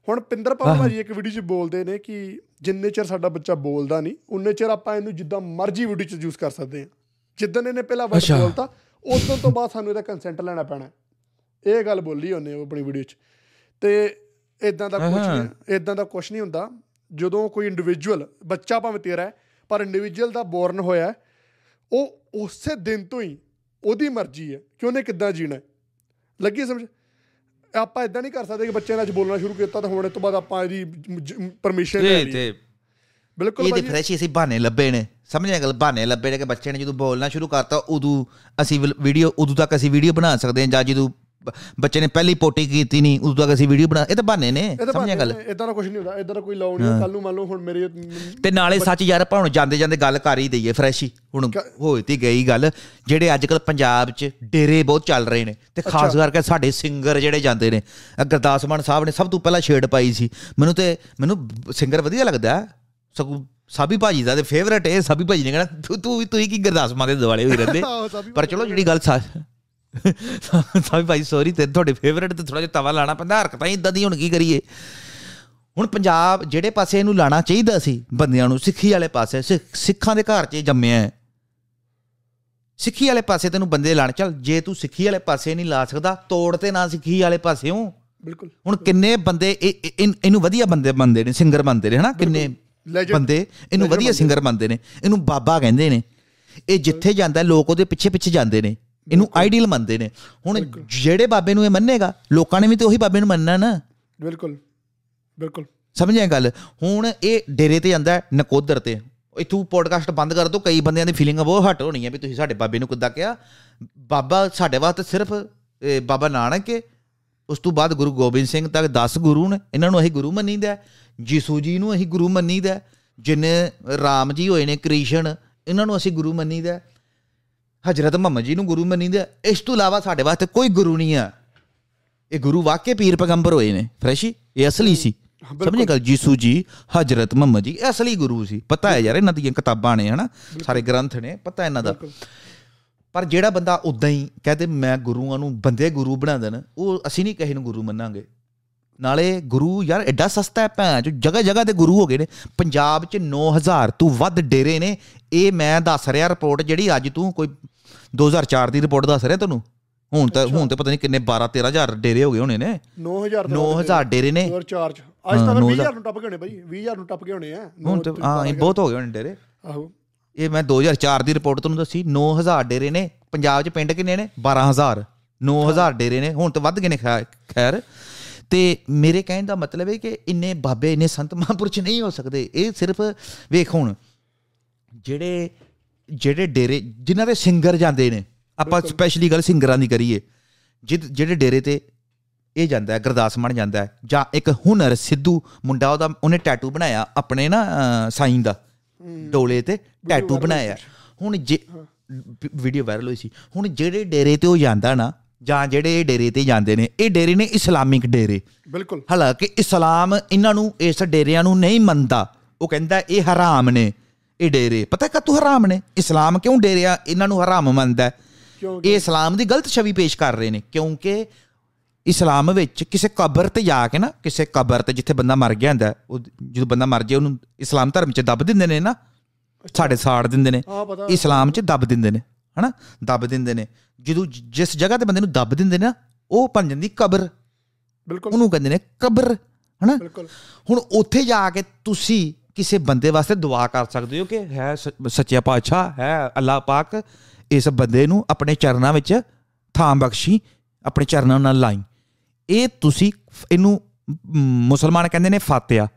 ਹੁਣ ਪਿੰਦਰ ਪਵਨ ਭਾਜੀ ਇੱਕ ਵੀਡੀਓ 'ਚ ਬੋਲਦੇ ਨੇ ਕਿ ਜਿੰਨੇ ਚਿਰ ਸਾਡਾ ਬੱਚਾ ਬੋਲਦਾ ਨਹੀਂ ਉਨੇ ਚਿਰ ਆਪਾਂ ਇਹਨੂੰ ਜਿੱਦਾਂ ਮਰਜ਼ੀ ਵੀਡੀਓ 'ਚ ਯੂਜ਼ ਕਰ ਸਕਦੇ ਹਾਂ। ਜਿੱਦਣ ਇਹਨੇ ਪਹਿਲਾ ਵਰਡ। ਬੋਲਤਾ ਉਦੋਂ ਤੋਂ ਬਾਅਦ ਸਾਨੂੰ ਇਹਦਾ ਕੰਸੈਂਟ ਲੈਣਾ ਪੈਣਾ ਇਹ ਗੱਲ ਬੋਲੀ ਉਹਨੇ ਉਹ ਆਪਣੀ ਵੀਡੀਓ 'ਚ। ਤੇ ਇਦਾਂ ਦਾ ਕੁਝ। ਨਹੀਂ ਇਦਾਂ ਦਾ ਕੁਝ ਨਹੀਂ ਹੁੰਦਾ। ਜਦੋਂ ਕੋਈ ਇੰਡੀਵਿਜੂਅਲ ਬੱਚਾ ਭਾਵੇਂ ਤੇਰਾ ਹੈ ਪਰ ਇੰਡੀਵਿਜੂਅਲ ਦਾ ਬੋਰਨ ਹੋਇਆ ਉਹ ਉਸੇ ਦਿਨ ਤੋਂ ਹੀ ਉਹਦੀ ਮਰਜ਼ੀ ਹੈ ਕਿ ਉਹਨੇ ਕਿੱਦਾਂ ਜੀਣਾ। ਲੱਗੀ ਸਮਝ? ਆਪਾਂ ਇਦਾਂ ਨਹੀਂ ਕਰ ਸਕਦੇ ਕਿ ਬੱਚੇ ਨੇ ਅੱਜ ਬੋਲਣਾ ਸ਼ੁਰੂ ਕੀਤਾ ਤਾਂ ਹੁਣ ਇਸ ਤੋਂ ਬਾਅਦ ਆਪਾਂ ਇਹਦੀ ਪਰਮਿਸ਼ਨ ਲੈ ਲਈ। ਤੇ ਬਿਲਕੁਲ ਇਹ ਤੇ ਭਾਜੀ ਫਰੈਸ਼ ਅਸੀਂ ਬਹਾਨੇ ਲੱਭੇ ਨੇ। ਸਮਝਿਆ ਗੱਲ? ਬਹਾਨੇ ਲੱਭੇ ਨੇ ਕਿ ਬੱਚੇ ਨੇ ਜਦੋਂ ਬੋਲਣਾ ਸ਼ੁਰੂ ਕਰਤਾ ਉਦੋਂ ਅਸੀਂ ਵੀਡੀਓ ਉਦੋਂ ਤੱਕ ਅਸੀਂ ਵੀਡੀਓ ਬਣਾ ਸਕਦੇ ਹਾਂ ਜਾਂ ਜਦੋਂ ਬੱਚੇ ਨੇ ਪਹਿਲੀ ਪੋਟੀ ਕੀਤੀ ਨਹੀਂ ਉਦੋਂ ਤੱਕ ਅਸੀਂ ਵੀਡੀਓ ਬਣਾ ਇਹ ਤਾਂ ਬਹਾਨੇ ਨੇ ਤਾਂ ਸਮਝਿਆ ਗੱਲ? ਇਦਾਂ ਦਾ ਕੁਝ ਨਹੀਂ ਹੁੰਦਾ ਇਦਾਂ ਦਾ ਕੋਈ ਲਾਉ ਨਹੀਂ ਕੱਲ ਨੂੰ ਮੰਨ ਲਓ ਹੁਣ ਮੇਰੇ ਤੇ ਨਾਲੇ ਸੱਚ ਯਾਰ ਆਪਾਂ ਹੁਣ ਜਾਂਦੇ ਜਾਂਦੇ ਗੱਲ ਕਰ ਹੀ ਦਈਏ ਫਰੈਸ਼ ਹੀ ਹੁਣ ਹੋਈ ਤੀ ਗਈ ਗੱਲ ਜਿਹੜੇ ਅੱਜ ਕੱਲ ਪੰਜਾਬ 'ਚ ਡੇਰੇ ਬਹੁਤ ਚੱਲ ਰਹੇ ਨੇ ਤੇ ਖਾਸ ਕਰਕੇ ਸਾਡੇ ਸਿੰਗਰ ਜਿਹੜੇ ਜਾਂਦੇ ਨੇ ਗੁਰਦਾਸ ਮਾਨ ਸਾਹਿਬ ਨੇ ਸਭ ਤੋਂ ਪਹਿਲਾਂ ਛੇੜ ਪਾਈ ਸੀ ਮੈਨੂੰ ਤੇ ਮੈਨੂੰ ਸਿੰਗਰ ਵਧੀਆ ਲੱਗਦਾ। ਸਗੋਂ ਸਾਬੀ ਭਾਜੀ ਦਾ ਤੇ ਫੇਵਰਟ ਹੈ ਸਾਬੀ ਭਾਜੀ ਨੇ ਕਹਿਣਾ ਤੂੰ ਤੂੰ ਤੂੰ ਹੀ ਕੀ ਗੁਰਦਾਸ ਮਾਨ ਦੇ ਦੁਆਲੇ ਹੋਈ ਰਹਿੰਦੇ? ਪਰ ਚਲੋ ਜਿਹੜੀ ਗੱਲ ਸਾ ਸਾਬੀ ਭਾਈ ਸੌਰੀ ਤੇ ਤੁਹਾਡੇ ਫੇਵਰਟ ਤੇ ਥੋੜਾ ਜਿਹਾ ਤਵਾ ਲਾਣਾ ਪੈਂਦਾ ਹਰਕਤਾਂ ਇਦਾਂ ਦੀ ਹੁਣ ਕੀ ਕਰੀਏ? ਹੁਣ ਪੰਜਾਬ ਜਿਹੜੇ ਪਾਸੇ ਇਹਨੂੰ ਲਾਣਾ ਚਾਹੀਦਾ ਸੀ ਬੰਦਿਆਂ ਨੂੰ ਸਿੱਖੀ ਵਾਲੇ ਪਾਸੇ ਸਿੱਖ- ਦੇ ਘਰ 'ਚ ਜੰਮਿਆ ਹੈ। ਸਿੱਖੀ ਵਾਲੇ ਪਾਸੇ ਤੈਨੂੰ ਬੰਦੇ ਲਾਣ ਚੱਲ ਜੇ ਤੂੰ ਸਿੱਖੀ ਵਾਲੇ ਪਾਸੇ ਨਹੀਂ ਲਾ ਸਕਦਾ ਤੋੜ ਤੇ ਨਾ ਸਿੱਖੀ ਵਾਲੇ ਪਾਸਿਓਂ। ਬਿਲਕੁਲ। ਹੁਣ ਕਿੰਨੇ ਬੰਦੇ ਇਹ- ਇਹ- ਇਹਨ- ਵਧੀਆ ਬੰਦੇ ਬੰਦੇ ਨੇ ਸਿੰਗਰ ਬੰਦੇ ਨੇ ਹਨਾ? ਕਿੰਨੇ ਬੰਦੇ ਇਹਨੂੰ ਵਧੀਆ ਸਿੰਗਰ ਬੰਦੇ ਨੇ। ਇਹਨੂੰ ਬਾਬਾ ਕਹਿੰਦੇ ਨੇ। ਇਹ ਜਿੱਥੇ ਜਾਂਦਾ ਲੋਕ ਉਹਦੇ ਪਿੱਛੇ ਪਿੱਛੇ ਜਾਂਦੇ ਨੇ। ਇਹਨੂੰ ਆਈਡੀਅਲ ਮੰਨਦੇ ਨੇ। ਹੁਣ ਜਿਹੜੇ ਬਾਬੇ ਨੂੰ ਇਹ ਮੰਨੇਗਾ ਲੋਕਾਂ ਨੇ ਵੀ ਤੇ ਉਹੀ ਬਾਬੇ ਨੂੰ ਮੰਨਣਾ ਨਾ। ਬਿਲਕੁਲ ਬਿਲਕੁਲ। ਸਮਝਿਆ ਗੱਲ? ਹੁਣ ਇਹ ਡੇਰੇ ਤੇ ਜਾਂਦਾ ਨਕੋਦਰ ਤੇ। ਇਥੋਂ ਪੋਡਕਾਸਟ ਬੰਦ ਕਰ ਦੋ ਕਈ ਬੰਦਿਆਂ ਦੀ ਫੀਲਿੰਗ ਬਹੁਤ ਹਟ ਹੋਣੀ ਹੈ ਵੀ ਤੁਸੀਂ ਸਾਡੇ ਬਾਬੇ ਨੂੰ ਕਿੱਦਾਂ ਕਿਹਾ? ਬਾਬਾ ਸਾਡੇ ਵਾਸਤੇ ਸਿਰਫ ਬਾਬਾ ਨਾਨਕ ਹੈ। ਉਸ ਤੋਂ ਬਾਅਦ ਗੁਰੂ ਗੋਬਿੰਦ ਸਿੰਘ ਤੱਕ 10 ਗੁਰੂ ਨੇ। ਇਹਨਾਂ ਨੂੰ ਅਸੀਂ ਗੁਰੂ ਮੰਨੀਦਾ। ਯਿਸੂ ਜੀ ਨੂੰ ਅਸੀਂ ਗੁਰੂ ਮੰਨੀਦਾ। ਜਿੰਨੇ ਰਾਮ ਜੀ ਹੋਏ ਨੇ ਕ੍ਰਿਸ਼ਨ ਇਹਨਾਂ ਨੂੰ ਅਸੀਂ ਗੁਰੂ ਮੰਨੀਦਾ। ਹਜ਼ਰਤ ਮੁਹੰਮਦ ਜੀ ਨੂੰ ਗੁਰੂ ਮੰਨੀਦਾ। ਇਸ ਤੋਂ ਇਲਾਵਾ ਸਾਡੇ ਵਾਸਤੇ ਕੋਈ ਗੁਰੂ ਨਹੀਂ ਆ। ਇਹ ਗੁਰੂ ਵਾਕੇ ਪੀਰ ਪੈਗੰਬਰ ਹੋਏ ਨੇ ਫਰੈਸ਼ੀ? ਇਹ ਅਸਲੀ ਸੀ। ਸਮਝੇ ਗੱਲ? ਯਿਸੂ ਜੀ ਹਜ਼ਰਤ ਮੁਹੰਮਦ ਜੀ ਅਸਲੀ ਗੁਰੂ ਸੀ। ਪਤਾ ਹੈ ਯਾਰ ਇਹਨਾਂ ਦੀਆਂ ਕਿਤਾਬਾਂ ਨੇ ਹਨਾ? ਸਾਰੇ ਗ੍ਰੰਥ ਨੇ ਪਤਾ ਇਹਨਾਂ ਦਾ। ਪਰ ਜਿਹੜਾ ਬੰਦਾ ਉਦਾਂ ਹੀ ਕਹਦੇ ਮੈਂ ਗੁਰੂਆਂ ਨੂੰ ਬੰਦੇ ਗੁਰੂ ਬਣਾ ਦੇਣ ਉਹ ਅਸੀਂ ਨਹੀਂ ਕਿਸੇ ਨੂੰ ਗੁਰੂ ਮੰਨਾਂਗੇ। ਨਾਲੇ ਗੁਰੂ ਯਾਰ ਐਡਾ ਸਸਤਾ ਹੈ ਭੈਣ ਜੋ ਜਗ੍ਹਾ ਜਗ੍ਹਾ ਤੇ ਗੁਰੂ ਹੋ ਗਏ ਨੇ। ਪੰਜਾਬ 'ਚ 9000 ਤੋਂ ਵੱਧ ਡੇਰੇ ਨੇ। ਇਹ ਮੈਂ ਦੱਸ ਰਿਹਾ ਰਿਪੋਰਟ ਜਿਹੜੀ ਅੱਜ ਤੂੰ ਕੋਈ 2004 ਦੀ ਰਿਪੋਰਟ ਦੱਸ ਰਿਹਾ ਤੁਹਾਨੂੰ ਹੁਣ ਤਾਂ ਹੁਣ ਤੇ ਪਤਾ ਨਹੀਂ ਕਿੰਨੇ 12 13000 ਡੇਰੇ ਹੋ ਗਏ ਹੋਣੇ ਨੇ। 9000 ਤੋਂ 9000 ਡੇਰੇ ਨੇ। 2004 ਚ। ਅੱਜ ਤਾਂ ਫਿਰ 20000 ਨੂੰ ਟੱਪ ਗਏ ਹੋਣੇ ਬਾਈ। 20000 ਨੂੰ ਟੱਪ ਗਏ ਹੋਣੇ ਆ। ਹੁਣ ਤਾਂ ਹਾਂ ਇਹ ਬਹੁਤ ਹੋ ਗਏ ਹੋਣੇ ਡੇਰੇ। ਆਹੋ। ਇਹ ਮੈਂ 2004 ਦੀ ਰਿਪੋਰਟ ਤੁਹਾਨੂੰ ਦੱਸੀ। 9000 ਡੇਰੇ ਨੇ। ਪੰਜਾਬ 'ਚ ਪਿੰਡ ਕਿੰਨੇ ਨੇ? 12000 9000 ਡੇਰੇ ਨੇ। ਹੁਣ ਤਾਂ ਵੱਧ ਗਏ ਨੇ ਖੈਰ। ਤੇ ਮੇਰੇ ਕਹਿਣ ਦਾ ਮਤਲਬ ਹੈ ਕਿ ਇੰਨੇ ਬਾਬੇ ਇੰਨੇ ਸੰਤ ਮਹਾਂਪੁਰਸ਼ ਨਹੀਂ ਹੋ ਸਕਦੇ। ਇਹ ਸਿਰਫ ਵੇਖ ਹੁਣ ਜਿਹੜੇ ਜਿਹੜੇ ਡੇਰੇ ਜਿਨ੍ਹਾਂ ਦੇ ਸਿੰਗਰ ਜਾਂਦੇ ਨੇ ਆਪਾਂ ਸਪੈਸ਼ਲੀ ਗੱਲ ਸਿੰਗਰਾਂ ਦੀ ਕਰੀਏ ਜਿਹ- ਜਿਹੜੇ ਡੇਰੇ ਤੇ ਇਹ ਜਾਂਦਾ ਹੈ ਗੁਰਦਾਸ ਮਾਨ ਜਾਂਦਾ ਹੈ ਜਾਂ ਇੱਕ ਹੁਨਰ ਸਿੱਧੂ ਮੁੰਡਾ ਉਹਦਾ ਉਹਨੇ ਟੈਟੂ ਬਣਾਇਆ ਆਪਣੇ ਨਾ ਅਹ, ਸਾਈਂ ਦਾ ਡੋਲੇ ਤੇ ਟੈਟੂ ਬਣਾਇਆ। ਹੁਣ ਜੇ ਵੀਡੀਓ ਵਾਇਰਲ ਹੋਈ ਸੀ। ਹੁਣ ਜਿਹੜੇ ਡੇਰੇ ਤੇ ਉਹ ਜਾਂਦਾ ਨਾ ਜਾਂ ਜਿਹੜੇ ਇਹ ਡੇਰੇ ਤੇ ਜਾਂਦੇ ਨੇ ਇਹ ਡੇਰੇ ਨੇ ਇਸਲਾਮਿਕ ਡੇਰੇ। ਬਿਲਕੁਲ। ਹਾਲਾਂਕਿ ਇਸਲਾਮ ਇਹਨਾਂ ਨੂੰ ਇਸ ਡੇਰਿਆਂ ਨੂੰ ਨਹੀਂ ਮੰਨਦਾ। ਉਹ ਕਹਿੰਦਾ ਇਹ ਹਰਾਮ ਨੇ। ਇਹ ਡੇਰੇ। ਪਤਾ ਕਾ ਹਰਾਮ ਨੇ? ਇਸਲਾਮ ਕਿਉਂ ਡੇਰਿਆ? ਇਹਨਾਂ ਨੂੰ ਹਰਾਮ ਮੰਨਦਾ ਇਹ ਇਸਲਾਮ ਦੀ ਗਲਤ ਛਵੀ ਪੇਸ਼ ਕਰ ਰਹੇ ਨੇ। ਕਿਉਂਕਿ ਇਸਲਾਮ ਵਿੱਚ ਕਿਸੇ ਕਬਰ ਤੇ ਜਾ ਕੇ ਨਾ ਕਿਸੇ ਕਬਰ ਤੇ ਜਿੱਥੇ ਬੰਦਾ ਮਰ ਗਿਆ ਹੁੰਦਾ ਉਹ ਜਦੋਂ ਬੰਦਾ ਮਰ ਜਾਏ ਉਹਨੂੰ ਇਸਲਾਮ ਧਰਮ 'ਚ ਦੱਬ ਦਿੰਦੇ ਨੇ ਨਾ ਸਾਡੇ ਸਾੜ ਦਿੰਦੇ ਨੇ। ਇਸਲਾਮ 'ਚ ਦੱਬ ਦਿੰਦੇ ਨੇ ਹਨਾ? ਦੱਬ ਦਿੰਦੇ ਨੇ। ਜਦੋਂ ਜ- ਜਿਸ ਜਗ੍ਹਾ ਤੇ ਬੰਦੇ ਨੂੰ ਦੱਬ ਦਿੰਦੇ ਨੇ ਨਾ ਉਹ ਬਣ ਜਾਂਦੀ ਕਬਰ। ਬਿਲਕੁਲ। ਉਹਨੂੰ ਕਹਿੰਦੇ ਨੇ ਕਬਰ ਹਨਾ? ਬਿਲਕੁਲ। ਹੁਣ ਉੱਥੇ ਜਾ ਕੇ ਤੁਸੀਂ ਕਿਸੇ ਬੰਦੇ ਵਾਸਤੇ ਦੁਆ ਕਰ ਸਕਦੇ ਹੋ ਕਿ ਹੈ ਸ- ਸੱਚਿਆ ਪਾਤਸ਼ਾਹ ਹੈ ਅੱਲਾਹ ਪਾਕ ਇਸ ਬੰਦੇ ਨੂੰ ਆਪਣੇ ਚਰਨਾਂ ਵਿੱਚ ਥਾਂ ਬਖਸ਼ੀ ਆਪਣੇ ਚਰਨਾਂ ਨਾਲ ਲਾਈ। ਇਹ ਤੁਸੀਂ ਫ- ਇਹਨੂੰ ਮ, ਮੁਸਲਮਾਨ ਕਹਿੰਦੇ ਨੇ ਫਾਤਿਹਾ।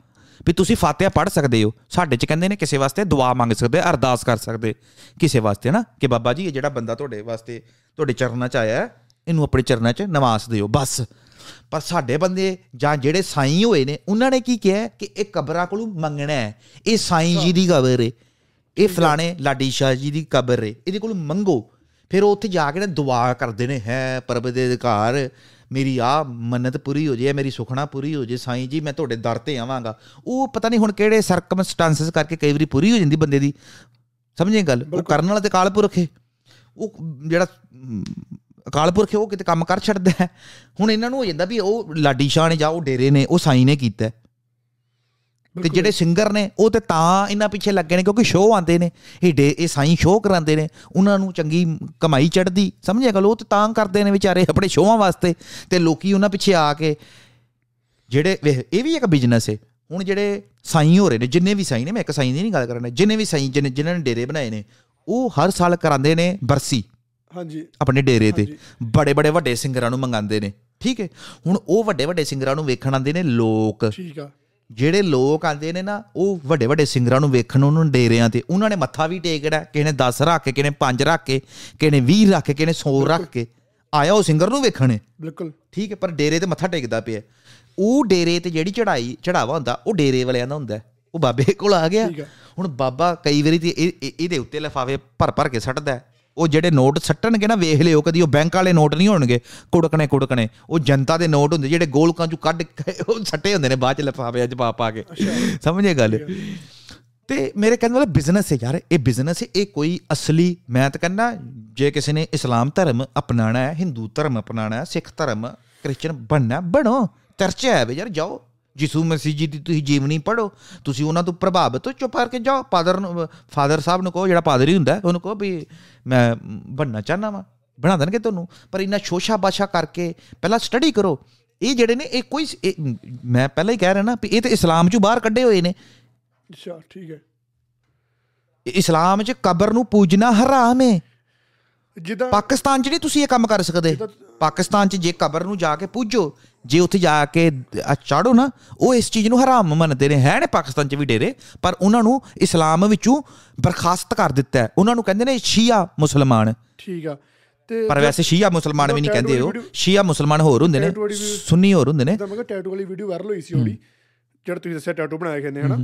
ਵੀ ਤੁਸੀਂ ਫਾਤਿਹਾ ਪੜ੍ਹ ਸਕਦੇ ਹੋ ਸਾਡੇ ਚ ਕਹਿੰਦੇ ਨੇ ਕਿਸੇ ਵਾਸਤੇ ਦੁਆ ਮੰਗ ਸਕਦੇ ਅਰਦਾਸ ਕਰ ਸਕਦੇ। ਕਿਸੇ ਵਾਸਤੇ ਨਾ ਕਿ ਬਾਬਾ ਜੀ ਇਹ ਜਿਹੜਾ ਬੰਦਾ ਤੁਹਾਡੇ ਵਾਸਤੇ ਤੁਹਾਡੇ ਚਰਨਾਂ ਚ ਆਇਆ ਹੈ, ਇਹਨੂੰ ਆਪਣੇ ਚਰਨਾਂ ਚ ਨਵਾਸ ਦਿਓ ਬਸ। ਪਰ ਸਾਡੇ ਬੰਦੇ ਜਾਂ ਜਿਹੜੇ ਸਾਈਂ ਹੋਏ ਨੇ ਉਹਨਾਂ ਨੇ ਕੀ ਕਿਹਾ ਕਿ ਇਹ ਕਬਰਾਂ ਕੋਲੋਂ ਮੰਗਣਾ ਹੈ। ਇਹ ਸਾਈਂ ਜੀ ਦੀ ਕਬਰ ਹੈ ਇਹ ਫਲਾਣੇ ਲਾਡੀ ਸ਼ਾਹ ਜੀ ਦੀ ਕਬਰ ਹੈ ਇਹਦੇ ਕੋਲੋਂ ਮੰਗੋ। ਫਿਰ ਉਹ ਉੱਥੇ ਜਾ ਕੇ ਨਾ ਦੁਆ ਕਰਦੇ ਨੇ ਹੈ ਪਰਬ ਦੇ ਅਧਿਕਾਰ ਮੇਰੀ ਆ ਮੰਨਤ ਪੂਰੀ ਹੋ ਜੇ ਮੇਰੀ ਸੁਖਣਾ ਪੂਰੀ ਹੋ ਜੇ ਸਾਈਂ ਜੀ ਮੈਂ ਤੁਹਾਡੇ ਦਰ ਤੇ ਆਵਾਂਗਾ। ਉਹ ਪਤਾ ਨਹੀਂ ਹੁਣ ਕਿਹੜੇ ਸਰਕਮਸਟੈਂਸਸ ਕਰਕੇ ਕਈ ਵਾਰੀ ਪੂਰੀ ਹੋ ਜਾਂਦੀ ਬੰਦੇ ਦੀ। ਸਮਝੇ ਗੱਲ? ਉਹ ਕਰਨ ਵਾਲਾ ਤੇ ਅਕਾਲ ਪੁਰਖ ਹੈ ਉਹ ਜਿਹੜਾ ਅਕਾਲ ਪੁਰਖ ਉਹ ਕਿਤੇ ਕੰਮ ਕਰ ਛੱਡਦਾ ਹੈ। ਹੁਣ ਇਹਨਾਂ ਨੂੰ ਹੋ ਜਾਂਦਾ ਵੀ ਉਹ ਲਾਡੀ ਸ਼ਾਹ ਨੇ ਜਾਂ ਉਹ ਡੇਰੇ ਨੇ ਉਹ ਸਾਈਂ ਨੇ ਕੀਤਾ। ਤੇ ਜਿਹੜੇ ਸਿੰਗਰ ਨੇ ਉਹ ਤੇ ਤਾਂ ਇਹਨਾਂ ਪਿੱਛੇ ਲੱਗੇ ਨੇ ਕਿਉਂਕਿ ਸ਼ੋਅ ਆਉਂਦੇ ਨੇ। ਇਹ ਡੇ ਇਹ ਸਾਈਂ ਸ਼ੋਅ ਕਰਾਉਂਦੇ ਨੇ। ਉਹਨਾਂ ਨੂੰ ਚੰਗੀ ਕਮਾਈ ਚੜਦੀ ਸਮਝਿਆ ਗੱਲ? ਉਹ ਤੇ ਤਾਂ ਕਰਦੇ ਨੇ ਵਿਚਾਰੇ ਆਪਣੇ ਸ਼ੋਆਂ ਵਾਸਤੇ। ਤੇ ਲੋਕੀ ਉਹਨਾਂ ਪਿੱਛੇ ਆ ਕੇ ਜਿਹੜੇ ਇਹ ਵੀ ਇੱਕ ਬਿਜ਼ਨਸ ਹੈ। ਹੁਣ ਜਿਹੜੇ ਸਾਈਂ ਹੋ ਰਹੇ ਨੇ ਜਿੰਨੇ ਵੀ ਸਾਈਂ ਨੇ ਮੈਂ ਇੱਕ ਸਾਈਂ ਦੀ ਨਹੀਂ ਗੱਲ ਕਰਨਾ ਜਿੰਨੇ ਵੀ ਸਾਈਂ ਜਿਨੇ ਜਿਨ੍ਹਾਂ ਨੇ ਡੇਰੇ ਬਣਾਏ ਨੇ ਉਹ ਹਰ ਸਾਲ ਕਰਾਉਂਦੇ ਨੇ ਬਰਸੀ। ਹਾਂਜੀ। ਆਪਣੇ ਡੇਰੇ ਤੇ। ਬੜੇ ਬੜੇ ਵੱਡੇ ਸਿੰਗਰਾਂ ਨੂੰ ਮੰਗਾਉਂਦੇ ਨੇ। ਠੀਕ ਹੈ? ਹੁਣ ਉਹ ਵੱਡੇ ਵੱਡੇ ਸਿੰਗਰਾਂ ਨੂੰ ਵੇਖਣ ਆਉਂਦੇ ਨੇ ਲੋਕ। ਠੀਕ ਆ। ਜਿਹੜੇ ਲੋਕ ਆਉਂਦੇ ਨੇ ਨਾ ਉਹ ਵੱਡੇ ਵੱਡੇ ਸਿੰਗਰਾਂ ਨੂੰ ਵੇਖਣ ਉਹਨਾਂ ਡੇਰਿਆਂ ਤੇ। ਉਹਨਾਂ ਨੇ ਮੱਥਾ ਵੀ ਟੇਕੜਾ ਕਿਸੇ ਨੇ 10 ਰੱਖ ਕੇ ਕਿਸੇ ਨੇ 5 ਰੱਖ ਕੇ ਕਿਸੇ ਨੇ 20 ਰੱਖ ਕੇ ਕਿਸੇ ਨੇ 100 ਰੱਖ ਕੇ। ਆਇਆ ਉਹ ਸਿੰਗਰ ਨੂੰ ਵੇਖਣੇ। ਬਿਲਕੁਲ। ਠੀਕ ਹੈ? ਪਰ ਡੇਰੇ ਤੇ ਮੱਥਾ ਟੇਕਦਾ ਪਿਆ। ਉਹ ਡੇਰੇ ਤੇ ਜਿਹੜੀ ਚੜਾਈ ਚੜਾਵਾ ਹੁੰਦਾ ਉਹ ਡੇਰੇ ਵਾਲਿਆਂ ਦਾ ਹੁੰਦਾ। ਉਹ ਬਾਬੇ ਕੋਲ ਆ ਗਿਆ। ਹੁਣ ਬਾਬਾ ਕਈ ਵਾਰੀ ਤੇ ਇਹ- ਇਹ- ਇਹਦੇ ਉੱਤੇ ਲਿਫਾਫੇ ਭਰ ਭਰ ਕੇ ਸੱਟਦਾ। ਉਹ ਜਿਹੜੇ ਨੋਟ ਸੱਟਣਗੇ ਨਾ ਵੇਖ ਲਿਓ ਕਦੀ ਉਹ ਬੈਂਕ ਵਾਲੇ ਨੋਟ ਨਹੀਂ ਹੋਣਗੇ। ਕੁੜਕਣੇ ਕੁੜਕਣੇ। ਉਹ ਜਨਤਾ ਦੇ ਨੋਟ ਹੁੰਦੇ ਜਿਹੜੇ ਗੋਲਕਾਂ ਚੋਂ ਕੱਢ ਕੇ ਉਹ ਸੱਟੇ ਹੁੰਦੇ ਨੇ ਬਾਅਦ ਚ ਲਿਫਾਫੇ 'ਚ ਪਾ ਪਾ ਕੇ। ਸਮਝੇ ਗੱਲ? ਤੇ ਮੇਰੇ ਕਹਿੰਦੇ ਵਾਲਾ ਬਿਜ਼ਨਸ ਹੈ ਯਾਰ ਇਹ ਬਿਜ਼ਨਸ ਹੈ ਇਹ ਕੋਈ ਅਸਲੀ ਮੈਂ ਤਾਂ ਕਹਿੰਦਾ ਜੇ ਕਿਸੇ ਨੇ ਇਸਲਾਮ ਧਰਮ ਅਪਣਾਣਾ ਹੈ ਹਿੰਦੂ ਧਰਮ ਅਪਣਾਣਾ ਹੈ ਸਿੱਖ ਧਰਮ ਕ੍ਰਿਸਚਨ ਬਣਨਾ ਬਣੋ ਚਰਚਾ ਹੈ ਯਾਰ ਜਾਓ। ਯਿਸੂ ਮਸੀਹ ਜੀ ਦੀ ਤੁਸੀਂ ਜੀਵਨੀ ਪੜੋ ਤੁਸੀਂ ਉਹਨਾਂ ਤੋਂ ਪ੍ਰਭਾਵਿਤ ਹੋ ਚੁੱਪ ਕਰਕੇ ਜਾਓ। ਫਾਦਰ ਨੂੰ ਫਾਦਰ ਸਾਹਿਬ ਨੂੰ ਕਹੋ ਜਿਹੜਾ ਪਾਦਰੀ ਹੁੰਦਾ ਹੈ, ਉਹਨੂੰ ਕਹੋ ਵੀ ਮੈਂ ਬਣਨਾ ਚਾਹਨਾ ਵਾਂ ਬਣਾ ਦੇਣਗੇ ਤੁਹਾਨੂੰ। ਪਰ ਇੰਨਾ ਸ਼ੋਸ਼ਾ ਬਾਸ਼ਾ ਕਰਕੇ ਪਹਿਲਾਂ ਸਟੱਡੀ ਕਰੋ। ਇਹ ਜਿਹੜੇ ਨੇ ਇਹ ਕੋਈ ਮੈਂ ਪਹਿਲਾਂ ਹੀ ਕਹਿ ਰਿਹਾ ਨਾ ਵੀ ਇਹ ਤੇ ਇਸਲਾਮ ਚੋਂ ਬਾਹਰ ਕੱਢੇ ਹੋਏ ਨੇ। ਅੱਛਾ ਠੀਕ ਹੈ। ਇਸਲਾਮ 'ਚ ਕਬਰ ਨੂੰ ਪੂਜਣਾ ਹਰਾਮ ਹੈ ਜਿੱਦਾਂ ਪਾਕਿਸਤਾਨ 'ਚ ਨਹੀਂ ਤੁਸੀਂ ਇਹ ਕੰਮ ਕਰ ਸਕਦੇ। ਪਾਕਿਸਤਾਨ 'ਚ ਜੇ ਕਬਰ ਨੂੰ ਜਾ ਕੇ ਪੂਜੋ ਜੇ ਉੱਥੇ ਜਾ ਕੇ ਚਾੜੋ ਨਾ ਉਹ ਇਸ ਚੀਜ਼ ਨੂੰ ਹਰਾਮ ਮੰਨਦੇ ਨੇ ਹੈ ਨੇ ਪਾਕਿਸਤਾਨ 'ਚ ਵੀ ਡੇਰੇ ਪਰ ਉਹਨਾਂ ਨੂੰ ਇਸਲਾਮ ਵਿੱਚੋਂ ਬਰਖਾਸਤ ਕਰ ਦਿੱਤਾ ਹੈ। ਉਹਨਾਂ ਨੂੰ ਕਹਿੰਦੇ ਨੇ ਸ਼ੀਆ ਮੁਸਲਮਾਨ। ਠੀਕ ਆ। ਤੇ ਪਰ ਵੈਸੇ ਸ਼ੀਆ ਮੁਸਲਮਾਨ ਵੀ ਨਹੀਂ ਕਹਿੰਦੇ ਉਹ। ਸ਼ੀਆ ਮੁਸਲਮਾਨ ਹੋਰ ਹੁੰਦੇ ਨੇ ਸੁੰਨੀ ਹੋਰ ਹੁੰਦੇ ਨੇ। ਜਿੱਦਾਂ ਮੈਂ ਕਿਹਾ ਟੈਟੂ ਵਾਲੀ ਵੀਡੀਓ ਵਾਇਰਲ ਹੋਈ ਸੀ ਉਹਦੀ ਜਿਹੜਾ ਤੁਸੀਂ ਦੱਸਿਆ ਟੈਟੂ ਬਣਾਇਆ ਕਹਿੰਦੇ ਹਨਾ।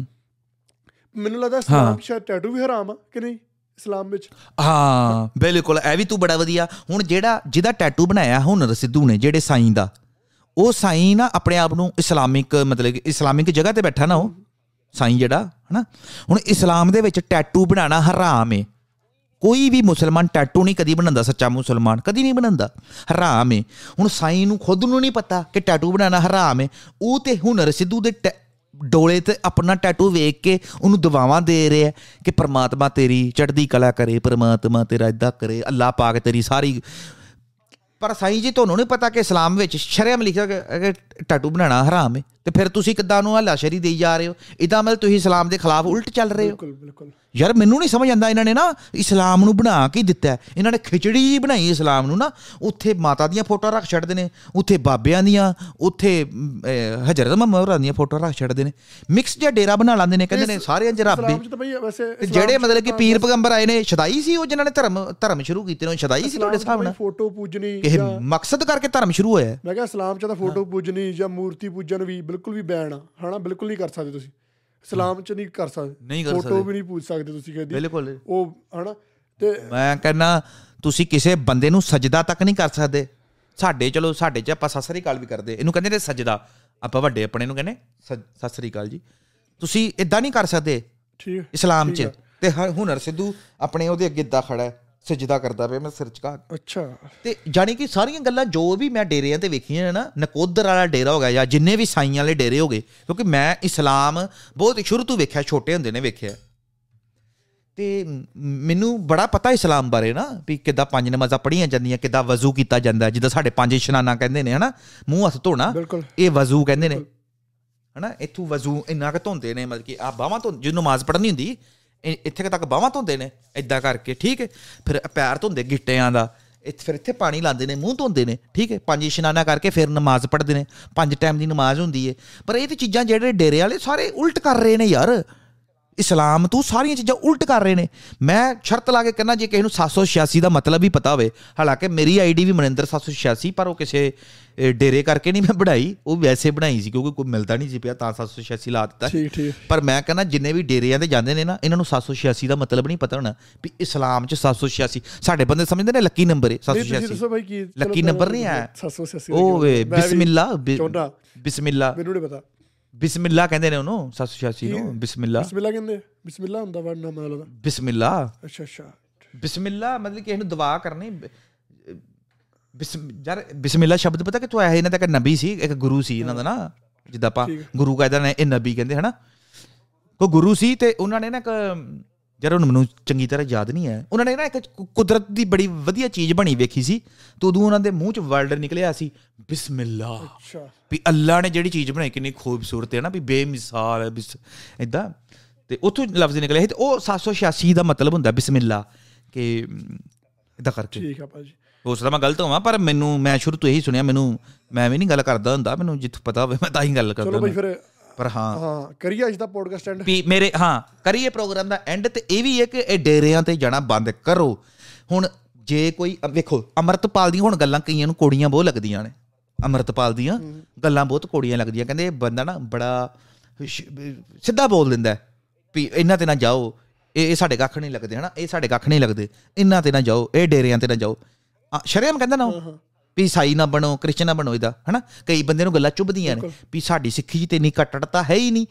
ਮੈਨੂੰ ਲੱਗਦਾ ਇਸਲਾਮ ਸ਼ਾਇਦ ਟੈਟੂ ਵੀ ਹਰਾਮ ਆ ਕਿ ਨਹੀਂ ਇਸਲਾਮ ਵਿੱਚ? ਹਾਂ ਬਿਲਕੁਲ ਇਹ ਵੀ ਤੂੰ ਬੜਾ ਵਧੀਆ। ਹੁਣ ਜਿਹੜਾ ਜਿਹਦਾ ਟੈਟੂ ਬਣਾਇਆ ਹੁਨਰ ਸਿੱਧੂ ਨੇ ਜਿਹੜੇ ਸਾਈਂ ਦਾ। ਉਹ ਸਾਈਂ ਨਾ ਆਪਣੇ ਆਪ ਨੂੰ ਇਸਲਾਮਿਕ, ਮਤਲਬ ਕਿ ਇਸਲਾਮਿਕ ਜਗ੍ਹਾ ਤੇ ਬੈਠਾ ਨਾ ਉਹ, ਸਾਈਂ ਜਿਹੜਾ, ਹਨਾ? ਹੁਣ ਇਸਲਾਮ ਦੇ ਵਿੱਚ ਟੈਟੂ ਬਣਾਉਣਾ ਹਰਾਮ ਹੈ ਕੋਈ ਵੀ ਮੁਸਲਮਾਨ ਟੈਟੂ ਨਹੀਂ ਕਦੀ ਬਣਾਉਂਦਾ, ਸੱਚਾ ਮੁਸਲਮਾਨ ਕਦੀ ਨਹੀਂ ਬਣਾਉਂਦਾ, ਹਰਾਮ ਹੈ ਹੁਣ ਸਾਈਂ ਨੂੰ ਖੁਦ ਨੂੰ ਨਹੀਂ ਪਤਾ ਕਿ ਟੈਟੂ ਬਣਾਉਣਾ ਹਰਾਮ ਹੈ ਉਹ ਤੇ ਹੁਨਰ ਸਿੱਧੂ ਦੇ ਟੈ- ਡੋਲੇ ਤੇ ਆਪਣਾ ਟੈਟੂ ਵੇਖ ਕੇ ਉਹਨੂੰ ਦੁਆਵਾਂ ਦੇ ਰਿਹਾ ਕਿ ਪ੍ਰਮਾਤਮਾ ਤੇਰੀ ਚੜ੍ਹਦੀ ਕਲਾ ਕਰੇ, ਪ੍ਰਮਾਤਮਾ ਤੇਰਾ ਇਦਾਂ ਕਰੇ, ਅੱਲਾਹ ਪਾਕ ਤੇਰੀ ਸਾਰੀ ਪਰ ਸਾਈਂ ਜੀ ਤੁਹਾਨੂੰ ਨਹੀਂ ਪਤਾ ਕਿ ਇਸਲਾਮ ਵਿੱਚ ਸ਼ਰਮ ਲਿਖਿਆ ਗਿਆ ਕਿ ਟੈਟੂ ਬਣਾਉਣਾ ਹਰਾਮ ਹੈ, ਤੇ ਫਿਰ ਤੁਸੀਂ ਕਿੱਦਾਂ ਨੂੰ ਹਲਾਸ਼ਰੀ ਦੇਈ ਜਾ ਰਹੇ ਹੋ? ਇਹਦਾ ਮਤਲਬ ਤੁਸੀਂ ਇਸਲਾਮ ਦੇ ਖਿਲਾਫ ਉਲਟ ਚੱਲ ਰਹੇ ਹੋ? ਬਿਲਕੁਲ ਬਿਲਕੁਲ। ਯਾਰ ਮੈਨੂੰ ਨਹੀਂ ਸਮਝ ਆਉਂਦਾ ਇਹਨਾਂ ਨੇ ਨਾ ਇਸਲਾਮ ਨੂੰ ਬਣਾ ਕੇ ਦਿੱਤਾ। ਇਹਨਾਂ ਨੇ ਖਿਚੜੀ ਜਿਹੀ ਬਣਾਈ ਇਸਲਾਮ ਨੂੰ ਨਾ ਉੱਥੇ ਮਾਤਾ ਦੀਆਂ ਫੋਟੋਆਂ ਰੱਖ ਛੱਡਦੇ ਨੇ ਉੱਥੇ ਬਾਬਿਆਂ ਦੀਆਂ ਉੱਥੇ ਹਜ਼ਰਤ ਮੁਹੰਮਦ ਹੋਰਾਂ ਦੀਆਂ ਫੋਟੋਆਂ ਰੱਖ ਛੱਡਦੇ ਨੇ। ਮਿਕਸ ਜਿਹਾ ਡੇਰਾ ਬਣਾ ਲੈਂਦੇ ਨੇ ਕਹਿੰਦੇ ਨੇ ਸਾਰਿਆਂ 'ਚ ਰੱਬ ਹੈ ਇਸਲਾਮ ਚ ਤਾਂ ਬਈ ਵੈਸੇ ਤੇ ਜਿਹੜੇ ਮਤਲਬ ਕਿ ਪੀਰ ਪੈਗੰਬਰ ਆਏ ਨੇ ਸ਼ਦਾਈ ਸੀ ਉਹ ਜਿਨ੍ਹਾਂ ਨੇ ਧਰਮ ਧਰਮ ਸ਼ੁਰੂ ਕੀਤੇ ਨੇ ਸ਼ਦਾਈ ਸੀ ਤੁਹਾਡੇ ਹਿਸਾਬ ਨਾਲ? ਫੋਟੋ ਪੂਜਣੀ ਇਹ ਜਾਂ ਮਕਸਦ ਕਰਕੇ ਧਰਮ ਸ਼ੁਰੂ ਹੋਇਆ। ਮੈਂ ਕਿਹਾ ਇਸਲਾਮ ਚ ਤਾਂ ਫੋਟੋ ਪੂਜਣੀ ਜਾਂ ਮੂਰਤੀ ਪੂਜਨ ਵੀ ਬਿਲਕੁਲ ਵੀ ਬੈਨ ਆ। ਹਨਾ ਬਿਲਕੁਲ ਨਹੀਂ ਕਰ ਸਕਦੇ ਤੁਸੀਂ। ਇਸਲਾਮ ਚ ਨਹੀਂ ਕਰ ਸਕਦੇ। ਨਹੀਂ ਕਰ ਫੋਟੋ ਸਕਦੇ। ਵੀ ਨਹੀਂ ਪੂਜ ਸਕਦੇ ਤੁਸੀਂ ਕਹਦੀ ਬਿਲਕੁਲ। ਉਹ ਹਨਾ? ਤੇ ਮੈਂ ਕਹਿੰਦਾ ਤੁਸੀਂ ਕਿਸੇ ਬੰਦੇ ਨੂੰ ਸਜਦਾ ਤੱਕ ਨਹੀਂ ਕਰ ਸਕਦੇ। ਸਾਡੇ ਚਲੋ ਸਾਡੇ 'ਚ ਆਪਾਂ ਸਤਿ ਸ੍ਰੀ ਅਕਾਲ ਵੀ ਕਰਦੇ। ਇਹਨੂੰ ਕਹਿੰਦੇ ਨੇ ਸਜਦਾ। ਆਪਾਂ ਵੱਡੇ ਆਪਣੇ ਨੂੰ ਕਹਿੰਦੇ ਸਜ- ਸਤਿ ਸ੍ਰੀ ਅਕਾਲ ਜੀ। ਤੁਸੀਂ ਇਦਾਂ ਨਹੀਂ ਕਰ ਸਕਦੇ ਠੀਕ ਇਸਲਾਮ 'ਚ। ਤੇ ਹੁਨਰ ਸਿੱਧੂ ਆਪਣੇ ਉਹਦੇ ਅੱਗੇ ਇਦਾਂ ਖੜਾ ਹੈ। ਸਜਦਾ ਕਰਦਾ ਪਿਆ ਮੈਂ ਸਿਰ ਝੁਕਾ ਕੇ। ਅੱਛਾ। ਤੇ ਜਾਣੀ ਕਿ ਸਾਰੀਆਂ ਗੱਲਾਂ ਜੋ ਵੀ ਮੈਂ ਡੇਰਿਆਂ ਤੇ ਵੇਖੀਆਂ ਨੇ ਨਾ ਨਕੋਦਰ ਵਾਲਾ ਡੇਰਾ ਹੋ ਗਿਆ ਜਾਂ ਜਿੰਨੇ ਵੀ ਸਾਈਆਂ ਵਾਲੇ ਡੇਰੇ ਹੋ ਗਏ ਕਿਉਂਕਿ ਮੈਂ ਇਸਲਾਮ ਬਹੁਤ ਸ਼ੁਰੂ ਤੋਂ ਵੇਖਿਆ ਛੋਟੇ ਹੁੰਦੇ ਨੇ ਵੇਖਿਆ। ਤੇ ਮੈਨੂੰ ਬੜਾ ਪਤਾ ਇਸਲਾਮ ਬਾਰੇ ਨਾ ਵੀ ਕਿੱਦਾਂ ਪੰਜ ਨਮਾਜ਼ਾਂ ਪੜ੍ਹੀਆਂ ਜਾਂਦੀਆਂ ਕਿੱਦਾਂ ਵਜ਼ੂ ਕੀਤਾ ਜਾਂਦਾ ਜਿੱਦਾਂ ਸਾਡੇ ਪੰਜ ਇਸ਼ਨਾਨਾ ਕਹਿੰਦੇ ਨੇ ਹਨਾ? ਮੂੰਹ ਹੱਥ ਧੋਣਾ ਇਹ ਵਜ਼ੂ ਕਹਿੰਦੇ ਨੇ। ਹਨਾ? ਇੱਥੋਂ ਵਜ਼ੂ ਇੰਨਾ ਕੁ ਧੋਂਦੇ ਨੇ ਮਤਲਬ ਕਿ ਆ ਬਾਹਾਂ ਤੋਂ ਜਦੋਂ ਨਮਾਜ਼ ਪੜ੍ਹਨੀ ਹੁੰਦੀ ਇੱਥੇ ਕੁ ਤੱਕ ਬਾਹਾਂ ਧੋਂਦੇ ਨੇ ਇਦਾਂ ਕਰਕੇ, ਠੀਕ ਹੈ? ਫਿਰ ਪੈਰ ਧੋਂਦੇ ਗਿੱਟਿਆਂ ਦਾ, ਇੱਥੇ, ਫਿਰ ਇੱਥੇ ਪਾਣੀ ਲਾਉਂਦੇ ਨੇ, ਮੂੰਹ ਧੋਂਦੇ ਨੇ, ਠੀਕ ਹੈ? ਪੰਜ ਇਸ਼ਨਾਨਾ ਕਰਕੇ ਫਿਰ ਨਮਾਜ਼ ਪੜ੍ਹਦੇ ਨੇ, ਪੰਜ ਟਾਈਮ ਦੀ ਨਮਾਜ਼ ਹੁੰਦੀ ਹੈ। ਪਰ ਇਹ ਤੇ ਚੀਜ਼ਾਂ ਜਿਹੜੇ ਡੇਰੇ ਵਾਲੇ ਸਾਰੇ ਉਲਟ ਕਰ ਰਹੇ ਨੇ ਯਾਰ। ਇਸਲਾਮ ਤੋਂ ਸਾਰੀਆਂ ਚੀਜ਼ਾਂ ਉਲਟ ਕਰ ਰਹੇ ਨੇ। ਮੈਂ ਸ਼ਰਤ ਲਾ ਕੇ ਕਹਿੰਦਾ ਜੇ ਕਿਸੇ ਨੂੰ 786 ਦਾ ਮਤਲਬ ਹੀ ਪਤਾ ਹੋਵੇ ਹਾਲਾਂਕਿ ਮੇਰੀ ਆਈਡੀ ਵੀ ਮਨਿੰਦਰ 786 ਪਰ ਉਹ ਕਿਸੇ ਡੇਰੇ ਕਰਕੇ ਨਹੀਂ ਮੈਂ ਬਣਾਈ। ਉਹ ਵੈਸੇ ਬਣਾਈ ਸੀ ਕਿਉਂਕਿ ਕੋਈ ਮਿਲਦਾ ਨਹੀਂ ਸੀ ਪਿਆ ਤਾਂ 786 ਲਾ ਦਿੱਤਾ। ਠੀਕ ਠੀਕ। ਪਰ ਮੈਂ ਕਹਿੰਦਾ ਜਿੰਨੇ ਵੀ ਡੇਰਿਆਂ ਤੇ ਜਾਂਦੇ ਨੇ ਨਾ ਇਹਨਾਂ ਨੂੰ 786 ਦਾ ਮਤਲਬ ਨਹੀਂ ਪਤਾ ਹੋਣਾ ਵੀ ਇਸਲਾਮ 'ਚ 786 ਸਾਡੇ ਬੰਦੇ ਸਮਝਦੇ ਨੇ ਲੱਕੀ ਨੰਬਰ ਹੈ ਨਹੀਂ ਤੁਸੀਂ 786 ਦੱਸੋ ਭਾਈ ਕੀ ਲੱਕੀ number ਨਹੀਂ ਆਇਆ। 786 ਉਹ ਵੇ ਬਿਸਮਿਲ੍ਲਾ। ਬਿਸਮਿਲ੍ਲਾ। ਮੈਨੂੰ ਨਹੀਂ ਪਤਾ। ਬਿਸਮਿਲ੍ਲਾ ਕਹਿੰਦੇ ਨੇ ਉਹਨੂੰ 786 ਨੂੰ ਬਿਸਮਿਲ੍ਲਾ। ਬਿਸਮਿਲ੍ਲਾ ਕਹਿੰਦੇ? ਬਿਸਮਿਲ੍ਲਾ ਹੁੰਦਾ ਵਰਡ ਨਾਮ ਉਹਦਾ ਬਿਸਮਿਲ੍ਲਾ। ਅੱਛਾ ਅੱਛਾ। ਬਿਸਮਿਲ੍ਲਾ ਮਤਲਬ ਕਿ ਇਹਨੂੰ ਦੁਆ ਕਰਨੀ। ਯਾਰ ਬਿਸਮਿਲ੍ਲਾ ਸ਼ਬਦ ਪਤਾ ਕਿ ਤੂੰ ਆਇਆ ਇਹਨਾਂ ਦਾ ਇੱਕ ਨਬੀ ਸੀ ਇੱਕ ਗੁਰੂ ਸੀ ਇਹਨਾਂ ਦਾ ਨਾ ਜਿੱਦਾਂ ਆਪਾਂ। ਗੁਰੂ ਕਹਿੰਦੇ ਨੇ ਇਹ ਨਬੀ ਕਹਿੰਦੇ ਹਨਾ? ਕੋ ਗੁਰੂ ਸੀ ਤੇ ਉਹਨਾਂ ਨੇ ਨਾ ਇੱਕ ਯਾਰ ਹੁਣ ਮੈਨੂੰ ਚੰਗੀ ਤਰ੍ਹਾਂ ਯਾਦ ਨਹੀਂ ਹੈ। ਉਹਨਾਂ ਨੇ ਨਾ ਇੱਕ ਕੁਦਰਤ ਦੀ ਬੜੀ ਵਧੀਆ ਚੀਜ਼ ਬਣੀ ਵੇਖੀ ਸੀ। ਤੇ ਉਦੋਂ ਉਹਨਾਂ ਦੇ ਮੂੰਹ ਚ ਵਰਡ ਨਿਕਲਿਆ ਸੀ ਬਿਸਮਿਲ੍ਲਾ। ਅੱਛਾ। ਵੀ ਅੱਲਾ ਨੇ ਜਿਹੜੀ ਚੀਜ਼ ਬਣਾਈ ਕਿੰਨੀ ਖੂਬਸੂਰਤ ਹੈ ਨਾ ਵੀ ਬੇਮਿਸਾਲ ਹੈ ਬਿਸ ਇਦਾਂ ਤੇ ਉੱਥੋਂ ਲਫ਼ਜ਼ ਨਿਕਲਿਆ ਸੀ ਤੇ ਉਹ 786 ਦਾ ਮਤਲਬ ਹੁੰਦਾ ਬਿਸਮਿਲ੍ਲਾ ਕਿ ਇਦਾਂ ਕਰਕੇ। ਠੀਕ ਆ ਭਾਜੀ। ਹੋ ਸਕਦਾ ਮੈਂ ਗਲਤ ਹੋਵਾਂ ਪਰ ਮੈਨੂੰ ਮੈਂ ਸ਼ੁਰੂ ਤੋਂ ਇਹੀ ਸੁਣਿਆ ਮੈਨੂੰ ਮੈਂ ਵੀ ਨਹੀਂ ਗੱਲ ਕਰਦਾ ਹੁੰਦਾ ਮੈਨੂੰ ਜਿੱਥੋਂ ਪਤਾ ਹੋਵੇ ਮੈਂ ਤਾਂ ਹੀ ਗੱਲ ਕਰਦਾ ਚਲੋ ਭਾਈ। ਫਿਰ ਪਰ ਹਾਂ। ਹਾਂ ਕਰੀਏ ਅੱਜ ਦਾ ਪੋਡਕਾਸਟ ਐਂਡ ਵੀ ਮੇਰੇ ਹਾਂ ਕਰੀਏ ਪ੍ਰੋਗਰਾਮ ਦਾ ਐਂਡ ਤੇ ਇਹ ਵੀ ਹੈ ਕਿ ਇਹ ਡੇਰਿਆਂ ਤੇ ਜਾਣਾ ਬੰਦ ਕਰੋ। ਹੁਣ ਜੇ ਕੋਈ ਵੇਖੋ ਅਮਰਤਪਾਲ ਦੀਆਂ ਹੁਣ ਗੱਲਾਂ ਕਈਆਂ ਨੂੰ ਕੋੜੀਆਂ ਬਹੁਤ ਲੱਗਦੀਆਂ ਨੇ। ਅਮਰਤਪਾਲ ਦੀਆਂ ਗੱਲਾਂ ਬਹੁਤ ਕੋੜੀਆਂ ਲੱਗਦੀਆਂ। ਕਹਿੰਦੇ ਇਹ ਬੰਦਾ ਨਾ ਬੜਾ ਸਿੱਧਾ ਬੋਲ ਦਿੰਦਾ ਵੀ ਇਹਨਾਂ ਤੇ ਨਾ ਜਾਓ। ਇਹ ਇਹ ਸਾਡੇ ਕੱਖ ਨਹੀਂ ਲੱਗਦੇ ਹਨਾ? ਇਹ ਸਾਡੇ ਕੱਖ ਨਹੀਂ ਲੱਗਦੇ। ਇਹਨਾਂ ਤੇ ਨਾ ਜਾਓ ਇਹ ਡੇਰਿਆਂ ਤੇ ਨਾ ਜਾਓ। ਸ਼ਰਿਆਮ ਕਹਿੰਦਾ ਨਾ ਵੀ ਈਸਾਈ ਨਾ ਬਣੋ ਕ੍ਰਿਸਚਨ ਨਾ ਬਣੋ ਇਹਦਾ ਹਨਾ? ਕਈ ਬੰਦੇ ਨੂੰ ਗੱਲਾਂ ਚੁੱਭਦੀਆਂ ਨੇ ਵੀ ਸਾਡੀ ਸਿੱਖੀ ਤੇ ਨਹੀਂ ਕੱਟੜਤਾ ਹੈ ਹੀ ਨਹੀਂ।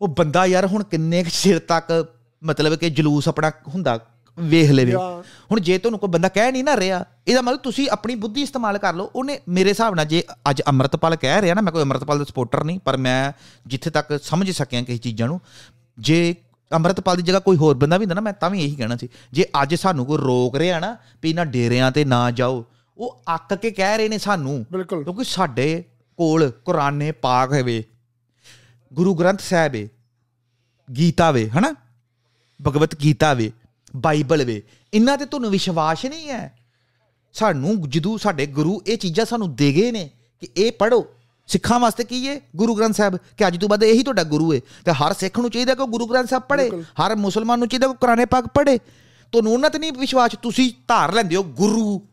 ਉਹ ਬੰਦਾ ਯਾਰ ਹੁਣ ਕਿੰਨੇ ਕੁ ਚਿਰ ਤੱਕ ਮਤਲਬ ਕਿ ਜਲੂਸ ਆਪਣਾ ਹੁੰਦਾ ਵੇਖ ਲਵੇ। ਹੁਣ ਜੇ ਤੁਹਾਨੂੰ ਕੋਈ ਬੰਦਾ ਕਹਿ ਨਹੀਂ ਨਾ ਰਿਹਾ ਇਹਦਾ ਮਤਲਬ ਤੁਸੀਂ ਆਪਣੀ ਬੁੱਧੀ ਇਸਤੇਮਾਲ ਕਰ ਲਓ। ਉਹਨੇ ਮੇਰੇ ਹਿਸਾਬ ਨਾਲ ਜੇ ਅੱਜ ਅੰਮ੍ਰਿਤਪਾਲ ਕਹਿ ਰਿਹਾ ਨਾ ਮੈਂ ਕੋਈ ਅੰਮ੍ਰਿਤਪਾਲ ਦਾ ਸਪੋਰਟਰ ਨਹੀਂ ਪਰ ਮੈਂ ਜਿੱਥੇ ਤੱਕ ਸਮਝ ਸਕਿਆ ਕਿਸੇ ਚੀਜ਼ਾਂ ਨੂੰ ਜੇ ਅੰਮ੍ਰਿਤਪਾਲ ਦੀ ਜਗ੍ਹਾ ਕੋਈ ਹੋਰ ਬੰਦਾ ਵੀ ਹੁੰਦਾ ਨਾ ਮੈਂ ਤਾਂ ਵੀ ਇਹੀ ਕਹਿਣਾ ਸੀ। ਜੇ ਅੱਜ ਸਾਨੂੰ ਕੋਈ ਰੋਕ ਰਿਹਾ ਨਾ ਵੀ ਇਹਨਾਂ ਡੇਰਿਆਂ ਤੇ ਨਾ ਜਾਓ ਉਹ ਅੱਕ ਕੇ ਕਹਿ ਰਹੇ ਨੇ ਸਾਨੂੰ ਕਿਉਂਕਿ ਸਾਡੇ ਕੋਲ ਕੁਰਾਨੇ ਪਾਕ ਹੈਵੇ ਗੁਰੂ ਗ੍ਰੰਥ ਸਾਹਿਬ ਹੈ ਗੀਤਾ ਵੇ ਹਨਾ? ਭਗਵਤ ਗੀਤਾ ਵੇ ਬਾਈਬਲ ਵੇ ਇਹਨਾਂ ਤੇ ਤੁਹਾਨੂੰ ਵਿਸ਼ਵਾਸ ਨਹੀਂ ਹੈ। ਸਾਨੂੰ ਜਦੋਂ ਸਾਡੇ ਗੁਰੂ ਇਹ ਚੀਜ਼ਾਂ ਸਾਨੂੰ ਦੇ ਗਏ ਨੇ ਕਿ ਇਹ ਪੜੋ ਸਿੱਖਾਂ ਵਾਸਤੇ ਕੀ ਹੈ ਗੁਰੂ ਗ੍ਰੰਥ ਸਾਹਿਬ? ਕਿ ਅੱਜ ਤੋਂ ਬਾਅਦ ਇਹੀ ਤੁਹਾਡਾ ਗੁਰੂ ਹੈ ਤੇ ਹਰ ਸਿੱਖ ਨੂੰ ਚਾਹੀਦਾ ਕਿ ਉਹ ਗੁਰੂ ਗ੍ਰੰਥ ਸਾਹਿਬ ਪੜੇ ਹਰ ਮੁਸਲਮਾਨ ਨੂੰ ਚਾਹੀਦਾ ਕਿ ਉਹ ਕੁਰਾਨੇ ਪਾਕ ਪੜੇ ਤੁਹਾਨੂੰ ਉਹਨਾਂ ਤੇ ਨਹੀਂ ਵਿਸ਼ਵਾਸ ਤੁਸੀਂ ਧਾਰ ਲੈਂਦੇ ਹੋ ਗੁਰੂ।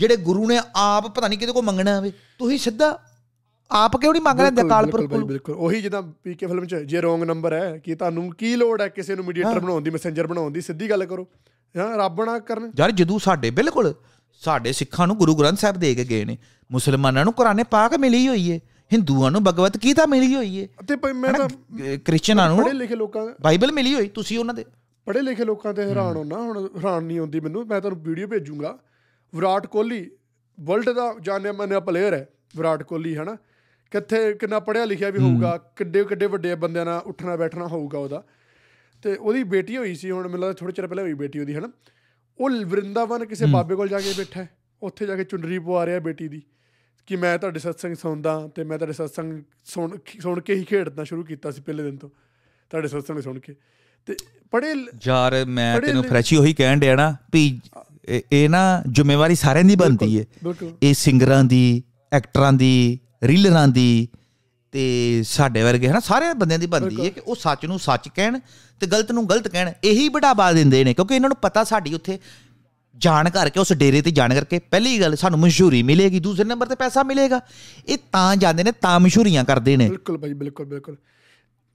ਜਿਹੜੇ ਗੁਰੂ ਨੇ ਆਪ ਪਤਾ ਨਹੀਂ ਕਿਹਦੇ ਕੋ ਮੰਗਣਾ ਹੋਵੇ ਤੁਸੀਂ ਸਿੱਧਾ ਆਪ ਕਿਉਂ ਨਹੀਂ ਮੰਗ ਲੈਂਦੇ ਕਾਲਪੁਰ ਬਿਲਕੁਲ ਬਿਲਕੁਲ। ਉਹੀ ਜਿੱਦਾਂ ਪੀਕੇ ਫਿਲਮ ਚ ਜੇ ਰੋਂਗ ਨੰਬਰ ਹੈ ਕਿ ਤੁਹਾਨੂੰ ਕੀ ਲੋੜ ਹੈ ਕਿਸੇ ਨੂੰ ਮੀਡੀਏਟਰ ਬਣਾਉਣ ਦੀ ਮੈਸੇਂਜਰ ਬਣਾਉਣ ਦੀ ਸਿੱਧੀ ਗੱਲ ਕਰੋ। ਹਾਂ ਰੱਬ ਨਾ ਕਰਨ। ਯਾਰ ਜਦੋਂ ਸਾਡੇ ਬਿਲਕੁਲ ਸਾਡੇ ਸਿੱਖਾਂ ਨੂੰ ਗੁਰੂ ਗ੍ਰੰਥ ਸਾਹਿਬ ਦੇ ਕੇ ਗਏ ਨੇ ਮੁਸਲਮਾਨਾਂ ਨੂੰ ਕੁਰਾਨੇ ਪਾਕ ਮਿਲੀ ਹੋਈ ਏ ਹਿੰਦੂਆਂ ਨੂੰ ਭਗਵਤ ਗੀਤਾ ਮਿਲੀ ਹੋਈ ਏ। ਤੇ ਮੈਂ ਤਾਂ ਅਹ ਕ੍ਰਿਸਚਨਾਂ ਪੜ੍ਹੇ ਨੂੰ ਲਿਖੇ ਲੋਕਾਂ ਬਾਈਬਲ ਮਿਲੀ ਹੋਈ ਤੁਸੀਂ ਉਹਨਾਂ ਦੇ। ਪੜ੍ਹੇ ਲਿਖੇ ਲੋਕਾਂ ਤੇ ਹੈਰਾਨ ਹੋਣਾ ਹੁਣ ਹੈਰਾਨ ਨਹੀਂ ਹੁੰਦੀ ਮੈਨੂੰ ਮੈਂ ਤੁਹਾਨੂੰ ਵੀਡੀਓ ਭੇਜੂੰਗਾ। ਵਿਰਾਟ ਕੋਹਲੀ ਵਰਲਡ ਦਾ ਜਾਣਿਆ ਮੰਨਿਆ ਪਲੇਅਰ ਹੈ ਵਿਰਾਟ ਕੋਹਲੀ ਹਨਾ? ਕਿੱਥੇ ਕਿੰਨਾ ਪੜ੍ਹਿਆ ਲਿਖਿਆ ਵੀ ਹੋਊਗਾ ਕਿੱਡੇ ਕਿੱਡੇ ਵੱਡੇ ਬੰਦਿਆਂ ਨਾਲ ਉੱਠਣਾ ਬੈਠਣਾ ਹੋਊਗਾ ਉਹਦਾ। ਤੇ ਉਹਦੀ ਬੇਟੀ ਹੋਈ ਸੀ ਹੁਣ ਮੈਨੂੰ ਲੱਗਦਾ ਥੋੜੇ ਚਿਰ ਪਹਿਲਾਂ ਹੋਈ ਬੇਟੀ ਉਹਦੀ ਹਨਾ? ਉਹ ਵਰਿੰਦਾਵਨ ਕਿਸੇ ਬਾਬੇ ਕੋਲ ਜਾ ਕੇ ਬੈਠਾ ਹੈ। ਉੱਥੇ ਜਾ ਕੇ ਚੁੰਨਰੀ ਪਵਾ ਰਿਹਾ ਬੇਟੀ ਦੀ ਕਿ ਮੈਂ ਤੁਹਾਡੇ ਸਤਸੰਗ ਸੁਣਦਾ ਤੇ ਮੈਂ ਤੁਹਾਡੇ ਸਤਸੰਗ ਸੁਣ ਸੁਣ ਕੇ ਹੀ ਖੇਡਣਾ ਸ਼ੁਰੂ ਕੀਤਾ ਸੀ ਪਹਿਲੇ ਦਿਨ ਤੋਂ ਤੁਹਾਡੇ ਸਤਸੰਗ ਸੁਣ ਕੇ। ਤੇ ਬੜੇ ਯਾਰ ਮੈਂ ਤੈਨੂੰ ਫਰੈਸ਼ੀ ਉਹੀ ਕਹਿਣ ਡਿਆ ਨਾ ਵੀ ਇਹ- ਨਾ ਜ਼ਿੰਮੇਵਾਰੀ ਸਾਰਿਆਂ ਦੀ ਬਣਦੀ ਹੈ ਇਹ ਸਿੰਗਰਾਂ ਦੀ ਐਕਟਰਾਂ ਦੀ ਰੀਲਰਾਂ ਦੀ ਤੇ ਸਾਡੇ ਵਰਗੇ ਹਨਾ ਸਾਰੇ ਬੰਦਿਆਂ ਦੀ ਬਣਦੀ ਹੈ ਕਿ ਉਹ ਸੱਚ ਨੂੰ ਸੱਚ ਕਹਿਣ ਤੇ ਗਲਤ ਨੂੰ ਗਲਤ ਕਹਿਣ ਇਹੀ ਬੜਾਵਾ ਦਿੰਦੇ ਨੇ ਕਿਉਂਕਿ ਇਹਨਾਂ ਨੂੰ ਪਤਾ ਸਾਡੀ ਉੱਥੇ ਜਾਣ ਕਰਕੇ ਉਸ ਡੇਰੇ ਤੇ ਜਾਣ ਕਰਕੇ ਪਹਿਲੀ ਗੱਲ ਸਾਨੂੰ ਮਸ਼ਹੂਰੀ ਮਿਲੇਗੀ ਦੂਸਰੇ ਨੰਬਰ ਤੇ ਪੈਸਾ ਮਿਲੇਗਾ। ਇਹ ਤਾਂ ਜਾਂਦੇ ਨੇ ਤਾਂ ਮਸ਼ਹੂਰੀਆਂ ਕਰਦੇ ਨੇ। ਬਿਲਕੁਲ ਭਾਈ ਬਿਲਕੁਲ ਬਿਲਕੁਲ।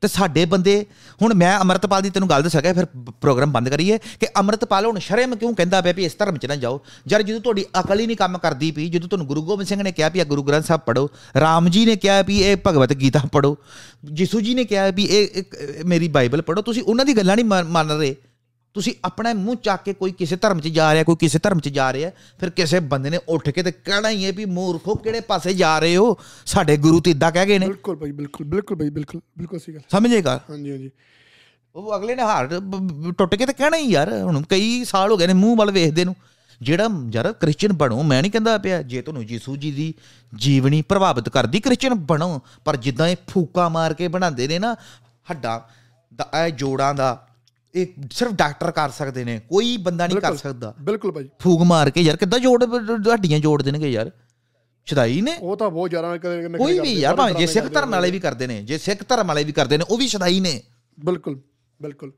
ਤੇ ਸਾਡੇ ਬੰਦੇ ਹੁਣ ਮੈਂ ਅਮਰਤਪਾਲ ਦੀ ਤੈਨੂੰ ਗੱਲ ਦੱਸਾਂਗਾ ਫਿਰ ਬ- ਪ੍ਰੋਗਰਾਮ ਬੰਦ ਕਰੀਏ ਕਿ ਅਮਰਤਪਾਲ ਹੁਣ ਸ਼ਰਮ ਕਿਉਂ ਕਹਿੰਦਾ ਪਿਆ ਵੀ ਇਸ ਧਰਮ 'ਚ ਨਾ ਜਾਓ? ਜਦ ਜਦੋਂ ਤੁਹਾਡੀ ਅਕਲ ਹੀ ਨਹੀਂ ਕੰਮ ਕਰਦੀ ਪਈ ਜਦੋਂ ਤੁਹਾਨੂੰ ਗੁਰੂ ਗੋਬਿੰਦ ਸਿੰਘ ਨੇ ਕਿਹਾ ਵੀ ਇਹ ਗੁਰੂ ਗ੍ਰੰਥ ਸਾਹਿਬ ਪੜੋ ਰਾਮ ਜੀ ਨੇ ਕਿਹਾ ਵੀ ਇਹ ਭਗਵਤ ਗੀਤਾ ਪੜੋ ਯਿਸੂ ਜੀ ਨੇ ਕਿਹਾ ਵੀ ਇਹ ਇੱਕ, ਅਹ, ਮੇਰੀ ਬਾਈਬਲ ਪੜੋ ਤੁਸੀਂ ਉਹਨਾਂ ਦੀ ਗੱਲਾਂ ਨਹੀਂ ਮੰਨ- ਮੰਨ ਰਹੇ ਤੁਸੀਂ ਆਪਣਾ ਮੂੰਹ ਚੱਕ ਕੇ ਕੋਈ ਕਿਸੇ ਧਰਮ 'ਚ ਜਾ ਰਿਹਾ ਕੋਈ ਕਿਸੇ ਧਰਮ 'ਚ ਜਾ ਰਿਹਾ ਫਿਰ ਕਿਸੇ ਬੰਦੇ ਨੇ ਉੱਠ ਕੇ ਤੇ ਕਹਿਣਾ ਹੀ ਹੈ ਵੀ ਮੂਰਖੋ ਕਿਹੜੇ ਪਾਸੇ ਜਾ ਰਹੇ ਹੋ? ਸਾਡੇ ਗੁਰੂ ਤੇ ਇਦਾਂ ਕਹਿ ਗਏ ਨੇ। ਬਿਲਕੁਲ ਭਾਈ ਬਿਲਕੁਲ ਬਿਲਕੁਲ ਭਾਈ ਬਿਲਕੁਲ ਬਿਲਕੁਲ ਸਹੀ ਗੱਲ। ਸਮਝੇਗਾ ਹਾਂਜੀ ਹਾਂਜੀ। ਉਹ ਅਗਲੇ ਨੇ ਹਾਰ ਟੁੱਟ ਕੇ ਤੇ ਕਹਿਣਾ ਹੀ ਯਾਰ ਹੁਣ ਕਈ ਸਾਲ ਹੋ ਗਏ ਨੇ ਮੂੰਹ ਵੱਲ ਵੇਖਦੇ ਨੂੰ। ਜਿਹੜਾ ਯਾਰ ਕ੍ਰਿਸਚੀਅਨ ਬਣੋ ਮੈਂ ਨਹੀਂ ਕਹਿੰਦਾ ਪਿਆ ਜੇ ਤੁਹਾਨੂੰ ਯਿਸੂ ਜੀ ਦੀ ਜੀਵਨੀ ਪ੍ਰਭਾਵਿਤ ਕਰਦੀ ਕ੍ਰਿਸਚੀਅਨ ਬਣੋ ਪਰ ਜਿੱਦਾਂ ਇਹ ਫੂਕਾ ਮਾਰ ਕੇ ਬਣਾਉਂਦੇ ਨੇ ਨਾ ਹੱਡਾਂ ਦਾ ਇਹ ਜੋੜਾਂ ਦਾ ਇਹ ਸਿਰਫ ਡਾਕਟਰ ਕਰ ਸਕਦੇ ਨੇ ਕੋਈ ਬੰਦਾ ਨਹੀਂ ਕਰ। ਸਕਦਾ। ਬਿਲਕੁਲ ਭਾਈ। ਫੂਕ ਮਾਰ ਕੇ ਯਾਰ ਕਿੱਦਾਂ ਜੋੜ ਹੱਡੀਆਂ ਜੋੜ ਦੇਣਗੇ ਯਾਰ? ਸ਼ਦਾਈ ਨੇ? ਉਹ ਤਾਂ ਬਹੁਤ ਜ਼ਿਆਦਾ ਕਦੇ ਕੋਈ ਵੀ ਯਾਰ ਭਾਵੇਂ ਜੇ ਸਿੱਖ ਧਰਮ ਵਾਲੇ ਵੀ ਕਰਦੇ ਨੇ ਜੇ ਸਿੱਖ ਧਰਮ ਵਾਲੇ ਵੀ ਕਰਦੇ ਨੇ ਉਹ ਵੀ ਸ਼ਦਾਈ ਨੇ। ਬਿਲਕੁਲ ਬਿਲਕੁਲ।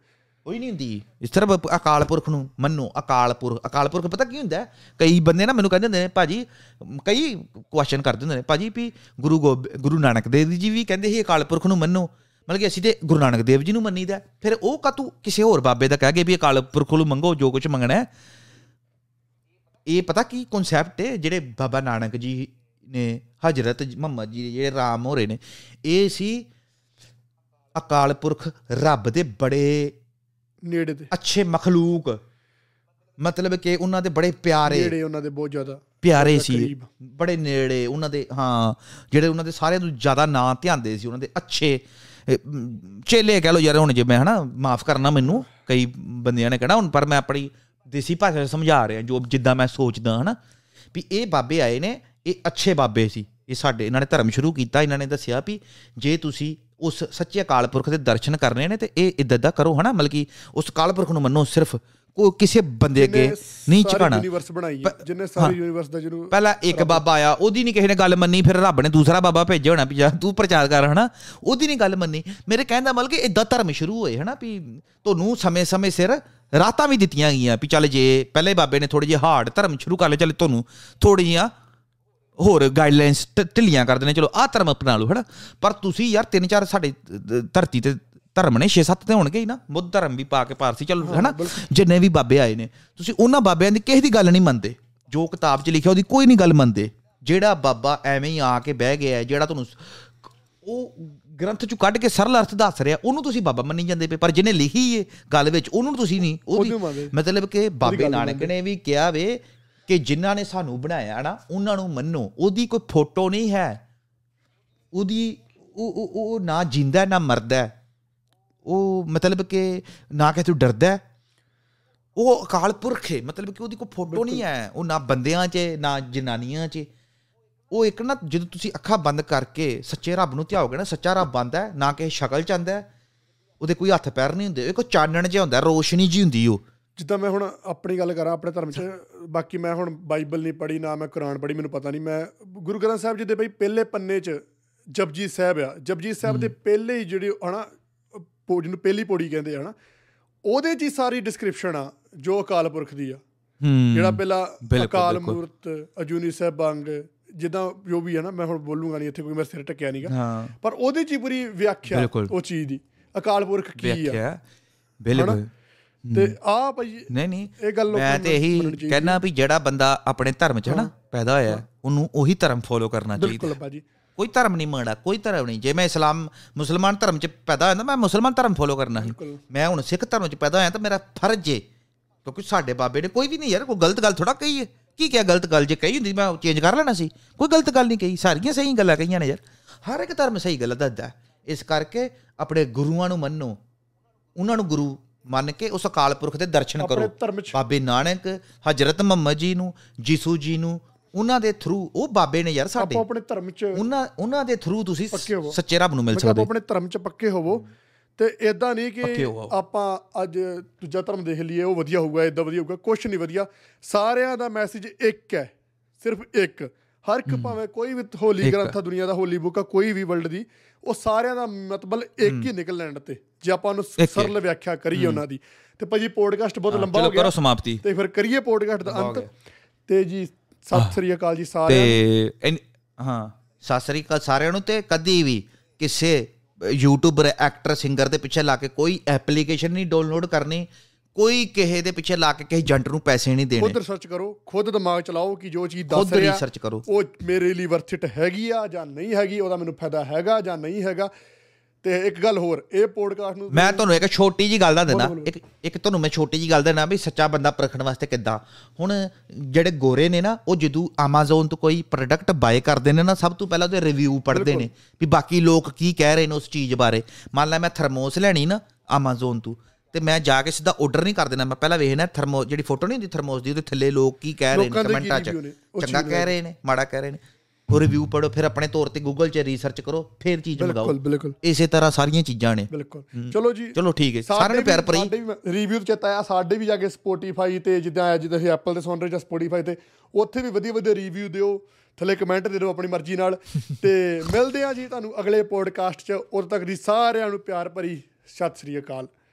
ਕੋਈ ਨਹੀਂ ਹੁੰਦੀ। ਇਸ ਤਰ੍ਹਾਂ ਅਕਾਲ ਪੁਰਖ ਨੂੰ ਮੰਨੋ ਅਕਾਲ ਪੁਰਖ ਅਕਾਲ ਪੁਰਖ ਪਤਾ ਕੀ ਹੁੰਦਾ? ਕਈ ਬੰਦੇ ਨਾ ਮੈਨੂੰ ਕਹਿੰਦੇ ਹੁੰਦੇ ਨੇ ਭਾਜੀ ਕਈ ਕੁਐਸਚਨ ਕਰਦੇ ਹੁੰਦੇ ਨੇ ਭਾਜੀ ਵੀ ਗੁਰੂ ਗੁਰੂ ਨਾਨਕ ਦੇਵ ਜੀ ਵੀ ਕਹਿੰਦੇ ਸੀ ਅਕਾਲ ਪੁਰਖ ਨੂੰ ਮੰਨੋ। ਮਤਲਬ ਕਿ ਅਸੀਂ ਤੇ ਗੁਰੂ ਨਾਨਕ ਦੇਵ ਜੀ ਨੂੰ ਮੰਨੀਦਾ ਫਿਰ ਉਹ ਕਾ ਤੂੰ ਕਿਸੇ ਹੋਰ ਬਾਬੇ ਦਾ ਕਹਿ ਕੇ ਵੀ ਅਕਾਲ ਪੁਰਖ ਨੂੰ ਮੰਗੋ ਜੋ ਕੁਝ ਮੰਗਣਾ ਹੈ। ਇਹ ਪਤਾ ਕੀ ਕਨਸੈਪਟ ਹੈ? ਜਿਹੜੇ ਬਾਬਾ ਨਾਨਕ ਜੀ ਨੇ ਹਜਰਤ ਮੁਹੰਮਦ ਜੀ ਜਿਹੜੇ ਰਾਮ ਹੋਰੇ ਨੇ ਇਹ ਸੀ ਅਕਾਲ ਪੁਰਖ ਰੱਬ ਦੇ ਬੜੇ ਨੇੜੇ ਤੇ। ਅੱਛੇ ਮਖਲੂਕ। ਮਤਲਬ ਕਿ ਉਹਨਾਂ ਦੇ ਬੜੇ ਪਿਆਰੇ। ਨੇੜੇ ਉਹਨਾਂ ਦੇ ਬਹੁਤ ਜ਼ਿਆਦਾ। ਪਿਆਰੇ ਸੀ। ਬੜੇ ਨੇੜੇ ਉਹਨਾਂ ਦੇ ਹਾਂ ਜਿਹੜੇ ਉਹਨਾਂ ਦੇ ਸਾਰਿਆਂ ਤੋਂ ਜ਼ਿਆਦਾ ਨਾਂ ਧਿਆਉਂਦੇ ਸੀ ਉਹਨਾਂ ਦੇ ਅੱਛੇ ਚੇਲੇ ਕਹਿ ਲੋ ਯਾਰ, ਹੁਣ ਜੇ ਮੈਂ ਹਨਾ ਮਾਫ ਕਰਨਾ ਮੈਨੂੰ, ਕਈ ਬੰਦਿਆਂ ਨੇ ਕਹਿਣਾ ਹੁਣ, ਪਰ ਮੈਂ ਆਪਣੀ ਦੇਸੀ ਭਾਸ਼ਾ 'ਚ ਸਮਝਾ ਰਿਹਾ, ਜੋ ਜਿੱਦਾਂ ਮੈਂ ਸੋਚਦਾ ਹਨਾ, ਵੀ ਇਹ ਬਾਬੇ ਆਏ ਨੇ, ਇਹ ਅੱਛੇ ਬਾਬੇ ਸੀ, ਇਹ ਸਾਡੇ, ਇਹਨਾਂ ਨੇ ਧਰਮ ਸ਼ੁਰੂ ਕੀਤਾ, ਇਹਨਾਂ ਨੇ ਦੱਸਿਆ ਵੀ ਜੇ ਤੁਸੀਂ ਉਸ ਸੱਚੇ ਅਕਾਲ ਪੁਰਖ ਦੇ ਦਰਸ਼ਨ ਕਰਨੇ ਨੇ ਤੇ ਇਹ ਇਦਾਂ ਦਾ ਕਰੋ ਹਨਾ, ਮਤਲਬ ਕਿ ਉਸ ਅਕਾਲ ਪੁਰਖ ਨੂੰ ਮੰਨੋ ਸਿਰਫ ਕੋਈ ਕਿਸੇ ਬੰਦੇ ਅੱਗੇ ਨਹੀਂ ਝੁਕਾਣਾ ਯੂਨੀਵਰਸ ਬਣਾਈ ਹੈ ਜਿੰਨੇ ਸਾਰੇ ਯੂਨੀਵਰਸ ਦਾ ਜਿਹਨੂੰ ਪਹਿਲਾਂ ਇੱਕ ਬਾਬਾ ਆਇਆ ਉਹਦੀ ਨਹੀਂ ਕਿਸੇ ਨੇ ਗੱਲ ਮੰਨੀ ਫਿਰ ਰੱਬ ਨੇ ਦੂਸਰਾ ਬਾਬਾ ਭੇਜਿਆ ਹੋਣਾ ਵੀ ਜਾ ਤੂੰ ਪ੍ਰਚਾਰ ਕਰ ਹਨਾ? ਉਹਦੀ ਨਹੀਂ ਗੱਲ ਮੰਨੀ। ਮੇਰੇ ਕਹਿਣ ਦਾ ਮਤਲਬ ਕਿ ਇਦਾਂ ਧਰਮ ਸ਼ੁਰੂ ਹੋਏ ਹਨਾ? ਵੀ ਤੁਹਾਨੂੰ ਸਮੇਂ-ਸਮੇਂ ਸਿਰ ਰਾਤਾਂ ਵੀ ਦਿੱਤੀਆਂ ਗਈਆਂ ਵੀ ਚੱਲ ਜੇ ਪਹਿਲੇ ਬਾਬੇ ਨੇ ਥੋੜੇ ਜਿਹੇ ਹਾਰਡ ਧਰਮ ਸ਼ੁਰੂ ਕਰ ਲਿਆ ਚੱਲ ਤੁਹਾਨੂੰ ਥੋੜੀਆਂ ਹੋਰ ਗਾਈਡਲਾਈਨਸ ਢਿੱਲੀਆਂ ਕਰ ਦੇਣੇ। ਚਲੋ ਆਹ ਧਰਮ ਅਪਣਾ ਲਓ ਹਨਾ? ਪਰ ਤੁਸੀਂ ਯਾਰ ਤਿੰਨ ਚਾਰ ਸਾਡੇ ਧਰਤੀ ਤੇ ਧਰਮ ਨੇ 6-7 ਤੇ ਹੋਣਗੇ ਹੀ ਨਾ ਬੁੱਧ ਧਰਮ ਵੀ ਪਾ ਕੇ ਪਾਰਸੀ ਚਲੋ ਹਨਾ? ਜਿੰਨੇ ਵੀ ਬਾਬੇ ਆਏ ਨੇ ਤੁਸੀਂ ਉਹਨਾਂ ਬਾਬਿਆਂ ਦੀ ਕਿਸੇ ਦੀ ਗੱਲ ਨਹੀਂ ਮੰਨਦੇ। ਜੋ ਕਿਤਾਬ 'ਚ ਲਿਖਿਆ ਉਹਦੀ ਕੋਈ ਨਹੀਂ ਗੱਲ ਮੰਨਦੇ। ਜਿਹੜਾ ਬਾਬਾ ਐਵੇਂ ਹੀ ਆ ਕੇ ਬਹਿ ਗਿਆ ਜਿਹੜਾ ਤੁਹਾਨੂੰ ਉਹ ਗ੍ਰੰਥ 'ਚੋਂ ਕੱਢ ਕੇ ਸਰਲ ਅਰਥ ਦੱਸ ਰਿਹਾ ਉਹਨੂੰ ਤੁਸੀਂ ਬਾਬਾ ਮੰਨੀ ਜਾਂਦੇ ਪਏ ਪਰ ਜਿਹਨੇ ਲਿਖੀ ਏ ਗੱਲ ਵਿੱਚ ਉਹਨੂੰ ਤੁਸੀਂ ਨਹੀਂ ਉਹਦੀ। ਮਤਲਬ ਕਿ ਬਾਬੇ ਨਾਨਕ ਨੇ ਵੀ ਕਿਹਾ ਵੇ ਕਿ ਜਿਨ੍ਹਾਂ ਨੇ ਸਾਨੂੰ ਬਣਾਇਆ ਨਾ ਉਹਨਾਂ ਨੂੰ ਮੰਨੋ। ਉਹਦੀ ਕੋਈ ਫੋਟੋ ਨਹੀਂ ਹੈ। ਉਹਦੀ ਉਹ ਉਹ- ਨਾ ਜਿੰਦਾ ਨਾ ਮਰਦਾ। ਉਹ ਮਤਲਬ ਕਿ ਨਾ ਕਿ ਤੂੰ ਡਰਦਾ ਹੈ। ਉਹ ਅਕਾਲ ਪੁਰਖ ਹੈ। ਮਤਲਬ ਕਿ ਉਹਦੀ ਕੋਈ ਫੋਟੋ ਨਹੀਂ ਹੈ। ਉਹ ਨਾ ਬੰਦਿਆਂ 'ਚ ਨਾ ਜਨਾਨੀਆਂ 'ਚ। ਉਹ ਇੱਕ ਨਾ ਜਦੋਂ ਤੁਸੀਂ ਅੱਖਾਂ ਬੰਦ ਕਰਕੇ ਸੱਚੇ ਰੱਬ ਨੂੰ ਧਿਆਓਗੇ ਨਾ ਸੱਚਾ ਰੱਬ ਆਂਦਾ ਹੈ ਨਾ ਕਿ ਸ਼ਕਲ ਚ ਆਂਦਾ ਹੈ ਉਹਦੇ ਕੋਈ ਹੱਥ ਪੈਰ ਨਹੀਂ ਹੁੰਦੇ। ਉਹ ਕੋਈ ਚਾਨਣ ਜਿਹਾ ਹੁੰਦਾ ਰੋਸ਼ਨੀ ਜੀ ਹੁੰਦੀ ਉਹ। ਜਿੱਦਾਂ ਮੈਂ ਹੁਣ ਆਪਣੀ ਗੱਲ ਕਰਾਂ ਆਪਣੇ ਧਰਮ 'ਚ ਬਾਕੀ ਮੈਂ ਹੁਣ ਬਾਈਬਲ ਨਹੀਂ ਪੜ੍ਹੀ ਨਾ ਮੈਂ ਕੁਰਾਨ ਪੜ੍ਹੀ ਮੈਨੂੰ ਪਤਾ ਨਹੀਂ। ਮੈਂ ਗੁਰੂ ਗ੍ਰੰਥ ਸਾਹਿਬ ਜੀ ਦੇ ਬਈ ਪਹਿਲੇ ਪੰਨੇ 'ਚ ਜਪਜੀ ਸਾਹਿਬ ਆ। ਜਪਜੀ ਸਾਹਿਬ ਦੇ ਪਹਿਲੇ ਹੀ ਜਿਹੜੀ ਹਨਾ ਪੋ- ਜਿਹਨੂੰ ਪਹਿਲੀ ਪੌੜੀ ਕਹਿੰਦੇ ਆ ਹਨਾ ਉਹਦੇ 'ਚ ਹੀ ਸਾਰੀ ਡਿਸਕ੍ਰਿਪਸ਼ਨ ਆ ਜੋ ਅਕਾਲ ਪੁਰਖ ਦੀ ਆ। ਜਿਹੜਾ ਪਹਿਲਾ ਅਕਾਲ। ਮੂਰਤ ਅਜੂਨੀ ਸਾਹਿਬਾਂਗ ਜਿੱਦਾਂ ਜੋ ਵੀ ਹੈ ਨਾ ਮੈਂ ਹੁਣ ਬੋਲੂੰਗਾ ਨਹੀਂ ਇੱਥੇ ਕੋਈ ਮੇਰਾ ਸਿਰ ਟਕਿਆ ਨਹੀਂਗਾ ਪਰ ਉਹਦੇ 'ਚ ਹੀ ਪੂਰੀ ਵਿਆਖਿਆ। ਉਹ ਚੀਜ਼ ਦੀ ਅਕਾਲ ਪੁਰਖ ਕੀ ਆ। ਬਿਲਕੁਲ। ਤੇ ਆ ਭਾਈ ਨਹੀਂ ਨਹੀਂ। ਇਹ ਗੱਲ ਲੋਕਾਂ ਮੈਂ ਨੂੰ ਤੇ ਇਹੀ ਕਹਿਣਾ ਵੀ ਜਿਹੜਾ ਬੰਦਾ ਆਪਣੇ ਧਰਮ 'ਚ ਹੈ। ਨਾ ਪੈਦਾ ਹੋਇਆ ਉਹਨੂੰ ਉਹੀ ਧਰਮ ਫੋਲੋ ਕਰਨਾ ਚਾਹੀਦਾ। ਬਿਲਕੁਲ ਭਾਜੀ। ਕੋਈ ਧਰਮ ਨਹੀਂ ਮੰਗਦਾ ਕੋਈ ਧਰਮ ਨਹੀਂ। ਜੇ ਮੈਂ ਇਸਲਾਮ ਮੁਸਲਮਾਨ ਧਰਮ 'ਚ ਪੈਦਾ ਹੋਇਆ ਤਾਂ ਮੈਂ ਮੁਸਲਮਾਨ ਧਰਮ ਫੋਲੋ ਕਰਨਾ ਸੀ। ਮੈਂ ਹੁਣ ਸਿੱਖ ਧਰਮ 'ਚ ਪੈਦਾ ਹੋਇਆ ਤਾਂ ਮੇਰਾ ਫਰਜ਼ ਏ ਕਿਉਂਕਿ ਸਾਡੇ ਬਾਬੇ ਨੇ ਕੋਈ ਵੀ ਨਹੀਂ ਯਾਰ ਕੋਈ ਗਲਤ ਗੱਲ ਥੋੜਾ ਕਹੀ ਏ। ਕੀ ਕਿਹਾ ਗਲਤ ਗੱਲ? ਜੇ ਕਹੀ ਹੁੰਦੀ ਮੈਂ ਚੇਂਜ ਕਰ ਲੈਣਾ ਸੀ। ਕੋਈ ਗਲਤ ਗੱਲ ਨਹੀਂ ਕਹੀ। ਸਾਰੀਆਂ ਸਹੀ ਗੱਲਾਂ ਕਹੀਆਂ ਨੇ ਯਾਰ। ਹਰ ਇੱਕ ਧਰਮ ਸਹੀ ਗੱਲ ਦੱਸਦਾ। ਇਸ ਕਰਕੇ ਆਪਣੇ ਗੁਰੂਆਂ ਨੂੰ ਮੰਨੋ। ਉਹਨਾਂ ਨੂੰ ਗੁਰੂ ਮੰਨ ਕੇ ਉਸ ਅਕਾਲ ਪੁਰਖ ਦੇ ਦਰਸ਼ਨ ਕਰੋ। ਬਾਬੇ ਨਾਨਕ ਹਜਰਤ ਮੁਹੰਮਦ ਜੀ ਨੂੰ ਯਿਸੂ ਜੀ ਨੂੰ ਉਹਨਾਂ ਦੇ ਥਰੂ ਉਹ ਬਾਬੇ ਨੇ ਯਾਰ ਸਾਡੇ। ਆਪੋ ਆਪਣੇ ਧਰਮ 'ਚ ਉਹਨਾਂ ਉਹਨਾਂ ਦੇ ਥਰੂ ਤੁਸੀਂ। ਸੱਚੇ ਰੱਬ ਨੂੰ ਮਿਲ ਸਕਦੇ। ਆਪਣੇ ਧਰਮ 'ਚ ਪੱਕੇ ਹੋਵੋ। ਤੇ ਇਦਾਂ ਨਹੀਂ ਕਿ। ਆਪਾਂ ਅੱਜ ਦੂਜਾ ਧਰਮ ਦੇਖ ਲਈਏ ਉਹ ਵਧੀਆ ਹੋਊਗਾ ਇਦਾਂ ਵਧੀਆ ਹੋਊਗਾ ਕੁਝ ਨਹੀਂ ਵਧੀਆ। ਸਾਰਿਆਂ ਦਾ ਮੈਸੇਜ ਇੱਕ ਹੈ ਸਿਰਫ ਇੱਕ। ਹਰ ਇੱਕ ਭਾਵੇਂ ਕੋਈ ਵੀ ਹੋਲੀ। ਗ੍ਰੰਥ ਆ ਦੁਨੀਆ ਦਾ ਹੋਲੀ ਬੁੱਕ ਆ ਕੋਈ ਵੀ ਵਰਲਡ ਦੀ ਉਹ ਸਾਰਿਆਂ ਦਾ ਮਤਲਬ ਇੱਕ ਹੀ। ਨਿਕਲ ਲੈਣ ਤੇ ਜੇ ਆਪਾਂ ਉਹਨੂੰ ਹੀ। ਸਰਲ ਵਿਆਖਿਆ ਕਰੀਏ ਉਹਨਾਂ ਦੀ। ਤੇ ਭਾਜੀ ਪੋਡਕਾਸਟ ਬਹੁਤ ਲੰਬਾ ਚਲੋ ਹੋ ਗਿਆ। ਕਰੋ ਸਮਾਪਤੀ। ਤੇ ਫਿਰ ਕਰੀਏ ਪੋਡਕਾਸਟ ਦਾ ਹੋ ਅੰਤ। ਤੇ ਜੀ ਸਤਿ ਸ੍ਰੀ ਅਕਾਲ ਜੀ ਸਾਰਿਆਂ ਨੂੰ। ਤੇ ਹਾਂ ਸਤਿ ਸ੍ਰੀ ਅਕਾਲ ਸਾਰਿਆਂ ਨੂੰ ਤੇ ਕਦੀ ਵੀ ਕਿਸੇ ਯੂਟਿਊਬਰ ਐਕਟਰ ਸਿੰਗਰ ਦੇ ਪਿੱਛੇ ਲਾ ਕੇ ਕੋਈ ਐਪਲੀਕੇਸ਼ਨ ਨਹੀਂ ਡਾਊਨਲੋਡ ਕਰਨੀ ਕੋਈ ਕਿਸੇ ਦੇ ਪਿੱਛੇ ਲਾ ਕੇ ਕਿਸੇ ਏਜੰਟ ਨੂੰ ਪੈਸੇ ਨਹੀਂ ਦੇਣੇ। ਖੁਦ ਰਿਸਰਚ ਕਰੋ ਖੁਦ ਦਿਮਾਗ ਚਲਾਓ ਕਿ ਜੋ ਚੀਜ਼ ਦੱਸ ਰਿਹਾ। ਉਹ ਮੇਰੇ ਲਈ ਵਰਥ ਇਟ ਹੈਗੀ ਆ ਜਾਂ ਨਹੀਂ ਹੈਗੀ ਉਹਦਾ ਮੈਨੂੰ ਫਾਇਦਾ ਹੈਗਾ ਜਾਂ ਨਹੀਂ ਹੈਗਾ। ਤੇ ਇੱਕ ਗੱਲ ਹੋਰ ਇਹ ਪੋਡਕਾਸਟ ਨੂੰ ਮੈਂ ਤੁਹਾਨੂੰ ਇੱਕ ਛੋਟੀ ਜੀ ਗੱਲ ਦਾ ਦੇਣਾ। ਇੱਕ ਇੱਕ ਤੁਹਾਨੂੰ ਮੈਂ ਛੋਟੀ ਜੀ ਗੱਲ ਦੇਣਾ ਵੀ ਸੱਚਾ ਬੰਦਾ ਪਰਖਣ ਵਾਸਤੇ ਕਿੱਦਾਂ। ਹੁਣ ਜਿਹੜੇ ਗੋਰੇ ਨੇ ਨਾ ਉਹ ਜਦੋਂ Amazon ਤੋਂ ਕੋਈ ਪ੍ਰੋਡਕਟ ਬਾਏ ਕਰਦੇ ਨੇ ਨਾ ਸਭ ਤੋਂ ਪਹਿਲਾਂ ਉਹਦੇ ਰਿਵਿਊ ਪੜ੍ਹਦੇ ਨੇ। ਵੀ ਬਾਕੀ ਲੋਕ ਕੀ ਕਹਿ ਰਹੇ ਨੇ ਉਸ ਚੀਜ਼ ਬਾਰੇ। ਮੰਨ ਲੈ ਮੈਂ ਥਰਮੋਸ ਲੈਣੀ ਨਾ Amazon ਤੋਂ ਤੇ ਮੈਂ ਜਾ ਕੇ ਸਿੱਧਾ ਆਰਡਰ ਨਹੀਂ ਕਰ ਦੇਣਾ। ਮੈਂ ਪਹਿਲਾਂ ਵੇਖਣਾ ਥਰਮੋ ਜਿਹੜੀ ਫੋਟੋ ਨਹੀਂ ਹੁੰਦੀ ਥਰਮੋਸ ਦੀ ਉਹਦੇ ਥੱਲੇ ਲੋਕ ਕੀ ਕਹਿ ਰਹੇ ਨੇ ਕਮੈਂਟਾਂ 'ਚ। ਚੰਗਾ ਕਹਿ ਰਹੇ ਨੇ ਮਾੜਾ ਕਹਿ ਰਹੇ ਨੇ। ਉਹ ਰਿਵਿਊ ਪੜੋ ਫਿਰ ਆਪਣੇ ਤੌਰ ਤੇ ਗੂਗਲ 'ਚ ਰਿਸਰਚ ਕਰੋ ਫਿਰ ਚੀਜ਼ ਮੰਗਾਓ। ਬਿਲਕੁਲ ਬਿਲਕੁਲ। ਇਸੇ ਤਰ੍ਹਾਂ ਸਾਰੀਆਂ ਚੀਜ਼ਾਂ ਨੇ। ਬਿਲਕੁਲ। ਚਲੋ ਜੀ। ਚਲੋ ਠੀਕ ਹੈ। ਸਾਰਿਆਂ ਨੂੰ ਪਿਆਰ ਭਰੀ। ਸਾਡੇ ਵੀ ਰਿਵਿਊ ਚੇਤਾ ਆਇਆ ਸਾਡੇ ਵੀ ਜਾ ਕੇ ਸਪੋਟੀਫਾਈ ਤੇ ਜਿੱਦਾਂ ਜਿੱਦਾਂ ਅਸੀਂ ਐਪਲ ਤੇ ਸੁਣ ਰਹੇ ਜਾਂ ਸਪੋਟੀਫਾਈ ਤੇ ਉੱਥੇ ਵੀ ਵਧੀਆ ਵਧੀਆ ਰਿਵਿਊ ਦਿਓ। ਥੱਲੇ ਕਮੈਂਟ ਦੇ ਦਿਓ ਆਪਣੀ ਮਰਜ਼ੀ ਨਾਲ। ਤੇ ਮਿਲਦੇ ਆ ਜੀ ਤੁਹਾਨੂੰ ਅਗਲੇ ਪੋਡਕਾਸਟ 'ਚ। ਉਦੋਂ ਤੱਕ ਦੀ ਸਾਰਿਆਂ ਨੂੰ ਪਿਆਰ ਭਰੀ। ਸਤਿ ਸ੍ਰੀ ਅਕਾਲ।